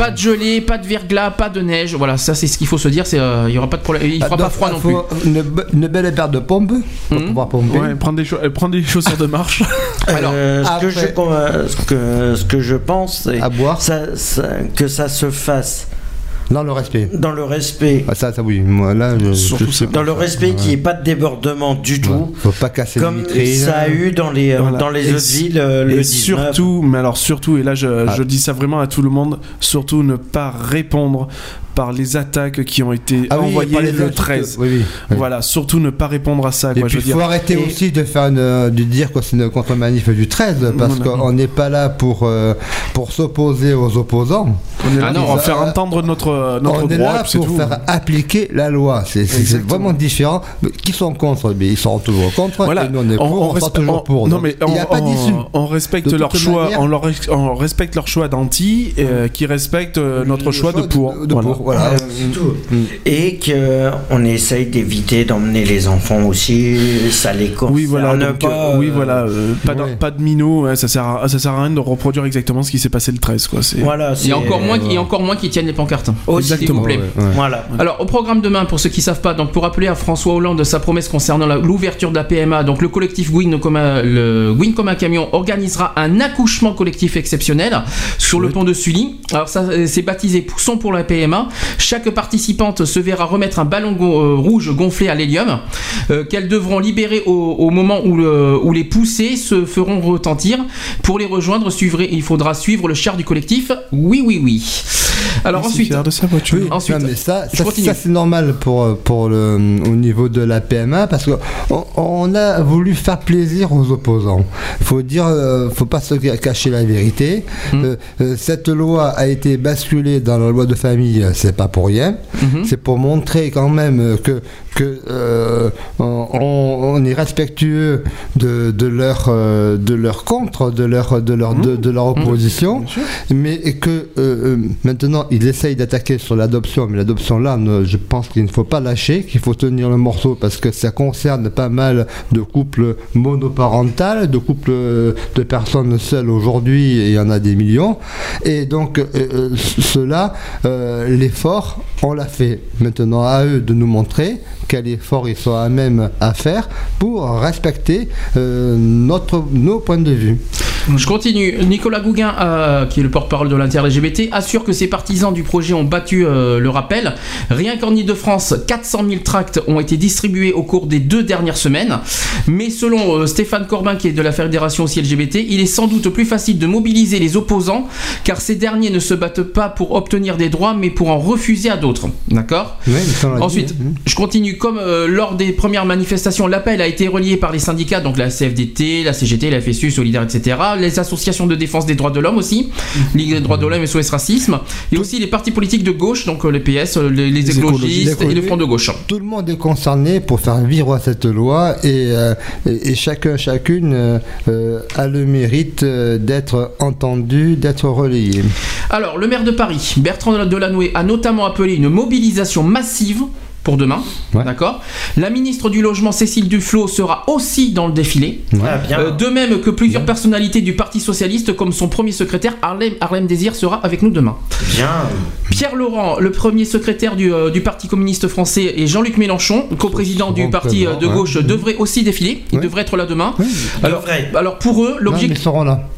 Ah, de gelée, pas de verglas, pas de neige. Voilà, ça c'est ce qu'il faut se dire. C'est euh, il y aura pas de problème. Il fera Ah, pas donc, froid il non plus. Une, une belle paire de pompes pour Mhm. pouvoir pomper. ouais prends des, euh, prends des chaussures de marche Alors, Euh, ce, que après- je, euh, ce, que, ce que je pense, c'est À boire ça- ça- que ça se fasse dans le respect. dans le respect, Ah, ça, ça oui. Moi là, je, Surtout je sais dans le respect qu'il n'y ait pas de débordement du tout, Faut pas casser les comme vitrines. ça a eu dans les, euh, Voilà. dans les Et autres villes euh, le et 19. surtout mais alors surtout et là je, Ah. je dis ça vraiment à tout le monde surtout ne pas répondre par les attaques qui ont été Ah oui, envoyées les le insultes, 13. oui, oui, oui. Voilà, surtout ne pas répondre à ça. Et Quoi, puis je veux il faut dire. arrêter Et- aussi de faire une- de dire que c'est une contre-manif du 13 parce qu'on n'est pas là pour, euh, pour s'opposer aux opposants. On est là Ah pour non, faire euh, entendre notre, notre on est droit. là et puis c'est pour tout. faire appliquer la loi. C'est- vraiment différent. Mais Qui sont contre? Mais Ils seront toujours contre. Voilà, Et nous on est pour, on, sera respe- toujours on- pour. Non mais il n'y a on- pas on- d'issue. On respecte De leur choix, manière- on, leur, on respecte leur choix d'anti, euh, qui respecte euh, notre choix, de pour. Voilà. Euh, c'est tout. Et qu'on essaye d'éviter d'emmener les enfants aussi, ça les concerne Oui voilà, donc, pas. euh, oui euh, voilà, euh, pas, de, pas de minots, hein, ça sert à, ça sert à rien de reproduire exactement ce qui s'est passé le 13 quoi. c'est- Voilà, Il y a encore moins, il y a encore moins qui tiennent les pancartes. Exactement. S'il vous plaît. Ouais, ouais. Voilà. Alors au programme demain, pour ceux qui savent pas, donc pour rappeler à François Hollande sa promesse concernant la- l'ouverture de la PMA, donc le collectif Win comme un, le Win comme un camion organisera un accouchement collectif exceptionnel sur le pont de Sully. Alors ça, euh, c'est baptisé Poussons pour la PMA. Chaque participante se verra remettre un ballon go- euh, rouge gonflé à l'hélium euh, qu'elles devront libérer au, au moment où, le- où les poussées se feront retentir. Pour les rejoindre, suivre- il faudra suivre le char du collectif. Oui, oui, oui. Alors ensuite, de sa voiture. ensuite, Non, mais ça, ça, c'est normal pour, pour le, au niveau de la PMA parce qu'on on a voulu faire plaisir aux opposants. Faut dire, euh, faut pas se cacher la vérité. Euh, euh, cette loi a été basculée dans la loi de famille, c'est pas pour rien. Mhm. C'est pour montrer quand même que que euh, on, on est respectueux de, de leur euh, de leur contre, de leur de leur de, de leur opposition, mais que euh, euh, maintenant ils essayent d'attaquer sur l'adoption, mais l'adoption là, je pense qu'il ne faut pas lâcher, qu'il faut tenir le morceau parce que ça concerne pas mal de couples monoparentales, de couples euh, de personnes seules aujourd'hui, et il y en a des millions, et donc euh, euh, cela, euh, on l'a fait. Maintenant à eux de nous montrer quel effort ils sont à même à faire pour respecter euh, notre, nos points de vue. Je continue. Nicolas Gouguin, euh, qui est le porte-parole de l'inter-LGBT, assure que ses partisans du projet ont battu euh, le rappel. Rien qu'en Ile-de-France, 400 000 tracts ont été distribués au cours des deux dernières semaines. Mais selon Stéphane Corbin, qui est de la fédération aussi LGBT, il est sans doute plus facile de mobiliser les opposants, car ces derniers ne se battent pas pour obtenir des droits, mais pour en refuser à d'autres. D'accord dit, Ensuite, hein. je continue. Comme euh, lors des premières manifestations, l'appel a été relié par les syndicats, donc la CFDT, la CGT, la FSU, Solidaire, etc. Les associations de défense des droits de l'homme aussi, Ligue des droits de l'homme et SOS Racisme, et aussi les partis politiques de gauche, donc euh, les PS, euh, les, les écologistes et le Front de gauche. Tout le monde est concerné pour faire vivre cette loi et, euh, et, et chacun, chacune euh, a le mérite d'être entendu, d'être relayé. Alors, le maire de Paris, Bertrand Delanoë, a notamment appelé une mobilisation massive pour demain. D'accord? La ministre du Logement, Cécile Duflot, sera aussi dans le défilé. Ah, bien. Euh, de même que plusieurs personnalités du Parti Socialiste, comme son premier secrétaire, Harlem, Harlem Désir, sera avec nous demain. Bien. Pierre Laurent, le premier secrétaire du, euh, du Parti communiste français, et Jean-Luc Mélenchon, co-président du parti euh, de ouais. gauche, devraient aussi défiler. Ils devraient être là demain. Alors, alors pour eux.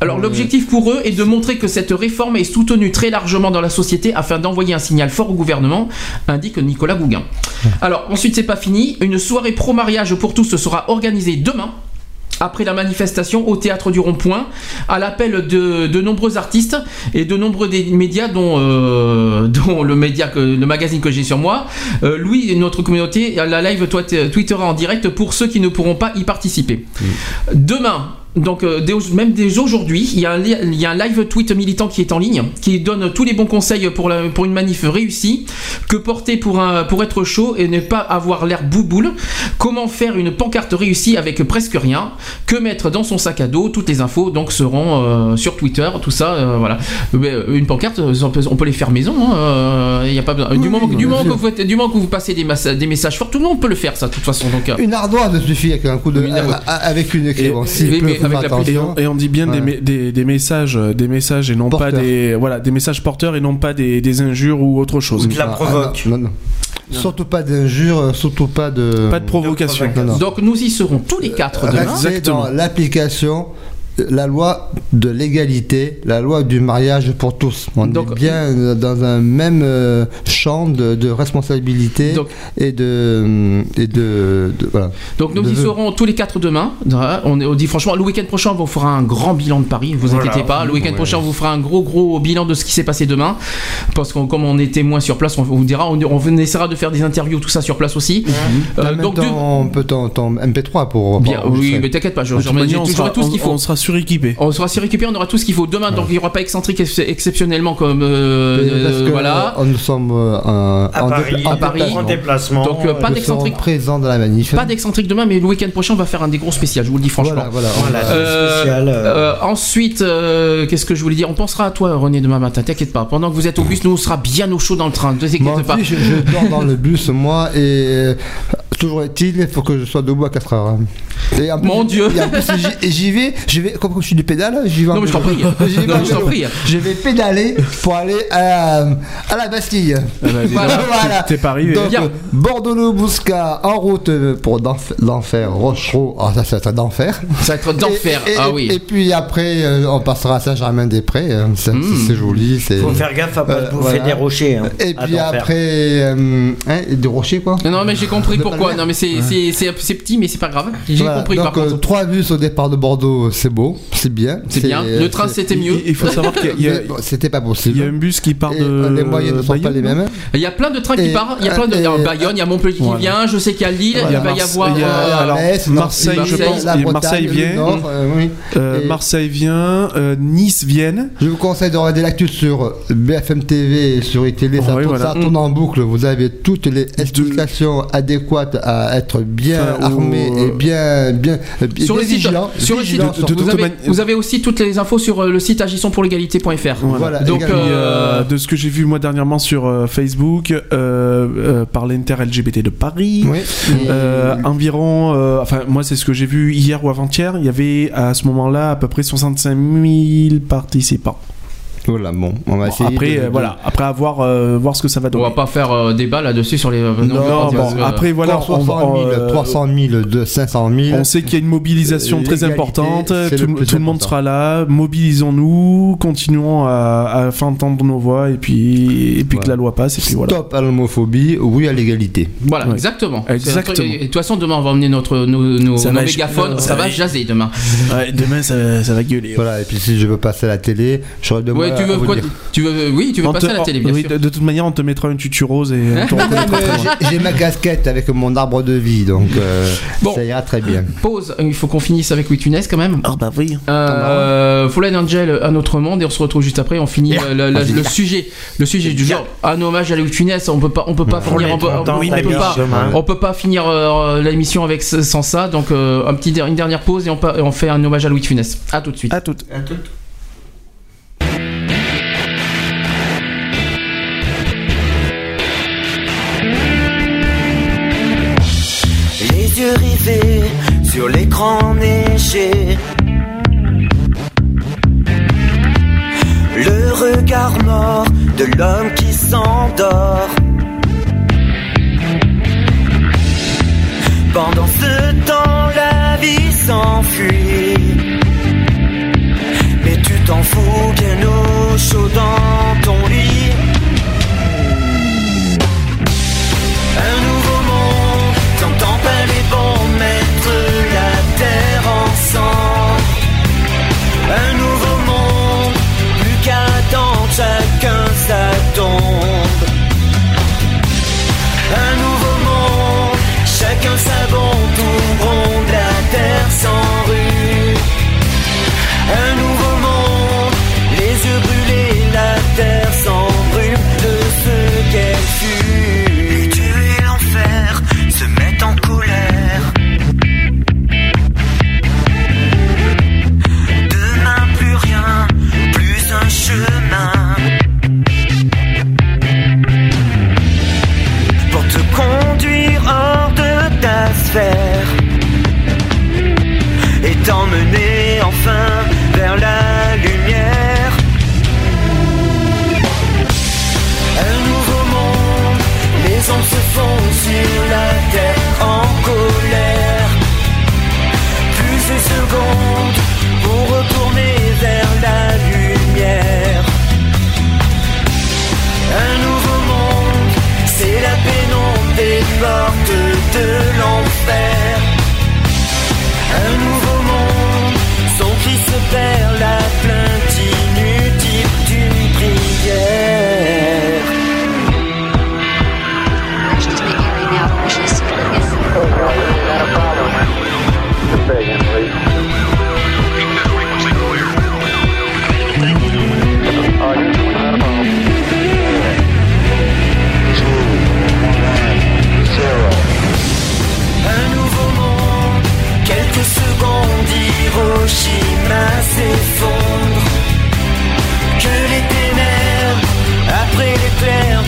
Alors l'objectif pour eux est de montrer que cette réforme est soutenue très largement dans la société afin d'envoyer un signal fort au gouvernement, indique Nicolas Gouguin. Alors ensuite c'est pas fini, une soirée pro-mariage pour tous sera organisée demain. Après la manifestation au théâtre du Rond-Point, à l'appel de, de nombreux artistes et de nombreux des médias, dont, euh, dont le, média que, le magazine que j'ai sur moi, euh, Louis et notre communauté, la live tweetera en direct pour ceux qui ne pourront pas y participer. Demain, donc euh, dès même dès aujourd'hui, il y, a un li- il y a un live tweet militant qui est en ligne, qui donne tous les bons conseils pour, la- pour une manif réussie, que porter pour, un, pour être chaud et ne pas avoir l'air bouboule, comment faire une pancarte réussie avec presque rien, que mettre dans son sac à dos, toutes les infos donc seront euh, sur Twitter, tout ça, euh, voilà. Mais, une pancarte, on peut, on peut les faire maison, hein, il y a pas besoin. du, moment, que- du, moment que vous, faites- du moment que vous passez des, messages forts, tout le monde peut le faire ça, de toute façon. Donc, Une ardoise suffit avec un coup de. a- avec une clé. Avec la Et on, et on dit bien des, Ouais. mé- des, des messages, euh, des messages et non pas Porteurs. des voilà des messages porteurs et non pas des, des injures ou autre chose. Ah, ah, non, non, non. Surtout pas d'injures, surtout pas de. Pas de provocation. Non, non. donc nous y serons tous les quatre demain. Restez dans l'application la loi de l'égalité, la loi du mariage pour tous. On est bien euh, dans un même euh, champ de, de responsabilité et de et de, de- voilà. Donc nous De y serons tous les quatre demain. On, on dit franchement, le week-end prochain, on vous fera un grand bilan de Paris. Vous Voilà. inquiétez pas. Le week-end Ouais. prochain, on vous fera un gros gros bilan de ce qui s'est passé demain. Parce que comme on est témoin sur place, on vous dira, on, on essaiera de faire des interviews, tout ça sur place aussi. Euh, donc ton, peu ton, ton MP3 pour. Bien, oui, mais t'inquiète pas, je- on j'aurai sera- tout ce qu'il on- faut. on sera suréquipé. On sera suréquipé, on aura tout ce qu'il faut demain, donc il n'y aura pas excentrique ex- exceptionnellement comme euh, Parce que voilà. euh, nous sommes euh, en, À en Paris, dépla- en Paris. en déplacement. Donc euh, pas d'excentrique. serons présents dans la manif. Pas d'excentrique demain, mais le week-end prochain, on va faire un des gros spécial, je vous le dis franchement. Voilà, voilà. Voilà, Euh, spécial, euh, euh, ensuite, euh, qu'est-ce que je voulais dire? On pensera à toi, René, demain matin. T'inquiète pas. Pendant que vous êtes au bus, nous on sera bien au chaud dans le train. Ne t'inquiète pas. je, je dors dans le bus, moi, et toujours est-il, il faut que je sois debout à 4 heures. hein. Et en plus, Mon Dieu. Et en plus, j'y- j'y vais, j'y vais, comme je suis du pédale, j'y vais Non, mais je t'en prie. Non, je t'en vélo. prie. Je vais pédaler pour aller à, à la Bastille. Voilà. Voilà. T'es pas arrivé. Donc, Bien. Bordeaux-Bousca en route pour d'enfer, Rochereau. Ah, ça, ça va être d'enfer. Ça va être d'enfer. Ah oui. Et puis après, euh, on passera à Saint-Germain-des-Prés. hein. C'est Mm. c'est joli. Faut faire gaffe à pas Euh, bouffer voilà. des rochers. hein, Et puis après, euh, hein, des rochers quoi. Non, mais j'ai compris pourquoi. Non, mais c'est c'est- c'est- c'est petit, mais c'est pas grave. J'ai Voilà. compris Donc euh, trois bus au départ de Bordeaux, c'est beau, c'est bien. C'est bien. Le train, c'est- c'était mieux. Il faut savoir qu'il y a, bon, c'était pas il y a possible. un bus qui part Et, de. euh, les moyens ne sont pas Bayonne, les mêmes. Il y a plein de trains qui partent. Il y a plein de. Il y a Bayonne, il y a Montpellier qui Voilà. vient. Je sais qu'il y a Lille. Il va y avoir. il y a- euh, alors, Metz, Marseille, je Marseille, pense. Bretagne, Marseille vient. Nord, euh, oui. euh, Et- Marseille vient. euh, Nice viennent. Je vous conseille de regarder l'actu sur BFM TV et sur iTélé, ça, Ouais, tourne- voilà. ça tourne en boucle. Vous avez toutes les explications adéquates à être bien Enfin, armé et bien, bien, Sur le site, vigilant. sur le site, vigilant de- sur de- tout. vous, toute avez, vous avez aussi toutes les infos sur euh, le site agissonspourlégalité.fr. Voilà, Donc. Puis, euh, euh, de ce que j'ai vu moi dernièrement sur euh, Facebook euh, euh, par l'inter LGBT de Paris, Oui. euh, environ, euh, enfin moi c'est ce que j'ai vu hier ou avant-hier, il y avait à ce moment-là à peu près 65 000 participants. Voilà, bon, on va essayer. Après de- euh, de- voilà, après avoir euh, voir ce que ça va On donner. va pas faire euh, débat là-dessus sur les. euh, Non, Non, bon, après voilà, Encore on, 60 000, euh, 300 000, de 500 000. on sait qu'il y a une mobilisation très importante, tout, le monde sera là, mobilisons-nous, continuons à, à faire entendre nos voix et puis, et puis que la loi passe et puis voilà. Stop à l'homophobie, oui à l'égalité. Voilà, Ouais. exactement. Exactement. De toute façon, demain, on va emmener notre, nos, nos, Ça nos va- mégaphones. ça Ça va- jaser demain. Ouais, demain ça, ça va gueuler. Voilà, et puis si je veux passer à la télé, j'aurais de Ouais, tu veux quoi dire. Tu veux, oui, tu veux On passer te- à la télé, bien oui, sûr. de, de toute manière, on te mettra un tutu rose et on te reconnaîtra j'ai- ma casquette avec mon arbre de vie, donc euh, Bon. ça ira très bien. Pause. Il faut qu'on finisse avec Witunes quand même. Ah bah oui. Euh, Fallen Angel, un autre monde, et on se retrouve juste après. On finit euh, la- la- Vas-y. le sujet, le sujet du genre. Un hommage à Louis. On peut pas, on peut pas finir, on peut, 30 ans, on t'as peut mis pas, chemin. on peut pas finir euh, l'émission avec sans ça. Donc euh, un petit, une dernière pause et on, pa- et on fait un hommage à Louis Funès. À tout de suite. À toutes. Les sur l'écran neigé. Le regard mort de l'homme qui s'endort. Pendant ce temps, la vie s'enfuit. Mais tu t'en fous bien au chaud dans ton lit. Un nouveau terre ensemble. Un Hiroshima s'effondre, que les ténèbres après les l'éclair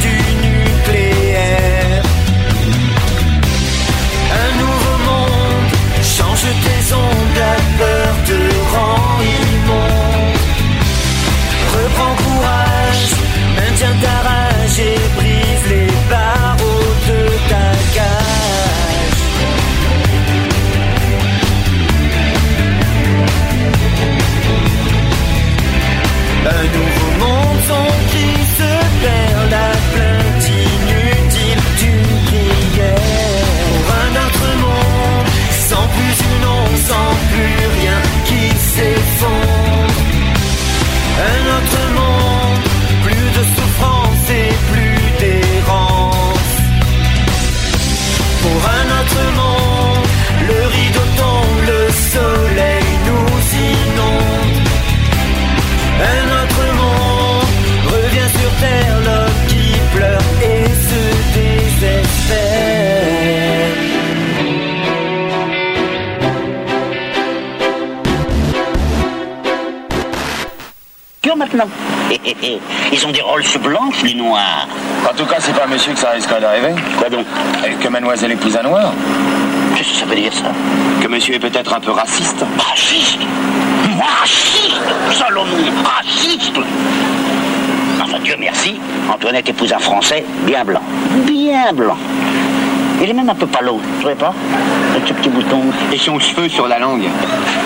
Ils ont des rôles blanches, les noirs. En tout cas, c'est pas monsieur que ça risquerait d'arriver. Quoi donc? Que mademoiselle épouse un noir. Qu'est-ce que ça veut dire, ça? Que monsieur est peut-être un peu raciste. Raciste? Moi, raciste Salomon, raciste Enfin, Dieu merci, Antoinette épouse un Français bien blanc. Bien blanc. Il est même un peu palo, tu trouvez pas Avec ce petit bouton. Et son cheveu sur la langue.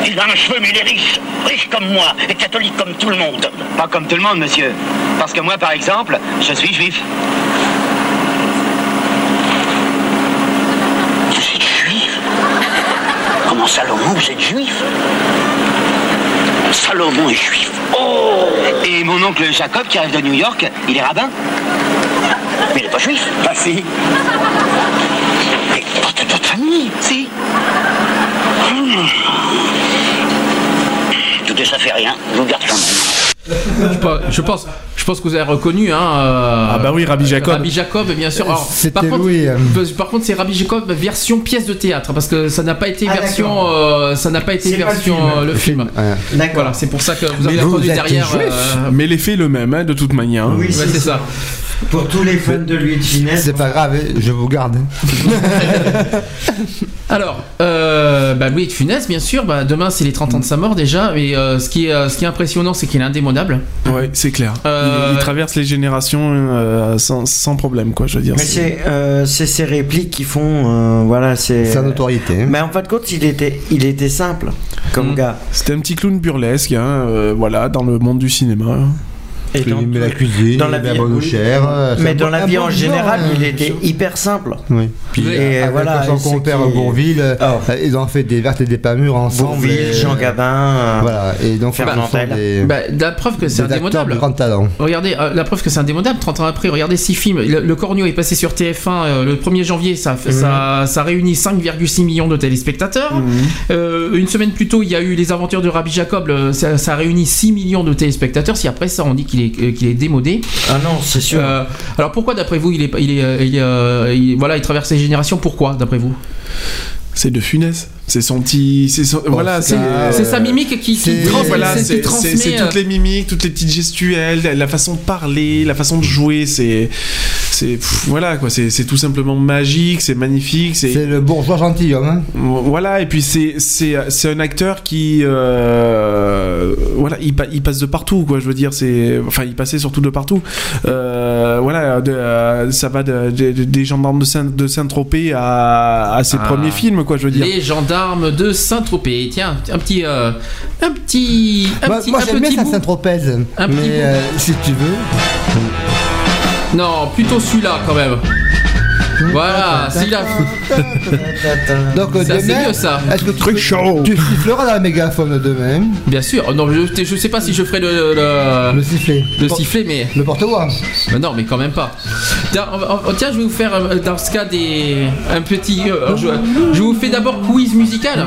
Il a un cheveu, mais il est riche. Riche comme moi, et catholique comme tout le monde. Pas comme tout le monde, monsieur. Parce que moi, par exemple, je suis juif. Vous êtes juif Comment Salomon, vous êtes juif Salomon est juif. Oh Et mon oncle Jacob, qui arrive de New York, il est rabbin Mais il n'est pas juif. Bah si. Votre famille. Si. Hmm. Tout ça fait rien, je vous garde quand même. Je pense, je pense, je pense que vous avez reconnu. Hein, ah bah oui, Rabbi Jacob. Rabbi Jacob, bien sûr. Alors, C'était par contre, Louis, euh. par contre, c'est Rabbi Jacob version pièce de théâtre parce que ça n'a pas été Ah, version, euh, ça n'a pas été C'est pas le version film. euh, le film. D'accord. Voilà, c'est pour ça que vous avez entendu derrière. euh, Mais l'effet est le même, hein, de toute manière. Oui, ouais, c'est ça. Pour tous les fans de Louis de Finesse. C'est pas grave, hein, je vous garde. Alors, euh, bah, Louis de Funès, bien sûr. Bah, demain, c'est les 30 ans de sa mort déjà. Mais euh, ce qui est, euh, ce qui est impressionnant, c'est qu'il est indémodable. Ouais, c'est clair. Euh, Il, il traverse les générations euh, sans, sans problème, quoi, je veux dire. Mais c'est euh, ces répliques qui font. euh, voilà, c'est. Sa notoriété. Mais en fin de compte, il était, il était simple comme Mm. gars. C'était un petit clown burlesque, hein, euh, voilà, dans le monde du cinéma. Et Il dans, aimait la cuisine, dans la il aimait vie- la bonne oui. chair. euh, mais dans la vie en général, hein, il était hyper simple. Oui. Puis Et avec voilà, son compère qui- Bourville, euh, Oh. ils ont fait des vertes et des pas mûres ensemble. Bourville, et- Jean Gabin. euh, Voilà, et donc Bah, la preuve que c'est indémodable. grand talent. Regardez, euh, la preuve que c'est indémodable, 30 ans après, regardez six films. Le, le Cornio est passé sur TF1 euh, le 1er janvier, ça, fait- ça, ça réunit 5,6 millions de téléspectateurs. Euh, une semaine plus tôt, il y a eu Les Aventures de Rabbi Jacob, ça réunit 6 millions de téléspectateurs. Si après ça, on dit qu'il est, euh, qu'il est démodé. Ah non, c'est sûr. Euh, alors pourquoi, d'après vous, il est, il est, euh, il est, euh, il- voilà, il traverse les générations Pourquoi, d'après vous? C'est de funès. C'est son petit. C'est son- voilà, C'est c'est sa mimique qui, qui, c'est- trans- Voilà, c'est transmet. euh, toutes les mimiques, toutes les petites gestuelles, la façon de parler, la façon de jouer, c'est, c'est, voilà quoi, c'est c'est tout simplement magique, c'est magnifique, c'est, le bourgeois gentilhomme. Hein. voilà, et puis c'est, c'est, c'est un acteur qui, euh, voilà, il, pa- il passe de partout quoi, je veux dire, c'est, enfin, il passait surtout de partout, Euh, voilà, de- euh, ça va de- de- de- des gendarmes de Saint, de Saint-Tropez à, à ses Ah. premiers films quoi, je veux dire. Les gendarmes de Saint-Tropez. Tiens, un petit, euh, un petit, un Moi, petit, moi un j'aime bien petit ça bout. Saint-Tropez. Un Mais petit euh, si tu veux. Non, plutôt celui-là quand même. Voilà, celui-là. Donc euh, C'est demain, mieux, ça. est-ce que tu, tu siffleras dans la mégaphone demain Bien sûr. Non, je, je sais pas si je ferai le, le, Le sifflet. le sifflet, mais Le porte-voix. Mais non, mais quand même pas. Tiens, on va- on- tiens, je vais vous faire euh, dans ce cas des un petit. euh, je, je vous fais d'abord quiz musical.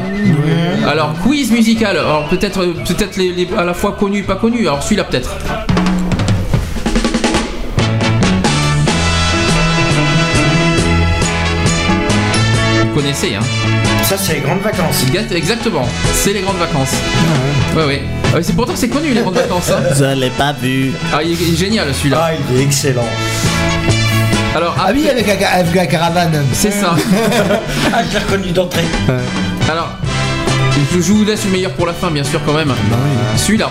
Alors quiz musical. Alors peut-être euh, peut-être les, les- à la fois connus et pas connus. Alors celui-là peut-être. Vous connaissez, hein Ça, c'est les grandes vacances. Exact- Exactement, c'est les grandes vacances. Ouais, ouais. Ah, c'est pourtant c'est connu les grandes vacances. hein. Je l'ai pas vu. Ah, il est, il est génial celui-là. Ah, il est excellent. Alors, Ah oui, avec la, avec la caravane. c'est ça. Ah, je l'ai reconnu d'entrée. Alors, je, vous laisse le meilleur pour la fin, bien sûr, quand même. Celui-là.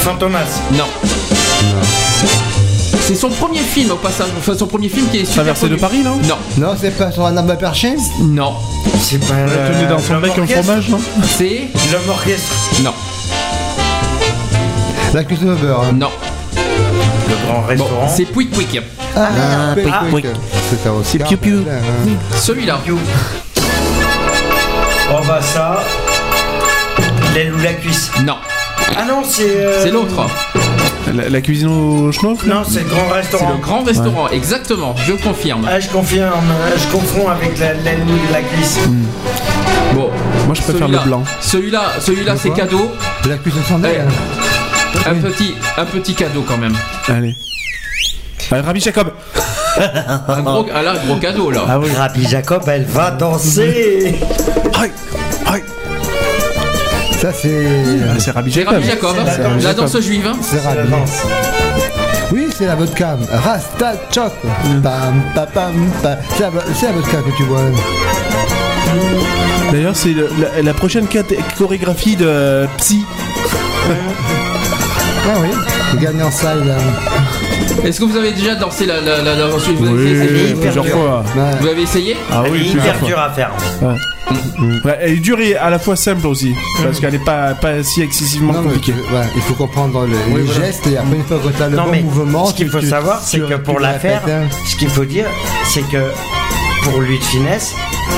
Fantomas. Non. C'est son premier film au passage. Enfin, son premier film qui est super Traversée de connu. Paris, non Non. Non, c'est pas sur un arbre perché Non. C'est pas Tenu dans son bec un fromage, non C'est. L'homme orchestre. Non. La cuisine au beurre. Non. Le grand Bon, restaurant. c'est Pouic Pouic. Ah, quick, ah, quick. C'est ça aussi. piou piou. Celui-là. Oh bah ça. L'aile ou la cuisse. Non. Ah non, c'est. euh, C'est l'autre. La, la cuisine au schnock Non, c'est le grand C'est restaurant. le grand restaurant, exactement. Je confirme. Ah, je confirme, euh, je confonds avec la- ou la cuisse. Bon. Moi, je préfère le blanc. Celui-là, celui-là, c'est cadeau. La cuisine sans Eh, un petit, un petit cadeau quand même. Allez. Allez, Rabbi Jacob Un gros, ah là, un gros cadeau là. Ah oui, Rabbi Jacob, elle va danser. Ça, c'est. Ah, C'est Rabbi Jacob. Rabbi Jacob, C'est la la, danse. juive. hein. C'est Rabbi. danse. Oui, c'est la vodka. Rasta Chop. Pam, pa, pam, pa. C'est la, vodka que tu vois. D'ailleurs, c'est le- la, la prochaine chorégraphie de Psy. Ah oui. Gagnant ça, il a. Est-ce que vous avez déjà dansé la, la, la, la danse vous, avez essayé plusieurs fois. Ouais. vous avez essayé Ah Elle est oui, plusieurs hyper dure à faire. Ouais, elle est dure et à la fois simple aussi. Parce qu'elle est pas, pas si excessivement Non, mais compliquée. tu- ouais, il faut comprendre le- Oui, les voilà. gestes et après une fois que tu as le Non, bon mais mouvement. ce qu'il tu- faut tu- savoir, c'est tu- que tu pour la faire, ce qu'il faut dire, c'est que pour lui de finesse,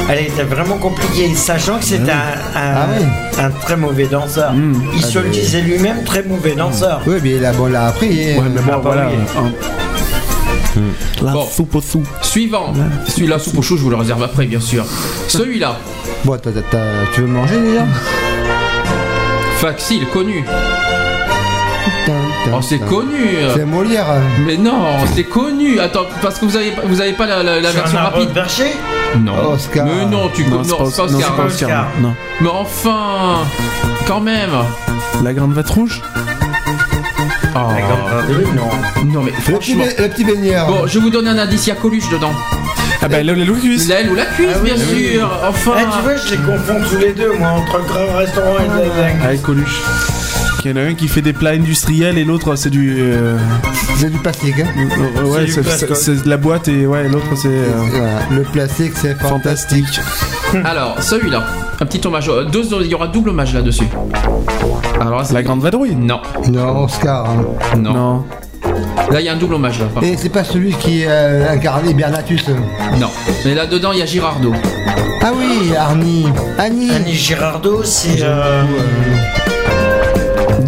elle était vraiment compliquée, sachant que c'était un, un- Ah oui. un très mauvais danseur. Mm. Il Ah, se le mais- disait lui-même, très mauvais danseur. Oui, mais là, bon, l'a appris. Ouais, mais bon, Ah, voilà. oui. hein. La Bon. soupe au sou. Suivant. Celui-là, soupe au chaud, je vous le réserve après, bien sûr. Celui-là. Bon, tu veux manger déjà? Facile, connu. Tin, Oh, c'est connu. C'est Molière. Mais non, c'est connu. Attends, parce que vous avez, pas- vous avez pas la, la- la version rapide. de perché Non. Oscar. Mais non, tu Non, non, c'est pas, Oscar. pas hein. Oscar. Oscar. Non. Mais enfin, quand même. La grande vatte rouge Oh. La grande non. Non mais Le petit, franchement. le petit baigneur. Bon, je vous donne un indice, il y a Coluche dedans. Ah bah, le, le Louis Cuisse. L'aile ou la cuisse, Ah oui, bien oui, sûr. Enfin. Eh, tu vois, je les confonds tous les deux, moi, entre le grand restaurant et la- la- Avec Coluche. Il y en a un qui fait des plats industriels et l'autre c'est du. euh, C'est du plastique. Hein. euh, ouais, du c'est- plastique. c'est c'est de la boîte et ouais, l'autre c'est. euh, Voilà. Le plastique, c'est fantastique. Alors, celui-là, un petit hommage. euh, Deux, il y aura double hommage là-dessus. Alors, c'est- La grande vadrouille Non, Non, Oscar. hein. non, Non. Là, il y a un double hommage là. par Et c'est pas celui qui euh, incarnait Bernatus. contre. Non. Mais là-dedans, il y a Girardeau. Ah oui, Arnie. Annie. Annie Girardot, c'est. euh,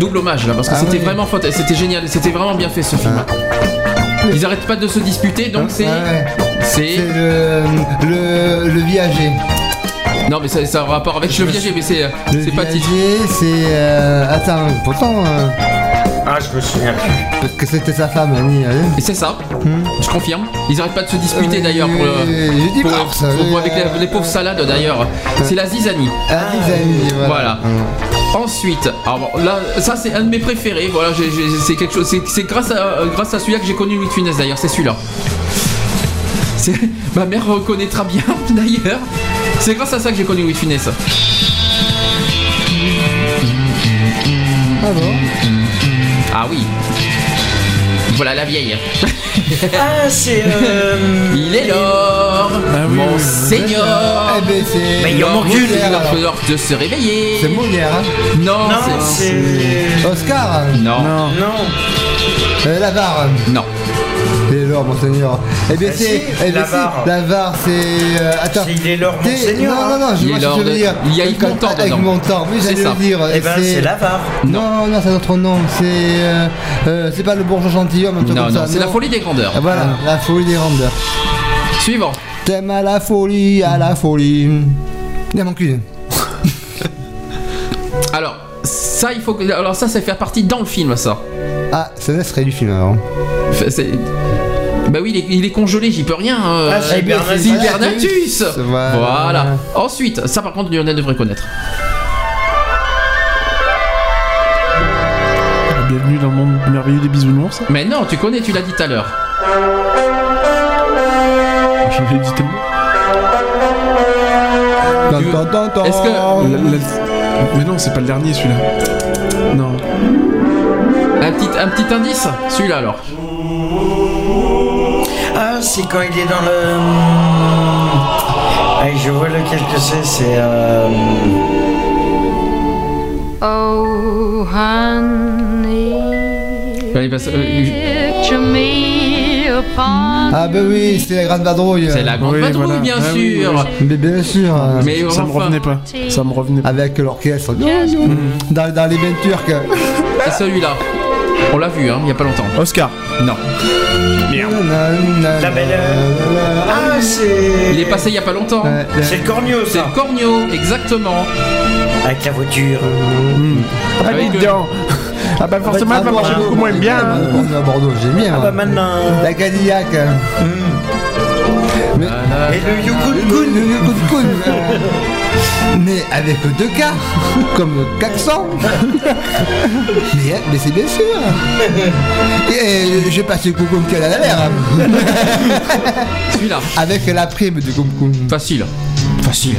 Double hommage là, parce que Ah c'était oui. vraiment c'était génial, c'était vraiment bien fait ce film. Ils arrêtent pas de se disputer, donc c'est. Ah ouais. C'est. C'est le, le, le viager. Non, mais ça, ça a un rapport avec le viager, mais c'est. Le C'est pas titre. viager, c'est. euh, Attends, pourtant. euh, Ah, je me souviens plus. Parce que c'était sa femme, Annie. hein. Et c'est ça, Hmm. je confirme. Ils arrêtent pas de se disputer Euh, d'ailleurs pour le. j'ai pour- pour- euh, avec les, les pauvres salades d'ailleurs. C'est la zizanie. Ah, voilà. Voilà. Ensuite, alors là, ça c'est un de mes préférés. Voilà, c'est quelque chose. C'est, grâce à euh, grâce à celui-là que j'ai connu Louis de Funès d'ailleurs. C'est celui-là. Ma mère reconnaîtra bien d'ailleurs. C'est grâce à ça que j'ai connu Louis de Funès. Ah bon? Ah oui. Voilà la vieille. Ah, c'est. euh, Il est l'or, Ah oui, mon oui, seigneur. Eh ben c'est. Mais il y en L'or manque une, l'heure de se réveiller. C'est Molière. hein. Non, Non, c'est. c'est. Oscar. Non, Non. Non. Euh, Lavar. non. Et l'or, monseigneur. Eh bien c'est. eh bien, Lavar. c'est- Lavar, c'est. euh, attends. C'est- il est l'or, T'es- monseigneur, Non, hein. non, non, je Il vois est ce que l'or tu veux de- dire. il y a Yves Quand- Montand Avec dedans. Montand, oui, C'est j'allais ça. le dire. Eh ben, c'est l'avare. Non, non, c'est un autre nom. C'est. euh, euh, c'est pas le bourgeois gentilhomme, un truc Non, comme non, ça. c'est la folie des grandeurs. Ah, Voilà, la folie des randeurs. Suivant. T'aimes à la folie, à la folie. Il manque une. Alors, ça, il faut que. Alors, ça, ça fait partie dans le film, ça. Ah, c'est un extrait du film alors. Fait- c'est- Bah oui, il est, il est congelé, j'y peux rien. hein. Ah, c'est Hibernatus. C'est Hibernatus. Voilà. Voilà. Ensuite, ça par contre, Lionel devrait connaître. Bienvenue dans le monde merveilleux des bisounours. Mais non, tu connais, tu l'as dit tout à l'heure. Je l'ai dit tellement. Est-ce que- La- la- Mais non, c'est pas le dernier celui-là. Non. Un petit, un petit indice Celui-là alors. Ah, c'est quand il est dans le. Ah, je vois lequel que c'est, c'est. euh, Oh, honey, Allez, passe- euh, Ah ben oui, c'est la grande vadrouille. C'est la grande Oui, vadrouille, voilà. bien Ah sûr. oui, Mais bien sûr. Mais Ça me revenait pas. Ça me revenait pas. Avec l'orchestre. Dans, dans les bains turcs. c'est celui-là. On l'a vu, hein, il y a pas longtemps. Oscar. Non. La belle. Ah, c'est. Il est passé il y a pas longtemps. C'est le cornio, C'est ça. le Cornio, exactement. Avec la voiture. Ah, Avec le- donc. Ah bah forcément, elle va marcher beaucoup moins bien. hein. On est à Bordeaux, j'ai bien. Ah, moi. bah maintenant. La Cadillac. Mais, Voilà. Et le le, Yukon le, le coude, euh, Mais avec deux cas, comme Caxon. mais mais c'est bien sûr. Et j'ai passé le coucou qu'elle a l'air. Celui-là. Avec la prime du coucou. Facile. Facile.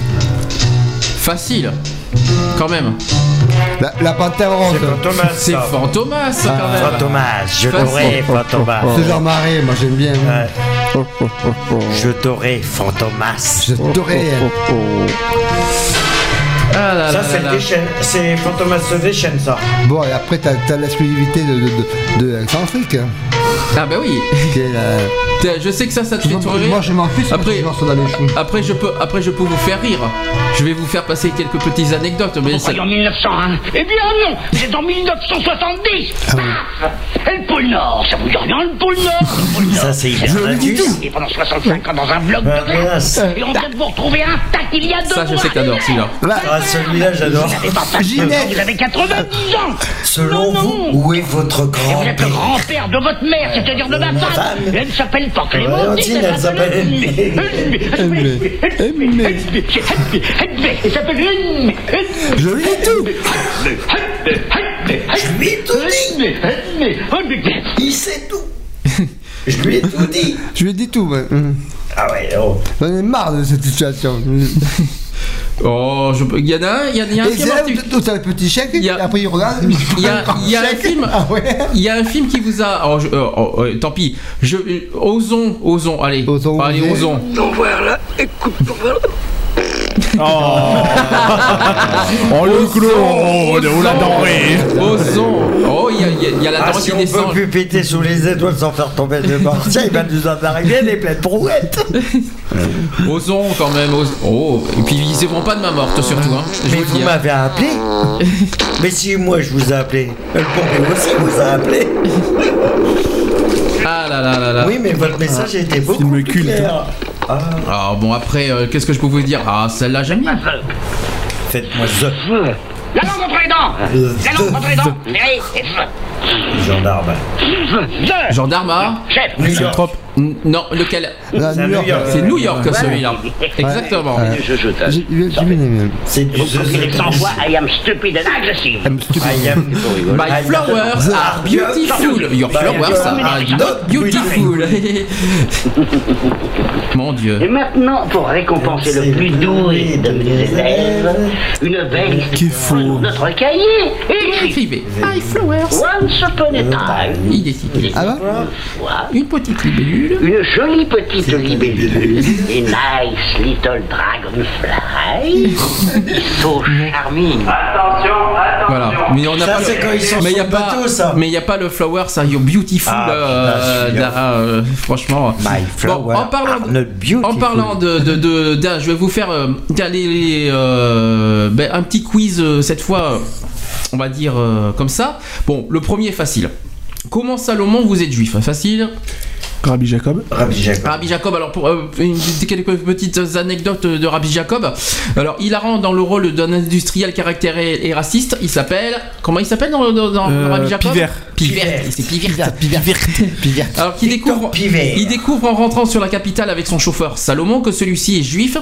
Facile. Quand même. La, la panthère rose. C'est Fantomas. C'est ça. Fantomas quand même. Fantomas, je t'aurai, Fantomas. C'est Jean Marais, moi j'aime bien. Ouais. Je t'aurai, Fantomas. Je t'aurais. Ah là Ça, là c'est là le là. déchaîne. C'est Fantomas se déchaîne, ça. Bon, et après, t'as as, l'exclusivité de, de, de, de Excentrique, Ah bah oui. Je sais que ça, ça te fait rire. moi, je m'en fiche, Après- dans les choux. Après je peux, après je peux vous faire rire. Je vais vous faire passer quelques petites anecdotes, mais ça- en 1901 Eh bien non, c'est en 1970 Paf Et le pôle Nord, ça vous dit rien le pôle Nord? Le pôle Nord. Ça, c'est Hibernatus. vécu pendant 65 ans dans un bloc Bah, de glace mince. Et on vient de vous retrouver intact il y a deux ça, je sais que t'adores celui-là. Ah, celui-là, j'adore. Vous avez 90 ans Selon Non, vous, où est votre Et vous êtes le grand-père? grand-père de votre mère, c'est-à-dire de ma Ma femme Elle ne s'appelle pas Clémentine, elle s'appelle Edmé. Edmé. Edmé. Edmé. Edmé. Elle s'appelle Edmé. Je lui dis tout Je lui ai tout dit. Il sait tout Je lui ai tout dit Je lui dis tout, ouais. Ah ouais, oh. J'en ai marre de cette situation. Oh, je... il y en a un, il y, a- il y a un Et film. c'est là en- où tu as le petit chèque, Il y a- après il regarde. Il y a, il y a un film. Ah ouais Il y a un film qui vous a. oh, je- euh, oh, euh, tant pis. Je, osons, osons. Allez, Osons allez, osons. Oh le clone, oh la denrée. Oh, il y a, il y a- il y a la Ah, denrée si qui on peut plus péter sous les étoiles sans faire tomber le martien, il va nous en arriver des pleines brouettes Osons quand même. os- Oh, et puis ils ne pas de ma morte surtout. Hein. Je Mais vous hein. m'avez appelé Mais si moi je vous ai appelé, le pompier aussi vous a appelé Ah là là là là. Oui, mais votre message était beaucoup Film plus culte. Ah, Alors bon après, euh, qu'est-ce que je peux vous dire Ah, celle-là j'aime bien. faites-moi the. La langue entre les dents. La langue entre les dents. Gendarme. Gendarme à Chef. Trop. Non, lequel? Là, C'est New York. New York. C'est New York Ouais. celui-là. Exactement. Ouais. Bien aimé. C'est du voix, I am stupid and aggressive I'm stupid. I am My flowers are beautiful. Your flowers are not beautiful. Mon Dieu. Et maintenant, pour récompenser le plus doué de mes élèves, une belle Qui histoire notre cahier. Écrivez. My flowers. Once upon a time, Il est cité. Ah bah Une petite libellule. Une jolie petite libellule, a nice little dragonfly, so charming. Voilà. Mais on n'a Ça, pas. c'est quand ils sont mais sur y a le pas. bateau, ça. Mais il y a pas le flower, ça. You're beautiful. Ah, euh, putain, euh, franchement. My flower Bon, en parlant. beautiful. En parlant de, de, de- je vais vous faire euh, tiens, les- les, euh, ben, un petit quiz euh, cette fois, on va dire euh, comme ça. Bon, le premier est facile. Comment Salomon vous êtes juif? Facile. Rabbi Jacob. Rabbi Jacob. Rabbi Jacob, alors pour euh, une- quelques petites anecdotes de Rabbi Jacob. Alors, il rend dans le rôle d'un industriel caractère et, et raciste. Il s'appelle. Comment il s'appelle dans, dans, dans Euh, Rabbi Jacob Pivert. Pivert. C'est Pivert. Alors, qu'il découvre, Pivert. il découvre en rentrant sur la capitale avec son chauffeur Salomon que celui-ci est juif.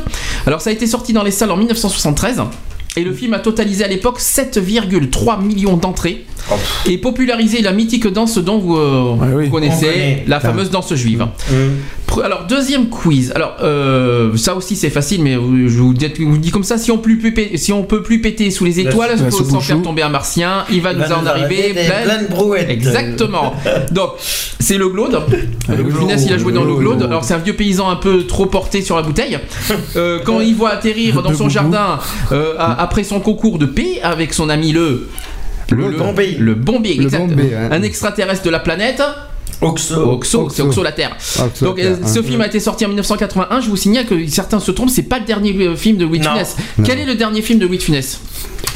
Alors, ça a été sorti dans les salles en 1973. Et le film a totalisé à l'époque 7,3 millions d'entrées et popularisé la mythique danse dont vous, euh, vous connaissez, la Ah. fameuse danse juive. Mm. Alors deuxième quiz. Alors euh, ça aussi c'est facile, mais je vous dis, je vous dis comme ça si on peut plus péter, si on peut plus péter sous les étoiles la sans faire tomber un martien, il va Il nous va en nous arriver plein, plein de brouettes. Exactement. Donc c'est le Glaude. Le Funès, il a joué dans le Glaude. Alors c'est un vieux paysan un peu trop porté sur la bouteille. Euh, quand il voit atterrir dans son jardin euh, après son concours de paix avec son ami le Le Bombay. le Bombay, Le exact. Bombay, ouais. un extraterrestre de la planète. Oxo. Oxo, c'est Oxo la Terre. Oxo, Donc euh, ce hein. film a été sorti en 1981. Je vous signale que certains se trompent. C'est pas le dernier euh, film de Louis Non. Funès. Non. Quel est le dernier film de Louis Funès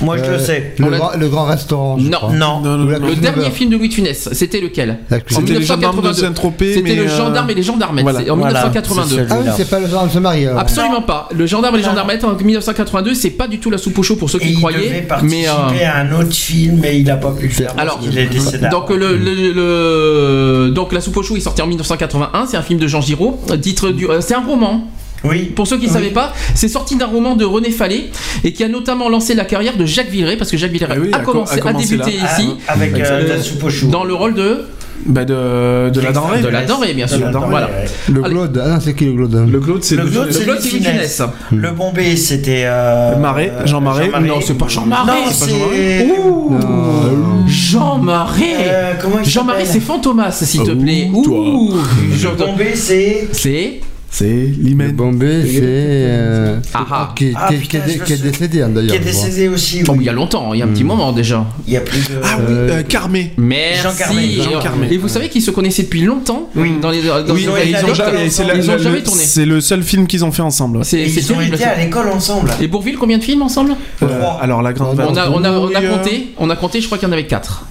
Moi, je Euh, le sais. Le, grand, le grand restaurant. Non. Non. La Le dernier film de Louis Funès, c'était lequel? La En cuisine- C'était les gendarmes de 1982. Saint-Tropez, C'était le gendarme et les gendarmettes. voilà. en Voilà, 1982. c'est Ah oui, c'est pas le genre de se alors. Absolument pas. Le gendarme et les gendarmettes en 1982, c'est pas du tout la soupe au chaud pour ceux Et qui il croyaient. participer Mais à un autre film, mais il n'a pas pu le faire. Alors, parce qu'il est décédé. donc le, le- le- donc la soupe au chou est sorti en 1981. C'est un film de Jean Giraud. Titre du, euh, c'est un roman. Oui. Pour ceux qui ne Oui. savaient pas, c'est sorti d'un roman de René Fallet et qui a notamment lancé la carrière de Jacques Villeray parce que Jacques Villeray oui, a, a co- commencé, a commencé a débuté là. ici Ah, avec, euh, euh, la soupe au chou. dans le rôle de Bah de, de la denrée. de la denrée bien De sûr. la denrée, voilà. Le. Glaude. Ah non, c'est qui le Glaude Le Claude, c'est Le de- Claude, Le c'est Claude. Funès. Le Bombay, c'était. euh, Marais, euh, Jean Marais. Non, c'est pas Jean Marais. Non, c'est pas Jean c'est. Jean Marais. Euh, comment il Jean Marais, c'est Fantomas s'il te Oh, plaît. Ouh. Le Bombay, c'est. C'est C'est Le l'hymen. Bombay, c'est. euh, Ah, ah. Qui, Ah, qui- putain, qui est- je le qui est sais. décédé hein, d'ailleurs. Qui est décédé aussi. Oh, oui. il y a longtemps, il y a un petit moment déjà. Il y a plus de. Ah oui, Euh, euh, Carmé. Merci. Jean Jean Et- vous savez qu'ils se connaissaient depuis longtemps Oui. dans les dans Oui, ils les à ils ont jamais, le- Ils ont le- jamais le- tourné. c'est le seul film qu'ils ont fait ensemble. C'est ils ont été ça. à l'école ensemble. Et Bourville, combien de films ensemble Euh, alors la grande on a, compté, on a compté, je crois qu'il y en avait 4.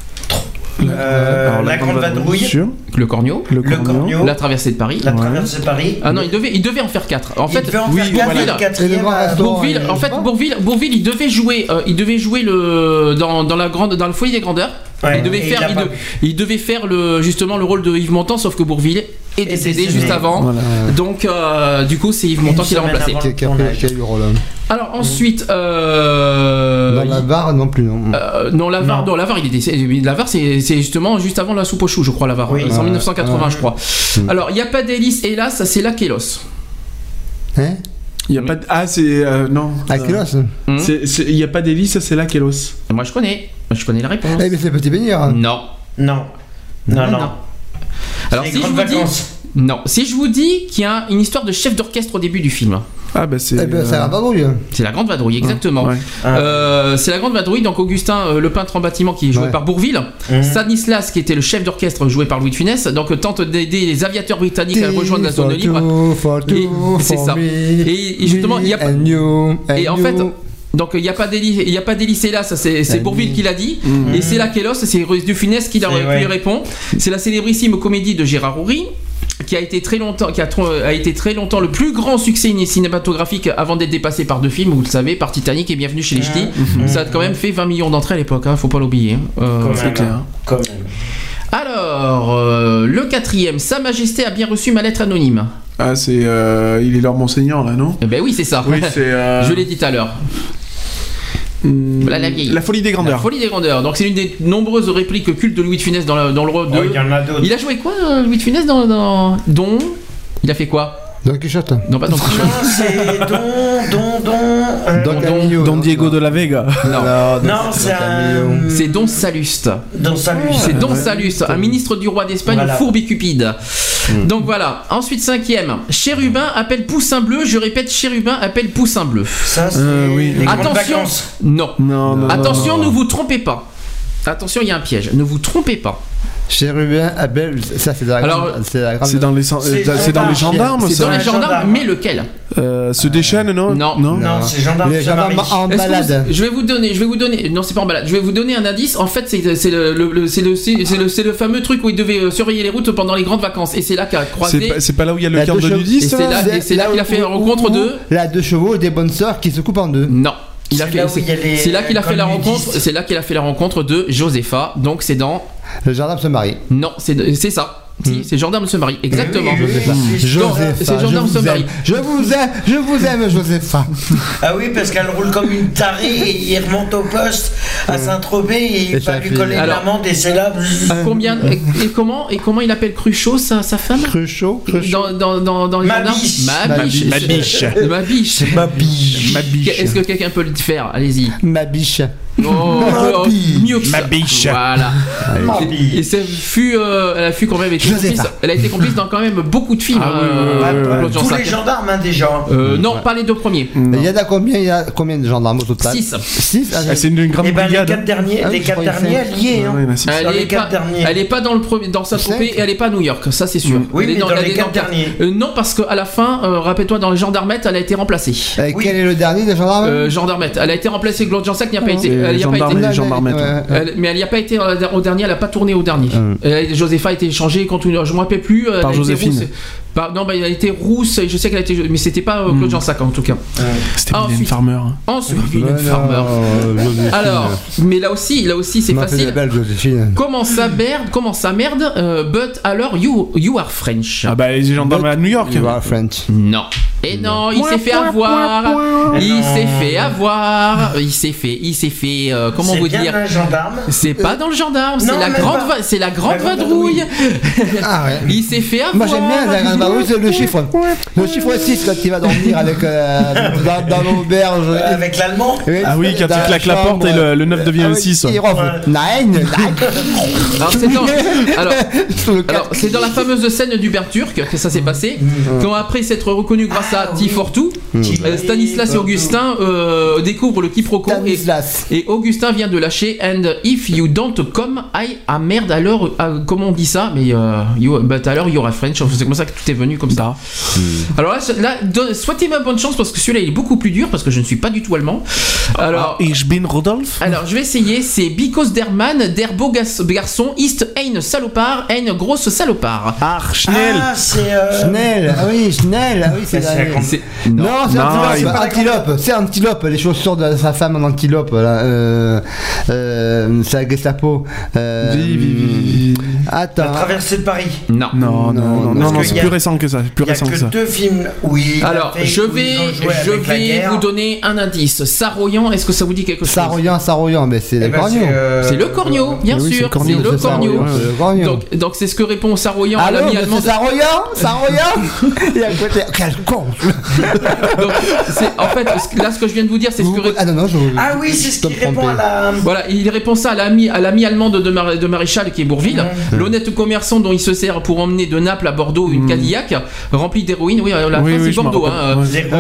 Euh, alors, la Grande Vadrouille. Le Cornio, Le Le Cornio. La Traversée de Paris. La traversée de Paris. Ah non, il devait, il devait en faire 4. En Il fait, devait en oui, faire quatre, voilà. et le quatrième, Et le grand euh, restaurant, Bourville, il- en fait, Bourville, Bourville, il devait jouer, euh, il devait jouer le dans, dans la grande, dans le foyer des grandeurs. Ouais, il devait faire, il de- il devait faire le justement le rôle de Yves Montand, sauf que Bourville est décédé décédé. juste avant. Voilà. Donc, euh, du coup, c'est Yves Montand qui l'a remplacé. avant. Qui, qui a fait, qui a eu le rôle. Alors ensuite, euh, Dans la barre, non plus, non. Euh, non, Lavar, Non. non, Lavar, il est décédé. Lavar, c'est c'est justement juste avant la soupe au chou, je crois, Lavar. Oui. c'est en Ouais. 1980, Ouais. je crois. Alors, il n'y a pas d'hélice, hélas, c'est la Kélos. Hein Il y a pas de... Ah, c'est. euh, non. C'est- Il n'y a pas d'hélice, c'est là Kélos. Moi, je connais. Moi, je connais la réponse. Eh, mais c'est Petit Bénir. Non. Non. Non, non. Alors, si je vous dis. Non. Si je vous dis qu'il y a une histoire de chef d'orchestre au début du film. Ah, bah c'est. Eh ben, c'est euh, un vadrouille. C'est la Grande Vadrouille, exactement. Ouais. Ah. Euh, c'est la Grande Vadrouille, donc Augustin, euh, le peintre en bâtiment qui est joué Ouais. par Bourville, Mhm. Stanislas qui était le chef d'orchestre joué par Louis de Funès, donc tente d'aider les aviateurs britanniques à rejoindre la zone libre. Et- c'est ça. Et, et justement, il y a pas. Et en fait, donc il n'y a pas d'hélice, il y a pas d'hélice là, ça c'est Bourville qui l'a dit, Mhm. et c'est la Kélos, c'est du Funès qui, lui répond. C'est la célébrissime comédie de Gérard Houry qui a été très longtemps, qui a, été très longtemps le plus grand succès cinématographique avant d'être dépassé par deux films, vous le savez, par Titanic et Bienvenue chez les Ch'tis. Mhm. Ça a quand même fait 20 millions d'entrées à l'époque, hein, faut pas l'oublier. hein. Euh, c'est clair. hein. Quand même. alors, euh, le quatrième, Sa Majesté a bien reçu ma lettre anonyme. Ah, c'est. euh, Il est leur monseigneur, là, non? Eh ben oui, c'est ça. Oui, c'est. euh, Je l'ai dit tout à l'heure. Voilà la vieille. La folie des La grandeurs. folie des grandeurs. Donc c'est une des nombreuses répliques cultes de Louis de Funès dans, le- dans le rôle de. Oh, il y en a d'autres. Il a joué quoi, euh, Louis de Funès dans, dans... Dont Il a fait quoi? Don Quichotte. Non, pas Non, c'est Don, Don, Don. euh, Don Don-. Don Diego non. de la Vega. Non, Non, c'est un. Camillo. C'est Don Saluste. Don Salut. C'est Don Saluste, un ministre du roi d'Espagne, et cupide. Donc voilà. Ensuite, cinquième. Chérubin appelle Poussin bleu. Je répète, Chérubin appelle Poussin bleu. Ça, c'est Euh, oui. Attention. Non. Non, non. Attention, non, ne vous trompez pas. Attention, il y a un piège. Ne vous trompez pas. Chérubin, Abel, ça c'est dans la Alors, grande- c'est la grande- C'est dans les, C'est euh, c'est dans les gendarmes, C'est dans les gendarmes, mais lequel? Euh, Se déchaîne, non? Non. Non? Non, c'est gendarme Les gendarmes en balade. vous- je vais vous donner, je vais vous donner, non c'est pas en balade, je vais vous donner un indice. En fait, c'est le, le- le- c'est le, le, c'est le fameux truc où il devait euh, surveiller les routes pendant les grandes vacances. Et c'est là qu'a croisé. c'est pas là où il y a le deux de Et nudistes c'est là là, et c'est là qu'il a fait la rencontre de. La deux chevaux et des bonnes sœurs qui se coupent en deux. Non. C'est là là qu'il a fait la rencontre. C'est là qu'il a fait la rencontre de Josepha. Donc c'est dans. Le gendarme se marie. Non, c'est c'est ça. Si, c'est gendarme se marie. Exactement. Josépha. Donc, Josépha, C'est je gendarme vous se aime. marie. Je vous aime, je vous aime, Josépha. Ah oui, parce qu'elle roule comme une tarée et il remonte au poste à Saint-Tropez et il Et va ça lui fait- coller l'amende et c'est là. Combien et, et comment et comment il appelle Cruchot sa, sa femme? Cruchot, Cruchot. dans, dans, dans, dans les Ma gendarmes biche. Ma biche. Ma biche. Ma biche. Ma biche. Est-ce que quelqu'un peut le faire? Allez-y. Ma biche. Oh, oh, mieux que Ma ça. biche. Voilà. Ma Et, ça fut, euh, elle a fut quand même été complice. Elle a été complice dans quand même beaucoup de films. Ah Ouais, euh, ouais, Claude tous les gendarmes, hein, déjà. Euh, non, pas les deux premiers. Il y en a combien Il y a combien de gendarmes au total? Six. 6 Ah, C'est une, une grande Et ben les brigade. quatre derniers, Ah les quatre derniers, y est. hein. Ouais. Elle les est, quatre pas, derniers. elle est pas dans le premier, dans sa et elle est pas à New York, ça c'est sûr. Oui, Elle est mais dans elle les quatre derniers. Euh, non, parce qu'à la fin, euh, rappelle-toi, dans les gendarmettes, elle a été remplacée. Quel est le dernier des gendarmes? Euh, gendarmette, elle a été remplacée. Claude Jansac n'y a pas été. C'est Elle y a pas gendarme été. et gendarmette. Ouais, ouais. Elle- mais elle n'y a pas été euh, au dernier, elle n'a pas tourné au dernier. Hum. Euh, Josépha a été échangée contre une. Je ne me rappelle plus. euh, elle Par Joséphine. Par- non, bah, elle a été rousse, je sais qu'elle a été. Mais c'était pas euh, Claude Jansac en tout cas. C'était Mylène Farmer. hein. Ensuite, Mylène Farmer. euh. Alors, mais là aussi, là aussi, c'est facile. Comment ça merde Comment ça merde euh, But alors you you are French. Ah bah les gendarmes à New York. You are French. Non. Et non, il s'est fait avoir. Il s'est fait avoir. Il s'est fait. Il s'est fait. euh, comment C'est vous dire. C'est pas dans le gendarme. C'est la grande. C'est la grande vadrouille. Ah ouais. Il s'est fait avoir. Moi j'aime bien la grande vadrouille, c'est le chiffre. Le chiffre 6 quand il va dormir avec, euh, dans, dans l'auberge. Euh, Avec l'allemand. Ah oui, quand dans il claque la chambre. porte et le, le 9 devient Ah le oui, 6. Il. Nine. Alors c'est dans. Alors, Sous le alors, c'est dans la fameuse scène du Ber Turc que ça s'est passé. Quand après s'être reconnu grâce à T42, euh, Stanislas et Augustin euh, découvrent le quiproquo et, Stanislas. et Augustin vient de lâcher And if you don't come, I ah merde alors ah, comment on dit ça? Mais euh, you, but alors il y aura French. C'est comme ça que tout est venu comme ça. Alors là, là souhaitez-moi bonne chance parce que celui-là il est beaucoup plus dur parce que je ne suis pas du tout allemand. Alors Ah, Ich bin Rodolphe alors, je vais essayer. C'est Because der Mann, der beau garçon, ist ein salopard, ein grosse salopard. Ah, Schnell Ah, c'est. euh, Schnell, ah oui, Schnell, ah oui, c'est C'est la- la grande- C'est- Non, c'est antilope, antilope, c'est antilope, les chaussures de sa femme en antilope, là, euh, euh, c'est la Gestapo. Euh, Vi, vi, vi. La Attends, traversée de Paris. Non. Non, non, non, non, Parce non, que c'est y a- plus récent que ça. c'est Plus Il n'y a récent que que ça. deux films où il. a Alors, fait- je où ils vais, ont joué je avec la vais guerre. vous donner un indice. Saroyan, est-ce que ça vous dit quelque chose? Saroyan, Saroyan, mais c'est Eh les ben, corneaux. euh, C'est le corneau, bien oui, c'est sûr. le corneau, C'est le c'est corneau. ouais, c'est le corneau. Donc, donc c'est ce que répond Saroyan à Allô, l'ami monsieur allemand. Saroyan Saroyan côté, quel con Donc, en fait, là, ce que je viens de vous dire, c'est ce que Ah non, non, je Ah oui, c'est ce qui répond à la. Voilà, il répond ça à l'ami, à l'ami allemand de, de, Mar- de Maréchal qui est Bourville. Mmh. L'honnête commerçant dont il se sert pour emmener de Naples à Bordeaux une Cadillac remplie d'héroïne. Oui, la Oui, oui, c'est Bordeaux. hein. Ah.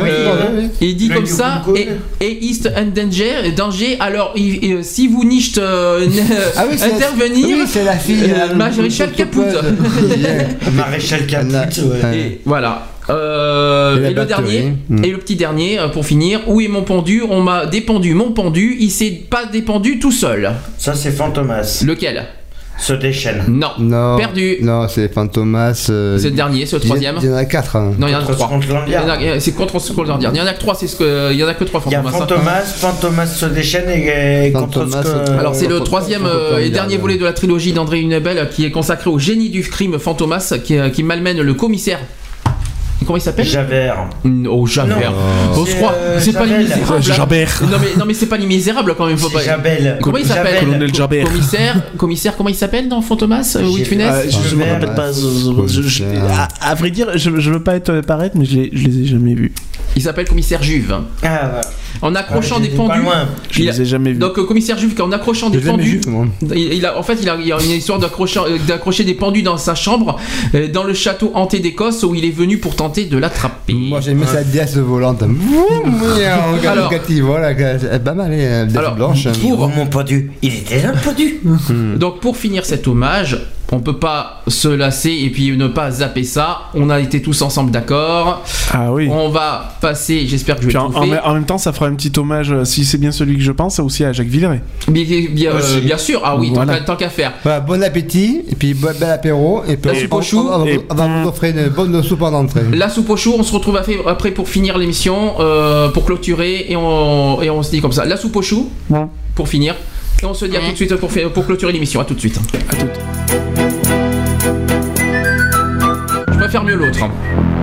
Et il dit comme ça, et, et East and Danger, danger, alors il- il- si vous nicht euh, Ah oui, c'est- intervenir, oui, c'est la fille, euh, euh, Maréchal Caput. Maréchal Caput. Et voilà. Euh, Et le dernier, Mm. et le petit dernier euh, pour finir. Où est mon pendu? On m'a dépendu mon pendu. Il s'est pas dépendu tout seul. Ça, c'est Fantomas. Lequel? Se déchaîne. Non. Non. Perdu. Non, c'est Fantomas. euh, C'est le dernier, c'est le troisième? Il y en a quatre. hein. Non, il y en a trois. C'est contre Scotland Yard. Il y en a que trois. C'est ce que. Il y en a que trois Il y a Fantomas. hein. Fantomas, Fantomas se déchaîne et, et contre Fantomas, Alors c'est le troisième euh, et dernier volet de la trilogie d'André Hunebel qui est consacré au génie du crime Fantomas qui, qui malmène le commissaire. Comment il s'appelle Javert. Oh Javert. Se c'est, croit. euh, C'est pas les misérables. C'est Jabert. Non mais non mais c'est pas les misérables quand même. Faut C'est pas. Jabel. Comment il s'appelle. Colonel Jabert. Commissaire, commissaire, comment il s'appelle dans Fantomas euh, de J'ai- Funès Euh, je, je me Javert. rappelle pas. je- je- je- à, vrai dire, je, je veux pas être paraître, mais je, je les ai jamais vus. Il s'appelle commissaire Juve. Ah, voilà. En accrochant Ah, des j'étais pas pendus. loin. Je les ai jamais vus. Donc euh, commissaire Juve en accrochant des J'ai pendus. vu, moi. Il, il a, en fait, il a, il y a une histoire d'accrocher, euh, d'accrocher des pendus dans sa chambre, euh, dans le château hanté d'Écosse où il est venu pour tenter de l'attraper. Moi j'aimais sa déesse volante. Alors- est pas mal, elle est Alors, blanche. Oh mon pendu. Il était le pendu. Donc pour finir cet hommage, On peut pas se lasser et puis ne pas zapper ça. On a été tous ensemble d'accord. Ah oui. On va passer, j'espère que je vais en, en- en même temps, ça fera un petit hommage, euh, si c'est bien celui que je pense, aussi à Jacques Villeray. Bien, bien, euh, bien sûr, ah oui, tant Voilà. qu'à- tant qu'à faire. Voilà, bon appétit, et puis bon, bel apéro, et puis La soupe au on- chou, va vous offrir une bonne soupe en entrée. La soupe au chou, on se retrouve après- pour finir l'émission, euh, pour clôturer, et on, et on se dit comme ça. La soupe au chou, pour finir. Et on se dit à tout de suite pour, pour clôturer l'émission. À tout de suite. Je préfère mieux l'autre.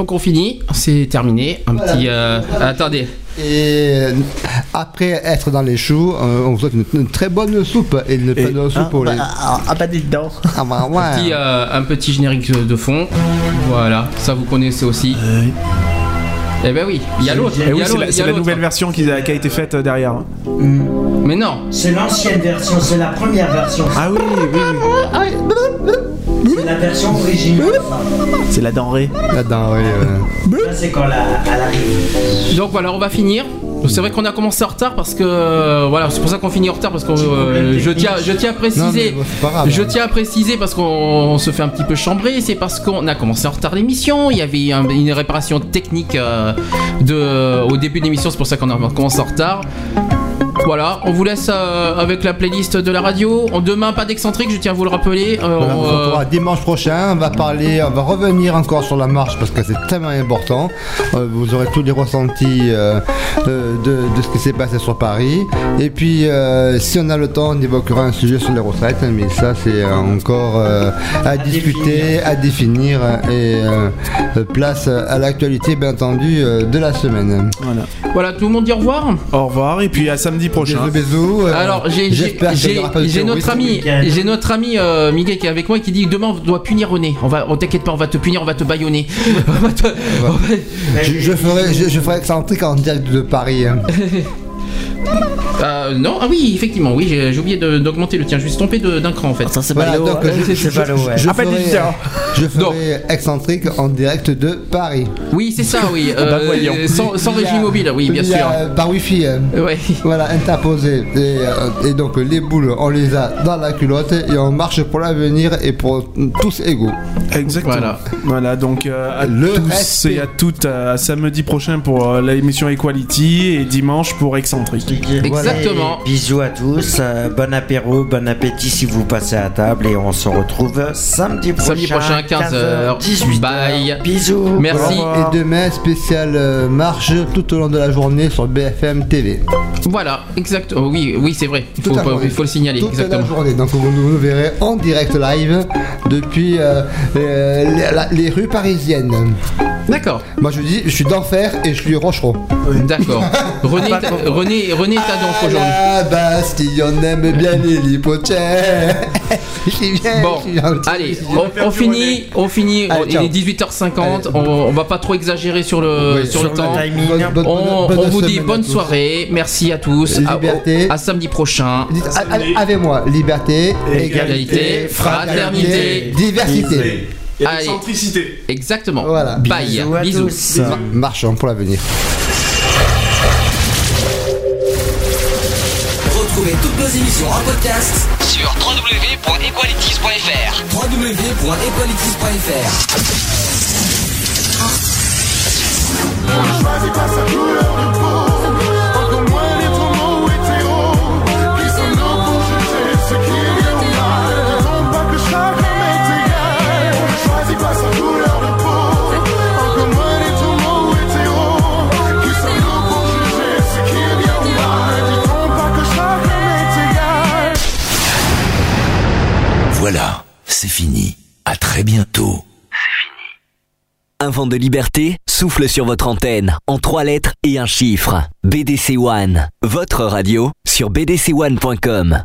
Donc on finit, c'est terminé. Un petit. euh, Attendez. Et après être dans les choux, euh, on vous souhaite une, une très bonne soupe et une bonne soupe pour les. Ah, bah dis donc. Ah bah Un ouais. petit, euh, un petit générique de fond. Voilà, ça vous connaissez aussi. Eh ben oui, il y a l'autre. Eh oui, a c'est la, nouvelle version qui a, qui a été faite derrière. Mais non. C'est l'ancienne version, c'est la première version. Ah oui, oui, oui. C'est la version originale. C'est la denrée. La denrée. Ça, c'est quand la, elle arrive. Donc voilà, on va finir. C'est vrai qu'on a commencé en retard parce que euh, voilà, c'est pour ça qu'on finit en retard parce que euh, je tiens, je tiens à Non, préciser, bon, c'est pas grave, je hein. tiens à préciser parce qu'on on se fait un petit peu chambrer, c'est parce qu'on a commencé en retard l'émission, il y avait un- une réparation technique euh, de, au début de l'émission, c'est pour ça qu'on a commencé en retard. Voilà, on vous laisse euh, avec la playlist de la radio. On, demain, pas d'excentrique, je tiens à vous le rappeler. Euh, Voilà, on on, se euh, retrouvera dimanche prochain. On va parler, on va revenir encore sur la marche parce que c'est tellement important. Euh, vous aurez tous les ressentis de, de ce qui s'est passé sur Paris. Et puis, euh, si on a le temps, on évoquera un sujet sur les retraites. Mais ça, c'est encore euh, à, discuter, à définir et place à l'actualité, bien entendu, euh, de la semaine. Voilà. Voilà, tout le monde dit au revoir. Au revoir et puis à samedi prochain. Bisous, bisous. Euh, Alors j'ai pas notre ami j'ai notre ami euh, Miguel qui est avec moi et qui dit que demain on doit punir René. On va on t'inquiète pas on va te punir on va te baïonner. On va te- on va- Je, je ferai, je, je ferai excentrique en direct de Paris. hein. Euh, non, ah oui, effectivement, oui, j'ai oublié de- d'augmenter le tien. Je suis trompé de- d'un cran en fait. Ça, c'est Voilà, je- je- je ferai, je ferai excentrique en direct de Paris. Oui, c'est ça, oui. Bah, euh, voyons. sans sans Via- régie mobile, oui, bien via- sûr. Par wifi. euh, Ouais. Voilà, interposé. Et, euh, et donc les boules, on les a dans la culotte et on marche pour l'avenir et pour tous égaux. Exactement. Voilà. Voilà, donc euh, à Le tous et à toutes, à samedi prochain pour euh, l'émission Equality et dimanche pour Excentrique. Exactement. Bisous à tous, euh, bon apéro, bon appétit si vous passez à table et on se retrouve samedi prochain. Samedi prochain, 15h. 18 Bye. Bisous. Merci. Et demain, spécial euh, marche tout au long de la journée sur BFM TV. Voilà, exact. oh, oui, oui, c'est vrai. Il faut, pas- il le signaler. Toute exactement. la journée. Donc vous nous verrez en direct live depuis euh, euh, les, la- les rues parisiennes. D'accord. Moi je dis, je suis d'enfer et je suis rochereau. D'accord. René, René, t'as donc aujourd'hui. Ah Bastille, on aime bien les lipochères. Bon, allez, on, on finit, on finit. Allez, il est 18h50. On, on va pas trop exagérer sur le Oui, sur, sur le le temps. timing. Bonne- bonne- on vous dit à bonne soirée. Merci à tous. À, Liberté. à samedi prochain. Dites, a- a- Avec moi, liberté, Égalité, fraternité, diversité. Et. Exactement. Voilà. Bye. Bisous à Bisous. tous. Ma- Marchons pour l'avenir. Retrouvez toutes nos émissions en podcast Sur www.equalities.fr www.equalities.fr c'est fini. À très bientôt. Un vent de liberté souffle sur votre antenne en trois lettres et un chiffre. BDC One, votre radio sur bdc1.com.